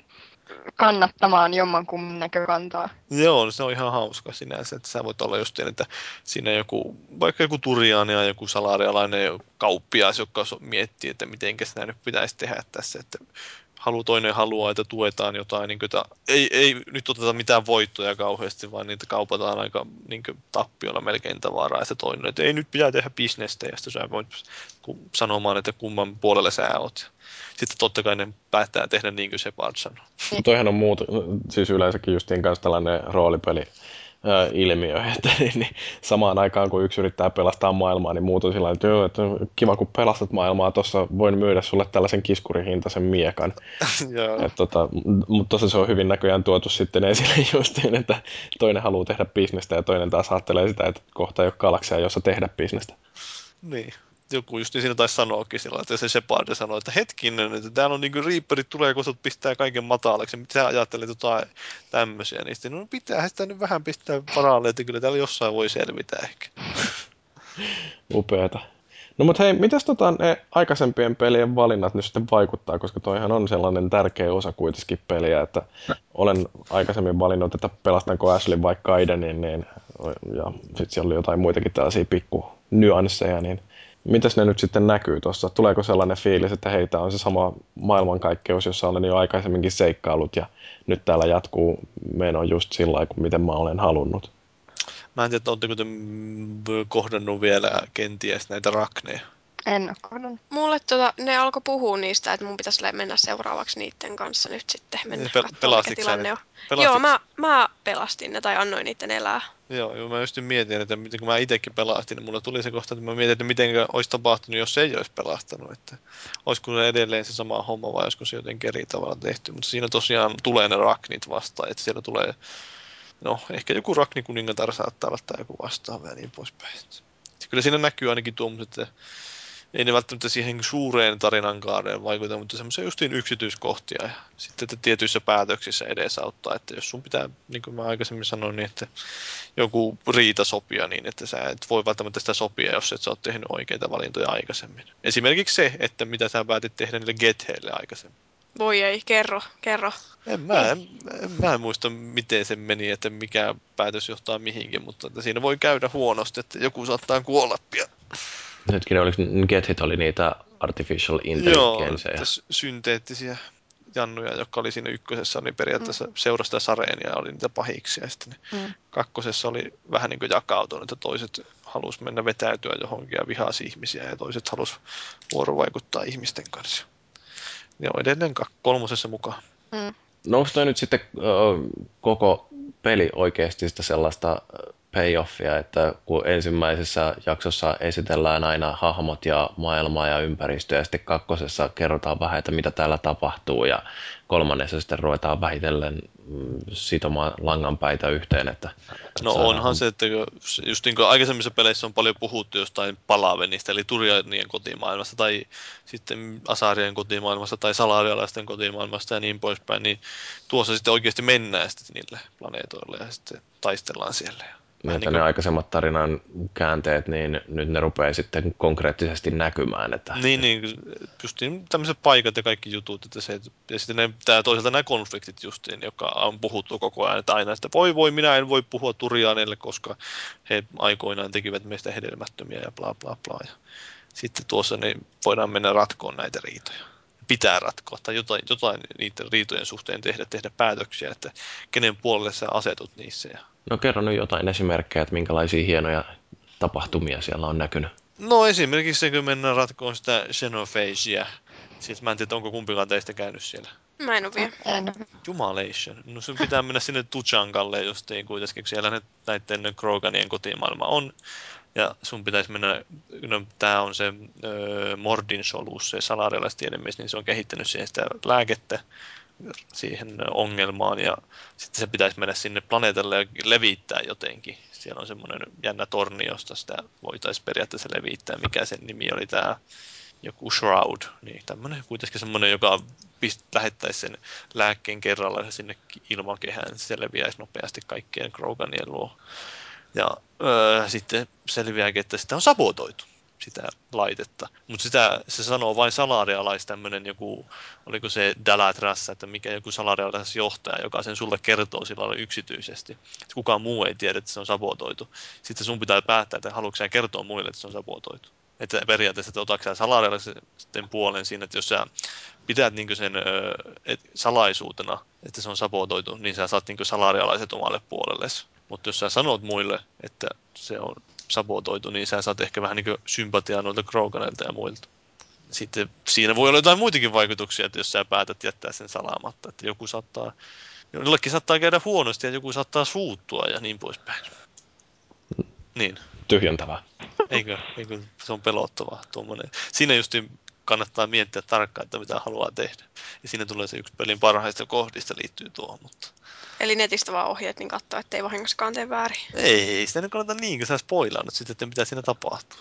[SPEAKER 2] kannattamaan jommankumman näkökantaa.
[SPEAKER 4] Joo, se on ihan hauska sinänsä, että sä voit olla just että siinä joku, vaikka joku turiaani ja joku salarialainen kauppias, joka miettii, että miten sitä nyt pitäisi tehdä tässä, että halu, toinen haluaa, että tuetaan jotain, niin kuin, että ei, ei nyt oteta mitään voittoja kauheasti, vaan niitä kaupataan aika niin kuin, tappiolla melkein tavaraa, ja se toinen, että ei nyt pitää tehdä bisnestä, ja sitten sä voit sanomaan, että kumman puolella sä oot. Sitten totta kai ne päättää tehdä niin kuin se Bart sanoo.
[SPEAKER 1] Toihan on muut, siis yleensäkin justiin kanssa tällainen roolipeli ilmiö, että niin, niin, samaan aikaan kun yksi yrittää pelastaa maailmaa, niin muut on sillä että, joo, että kiva kun pelastat maailmaa, tuossa voin myydä sulle tällaisen kiskurihintaisen miekan. Et, tota, mutta tuossa se on hyvin näköjään tuotu sitten esille justiin, että toinen haluaa tehdä bisnestä ja toinen taas ajattelee sitä, että kohta ei ole galaksia, jossa tehdä bisnestä.
[SPEAKER 4] Niin joku just niin siinä taisi sanoakin sillä että se Shepard sanoi, että hetkinen, että täällä on niinku Reaperit tulee, kun pistää kaiken matalaksi. Mitä sä ajattelit jotain tämmöisiä, niin sitten, no pitää sitä nyt vähän pistää varalle, että kyllä täällä jossain voi selvitä ehkä.
[SPEAKER 1] Upeeta. No mutta hei, mitäs tota ne aikaisempien pelien valinnat nyt sitten vaikuttaa, koska toihan on sellainen tärkeä osa kuitenkin peliä, että olen aikaisemmin valinnut, että pelastanko Ashley vaikka Aidenin, niin, ja sitten siellä oli jotain muitakin tällaisia pikku nyansseja, niin mitäs ne nyt sitten näkyy tuossa? Tuleeko sellainen fiilis, että heitä on se sama maailmankaikkeus, jossa olen jo aikaisemminkin seikkailut ja nyt täällä jatkuu meno just sillä lailla, miten mä olen halunnut?
[SPEAKER 4] Mä en tiedä, oletteko te kohdannut vielä kenties näitä rakneja?
[SPEAKER 2] En ole kohdannut.
[SPEAKER 3] Mulle tota, ne alkoi puhua niistä, että mun pitäisi mennä seuraavaksi niiden kanssa nyt sitten. Mennä
[SPEAKER 4] Pel- katsomaan, mikä tilanne on.
[SPEAKER 3] Joo, mä, mä pelastin ne tai annoin niiden elää.
[SPEAKER 4] Joo, joo mä just mietin, että miten, kun mä itsekin pelastin, niin mulla tuli se kohta, että mä mietin, että miten olisi tapahtunut, jos ei olisi pelastanut. Että olisiko se edelleen se sama homma vai olisiko se jotenkin eri tavalla tehty. Mutta siinä tosiaan tulee ne raknit vastaan, että siellä tulee, no ehkä joku raknikuningatar saattaa olla tai joku vastaava ja niin poispäin. Kyllä siinä näkyy ainakin tuommoiset ei ne välttämättä siihen suureen tarinankaareen vaikuta, mutta semmoisia justiin yksityiskohtia ja sitten että tietyissä päätöksissä edesauttaa, että jos sun pitää, niin kuin mä aikaisemmin sanoin, niin että joku riita sopia niin, että sä et voi välttämättä sitä sopia, jos et sä oot tehnyt oikeita valintoja aikaisemmin. Esimerkiksi se, että mitä sä päätit tehdä niille getheille aikaisemmin.
[SPEAKER 3] Voi ei, kerro, kerro.
[SPEAKER 4] En mä, en, en, mä en muista, miten se meni, että mikä päätös johtaa mihinkin, mutta että siinä voi käydä huonosti, että joku saattaa kuolla pian.
[SPEAKER 1] Hetkinen, oliko Gethit oli niitä artificial intelligence?
[SPEAKER 4] Joo, synteettisiä jannuja, jotka oli siinä ykkösessä, niin periaatteessa mm. seurasta sareenia oli niitä pahiksi. Ja sitten mm. kakkosessa oli vähän niin kuin jakautunut, että toiset halus mennä vetäytyä johonkin ja vihasi ihmisiä ja toiset halus vuorovaikuttaa ihmisten kanssa. Ne on edelleen kolmosessa mukaan.
[SPEAKER 1] Mm. Onko nyt sitten äh, koko peli oikeasti sitä sellaista payoffia, että kun ensimmäisessä jaksossa esitellään aina hahmot ja maailmaa ja ympäristöä, ja sitten kakkosessa kerrotaan vähän, että mitä täällä tapahtuu, ja kolmannessa sitten ruvetaan vähitellen mm, sitomaan langanpäitä yhteen. Että,
[SPEAKER 4] no se onhan on... se, että just niin kuin aikaisemmissa peleissä on paljon puhuttu jostain palavenista, eli Turianien kotimaailmasta, tai sitten Asarien kotimaailmasta, tai salarialaisten kotimaailmasta ja niin poispäin, niin tuossa sitten oikeasti mennään sitten niille planeetoille ja sitten taistellaan siellä.
[SPEAKER 1] Niin, niin ne aikaisemmat tarinan käänteet, niin nyt ne rupeaa sitten konkreettisesti näkymään. Että,
[SPEAKER 4] niin, niin, justiin tämmöiset paikat ja kaikki jutut, että se, ja sitten ne, tää, toisaalta nämä konfliktit justiin, joka on puhuttu koko ajan, että aina, että voi voi, minä en voi puhua Turianeille, koska he aikoinaan tekivät meistä hedelmättömiä ja bla bla bla. Ja sitten tuossa niin voidaan mennä ratkoon näitä riitoja pitää ratkoa tai jotain, jotain niiden riitojen suhteen tehdä, tehdä päätöksiä, että kenen puolelle sä asetut niissä. Ja...
[SPEAKER 1] No kerro nyt jotain esimerkkejä, että minkälaisia hienoja tapahtumia siellä on näkynyt.
[SPEAKER 4] No esimerkiksi se, kun mennään ratkoon sitä Xenophagea. Siis mä en tiedä, onko kumpikaan teistä käynyt siellä.
[SPEAKER 3] Mä en ole vielä.
[SPEAKER 4] Jumalation. No sun pitää mennä sinne Tuchangalle justiin kuitenkin, siellä näiden Kroganien kotimaailma on. Ja sun pitäisi mennä, no tää on se ö, Mordin solus, se salarialaistiedemmies, niin se on kehittänyt siihen sitä lääkettä siihen ongelmaan ja sitten se pitäisi mennä sinne planeetalle ja levittää jotenkin. Siellä on semmoinen jännä torni, josta sitä voitaisiin periaatteessa levittää. Mikä sen nimi oli tämä joku Shroud, niin tämmöinen kuitenkin semmoinen, joka lähettäisi sen lääkkeen kerralla sinne ilmakehään, se leviäisi nopeasti kaikkien Kroganien luo. Ja öö, sitten selviääkin, että sitä on sabotoitu sitä laitetta. Mutta sitä se sanoo vain salarialais tämmöinen joku, oliko se Dalatras, että mikä joku salarialais johtaja, joka sen sulle kertoo sillä yksityisesti. Kukaan muu ei tiedä, että se on sabotoitu. Sitten sun pitää päättää, että haluatko kertoa muille, että se on sabotoitu. Että periaatteessa, että otatko sä salarialaisten puolen siinä, että jos sä pidät niin sen et, salaisuutena, että se on sabotoitu, niin sä saat niin salarialaiset omalle puolellesi. Mutta jos sä sanot muille, että se on sabotoitu, niin sä saat ehkä vähän niin sympatiaa noilta Kroganilta ja muilta. sitten siinä voi olla jotain muitakin vaikutuksia, että jos sä päätät jättää sen salaamatta, että joku saattaa, jollekin saattaa käydä huonosti ja joku saattaa suuttua ja niin poispäin. Niin,
[SPEAKER 1] Tyhjentävää.
[SPEAKER 4] eikö, eikö se on pelottavaa tuommoinen. Siinä just kannattaa miettiä tarkkaan, että mitä haluaa tehdä. Ja siinä tulee se yksi pelin parhaista kohdista liittyy tuohon, mutta
[SPEAKER 3] Eli netistä vaan ohjeet, niin katsoa, ettei vahingoskaan tee väärin.
[SPEAKER 4] ei sitä nyt kannata niin, kun sä spoilannut sitten, että mitä siinä tapahtuu.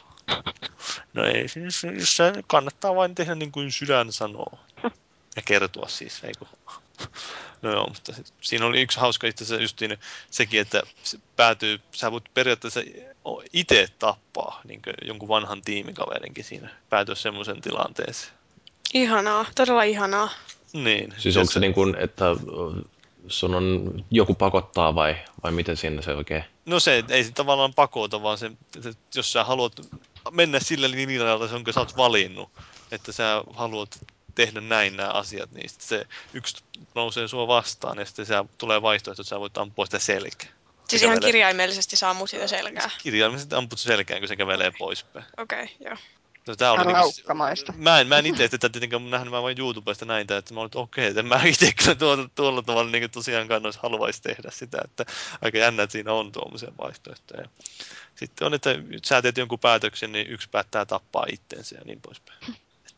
[SPEAKER 4] No ei, siis, se kannattaa vain tehdä niin kuin sydän sanoo. Ja kertoa siis, ei kun. No joo, mutta sit, siinä oli yksi hauska itse asiassa justiin sekin, että se päätyy, sä voit periaatteessa itse tappaa niin jonkun vanhan tiimikaverinkin siinä, päätyä semmoisen tilanteeseen.
[SPEAKER 3] Ihanaa, todella ihanaa.
[SPEAKER 4] Niin.
[SPEAKER 1] Siis onko se niin kuin, että sun on joku pakottaa vai, vai miten siinä se oikein?
[SPEAKER 4] No se ei se tavallaan pakota, vaan se, että jos sä haluat mennä sillä linjalla, jonka sä oot valinnut, että sä haluat tehdä näin nämä asiat, niin sitten se yksi nousee sua vastaan ja sitten se tulee vaihtoehto, että sä voit ampua sitä selkää.
[SPEAKER 3] Siis ihan
[SPEAKER 4] kävelee-
[SPEAKER 3] kirjaimellisesti saa mun siitä selkää.
[SPEAKER 4] Kirjaimellisesti amput selkään, kun se kävelee poispäin.
[SPEAKER 3] Okei, okay, joo.
[SPEAKER 4] No, tää oli niinku-
[SPEAKER 2] laukkamaista.
[SPEAKER 4] Mä en, mä en itse tätä tietenkään nähnyt, mä vain YouTubesta näin, tää, että mä olin, että okei, että en mä itse kyllä tuolla, tuolla tavalla niin tosiaankaan olisi haluaisi tehdä sitä, että aika jännä, että siinä on tuommoisia vaihtoehtoja. Sitten on, että sä teet jonkun päätöksen, niin yksi päättää tappaa itsensä ja niin poispäin.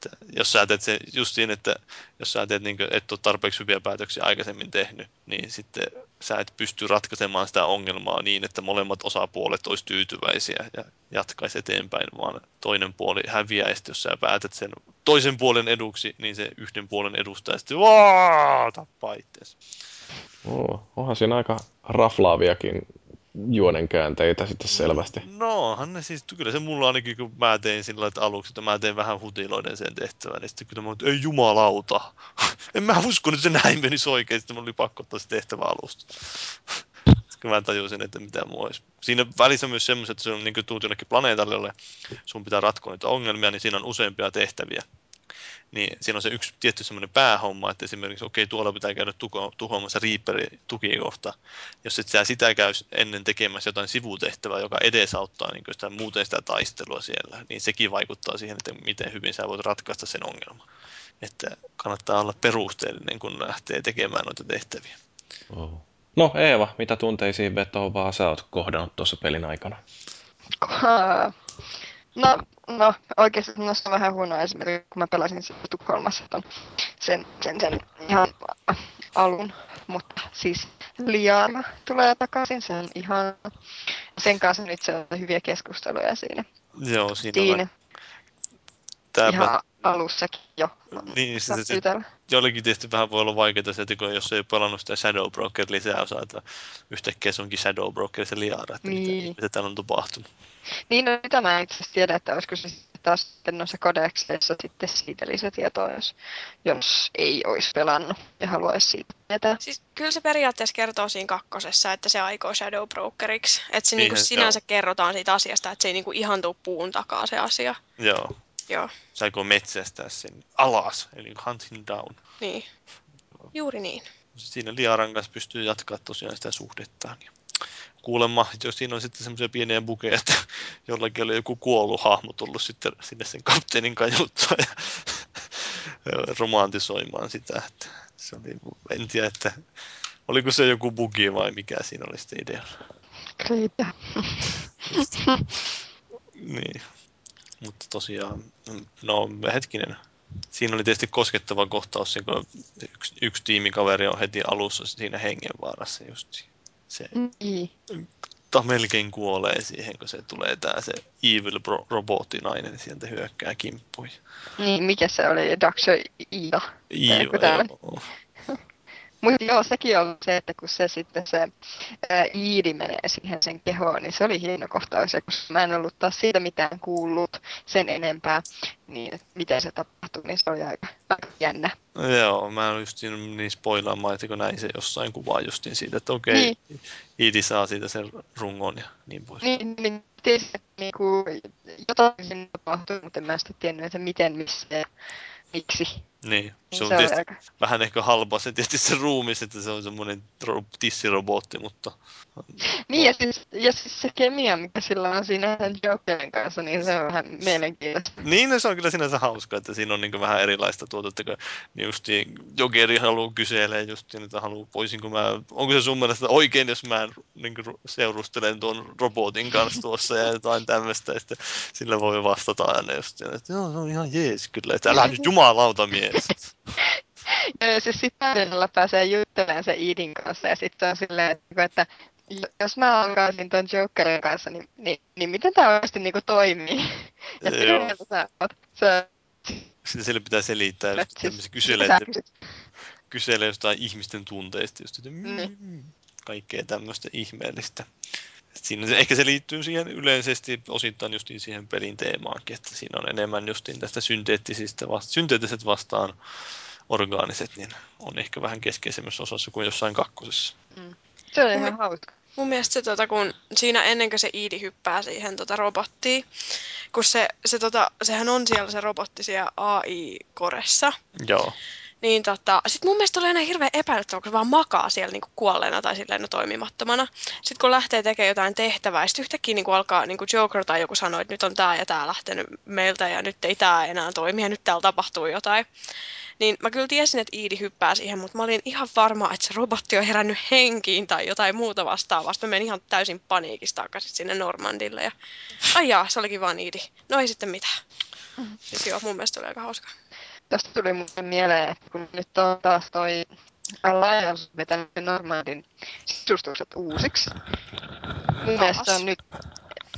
[SPEAKER 4] Että jos sä teet just siinä, että jos sä teet niin kuin, et ole tarpeeksi hyviä päätöksiä aikaisemmin tehnyt, niin sitten sä et pysty ratkaisemaan sitä ongelmaa niin, että molemmat osapuolet olisi tyytyväisiä ja jatkaisi eteenpäin, vaan toinen puoli häviää, ja jos sä päätät sen toisen puolen eduksi, niin se yhden puolen edustaja sitten tappaa itseänsä.
[SPEAKER 1] Oo, onhan siinä aika raflaaviakin juonen käänteitä sitten selvästi.
[SPEAKER 4] No, onhan ne siis, kyllä se mulla ainakin, kun mä tein sillä että aluksi, että mä tein vähän hutiloiden sen tehtävän, niin sitten kyllä mä olin, että ei jumalauta. en mä usko, että se näin menisi oikein, sitten mulla oli pakko ottaa se tehtävä alusta. Sitten mä tajusin, että mitä mua olisi. Siinä välissä on myös semmoiset, että se on niin kuin tuut jonnekin planeetalle, jolle sun pitää ratkoa niitä ongelmia, niin siinä on useampia tehtäviä. Niin siinä on se yksi tietty semmoinen päähomma, että esimerkiksi okei, tuolla pitää käydä tuko, tuhoamassa Reaperin tukikohta. Jos et sä sitä käy ennen tekemässä jotain sivutehtävää, joka edesauttaa niin sitä muuten sitä taistelua siellä, niin sekin vaikuttaa siihen, että miten hyvin sä voit ratkaista sen ongelman. Että kannattaa olla perusteellinen, kun lähtee tekemään noita tehtäviä.
[SPEAKER 1] Oo. No Eeva, mitä tunteisiin vetoavaa sä oot kohdannut tuossa pelin aikana?
[SPEAKER 2] No, no oikeasti noissa on vähän huono esimerkki, kun mä pelasin Tukholmassa ton, sen, sen, sen ihan alun. Mutta siis Liana tulee takaisin, se on ihan... Sen kanssa nyt se on hyviä keskusteluja siinä.
[SPEAKER 4] Joo, siinä,
[SPEAKER 2] Siinä
[SPEAKER 4] Tämä
[SPEAKER 2] ihan alussakin jo.
[SPEAKER 4] Niin, se, se, jollekin tietysti vähän voi olla vaikeaa se, että kun jos ei ole pelannut sitä Shadow Broker lisäosaa, että yhtäkkiä se onkin Shadow Broker se liara, että mitä,
[SPEAKER 2] Niin.
[SPEAKER 4] mitä täällä on tapahtunut.
[SPEAKER 2] Niin, no mitä mä itse asiassa tiedän, että olisiko se sitten taas sitten noissa kodekseissa sitten siitä lisätietoa, jos, jos ei olisi pelannut ja haluaisi siitä tietää.
[SPEAKER 3] Siis kyllä se periaatteessa kertoo siinä kakkosessa, että se aikoo Shadow Brokeriksi. Että se
[SPEAKER 4] Niin,
[SPEAKER 3] niinku
[SPEAKER 4] joo.
[SPEAKER 3] sinänsä kerrotaan siitä asiasta, että se ei niinku ihan tuu puun takaa se asia.
[SPEAKER 4] Joo,
[SPEAKER 3] Joo,
[SPEAKER 4] saiko metsästää sen alas, eli hunt him down.
[SPEAKER 3] niin. Juuri niin.
[SPEAKER 4] Siinä Liaran kanssa pystyy jatkaa tosiaan sitä suhdettaan. Ja kuulemma, jos siinä on sitten semmoisia pieniä bukeja, että jollakin oli joku kuollut hahmo tullut sitten sinne sen kapteenin kajuttua ja romantisoimaan sitä. Että se oli, en tiedä, että oliko se joku bugi vai mikä siinä oli sitten idea.
[SPEAKER 2] Creepy.
[SPEAKER 4] Niin. Mutta tosiaan, no hetkinen. Siinä oli tietysti koskettava kohtaus, kun yksi, yksi tiimikaveri on heti alussa siinä hengenvaarassa just. Se ta melkein kuolee siihen, kun se tulee tää se evil bro- robottinainen sieltä hyökkää kimppuihin.
[SPEAKER 2] Niin, mikä se oli? Dr. Ida. Tää-
[SPEAKER 4] joo.
[SPEAKER 2] Mutta joo, sekin on se, että kun se sitten se ää, Iidi menee siihen sen kehoon, niin se oli hieno kohtaus. Ja kun mä en ollut taas siitä mitään kuullut sen enempää, niin miten se tapahtui, niin se oli aika, aika jännä.
[SPEAKER 4] Joo, mä en just siinä niin spoilaamaan, että kun näin se jossain kuvaa justiin siitä, että okei,
[SPEAKER 2] Niin.
[SPEAKER 4] niin. Iidi saa siitä sen rungon ja niin pois.
[SPEAKER 2] Niin, niin tiesin, että niinku, jotain siinä tapahtui, mutta en mä sitten tiennyt, että miten, missä ja miksi.
[SPEAKER 4] Niin, se
[SPEAKER 2] Se
[SPEAKER 4] on
[SPEAKER 2] oli
[SPEAKER 4] tietysti
[SPEAKER 2] aika...
[SPEAKER 4] vähän ehkä halpa se tietysti se ruumis, että se on semmoinen ro- tissirobotti, mutta
[SPEAKER 2] Niin, ja siis, ja siis se kemia, mikä sillä on siinä sen Jokerin kanssa, niin se on vähän mielenkiintoista.
[SPEAKER 4] Niin, no se on kyllä sinänsä hauska, että siinä on niin vähän erilaista tuotetta, kun niin justiin Jokeri haluaa kyselee justiin, että haluaa, voisinko mä, onko se sun mielestä oikein, jos mä niin seurustelen tuon robotin kanssa tuossa ja jotain tämmöistä, sitten sillä voi vastata aina justiin, että joo, se on ihan jees kyllä, että älä nyt jumalauta mies.
[SPEAKER 2] Ja siis sitten pääsee juttelemaan se Iidin kanssa, ja sitten on silleen, että, että jos mä alkaisin ton Jokerin kanssa, niin, niin, niin miten tämä oikeasti niinku toimii? Ja
[SPEAKER 4] Joo.
[SPEAKER 2] sä oot, se,
[SPEAKER 4] Sitten sille pitää selittää,
[SPEAKER 2] siis,
[SPEAKER 4] tämmöisiä kyselee,
[SPEAKER 2] sä
[SPEAKER 4] että kyselee jostain ihmisten tunteista, just, että
[SPEAKER 2] Niin.
[SPEAKER 4] mm, kaikkea tämmöistä ihmeellistä. Siinä se, ehkä se liittyy siihen yleisesti osittain justiin siihen pelin teemaankin, että siinä on enemmän justiin tästä synteettisistä vasta- synteettiset vastaan orgaaniset, niin on ehkä vähän keskeisemmässä osassa kuin jossain kakkosessa.
[SPEAKER 2] se on ihan hauska.
[SPEAKER 3] Mun mielestä se, tota, kun siinä ennen kuin se Iidi hyppää siihen tota, robottiin, kun se, se tota, sehän on siellä se robotti siellä AI-koressa,
[SPEAKER 4] Joo.
[SPEAKER 3] Niin tota, sit mun mielestä oli aina hirveän epäilyttävää, kun se vaan makaa siellä niinku kuolleena tai silleen no, toimimattomana. Sitten kun lähtee tekemään jotain tehtävää, sitten yhtäkkiä niinku alkaa niinku Joker tai joku sanoo, että nyt on tää ja tää lähtenyt meiltä ja nyt ei tää enää toimi ja nyt täällä tapahtuu jotain. Niin mä kyllä tiesin, että Iidi hyppää siihen, mutta mä olin ihan varma, että se robotti on herännyt henkiin tai jotain muuta vastaavaa. Sitten mä menin ihan täysin paniikista takaisin sinne Normandille ja ai jaa, se olikin vaan Iidi. No ei sitten mitään. Siis joo, mun mielestä oli aika hauska.
[SPEAKER 2] Tästä tuli mulle mieleen, että kun nyt on taas toi Alliance vetänyt Normandin sisustukset uusiksi. Mun mielestä se on nyt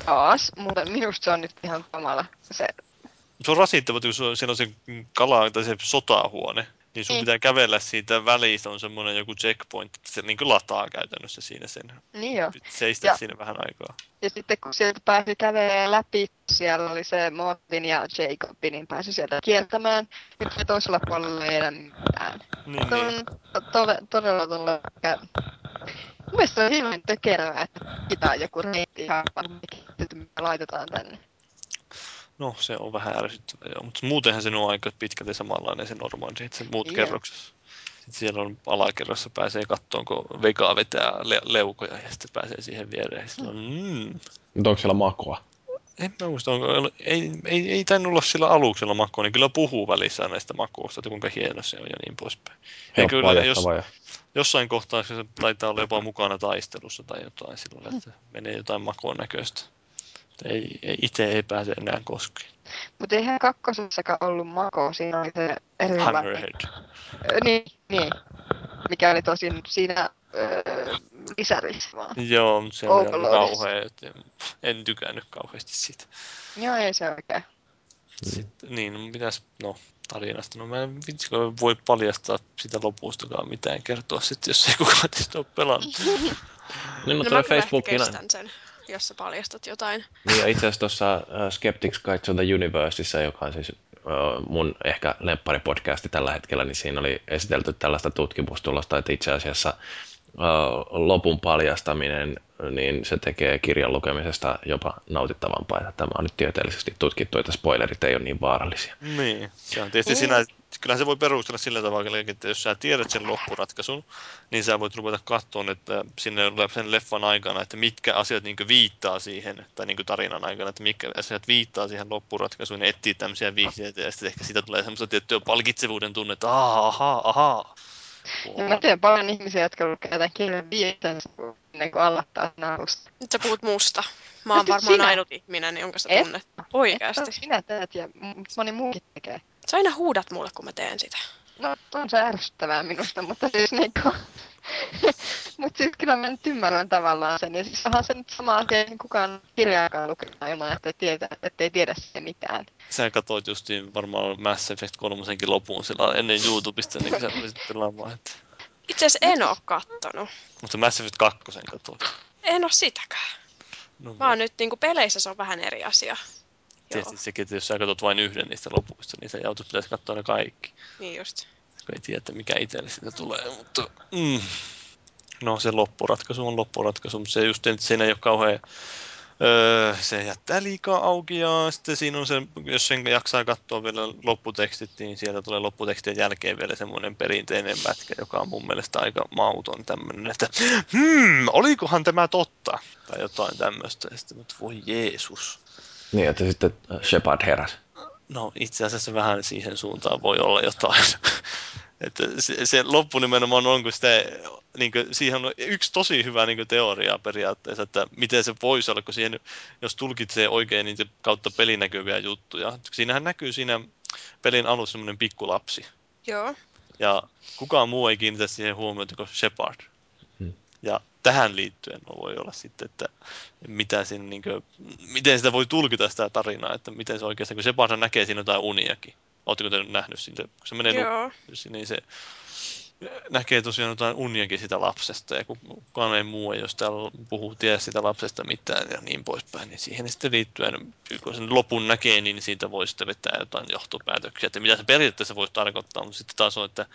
[SPEAKER 2] taas, mutta minusta se on nyt ihan kamala. Se,
[SPEAKER 4] Se on rasittava, kun siellä on se kala tai se sotahuone, niin sun
[SPEAKER 2] Niin.
[SPEAKER 4] pitää kävellä siitä välistä, on semmoinen joku checkpoint, että se niin lataa käytännössä siinä sen.
[SPEAKER 2] niin joo.
[SPEAKER 4] Seistä
[SPEAKER 2] Ja-
[SPEAKER 4] siinä vähän aikaa.
[SPEAKER 2] Ja sitten kun sieltä pääsi kävelemään läpi, siellä oli se Martin ja Jacob, niin pääsi sieltä kiertämään. Nyt se toisella puolella ei enää mitään.
[SPEAKER 4] Niin,
[SPEAKER 2] Se
[SPEAKER 4] niin.
[SPEAKER 2] on to- todella, todella, todella Mun mielestä se on hirveän tökerää, että pitää joku reitti ihan me laitetaan tänne.
[SPEAKER 4] No, se on vähän ärsyttävää, joo. Mutta muutenhan se on aika pitkälti samanlainen se Normandy, että se muut
[SPEAKER 2] Joo.
[SPEAKER 4] kerroksessa. Sitten siellä on alakerrassa pääsee kattoon, kun Vega vetää le- leukoja ja sitten pääsee siihen viereen. Sitten on, mm,
[SPEAKER 1] Mutta onko siellä makua?
[SPEAKER 4] en mä muista, onko, ei, ei, ei tainnut olla sillä aluksella makua, niin kyllä puhuu välissä näistä makuista, että kuinka hieno se on ja niin poispäin. Ja kyllä, jos,
[SPEAKER 1] ja...
[SPEAKER 4] jossain kohtaa se taitaa olla jopa mukana taistelussa tai jotain silloin, että menee jotain makon näköistä. Ei, ei, itse ei pääse enää koskeen.
[SPEAKER 2] Mutta eihän kakkosessakaan ollut mako, siinä oli se erilainen. Niin, niin. Mikä oli tosin siinä öö, lisärissä vaan.
[SPEAKER 4] Joo, mutta se oli kauhea, että en tykännyt kauheasti siitä.
[SPEAKER 2] Joo, ei se oikein.
[SPEAKER 4] Sitten, niin, no pitäis, no tarinasta, no mä en voi paljastaa sitä lopustakaan mitään kertoa sitten, jos ei kukaan teistä ole pelannut.
[SPEAKER 1] Niin,
[SPEAKER 3] No
[SPEAKER 1] mutta
[SPEAKER 3] mä
[SPEAKER 1] no, Facebookin...
[SPEAKER 3] kestän sen, jos sä paljastat jotain.
[SPEAKER 1] Niin, ja itse asiassa tuossa uh, Skeptics Guide to the Universeissa, joka on siis uh, mun ehkä lemparipodcasti tällä hetkellä, niin siinä oli esitelty tällaista tutkimustulosta, että itse asiassa uh, lopun paljastaminen, niin se tekee kirjan lukemisesta jopa nautittavampaa. Että tämä on nyt tieteellisesti tutkittu, että spoilerit ei ole niin vaarallisia.
[SPEAKER 4] niin, se on tietysti sinä, kyllähän se voi perustella sillä tavalla, että jos sä tiedät sen loppuratkaisun, niin sä voit ruveta katsomaan, että sinne sen leffan aikana, että mitkä asiat niin viittaa siihen, tai niin tarinan aikana, että mitkä asiat viittaa siihen loppuratkaisuun, ja etsii tämmöisiä vihjeitä, ja sitten ehkä siitä tulee semmoista tiettyä palkitsevuuden tunnetta, ahaa, ahaa, ahaa.
[SPEAKER 2] Ja mä tiedän paljon ihmisiä, jotka lukevat tämän kirjan viittensä ennen kuin aloittaa sen alusta.
[SPEAKER 3] Nyt sä puhut musta. Mä oon varmaan
[SPEAKER 2] sinä.
[SPEAKER 3] ainut ihminen, jonka sä
[SPEAKER 2] Et.
[SPEAKER 3] tunnet. Oikeasti.
[SPEAKER 2] Sinä teet ja moni muukin tekee.
[SPEAKER 3] Sä aina huudat mulle, kun mä teen sitä.
[SPEAKER 2] No, on se ärsyttävää minusta, mutta siis niinku... mutta siis kyllä mä nyt ymmärrän tavallaan sen. Ja siis onhan se nyt sama asia, ei kukaan kirjaakaan lukenut ilman, että ei tiedä, ettei tiedä se mitään.
[SPEAKER 4] Sä katsoit justiin varmaan Mass Effect 3 lopun sillä ennen YouTubesta, niin sä voisit pelaamaan. Että...
[SPEAKER 3] Itse asiassa en oo kattonut.
[SPEAKER 4] Mutta Mass Effect 2 katsoit.
[SPEAKER 3] En oo sitäkään.
[SPEAKER 4] No,
[SPEAKER 3] Vaan nyt niinku peleissä se on vähän eri asia. Joo,
[SPEAKER 4] Tietysti sekin, että jos sä katsot vain yhden niistä lopuista, niin sä joutut pitäisi katsoa ne kaikki.
[SPEAKER 3] niin just.
[SPEAKER 4] Kun ei tiedä, että mikä itselle siitä tulee, mutta... Mm. No se loppuratkaisu on loppuratkaisu, mutta se just, että siinä ei ole kauhean Öö, se jättää liikaa auki ja sitten siinä on se, jos sen jaksaa katsoa vielä lopputekstit, niin sieltä tulee lopputekstien jälkeen vielä semmoinen perinteinen pätkä, joka on mun mielestä aika mauton tämmöinen, että hmm, olikohan tämä totta? Tai jotain tämmöistä. Ja sitten, mutta voi Jeesus.
[SPEAKER 1] Niin, että sitten Shepard heräs.
[SPEAKER 4] No itse asiassa vähän siihen suuntaan voi olla jotain. että se, se loppu nimenomaan on, kun sitä, niin kuin, siihen on yksi tosi hyvä niin kuin, teoria periaatteessa, että miten se voisi olla, kun siihen, jos tulkitsee oikein niin kautta pelinäkyviä juttuja. Siinähän näkyy siinä pelin alussa semmoinen pikkulapsi.
[SPEAKER 3] Joo.
[SPEAKER 4] Ja kukaan muu ei kiinnitä siihen huomiota kuin Shepard.
[SPEAKER 1] Hmm.
[SPEAKER 4] Ja tähän liittyen voi olla sitten, että mitä siinä, niin kuin, miten sitä voi tulkita sitä tarinaa, että miten se oikeastaan, kun Shepard näkee siinä jotain uniakin. Oletteko te nähnyt siitä? Kun se menee
[SPEAKER 3] Joo.
[SPEAKER 4] nu- niin se näkee tosiaan jotain uniakin sitä lapsesta ja kukaan ei muu ei jos täällä puhuu tiedä sitä lapsesta mitään ja niin poispäin, niin siihen sitten liittyen, kun sen lopun näkee, niin siitä voi sitten vetää jotain johtopäätöksiä, että mitä se periaatteessa voisi tarkoittaa, mutta sitten taas on, että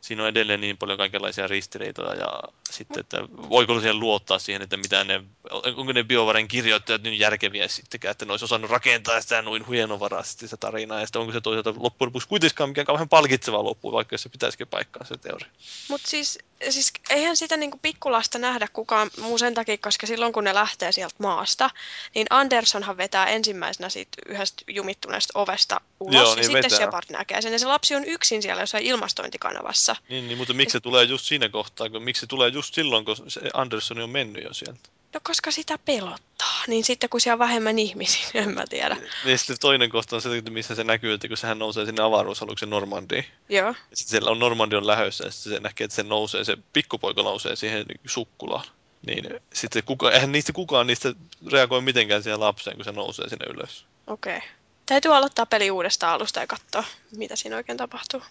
[SPEAKER 4] siinä on edelleen niin paljon kaikenlaisia ristiriitoja ja sitten, että voiko siihen luottaa siihen, että mitä ne, onko ne biovaren kirjoittajat niin järkeviä sittenkään, että ne olisi osannut rakentaa sitä noin hienovaraisesti sitä tarinaa ja sitten onko se toisaalta loppujen lopuksi kuitenkaan mikään kauhean palkitseva loppu, vaikka se pitäisikin paikkaa se teoria.
[SPEAKER 3] Mutta siis, siis eihän sitä niinku pikkulasta nähdä kukaan muu sen takia, koska silloin kun ne lähtee sieltä maasta, niin Andersonhan vetää ensimmäisenä siitä yhdestä jumittuneesta ovesta ulos
[SPEAKER 4] Joo,
[SPEAKER 3] ja
[SPEAKER 4] niin
[SPEAKER 3] sitten
[SPEAKER 4] vetää.
[SPEAKER 3] Shepard näkee sen. Ja se lapsi on yksin siellä jossain ilmastointikanavassa.
[SPEAKER 4] Niin, niin, mutta miksi se tulee just siinä kohtaa, kun miksi se tulee just silloin, kun se Andersson on mennyt jo sieltä?
[SPEAKER 3] No koska sitä pelottaa, niin sitten kun siellä on vähemmän ihmisiä, en mä tiedä.
[SPEAKER 4] Niin sitten toinen kohta on se, että missä se näkyy, että kun sehän nousee sinne avaruusaluksen Normandiin.
[SPEAKER 3] Joo,
[SPEAKER 4] Ja sitten siellä on Normandi on lähössä ja sitten se näkee, että se nousee, se pikkupoika nousee siihen sukkulaan. Niin sitten kuka, eihän niistä kukaan niistä reagoi mitenkään siihen lapseen, kun se nousee sinne ylös.
[SPEAKER 3] okei. Okay. Täytyy aloittaa peli uudestaan alusta ja katsoa, mitä siinä oikein tapahtuu.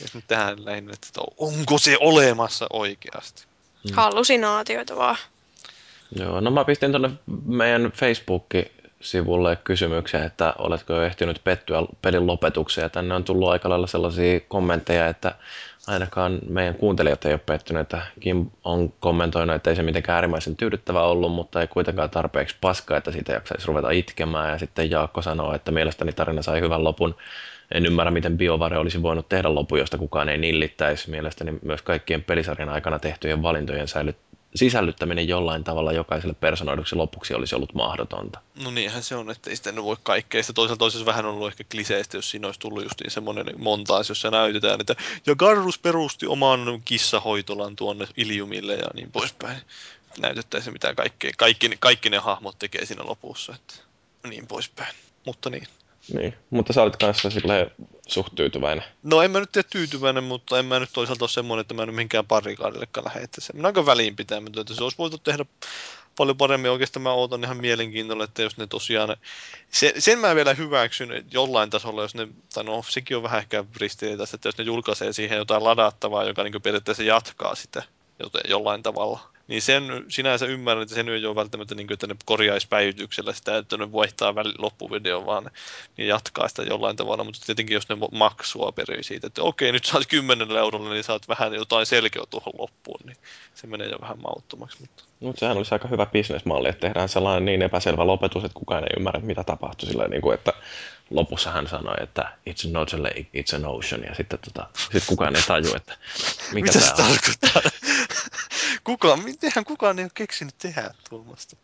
[SPEAKER 4] Ja nyt tähän lähinnä, että onko se olemassa oikeasti?
[SPEAKER 1] Mm.
[SPEAKER 3] Hallusinaatioita vaan.
[SPEAKER 1] Joo, no mä pistin tuonne meidän Facebook-sivulle kysymyksen, että oletko jo ehtinyt pettyä pelin lopetukseen. Tänne on tullut aika lailla sellaisia kommentteja, että ainakaan meidän kuuntelijat ei ole pettynyt. Kim on kommentoinut, että ei se mitenkään äärimmäisen tyydyttävä ollut, mutta ei kuitenkaan tarpeeksi paska, että siitä jaksaisi ruveta itkemään. Ja sitten Jaakko sanoo, että mielestäni tarina sai hyvän lopun. En ymmärrä, miten BioVare olisi voinut tehdä lopun, josta kukaan ei nillittäisi. Mielestäni myös kaikkien pelisarjan aikana tehtyjen valintojen säilyt sisällyttäminen jollain tavalla jokaiselle personoiduksi lopuksi olisi ollut mahdotonta.
[SPEAKER 4] No niinhän se on, että ei nyt voi kaikkea. Sitä toisaalta olisi vähän ollut ehkä kliseistä, jos siinä olisi tullut justiin semmoinen montaas, jossa näytetään, että ja Garrus perusti oman kissahoitolan tuonne Iliumille ja niin poispäin. Näytettäisiin mitä kaikkea, kaikki, kaikki ne hahmot tekee siinä lopussa, että niin poispäin. Mutta niin.
[SPEAKER 1] Niin, mutta sä olit kanssa silleen suht tyytyväinen.
[SPEAKER 4] No en mä nyt tiedä tyytyväinen, mutta en mä nyt toisaalta ole semmoinen, että mä en mihinkään parikaadillekaan lähde. Että se on aika väliinpitämätön, että se olisi voitu tehdä paljon paremmin. Oikeastaan mä ootan ihan mielenkiinnolla, että jos ne tosiaan... Se, sen mä vielä hyväksyn jollain tasolla, jos ne... Tai no, sekin on vähän ehkä ristiriitaista, että jos ne julkaisee siihen jotain ladattavaa, joka niin periaatteessa jatkaa sitä jollain tavalla. Niin sen sinänsä ymmärrän, että se nyt ei ole välttämättä niin kuin, että ne korjaisi päivityksellä sitä, että ne vaihtaa väli, loppuvideo, vaan ne niin jatkaa sitä jollain tavalla. Mutta tietenkin jos ne maksua perii siitä, että okei, nyt saat 10 eurolla, niin saat vähän jotain selkeä tuohon loppuun, niin se menee jo vähän mauttomaksi. Mutta...
[SPEAKER 1] Mutta sehän olisi aika hyvä bisnesmalli, että tehdään sellainen niin epäselvä lopetus, että kukaan ei ymmärrä, mitä tapahtui. Sillä niin kuin, että lopussa hän sanoi, että it's not a lake, it's an ocean. Ja sitten tota, sit kukaan ei taju, että mikä
[SPEAKER 4] Mitä se
[SPEAKER 1] tämä on.
[SPEAKER 4] tarkoittaa? kukaan, mitenhän kukaan ei ole keksinyt tehdä tuommoista.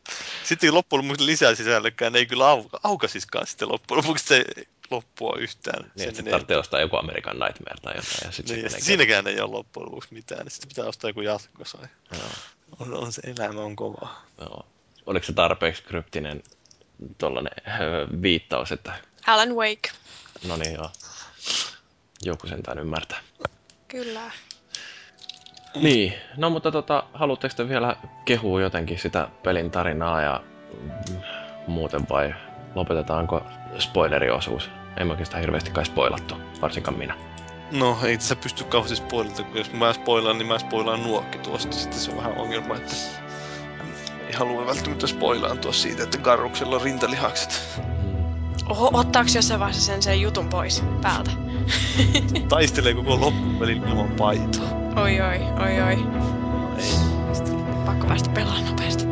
[SPEAKER 4] Sitten loppujen lopuksi lisää sisällökkään ei kyllä auka, aukaisiskaan sitten loppujen lopuksi se loppua yhtään.
[SPEAKER 1] Niin,
[SPEAKER 4] Sen menee-
[SPEAKER 1] tarvitsee ostaa joku Amerikan Nightmare tai jotain. Ja sit
[SPEAKER 4] niin,
[SPEAKER 1] menee
[SPEAKER 4] siinäkään ei ole loppujen lopuksi mitään. Sitten pitää ostaa joku jatkosa.
[SPEAKER 1] Joo,
[SPEAKER 4] On, on se elämä on kovaa.
[SPEAKER 1] joo. Oliko se tarpeeksi kryptinen tollanen, öö, viittaus, että
[SPEAKER 3] Alan Wake.
[SPEAKER 1] no niin joo, joku sentään ymmärtää.
[SPEAKER 3] Kyllä.
[SPEAKER 1] Niin, no mutta tota, haluatteko te vielä kehua jotenkin sitä pelin tarinaa ja mm, muuten vai lopetetaanko spoileriosuus? En mä oikeastaan hirveästi kai spoilattu, varsinkaan minä.
[SPEAKER 4] No, ei tässä pysty kauheasti spoilata, kun jos mä spoilaan, niin mä spoilaan nuokki tuosta. Sitten se on vähän ongelma, että ei halua välttämättä spoilaantua siitä, että Garruksella on rintalihakset.
[SPEAKER 3] Oho, ottaako jossain vaiheessa sen, sen jutun pois päältä?
[SPEAKER 4] Taistelee koko loppupelin ilman paitaa.
[SPEAKER 3] Oi oi, oi oi.
[SPEAKER 4] Ei.
[SPEAKER 3] Pakko päästä pelaamaan nopeasti.